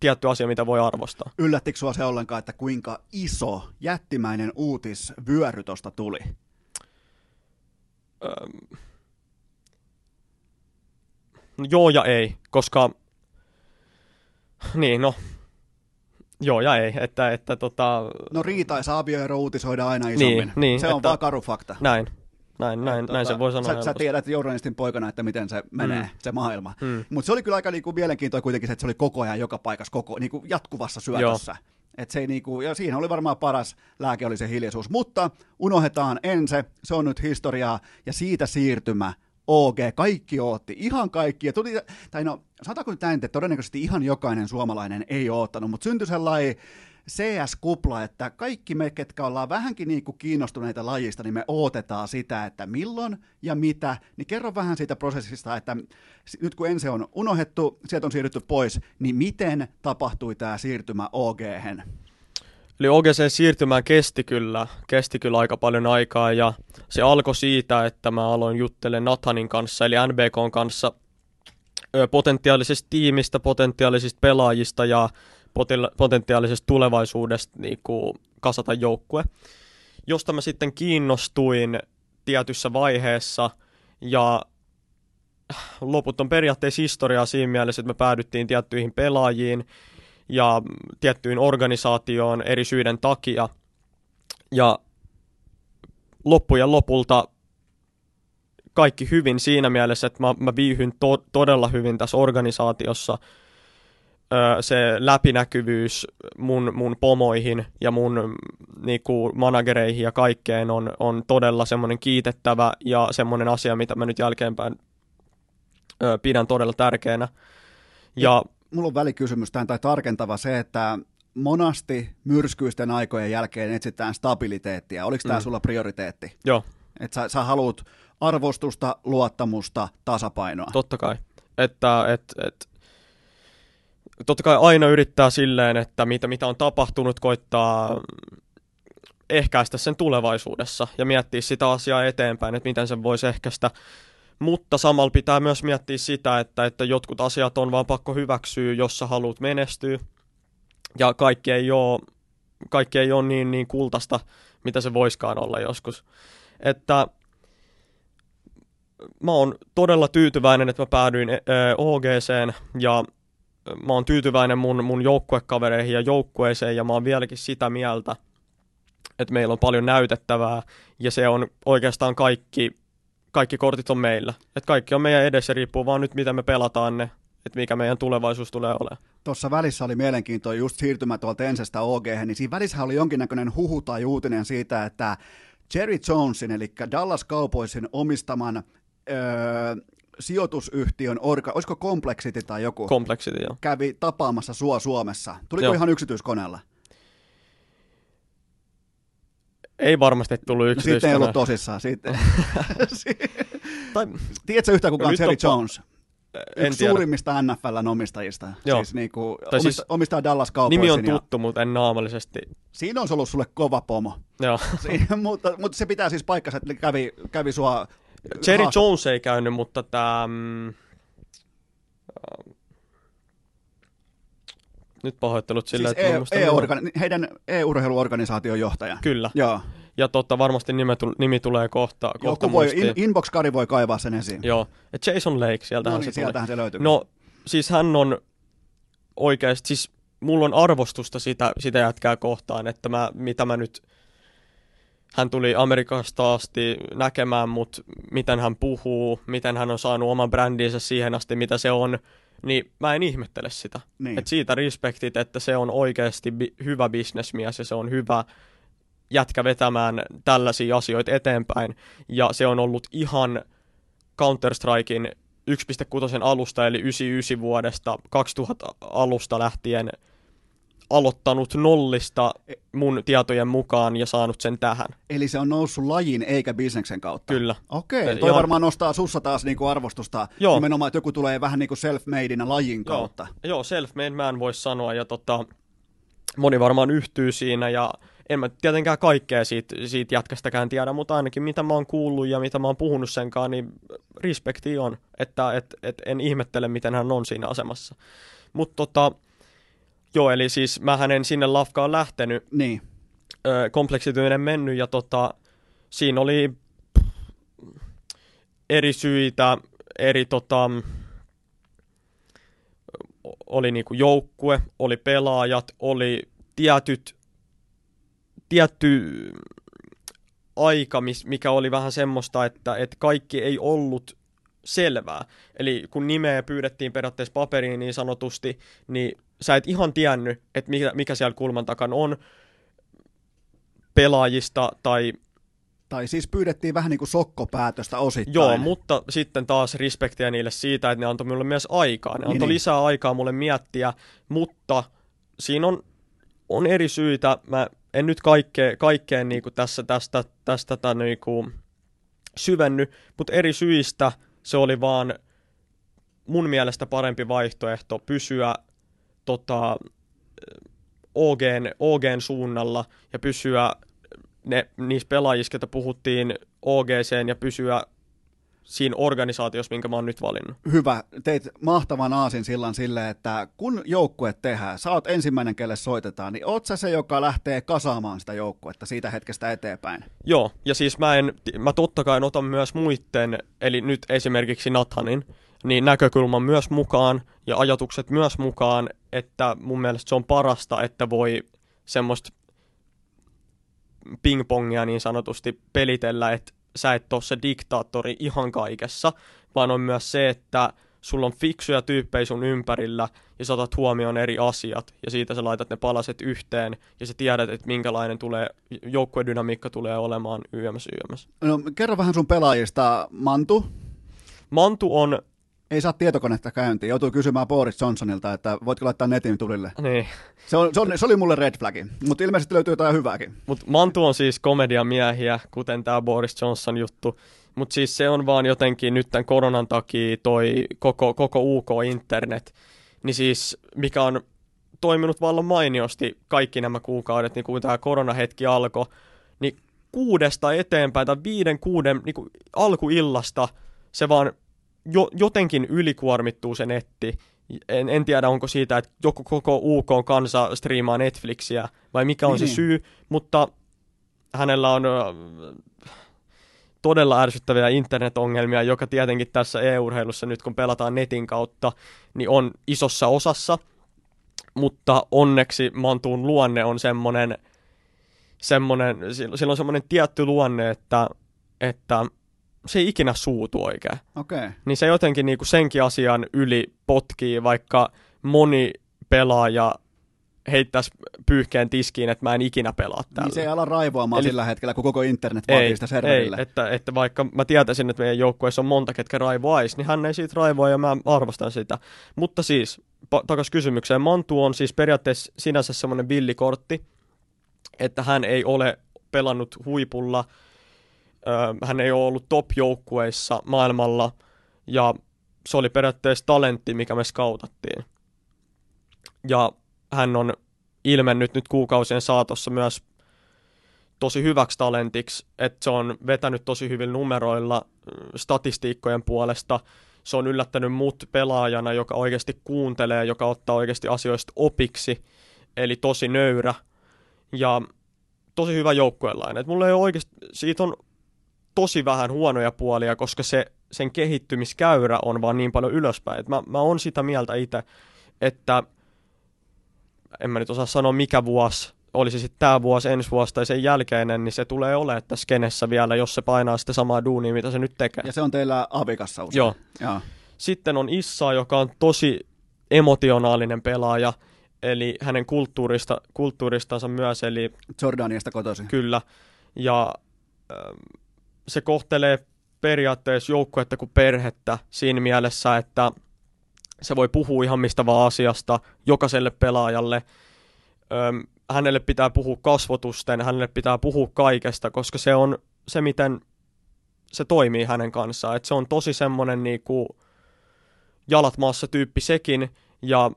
tietty asia, mitä voi arvostaa. Yllättikö sua se ollenkaan, että kuinka iso jättimäinen uutisvyöry tosta tuli? Öm... No, joo ja ei, koska niin no, Joo ja ei, että, että tota... No riitaisa avioero uutisoida aina isommin. Niin, niin, se on että, vaan karu fakta. Näin, näin, näin, tota, näin se voi sanoa. Sä, sä tiedät journalistin poikana, että miten se menee, mm. se maailma. Mm. Mutta se oli kyllä aika niinku mielenkiintoa kuitenkin se, että se oli koko ajan joka paikassa, koko, niinku jatkuvassa syötössä. Et se ei niinku, ja siinä oli varmaan paras lääke oli se hiljaisuus. Mutta unohdetaan ense, se on nyt historiaa, ja siitä siirtymä OG, kaikki ootti, ihan kaikki, ja tuli, tai no, sanotaanko nyt näin, että todennäköisesti ihan jokainen suomalainen ei oottanut, mutta syntyi sellainen CS-kupla, että kaikki me, ketkä ollaan vähänkin niin kuin kiinnostuneita lajista, niin me odotetaan sitä, että milloin ja mitä, niin kerro vähän siitä prosessista, että nyt kun ensin on unohdettu, sieltä on siirrytty pois, niin miten tapahtui tämä siirtymä og? Eli OGC siirtymään kesti kyllä, kesti kyllä aika paljon aikaa ja se alkoi siitä, että mä aloin juttelemaan Nathanin kanssa eli NBKn kanssa potentiaalisesta tiimistä, potentiaalisista pelaajista ja potentiaalisesta tulevaisuudesta niin kuin kasata joukkue, josta mä sitten kiinnostuin tietyssä vaiheessa ja loput on periaatteessa historiaa siinä mielessä, että me päädyttiin tiettyihin pelaajiin ja tiettyyn organisaatioon eri syiden takia. Ja loppujen lopulta kaikki hyvin siinä mielessä, että mä, mä viihyn to- todella hyvin tässä organisaatiossa – se läpinäkyvyys mun, mun pomoihin ja mun niinku, managereihin ja kaikkeen on, on todella semmoinen kiitettävä ja semmoinen asia, mitä mä nyt jälkeenpäin ö, pidän todella tärkeänä. Ja, ja mulla on välikysymys tähän tai tarkentava se, että monasti myrskyisten aikojen jälkeen etsitään stabiliteettia. Oliko tämä mm. sulla prioriteetti? Joo. Että sä, sä haluat arvostusta, luottamusta, tasapainoa. Totta kai. Että et, et, totta kai aina yrittää silleen, että mitä, mitä on tapahtunut, koittaa ehkäistä sen tulevaisuudessa ja miettiä sitä asiaa eteenpäin, että miten sen voisi ehkäistä. Mutta samalla pitää myös miettiä sitä, että, että jotkut asiat on vaan pakko hyväksyä, jos sä haluat menestyä. Ja kaikki ei ole, kaikki ei ole niin, niin kultasta, mitä se voiskaan olla joskus. Että mä oon todella tyytyväinen, että mä päädyin OGCen ja mä oon tyytyväinen mun, mun joukkuekavereihin ja joukkueeseen ja mä oon vieläkin sitä mieltä, että meillä on paljon näytettävää ja se on oikeastaan kaikki, kaikki kortit on meillä. Että kaikki on meidän edessä, riippuu vaan nyt miten me pelataan ne, että mikä meidän tulevaisuus tulee olemaan. Tuossa välissä oli mielenkiintoa just siirtymä tuolta ensestä OG, niin siinä välissä oli jonkinnäköinen huhu tai uutinen siitä, että Jerry Jonesin, eli Dallas Cowboysin omistaman öö, sijoitusyhtiön, orga, olisiko Complexity tai joku, Complexity, joo. kävi tapaamassa sua Suomessa. Tuliko Joo. ihan yksityiskoneella? Ei varmasti tullut No, siitä ei yksityiskoneella. ollut tosissaan. Siitä. (laughs) (laughs) Tai, Tiedätkö yhtään kuka on nyt Jerry on Jones? en Yksi tiedä. suurimmista NFLn omistajista. Joo. Siis niinku, Tai omista, siis omistaa Dallas Cowboysin. Nimi on ja tuttu, mutta en naamallisesti. Siinä on ollut sulle kova pomo. Joo. Siinä, (laughs) mutta, mutta, se pitää siis paikkansa, että kävi, kävi sua Jerry haastat- Jones ei käynyt, mutta tämä... Mm, nyt pahoittelut sillä, Siis että e, e nimen. heidän e-urheiluorganisaation johtaja. Kyllä. Joo. Ja totta, varmasti tul- nimi tulee kohta, kohta Joku voi, in, Inbox-kari voi kaivaa sen esiin. Joo. Et Jason Lake, sieltähän no se niin, tuli. sieltähän se löytyy. No, siis hän on oikeasti, siis mulla on arvostusta sitä, sitä jätkää kohtaan, että mä, mitä mä nyt, hän tuli Amerikasta asti näkemään mut, miten hän puhuu, miten hän on saanut oman brändinsä siihen asti, mitä se on, niin mä en ihmettele sitä. Niin. Et siitä respektit, että se on oikeasti bi- hyvä bisnesmies ja se on hyvä jätkä vetämään tällaisia asioita eteenpäin. Ja se on ollut ihan Counter-Strikein 1.6 alusta, eli 99 vuodesta 2000 alusta lähtien aloittanut nollista mun tietojen mukaan ja saanut sen tähän. Eli se on noussut lajin eikä bisneksen kautta. Kyllä. Okei, Eli toi varmaan nostaa sussa taas niinku arvostusta Joo. nimenomaan, että joku tulee vähän niinku self-madeinä lajin kautta. Joo, joo self-made man voisi sanoa, ja tota, moni varmaan yhtyy siinä, ja en mä tietenkään kaikkea siitä, siitä jätkästäkään tiedä, mutta ainakin mitä mä oon kuullut ja mitä mä oon puhunut senkaan, niin respekti on, että et, et en ihmettele, miten hän on siinä asemassa. Mutta tota, joo, eli siis mähän en sinne lafkaan lähtenyt, Niin. ö, kompleksityinen mennyt ja tota, siinä oli eri syitä, eri tota, oli niinku joukkue, oli pelaajat, oli tietyt, tietty aika, mikä oli vähän semmoista, että, että kaikki ei ollut selvää. Eli kun nimeä pyydettiin periaatteessa paperiin niin sanotusti, niin sä et ihan tiennyt, että mikä, mikä siellä kulman takana on pelaajista tai Tai siis pyydettiin vähän niinku sokkopäätöstä osittain. Joo, mutta sitten taas respektiä niille siitä, että ne antoi mulle myös aikaa. Ne Niin, antoi niin. lisää aikaa mulle miettiä, mutta siinä on, on eri syitä. Mä en nyt kaikkeen, kaikkeen niinku tässä tästä, tästä tätä niinku syvenny, mutta eri syistä se oli vaan mun mielestä parempi vaihtoehto pysyä tota, OGn, OGn suunnalla ja pysyä ne, niissä pelaajissa, joita puhuttiin OGCen ja pysyä siinä organisaatiossa, minkä mä oon nyt valinnut. Hyvä, teit mahtavan aasin sillan sille, että kun joukkue tehdään, sä oot ensimmäinen, kelle soitetaan, niin oot sä se, joka lähtee kasaamaan sitä joukkuetta siitä hetkestä eteenpäin? Joo, ja siis mä, en, mä totta kai otan myös muiden, eli nyt esimerkiksi Nathanin, niin näkökulman myös mukaan ja ajatukset myös mukaan, että mun mielestä se on parasta, että voi semmoista pingpongia niin sanotusti pelitellä, että sä et ole se diktaattori ihan kaikessa, vaan on myös se, että sulla on fiksuja tyyppejä sun ympärillä ja sä otat huomioon eri asiat ja siitä sä laitat ne palaset yhteen ja sä tiedät, että minkälainen tulee, joukkuedynamiikka tulee olemaan YMS YMS. No, kerro vähän sun pelaajista. Mantu, Mantu on, ei saa tietokonetta käyntiin. Joutuu kysymään Boris Johnsonilta, että voitko laittaa netin tulille. niin, Se, on, se, on, se oli mulle red flagi, mutta ilmeisesti löytyy jotain hyvääkin. Mutta Mantu on siis komediamiehiä, kuten tämä Boris Johnson juttu. Mutta siis se on vaan jotenkin nyt tämän koronan takia toi koko, koko UK-internet, niin siis mikä on toiminut vallan mainiosti kaikki nämä kuukaudet, niin kun tämä koronahetki alkoi, niin kuudesta eteenpäin tai viiden, kuuden niin kuin alkuillasta se vaan jo, jotenkin ylikuormittuu se netti. En, en tiedä, onko siitä, että joku koko UK kansa striimaa Netflixiä vai mikä on Niin, se niin. syy, mutta hänellä on todella ärsyttäviä internetongelmia, joka tietenkin tässä e-urheilussa nyt kun pelataan netin kautta, niin on isossa osassa, mutta onneksi Mantuun luonne on semmoinen, semmoinen sillä on semmoinen tietty luonne, että, että se ei ikinä suutu oikein. Okay. Niin se jotenkin niinku senkin asian yli potkii, vaikka moni pelaaja heittäisi pyyhkeen tiskiin, että mä en ikinä pelaa täällä. Niin se ei ala raivoamaan Eli- sillä hetkellä, kun koko internet vaatii ei, sitä serverille. ei että, että vaikka mä tietäisin, että meidän joukkueessa on monta, ketkä raivoais, niin hän ei siitä raivoa ja mä arvostan sitä. Mutta siis, pa- takas kysymykseen, Mantu on siis periaatteessa sinänsä semmoinen villikortti, että hän ei ole pelannut huipulla, hän ei ole ollut top-joukkueissa maailmalla, ja se oli periaatteessa talentti, mikä me skautattiin. Ja hän on ilmennyt nyt kuukausien saatossa myös tosi hyväksi talentiksi, että se on vetänyt tosi hyvillä numeroilla mm, statistiikkojen puolesta. Se on yllättänyt mut pelaajana, joka oikeasti kuuntelee, joka ottaa oikeasti asioista opiksi, eli tosi nöyrä ja tosi hyvä joukkueenlainen. Et mulla ei ole oikeasti, siitä on tosi vähän huonoja puolia, koska se, sen kehittymiskäyrä on vaan niin paljon ylöspäin. Et mä, mä oon sitä mieltä itse, että en mä nyt osaa sanoa mikä vuosi, olisi sitten tämä vuosi, ensi vuosi tai sen jälkeinen, niin se tulee olemaan tässä skenessä vielä, jos se painaa sitä samaa duunia, mitä se nyt tekee. Ja se on teillä Avikassa usein. Joo. Joo. Sitten on Issa, joka on tosi emotionaalinen pelaaja, eli hänen kulttuurista, kulttuuristansa myös, eli Jordaniasta kotoisin. kyllä. Ja ähm, se kohtelee periaatteessa joukkuetta kuin perhettä siinä mielessä, että se voi puhua ihan mistä vaan asiasta jokaiselle pelaajalle. Öm, hänelle pitää puhua kasvotusten, hänelle pitää puhua kaikesta, koska se on se, miten se toimii hänen kanssaan. Et se on tosi semmoinen niinku jalat maassa tyyppi sekin, ja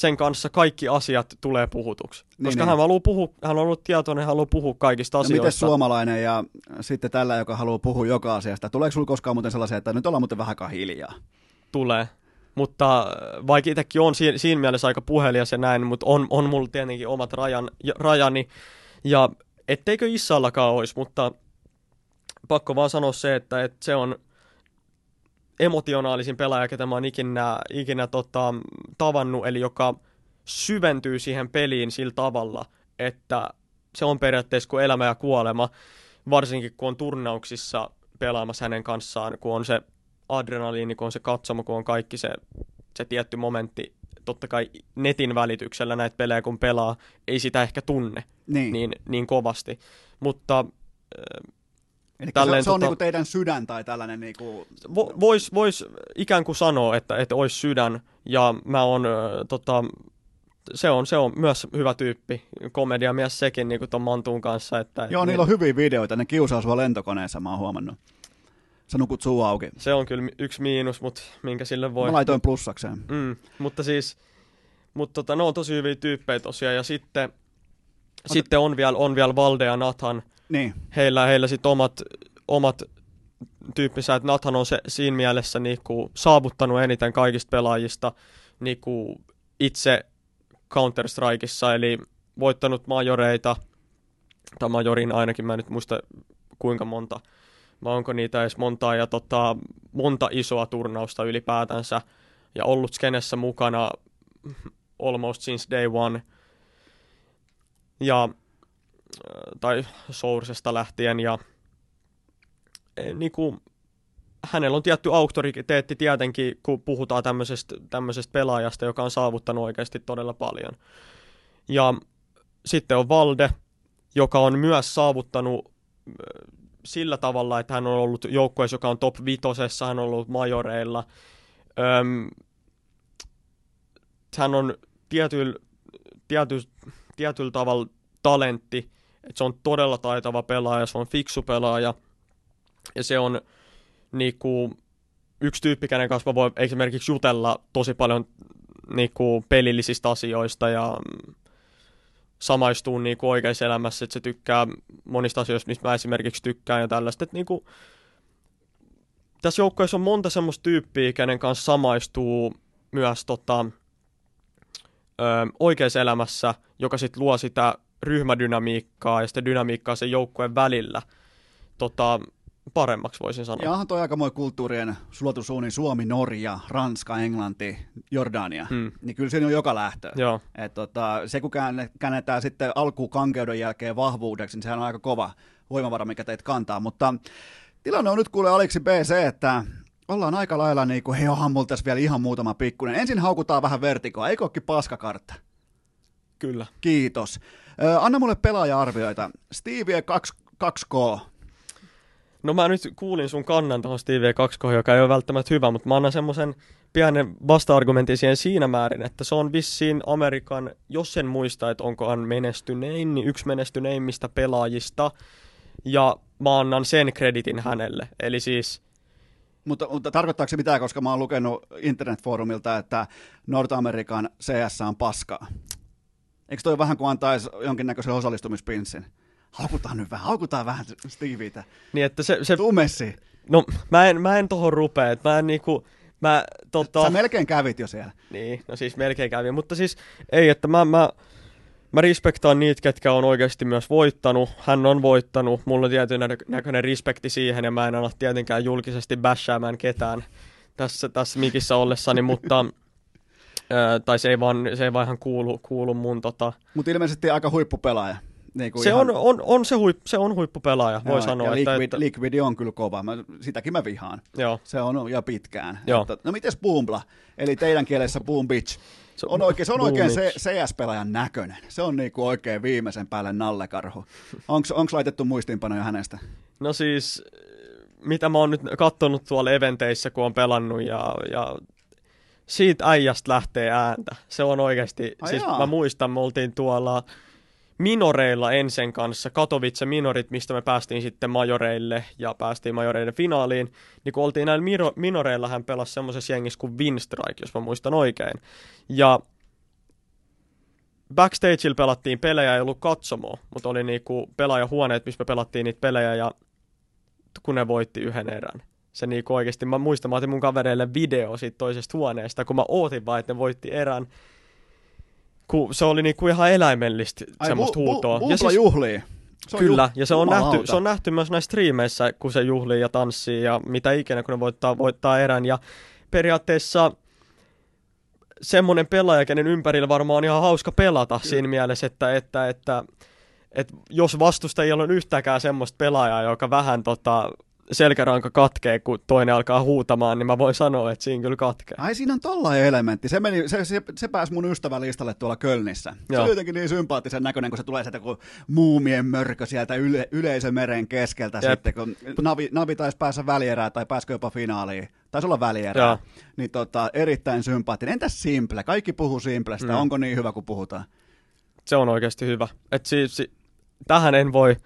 sen kanssa kaikki asiat tulee puhutuksi. Niin, Koska niin. hän haluaa puhua, hän on ollut tietoinen, hän haluaa puhua kaikista No asioista. miten suomalainen ja sitten tällä, joka haluaa puhua joka asiasta? Tuleeko sinulla koskaan muuten sellaisia, että nyt ollaan muuten vähän hiljaa? tulee. Mutta äh, vaikka itsekin on siinä, siinä mielessä aika puhelias ja näin, mutta on, on mulla tietenkin omat rajan, ja- rajani. Ja etteikö Issallakaan olisi, mutta pakko vaan sanoa se, että, että se on emotionaalisin pelaaja, ketä mä oon ikinä, ikinä tota, tavannut, eli joka syventyy siihen peliin sillä tavalla, että se on periaatteessa kuin elämä ja kuolema, varsinkin kun on turnauksissa pelaamassa hänen kanssaan, kun on se adrenaliini, kun on se katsomo, kun on kaikki se, se tietty momentti. Totta kai netin välityksellä näitä pelejä kun pelaa, ei sitä ehkä tunne Niin. niin, niin kovasti. Mutta Eli se, tälleen se on tota- niinku teidän sydän tai tällainen niinku... vo, vois, vois ikään kuin sanoa, että, että olisi sydän, ja mä oon, äh, tota, se on, se on myös hyvä tyyppi, komediamies sekin, niin kuin ton Mantuun kanssa. Että, Joo, niin, niillä on hyviä videoita, ne kiusaa sua lentokoneessa, mä oon huomannut. Sä nukut suu auki. Se on kyllä yksi miinus, mutta minkä sille voi. Mä laitoin plussakseen. Mm, mutta siis, mutta tota, ne on tosi hyviä tyyppejä tosiaan, ja sitten, sitten on vielä, on vielä Valde ja Nathan, Niin, heillä, heillä sitten omat, omat tyyppinsä, että Nathan on se, siinä mielessä niinku saavuttanut eniten kaikista pelaajista niinku itse Counter-Strikeissa, eli voittanut majoreita, tai majorin ainakin, mä en nyt muista kuinka monta, vai onko niitä edes montaa, ja tota, monta isoa turnausta ylipäätänsä, ja ollut skenessä mukana almost since day one, ja tai Soursesta lähtien ja e, niinku, hänellä on tietty auktoriteetti tietenkin, kun puhutaan tämmöisestä, tämmöisestä pelaajasta, joka on saavuttanut oikeasti todella paljon. Ja sitten on Valde, joka on myös saavuttanut ö, sillä tavalla, että hän on ollut joukkueessa, joka on top vitosessa, hän on ollut majoreilla. Öm, hän on tietyllä, tiety, tietyllä tavalla talentti, että se on todella taitava pelaaja, se on fiksu pelaaja, ja se on niinku, yksi tyyppi, kenen kanssa mä voin esimerkiksi jutella tosi paljon niinku, pelillisistä asioista ja samaistuu niinku, oikeassa elämässä, että se tykkää monista asioista, mistä mä esimerkiksi tykkään ja tällaista, että niinku, tässä joukkueessa on monta semmoista tyyppiä, kenen kanssa samaistuu myös tota, ö, oikeassa elämässä, joka sitten luo sitä ryhmädynamiikkaa ja sitä dynamiikkaa sen joukkueen välillä tota, paremmaksi voisin sanoa. ja onhan toi aikamoinen kulttuurien sulatussuuni Suomi, Norja, Ranska, Englanti, Jordania. Hmm. Niin kyllä siinä on joka lähtö. Joo, Et tota, se kun käänne- käännetään sitten alkukankeuden jälkeen vahvuudeksi, niin sehän on aika kova voimavara, mikä teitä kantaa. Mutta tilanne on nyt kuule Aleksi BC, että ollaan aika lailla niin kuin, hei onhan mulla tässä vielä ihan muutama pikkunen. Ensin haukutaan vähän vertikoa, eikö ookin paskakartta? Kyllä. Kiitos. Anna mulle pelaaja-arvioita. Stevie 2, 2K. No mä nyt kuulin sun kannan tuohon Stevie 2, joka ei ole välttämättä hyvä, mutta mä annan semmoisen pienen vasta-argumentin siihen siinä määrin, että se on vissiin Amerikan, jos sen muista, että onkohan menestynein, niin yksi menestyneimmistä pelaajista, ja mä annan sen kreditin hänelle. Eli siis Mutta, mutta tarkoittaako se mitään, koska mä oon lukenut internetfoorumilta, että Nord-Amerikan CS on paskaa? Eikö toi vähän kuin antaisi jonkinnäköisen osallistumispinssin? Haukutaan nyt vähän, haukutaan vähän Stevieitä. niin, että se, se Tuu Messi. no mä en, mä en tohon rupea, että mä en niinku, mä tota... Sä melkein kävit jo siellä. Niin, no siis melkein kävi, mutta siis ei, että mä, mä, mä respektaan niitä, ketkä on oikeasti myös voittanut. Hän on voittanut, mulla on tietyn nä- näköinen respekti siihen ja mä en anna tietenkään julkisesti bashäämään ketään tässä, tässä mikissä ollessani, mutta tai se ei vaan, se ei vaan ihan kuulu, kuulu mun tota... Mutta ilmeisesti aika huippupelaaja. Niin kuin Se ihan- on, on, on, se, huip, se on huippupelaaja, voi Joo, sanoa. Ja että, Liquid, että, Liquid on kyllä kova, mä, sitäkin mä vihaan. joo, Se on jo pitkään. Joo. Että, no mites Boombla, eli teidän kielessä Boom Bitch? Se On oikein, se on oikein se, CS-pelaajan näköinen. Se on niinku oikein viimeisen päälle nallekarhu. Onks laitettu muistiinpanoja hänestä? No siis, mitä mä oon nyt kattonut tuolla eventeissä, kun on pelannut ja, ja siitä äijästä lähtee ääntä. Se on oikeasti, Ai siis jaa. mä muistan, me oltiin tuolla minoreilla ensin kanssa, Katowice minorit, mistä me päästiin sitten majoreille ja päästiin majoreiden finaaliin, niin kun oltiin näillä miro, minoreilla, hän pelasi semmoisessa jengissä kuin Winstrike, jos mä muistan oikein. Ja backstageilla pelattiin pelejä, ei ollut katsomoa, mutta oli niinku pelaajahuoneet, missä me pelattiin niitä pelejä ja kun ne voitti yhden erän. Se niinku oikeasti, mä muistan, mä otin mun kavereille video siitä toisesta huoneesta, kun mä ootin vaan, että ne voitti erän. Kun se oli niinku ihan eläimellistä semmoista Bu- Bu- huutoa. Boombla ja siis, juhlii. Se on kyllä, ju- ja se on, jumalauta. nähty, se on nähty myös näissä striimeissä, kun se juhlii ja tanssii ja mitä ikinä, kun ne voittaa, voittaa erän. Ja periaatteessa semmoinen pelaaja, kenen ympärillä varmaan on ihan hauska pelata siinä mielessä, että, että, että, että jos vastustajilla on yhtäkään semmoista pelaajaa, joka vähän tota, selkäranka katkee, kun toinen alkaa huutamaan, niin mä voin sanoa, että siinä kyllä katkee. Ai siinä on tollainen elementti. Se, meni, se, se, se pääsi mun ystävälistalle tuolla Kölnissä. Se Joo. oli jotenkin niin sympaattisen näköinen, kun se tulee sieltä kuin muumien mörkö sieltä yle, yleisömeren keskeltä Jep. sitten, kun Navi, Navi taisi päässä välierään tai pääsikö jopa finaaliin. Taisi olla välierää. Joo. Niin tota, erittäin sympaattinen. Entäs Simple? Kaikki puhuu Simplestä. Mm. Onko niin hyvä kuin puhutaan? Se on oikeasti hyvä. Et siis, si, tähän en voi,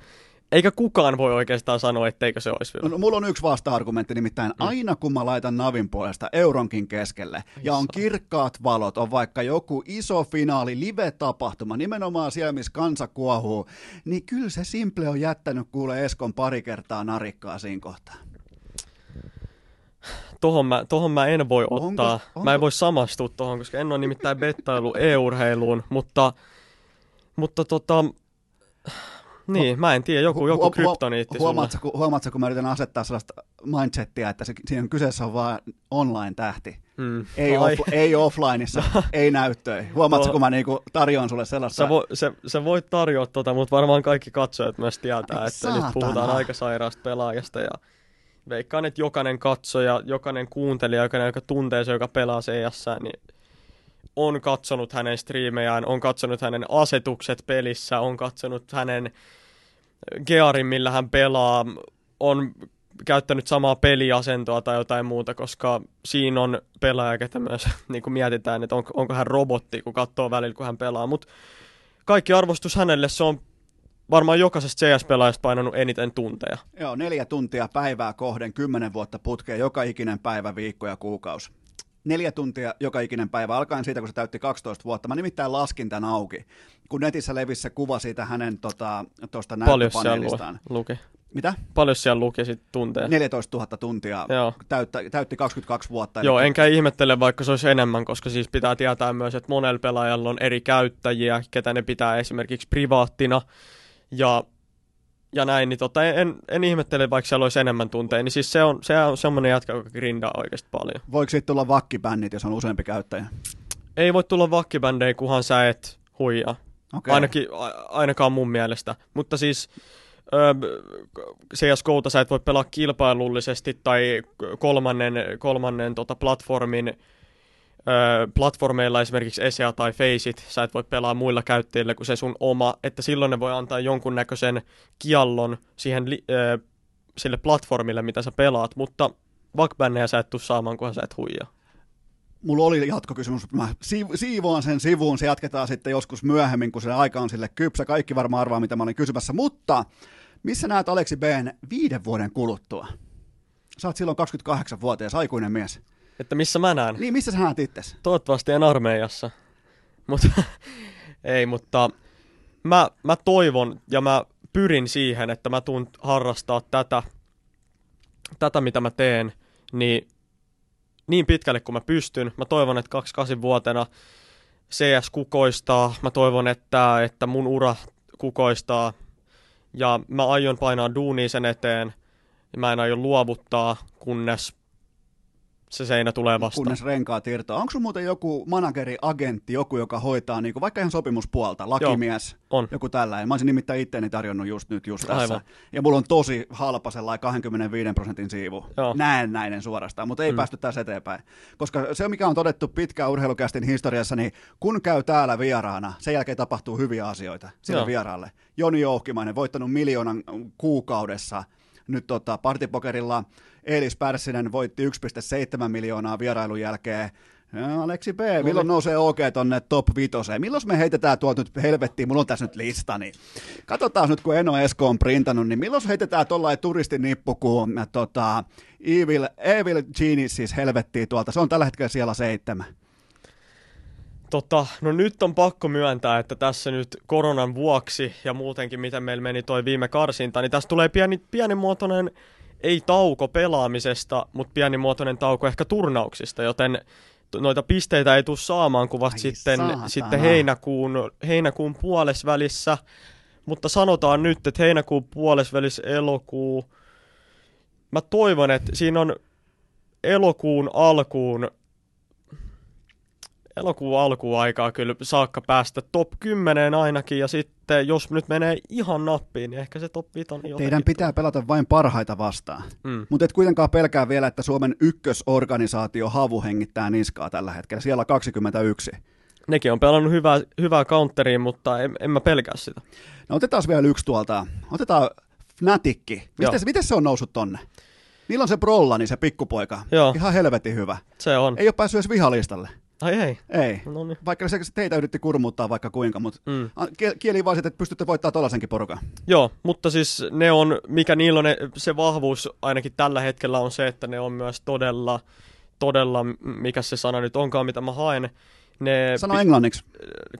eikä kukaan voi oikeastaan sanoa, etteikö se olisi hyvä. No, mulla on yksi vasta-argumentti, nimittäin mm. aina kun mä laitan Navin puolesta euronkin keskelle, ja on kirkkaat valot, on vaikka joku iso finaali, live-tapahtuma, nimenomaan siellä, missä kansa kuohuu, niin kyllä se Simple on jättänyt kuule Eskon pari kertaa narikkaa siinä kohtaa. Tohon mä, tohon mä en voi Onko- ottaa. onko- Mä en voi samastua tohon, koska en ole nimittäin bettailu e-urheiluun, mutta, mutta tota, niin, mä en tiedä, joku, joku kryptoniitti huomaatko, kun, huomaatko, kun mä yritän asettaa sellaista mindsettiä, että se, siinä kyseessä on vaan online-tähti. Mm. Ei, off, ei offlineissa, (laughs) ei näyttöi. Huomaatko, No. kun mä niinku tarjoan sulle sellaista... Sä, vo, se, sä voit tarjota tota, mutta varmaan kaikki katsojat myös tietää, Ai että saatana. nyt puhutaan aika sairaasta pelaajasta ja veikkaan, että jokainen katsoja, jokainen kuuntelija, jokainen, joka tuntee se, joka pelaa CS, niin on katsonut hänen striimejään, on katsonut hänen asetukset pelissä, on katsonut hänen gearin, millä hän pelaa, on käyttänyt samaa peliasentoa tai jotain muuta, koska siinä on pelaaja, ketä myös (laughs) niin kuin mietitään, että onko, onko hän robotti, kun katsoo välillä, kun hän pelaa. Mutta kaikki arvostus hänelle, se on varmaan jokaisesta CS-pelaajasta painanut eniten tunteja. Joo, neljä tuntia päivää kohden, kymmenen vuotta putkeen, joka ikinen päivä, viikko ja kuukausi. Neljä tuntia joka ikinen päivä, alkaen siitä, kun se täytti 12 vuotta. Mä nimittäin laskin tämän auki, kun netissä levisi se kuva siitä hänen tota, tuosta siellä näyttöpaneelistaan. lu- luki. Mitä? Paljon siellä luki sit tunteja. 14 000 tuntia, Joo. täyttä, täytti 22 vuotta. Joo, Eli- enkä ihmettele, vaikka se olisi enemmän, koska siis pitää tietää myös, että monella pelaajalla on eri käyttäjiä, ketä ne pitää esimerkiksi privaattina ja, ja näin, niin tota, en, en ihmettele, vaikka siellä olisi enemmän tunteja, niin siis se on, se on semmoinen jätkä, joka grindaa oikeasti paljon. Voiko siitä tulla vakkibännit, jos on useampi käyttäjä? Ei voi tulla vakkibändejä, kunhan sä et huijaa. Okei. Ainakin, ainakaan mun mielestä. Mutta siis öö, CSGOta sä et voi pelaa kilpailullisesti tai kolmannen, kolmannen tota platformin platformeilla esimerkiksi ESEA tai Faceit, sä et voi pelaa muilla käyttäjillä kuin se sun oma, että silloin ne voi antaa jonkunnäköisen kiallon siihen öö, sille platformille, mitä sä pelaat, mutta vakbännejä sä et tuu saamaan, kunhan sä et huijaa. Mulla oli jatkokysymys, mä siiv- siivoan sen sivuun, se jatketaan sitten joskus myöhemmin, kun se aika on sille kypsä. Kaikki varmaan arvaa, mitä mä olin kysymässä, mutta missä näet Aleksi B viiden vuoden kuluttua? Sä oot silloin 28-vuotias, aikuinen mies. Että missä mä näen? Niin, missä sä näet itses? Toivottavasti en armeijassa. Mutta (laughs) ei, mutta mä, mä toivon ja mä pyrin siihen, että mä tuun harrastaa tätä, tätä mitä mä teen, niin niin pitkälle kuin mä pystyn. Mä toivon, että 28-vuotena CS kukoistaa. Mä toivon, että, että mun ura kukoistaa. Ja mä aion painaa duunia sen eteen. Mä en aio luovuttaa, kunnes se seinä tulee vastaan. Kunnes renkaat irtoaa. Onko sun muuten joku manageri, agentti, joku, joka hoitaa niin kuin vaikka ihan sopimuspuolta, lakimies, Joo, on. joku tällainen. Mä olisin nimittäin itteeni tarjonnut just nyt just tässä. Aivan. Ja mulla on tosi halpa sellainen 25 prosentin siivu. Joo. Näennäinen suorastaan, mutta ei mm. päästy tässä eteenpäin. Koska se, mikä on todettu pitkään urheilukästin historiassa, niin kun käy täällä vieraana, sen jälkeen tapahtuu hyviä asioita sille Joo. vieraalle. Joni Jouhkimainen, voittanut miljoonan kuukaudessa nyt tota, partipokerilla Eelis Pärssinen voitti 1,7 miljoonaa vierailun jälkeen. Ja Aleksi B, milloin nousee OK tonne top vitoseen? Milloin me heitetään tuolta nyt helvettiin? Mulla on tässä nyt lista, niin katsotaan nyt, kun Eno Esko on printannut, niin milloin heitetään tuollainen turistin nippu, kun äh, tota, Evil, Evil Genius siis helvettiin tuolta. Se on tällä hetkellä siellä seitsemän. Tota, no nyt on pakko myöntää, että tässä nyt koronan vuoksi ja muutenkin miten meillä meni toi viime karsinta, niin tässä tulee pieni, pienimuotoinen, ei tauko pelaamisesta, mutta pienimuotoinen tauko ehkä turnauksista, joten noita pisteitä ei tule saamaan kuin vasta sitten, saatana. sitten heinäkuun, heinäkuun puolesvälissä. Mutta sanotaan nyt, että heinäkuun puolesvälissä elokuu, mä toivon, että siinä on elokuun alkuun elokuun alkuun aikaa kyllä saakka päästä top 10 ainakin, ja sitten jos nyt menee ihan nappiin, niin ehkä se top 5 on. Teidän pitää pelata vain parhaita vastaan. Mm. Mutta et kuitenkaan pelkää vielä, että Suomen ykkösorganisaatio Havu hengittää niskaa tällä hetkellä. Siellä on 21. Nekin on pelannut hyvää, hyvää counteriin, mutta en, en mä pelkää sitä. No otetaan vielä yksi tuolta. Otetaan Fnatikki. Joo. Miten, miten se on noussut tonne? Milloin se Brolla, niin se pikkupoika? Joo. Ihan helvetin hyvä. Se on. Ei ole päässyt edes vihalistalle. Ai ei. Ei. No niin. Vaikka se teitä yritti kurmuuttaa vaikka kuinka, mutta Mm. kieli vaan että pystytte voittamaan tollasenkin porukan. Joo, mutta siis ne on, mikä niillä on, ne- se vahvuus ainakin tällä hetkellä on se, että ne on myös todella, todella, mikä se sana nyt onkaan, mitä mä haen, ne Sano englanniksi.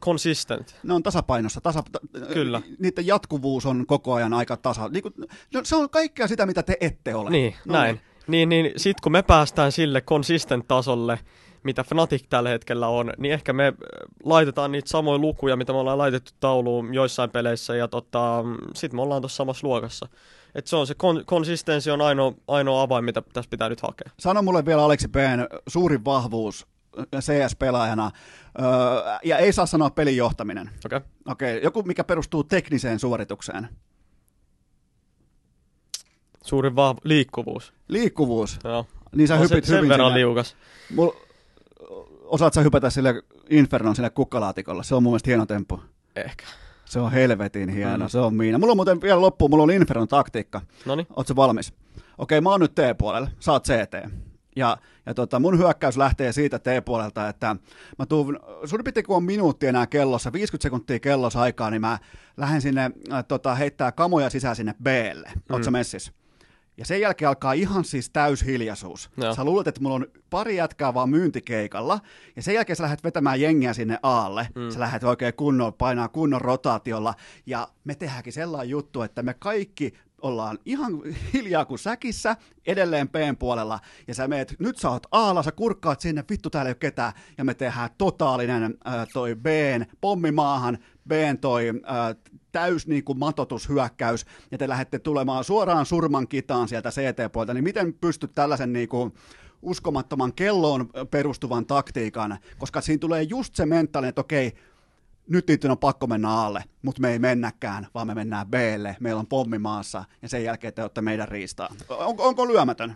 consistent. Ne on tasapainossa. Tasa, ta, Kyllä. Niiden jatkuvuus on koko ajan aika tasa. Niin kuin, no, se on kaikkea sitä, mitä te ette ole. Niin, No näin. Niin, niin sit kun me päästään sille consistent tasolle, mitä Fnatic tällä hetkellä on, niin ehkä me äh, laitetaan niitä samoja lukuja, mitä me ollaan laitettu tauluun joissain peleissä, ja tota, sit me ollaan tuossa samassa luokassa. Et se on se kon- konsistenssi on ainoa, ainoa avain, mitä tässä pitää nyt hakea. Sano mulle vielä Aleksi P. suurin vahvuus CS-pelaajana, öö, ja ei saa sanoa pelin johtaminen. Okei. Okay. Okei, joku mikä perustuu tekniseen suoritukseen. Suurin vahv- liikkuvuus. Liikkuvuus. Joo. Niin sä On hypit se, sen hyvin verran sinne. liukas. Mul, osaat sä hypätä sille Infernon sille kukkalaatikolle? Se on mun mielestä hieno temppu. Ehkä. Se on helvetin hieno, Mm. mm. se on miina. Mulla on muuten vielä loppuun, mulla on Infernon taktiikka. Noniin. Ootko valmis? Okei, mä oon nyt T-puolella, sä oot CT. Ja, ja tota, mun hyökkäys lähtee siitä T-puolelta, että mä tuun, suurin piirtein kun on minuutti enää kellossa, 50 sekuntia kellossa aikaa, niin mä lähden sinne äh, tota, heittää kamoja sisään sinne B-lle. Oot sä messissä? Ja sen jälkeen alkaa ihan siis täys hiljaisuus. Joo. Sä luulet, että mulla on pari jätkää vaan myyntikeikalla, ja sen jälkeen sä lähdet vetämään jengiä sinne aalle. Mm. Sä lähdet oikein kunnon, painaa kunnon rotaatiolla, ja me tehdäänkin sellainen juttu, että me kaikki ollaan ihan hiljaa kuin säkissä, edelleen P:n puolella, ja sä meet, nyt sä oot aalla, sä kurkkaat sinne, vittu täällä ei ole ketään, ja me tehdään totaalinen äh, toi Bn, pommi maahan, Bn toi äh, täys niin kuin matotushyökkäys, ja te lähdette tulemaan suoraan surman kitaan sieltä CT-puolta, niin miten pystyt tällaisen niin kuin uskomattoman kelloon perustuvan taktiikan, koska siinä tulee just se mentaalinen, että okei, nyt niiden on pakko mennä alle, mutta me ei mennäkään, vaan me mennään Blle, meillä on pommi maassa, ja sen jälkeen te olette meidän riistaa. On, onko lyömätön?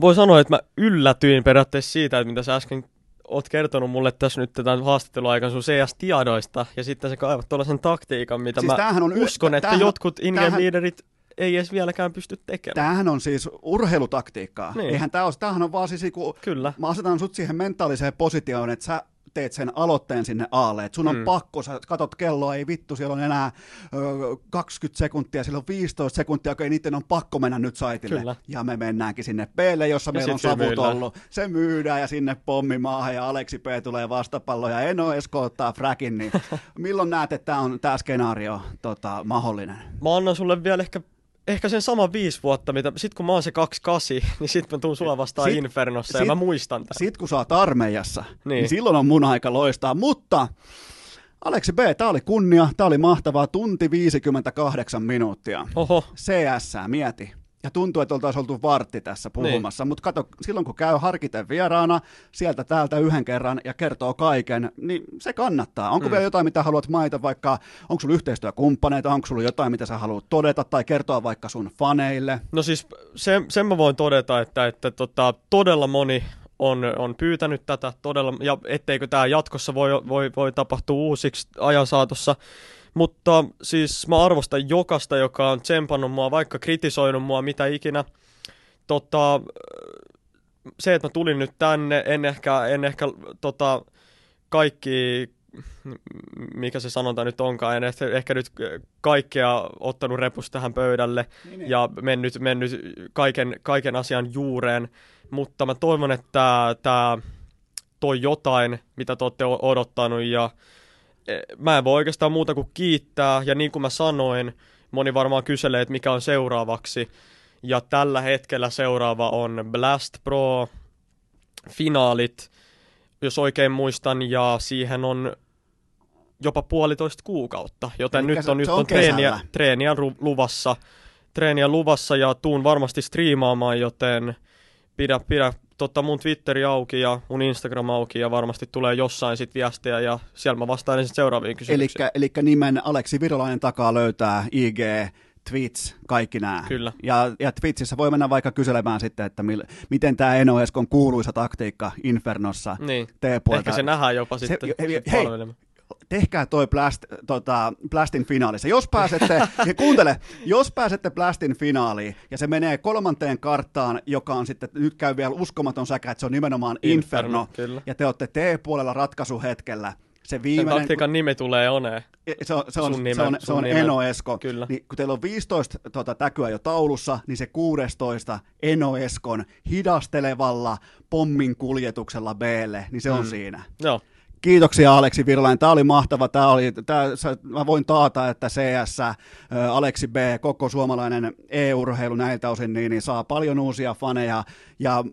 Voi sanoa, että mä yllätyin periaatteessa siitä, että mitä sä äsken oot kertonut mulle tässä nyt tämän haastatteluaikan sun CS-tiedoista, ja sitten sä kaivat tuollaisen taktiikan, mitä Siis mä on yl- uskon, että tämähän- jotkut in tämähän- leaderit ei edes vieläkään pysty tekemään. Tämähän on siis urheilutaktiikkaa. Niin. Eihän tämä ole, tämähän on vaan siis niinku, Kyllä. mä asetan sut siihen mentaaliseen positioon, että sä teet sen aloitteen sinne aalle, että sun on Mm. pakko, sä katot kelloa, ei vittu, siellä on enää ö, 20 sekuntia, siellä on 15 sekuntia, okei, niiden on pakko mennä nyt saitille. Kyllä. Ja me mennäänkin sinne Plle, jossa Ja meillä on savut myydään. ollut. Se myydään ja sinne pommi maahan ja Aleksi P tulee vastapallo ja Eno Esko ottaa frakin, niin (laughs) milloin näet, että tämä on tämä skenaario tota, mahdollinen? Mä annan sulle vielä ehkä, ehkä sen saman viisi vuotta, mitä, sit kun mä oon se 28, (laughs) niin sit mä tuun sua vastaan Sit- Infernossa sit- ja mä muistan tämän. Sitten kun sä oot armeijassa, niin. Niin. niin silloin on mun aika loistaa. Mutta Aleksi B, tää oli kunnia, tää oli mahtavaa, tunti 58 minuuttia. Oho, CS, mieti. Ja tuntuu, että oltaisiin oltu vartti tässä puhumassa, niin. mutta kato, silloin kun käy harkiten vieraana, sieltä täältä yhden kerran ja kertoo kaiken, niin se kannattaa. Onko mm. vielä jotain, mitä haluat mainita, vaikka onko sulla yhteistyökumppaneita, onko sulla jotain, mitä sä haluat todeta tai kertoa vaikka sun faneille? No siis sen, sen mä voin todeta, että, että tota, todella moni on, on pyytänyt tätä todella, ja etteikö tämä jatkossa voi, voi, voi tapahtua uusiksi ajan saatossa. Mutta siis mä arvostan jokasta, joka on tsempannut mua, vaikka kritisoinut mua, mitä ikinä. Tota, se, että mä tulin nyt tänne, en ehkä, en ehkä tota, kaikki, mikä se sanonta nyt onkaan, en ehkä, ehkä nyt kaikkea ottanut repus tähän pöydälle Niin, ja mennyt, mennyt kaiken, kaiken asian juureen, mutta mä toivon, että tämä toi jotain, mitä te olette odottanut ja mä en voi oikeastaan muuta kuin kiittää ja niin kuin mä sanoin, moni varmaan kyselee, että mikä on seuraavaksi. Ja tällä hetkellä seuraava on Blast Pro finaalit, jos oikein muistan, ja siihen on jopa puolitoista kuukautta, joten Elikkä nyt se- on, nyt se on, on treeniä, treeniä luvassa, treeniä luvassa ja tuun varmasti striimaamaan, joten pidä, pidä tota mun Twitteri auki ja mun Instagram auki ja varmasti tulee jossain sit viestejä ja siellä mä vastaan ensin seuraaviin kysymyksiin. Eli nimen Aleksi Virolainen takaa löytää IG, Twitch, kaikki nämä. Kyllä. Ja, ja Twitchissä voi mennä vaikka kyselemään sitten, että mil, miten tämä Eno Eskon kuuluisa taktiikka Infernossa Niin. Ehkä se nähdään jopa Se- sitten. hei, sit hei, palvelemaan. Tehkää toi Blast, tota, Blastin finaalissa. Jos pääsette, ja kuuntele, jos pääsette Blastin finaaliin, ja se menee kolmanteen karttaan, joka on sitten, nyt käy vielä uskomaton säkä, että se on nimenomaan Inferno, Inferno, kyllä. ja te olette T-puolella ratkaisuhetkellä, se Sen viimeinen, taktiikan nimi tulee Oneen. se on, se on, Sun se nimen- on, se on. Eno Esko. Kyllä. Niin, kun teillä on 15 tota, täkyä jo taulussa, niin se 16 Eno Eskon hidastelevalla pommin kuljetuksella Blle, niin se on Mm. siinä. Joo. Kiitoksia Aleksi Virlainen, tämä oli mahtava, tämä oli, tää, sä, mä voin taata, että CS, Aleksi B, koko suomalainen e-urheilu näiltä osin, niin, niin saa paljon uusia faneja, ja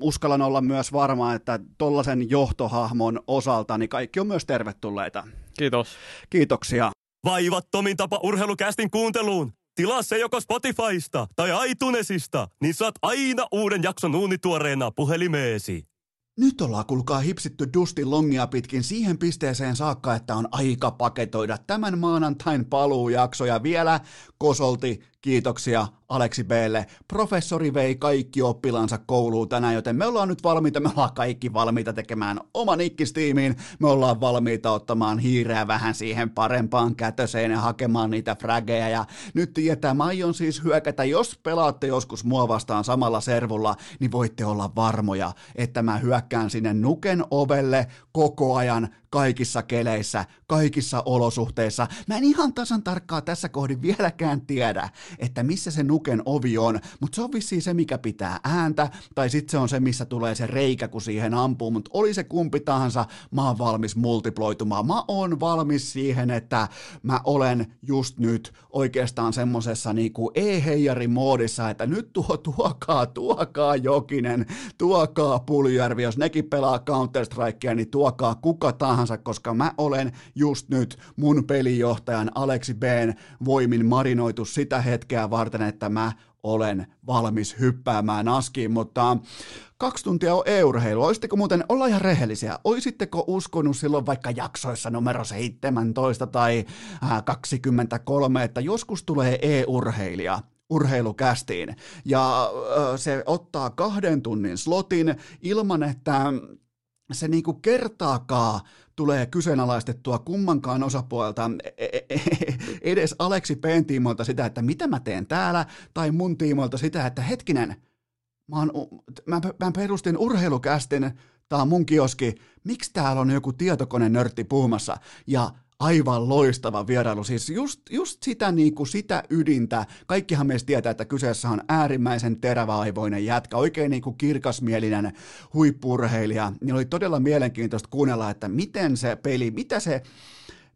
uskallan olla myös varma, että tollaisen johtohahmon osalta, niin kaikki on myös tervetulleita. Kiitos. Kiitoksia. Vaivattomin tapa urheilukästin kuunteluun. Tilaa se joko Spotifysta tai iTunesista, niin saat aina uuden jakson uunituoreena puhelimeesi. Nyt ollaan kuulkaa hipsitty Dustin longia pitkin siihen pisteeseen saakka, että on aika paketoida tämän maanantain paluujakso ja vielä kosolti kiitoksia Aleksi Blle. Professori vei kaikki oppilansa kouluun tänään, joten me ollaan nyt valmiita, me ollaan kaikki valmiita tekemään oman ikkistiimiin, me ollaan valmiita ottamaan hiireä vähän siihen parempaan kätöseen ja hakemaan niitä frageja ja nyt tietää, mä aion siis hyökätä, jos pelaatte joskus mua vastaan samalla servulla, niin voitte olla varmoja, että mä hyökkään sinne nuken ovelle koko ajan kaikissa keleissä, kaikissa olosuhteissa. Mä en ihan tasan tarkkaa tässä kohdin vieläkään tiedä, että missä se nuken ovi on, mutta se on vissiin se, mikä pitää ääntä, tai sitten se on se, missä tulee se reikä, kun siihen ampuu, mutta oli se kumpi tahansa, mä oon valmis multiploitumaan. Mä oon valmis siihen, että mä olen just nyt oikeastaan semmosessa niinku e-heijari-moodissa, että nyt tuo, tuokaa, tuokaa Jokinen, tuokaa Puljärvi, jos nekin pelaa Counter-Strikea, niin tuokaa kuka tahansa, koska mä olen just nyt mun pelijohtajan Aleksi B:n voimin marinoitu sitä hetkeä varten, että mä olen valmis hyppäämään askiin, mutta kaksi tuntia on e-urheilu. Olisitteko muuten, olla ihan rehellisiä, olisitteko uskonut silloin vaikka jaksoissa numero 17 tai 23, että joskus tulee e-urheilija, urheilukästiin. Ja se ottaa kahden tunnin slotin ilman, että se niinku kertaakaan tulee kyseenalaistettua kummankaan osapuolelta, e, e, e, edes Aleksi P. tiimoilta sitä, että mitä mä teen täällä, tai mun tiimoilta sitä, että hetkinen, mä, oon, mä, mä perustin urheilukästin, tää on mun kioski, miksi täällä on joku tietokone nörtti puhumassa, ja aivan loistava vierailu. Siis just, just sitä, niin kuin sitä ydintä. Kaikkihan meistä tietää, että kyseessä on äärimmäisen teräväaivoinen jätkä, oikein niin kuin kirkasmielinen huippurheilija. Niin oli todella mielenkiintoista kuunnella, että miten se peli, mitä se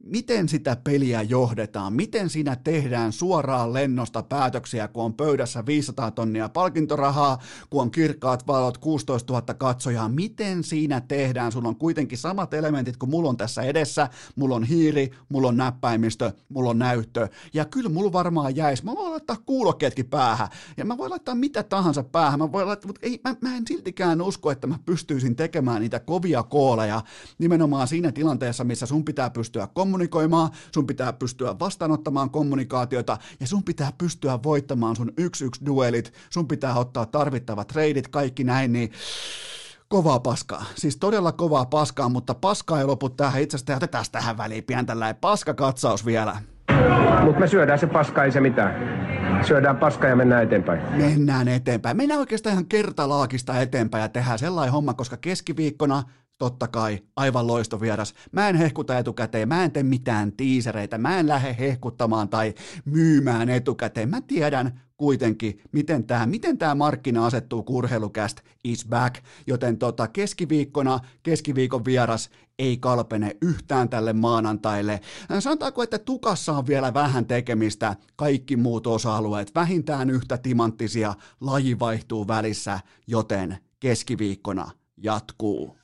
miten sitä peliä johdetaan, miten siinä tehdään suoraan lennosta päätöksiä, kun on pöydässä 500 tonnia palkintorahaa, kun on kirkkaat valot, 16 000 katsojaa, miten siinä tehdään, sulla on kuitenkin samat elementit kuin mulla on tässä edessä, mulla on hiiri, mulla on näppäimistö, mulla on näyttö, ja kyllä mulla varmaan jäisi, mä voin laittaa kuulokkeetkin päähän, ja mä voin laittaa mitä tahansa päähän, mä voin laittaa, mutta ei, mä, mä en siltikään usko, että mä pystyisin tekemään niitä kovia kooleja nimenomaan siinä tilanteessa, missä sun pitää pystyä kommunikoimaan, kommunikoimaan, sun pitää pystyä vastaanottamaan kommunikaatiota ja sun pitää pystyä voittamaan sun yksi yksi duelit, sun pitää ottaa tarvittavat treidit, kaikki näin, niin kovaa paskaa. Siis todella kovaa paskaa, mutta paskaa ei lopu tähän itsestä otetaan tähän väliin pian tällainen paskakatsaus vielä. Mutta me syödään se paska, ei se mitään. Syödään paska ja mennään eteenpäin. Mennään eteenpäin. Mennään oikeastaan ihan kertalaakista eteenpäin ja tehdään sellainen homma, koska keskiviikkona totta kai, aivan loistovieras. Mä en hehkuta etukäteen, mä en tee mitään tiisereitä, mä en lähde hehkuttamaan tai myymään etukäteen. Mä tiedän kuitenkin, miten tämä miten tää markkina asettuu, kurheilukäst is back, joten tota, keskiviikkona, keskiviikon vieras ei kalpene yhtään tälle maanantaille. Sanotaanko, että tukassa on vielä vähän tekemistä, kaikki muut osa-alueet vähintään yhtä timanttisia, laji vaihtuu välissä, joten keskiviikkona jatkuu.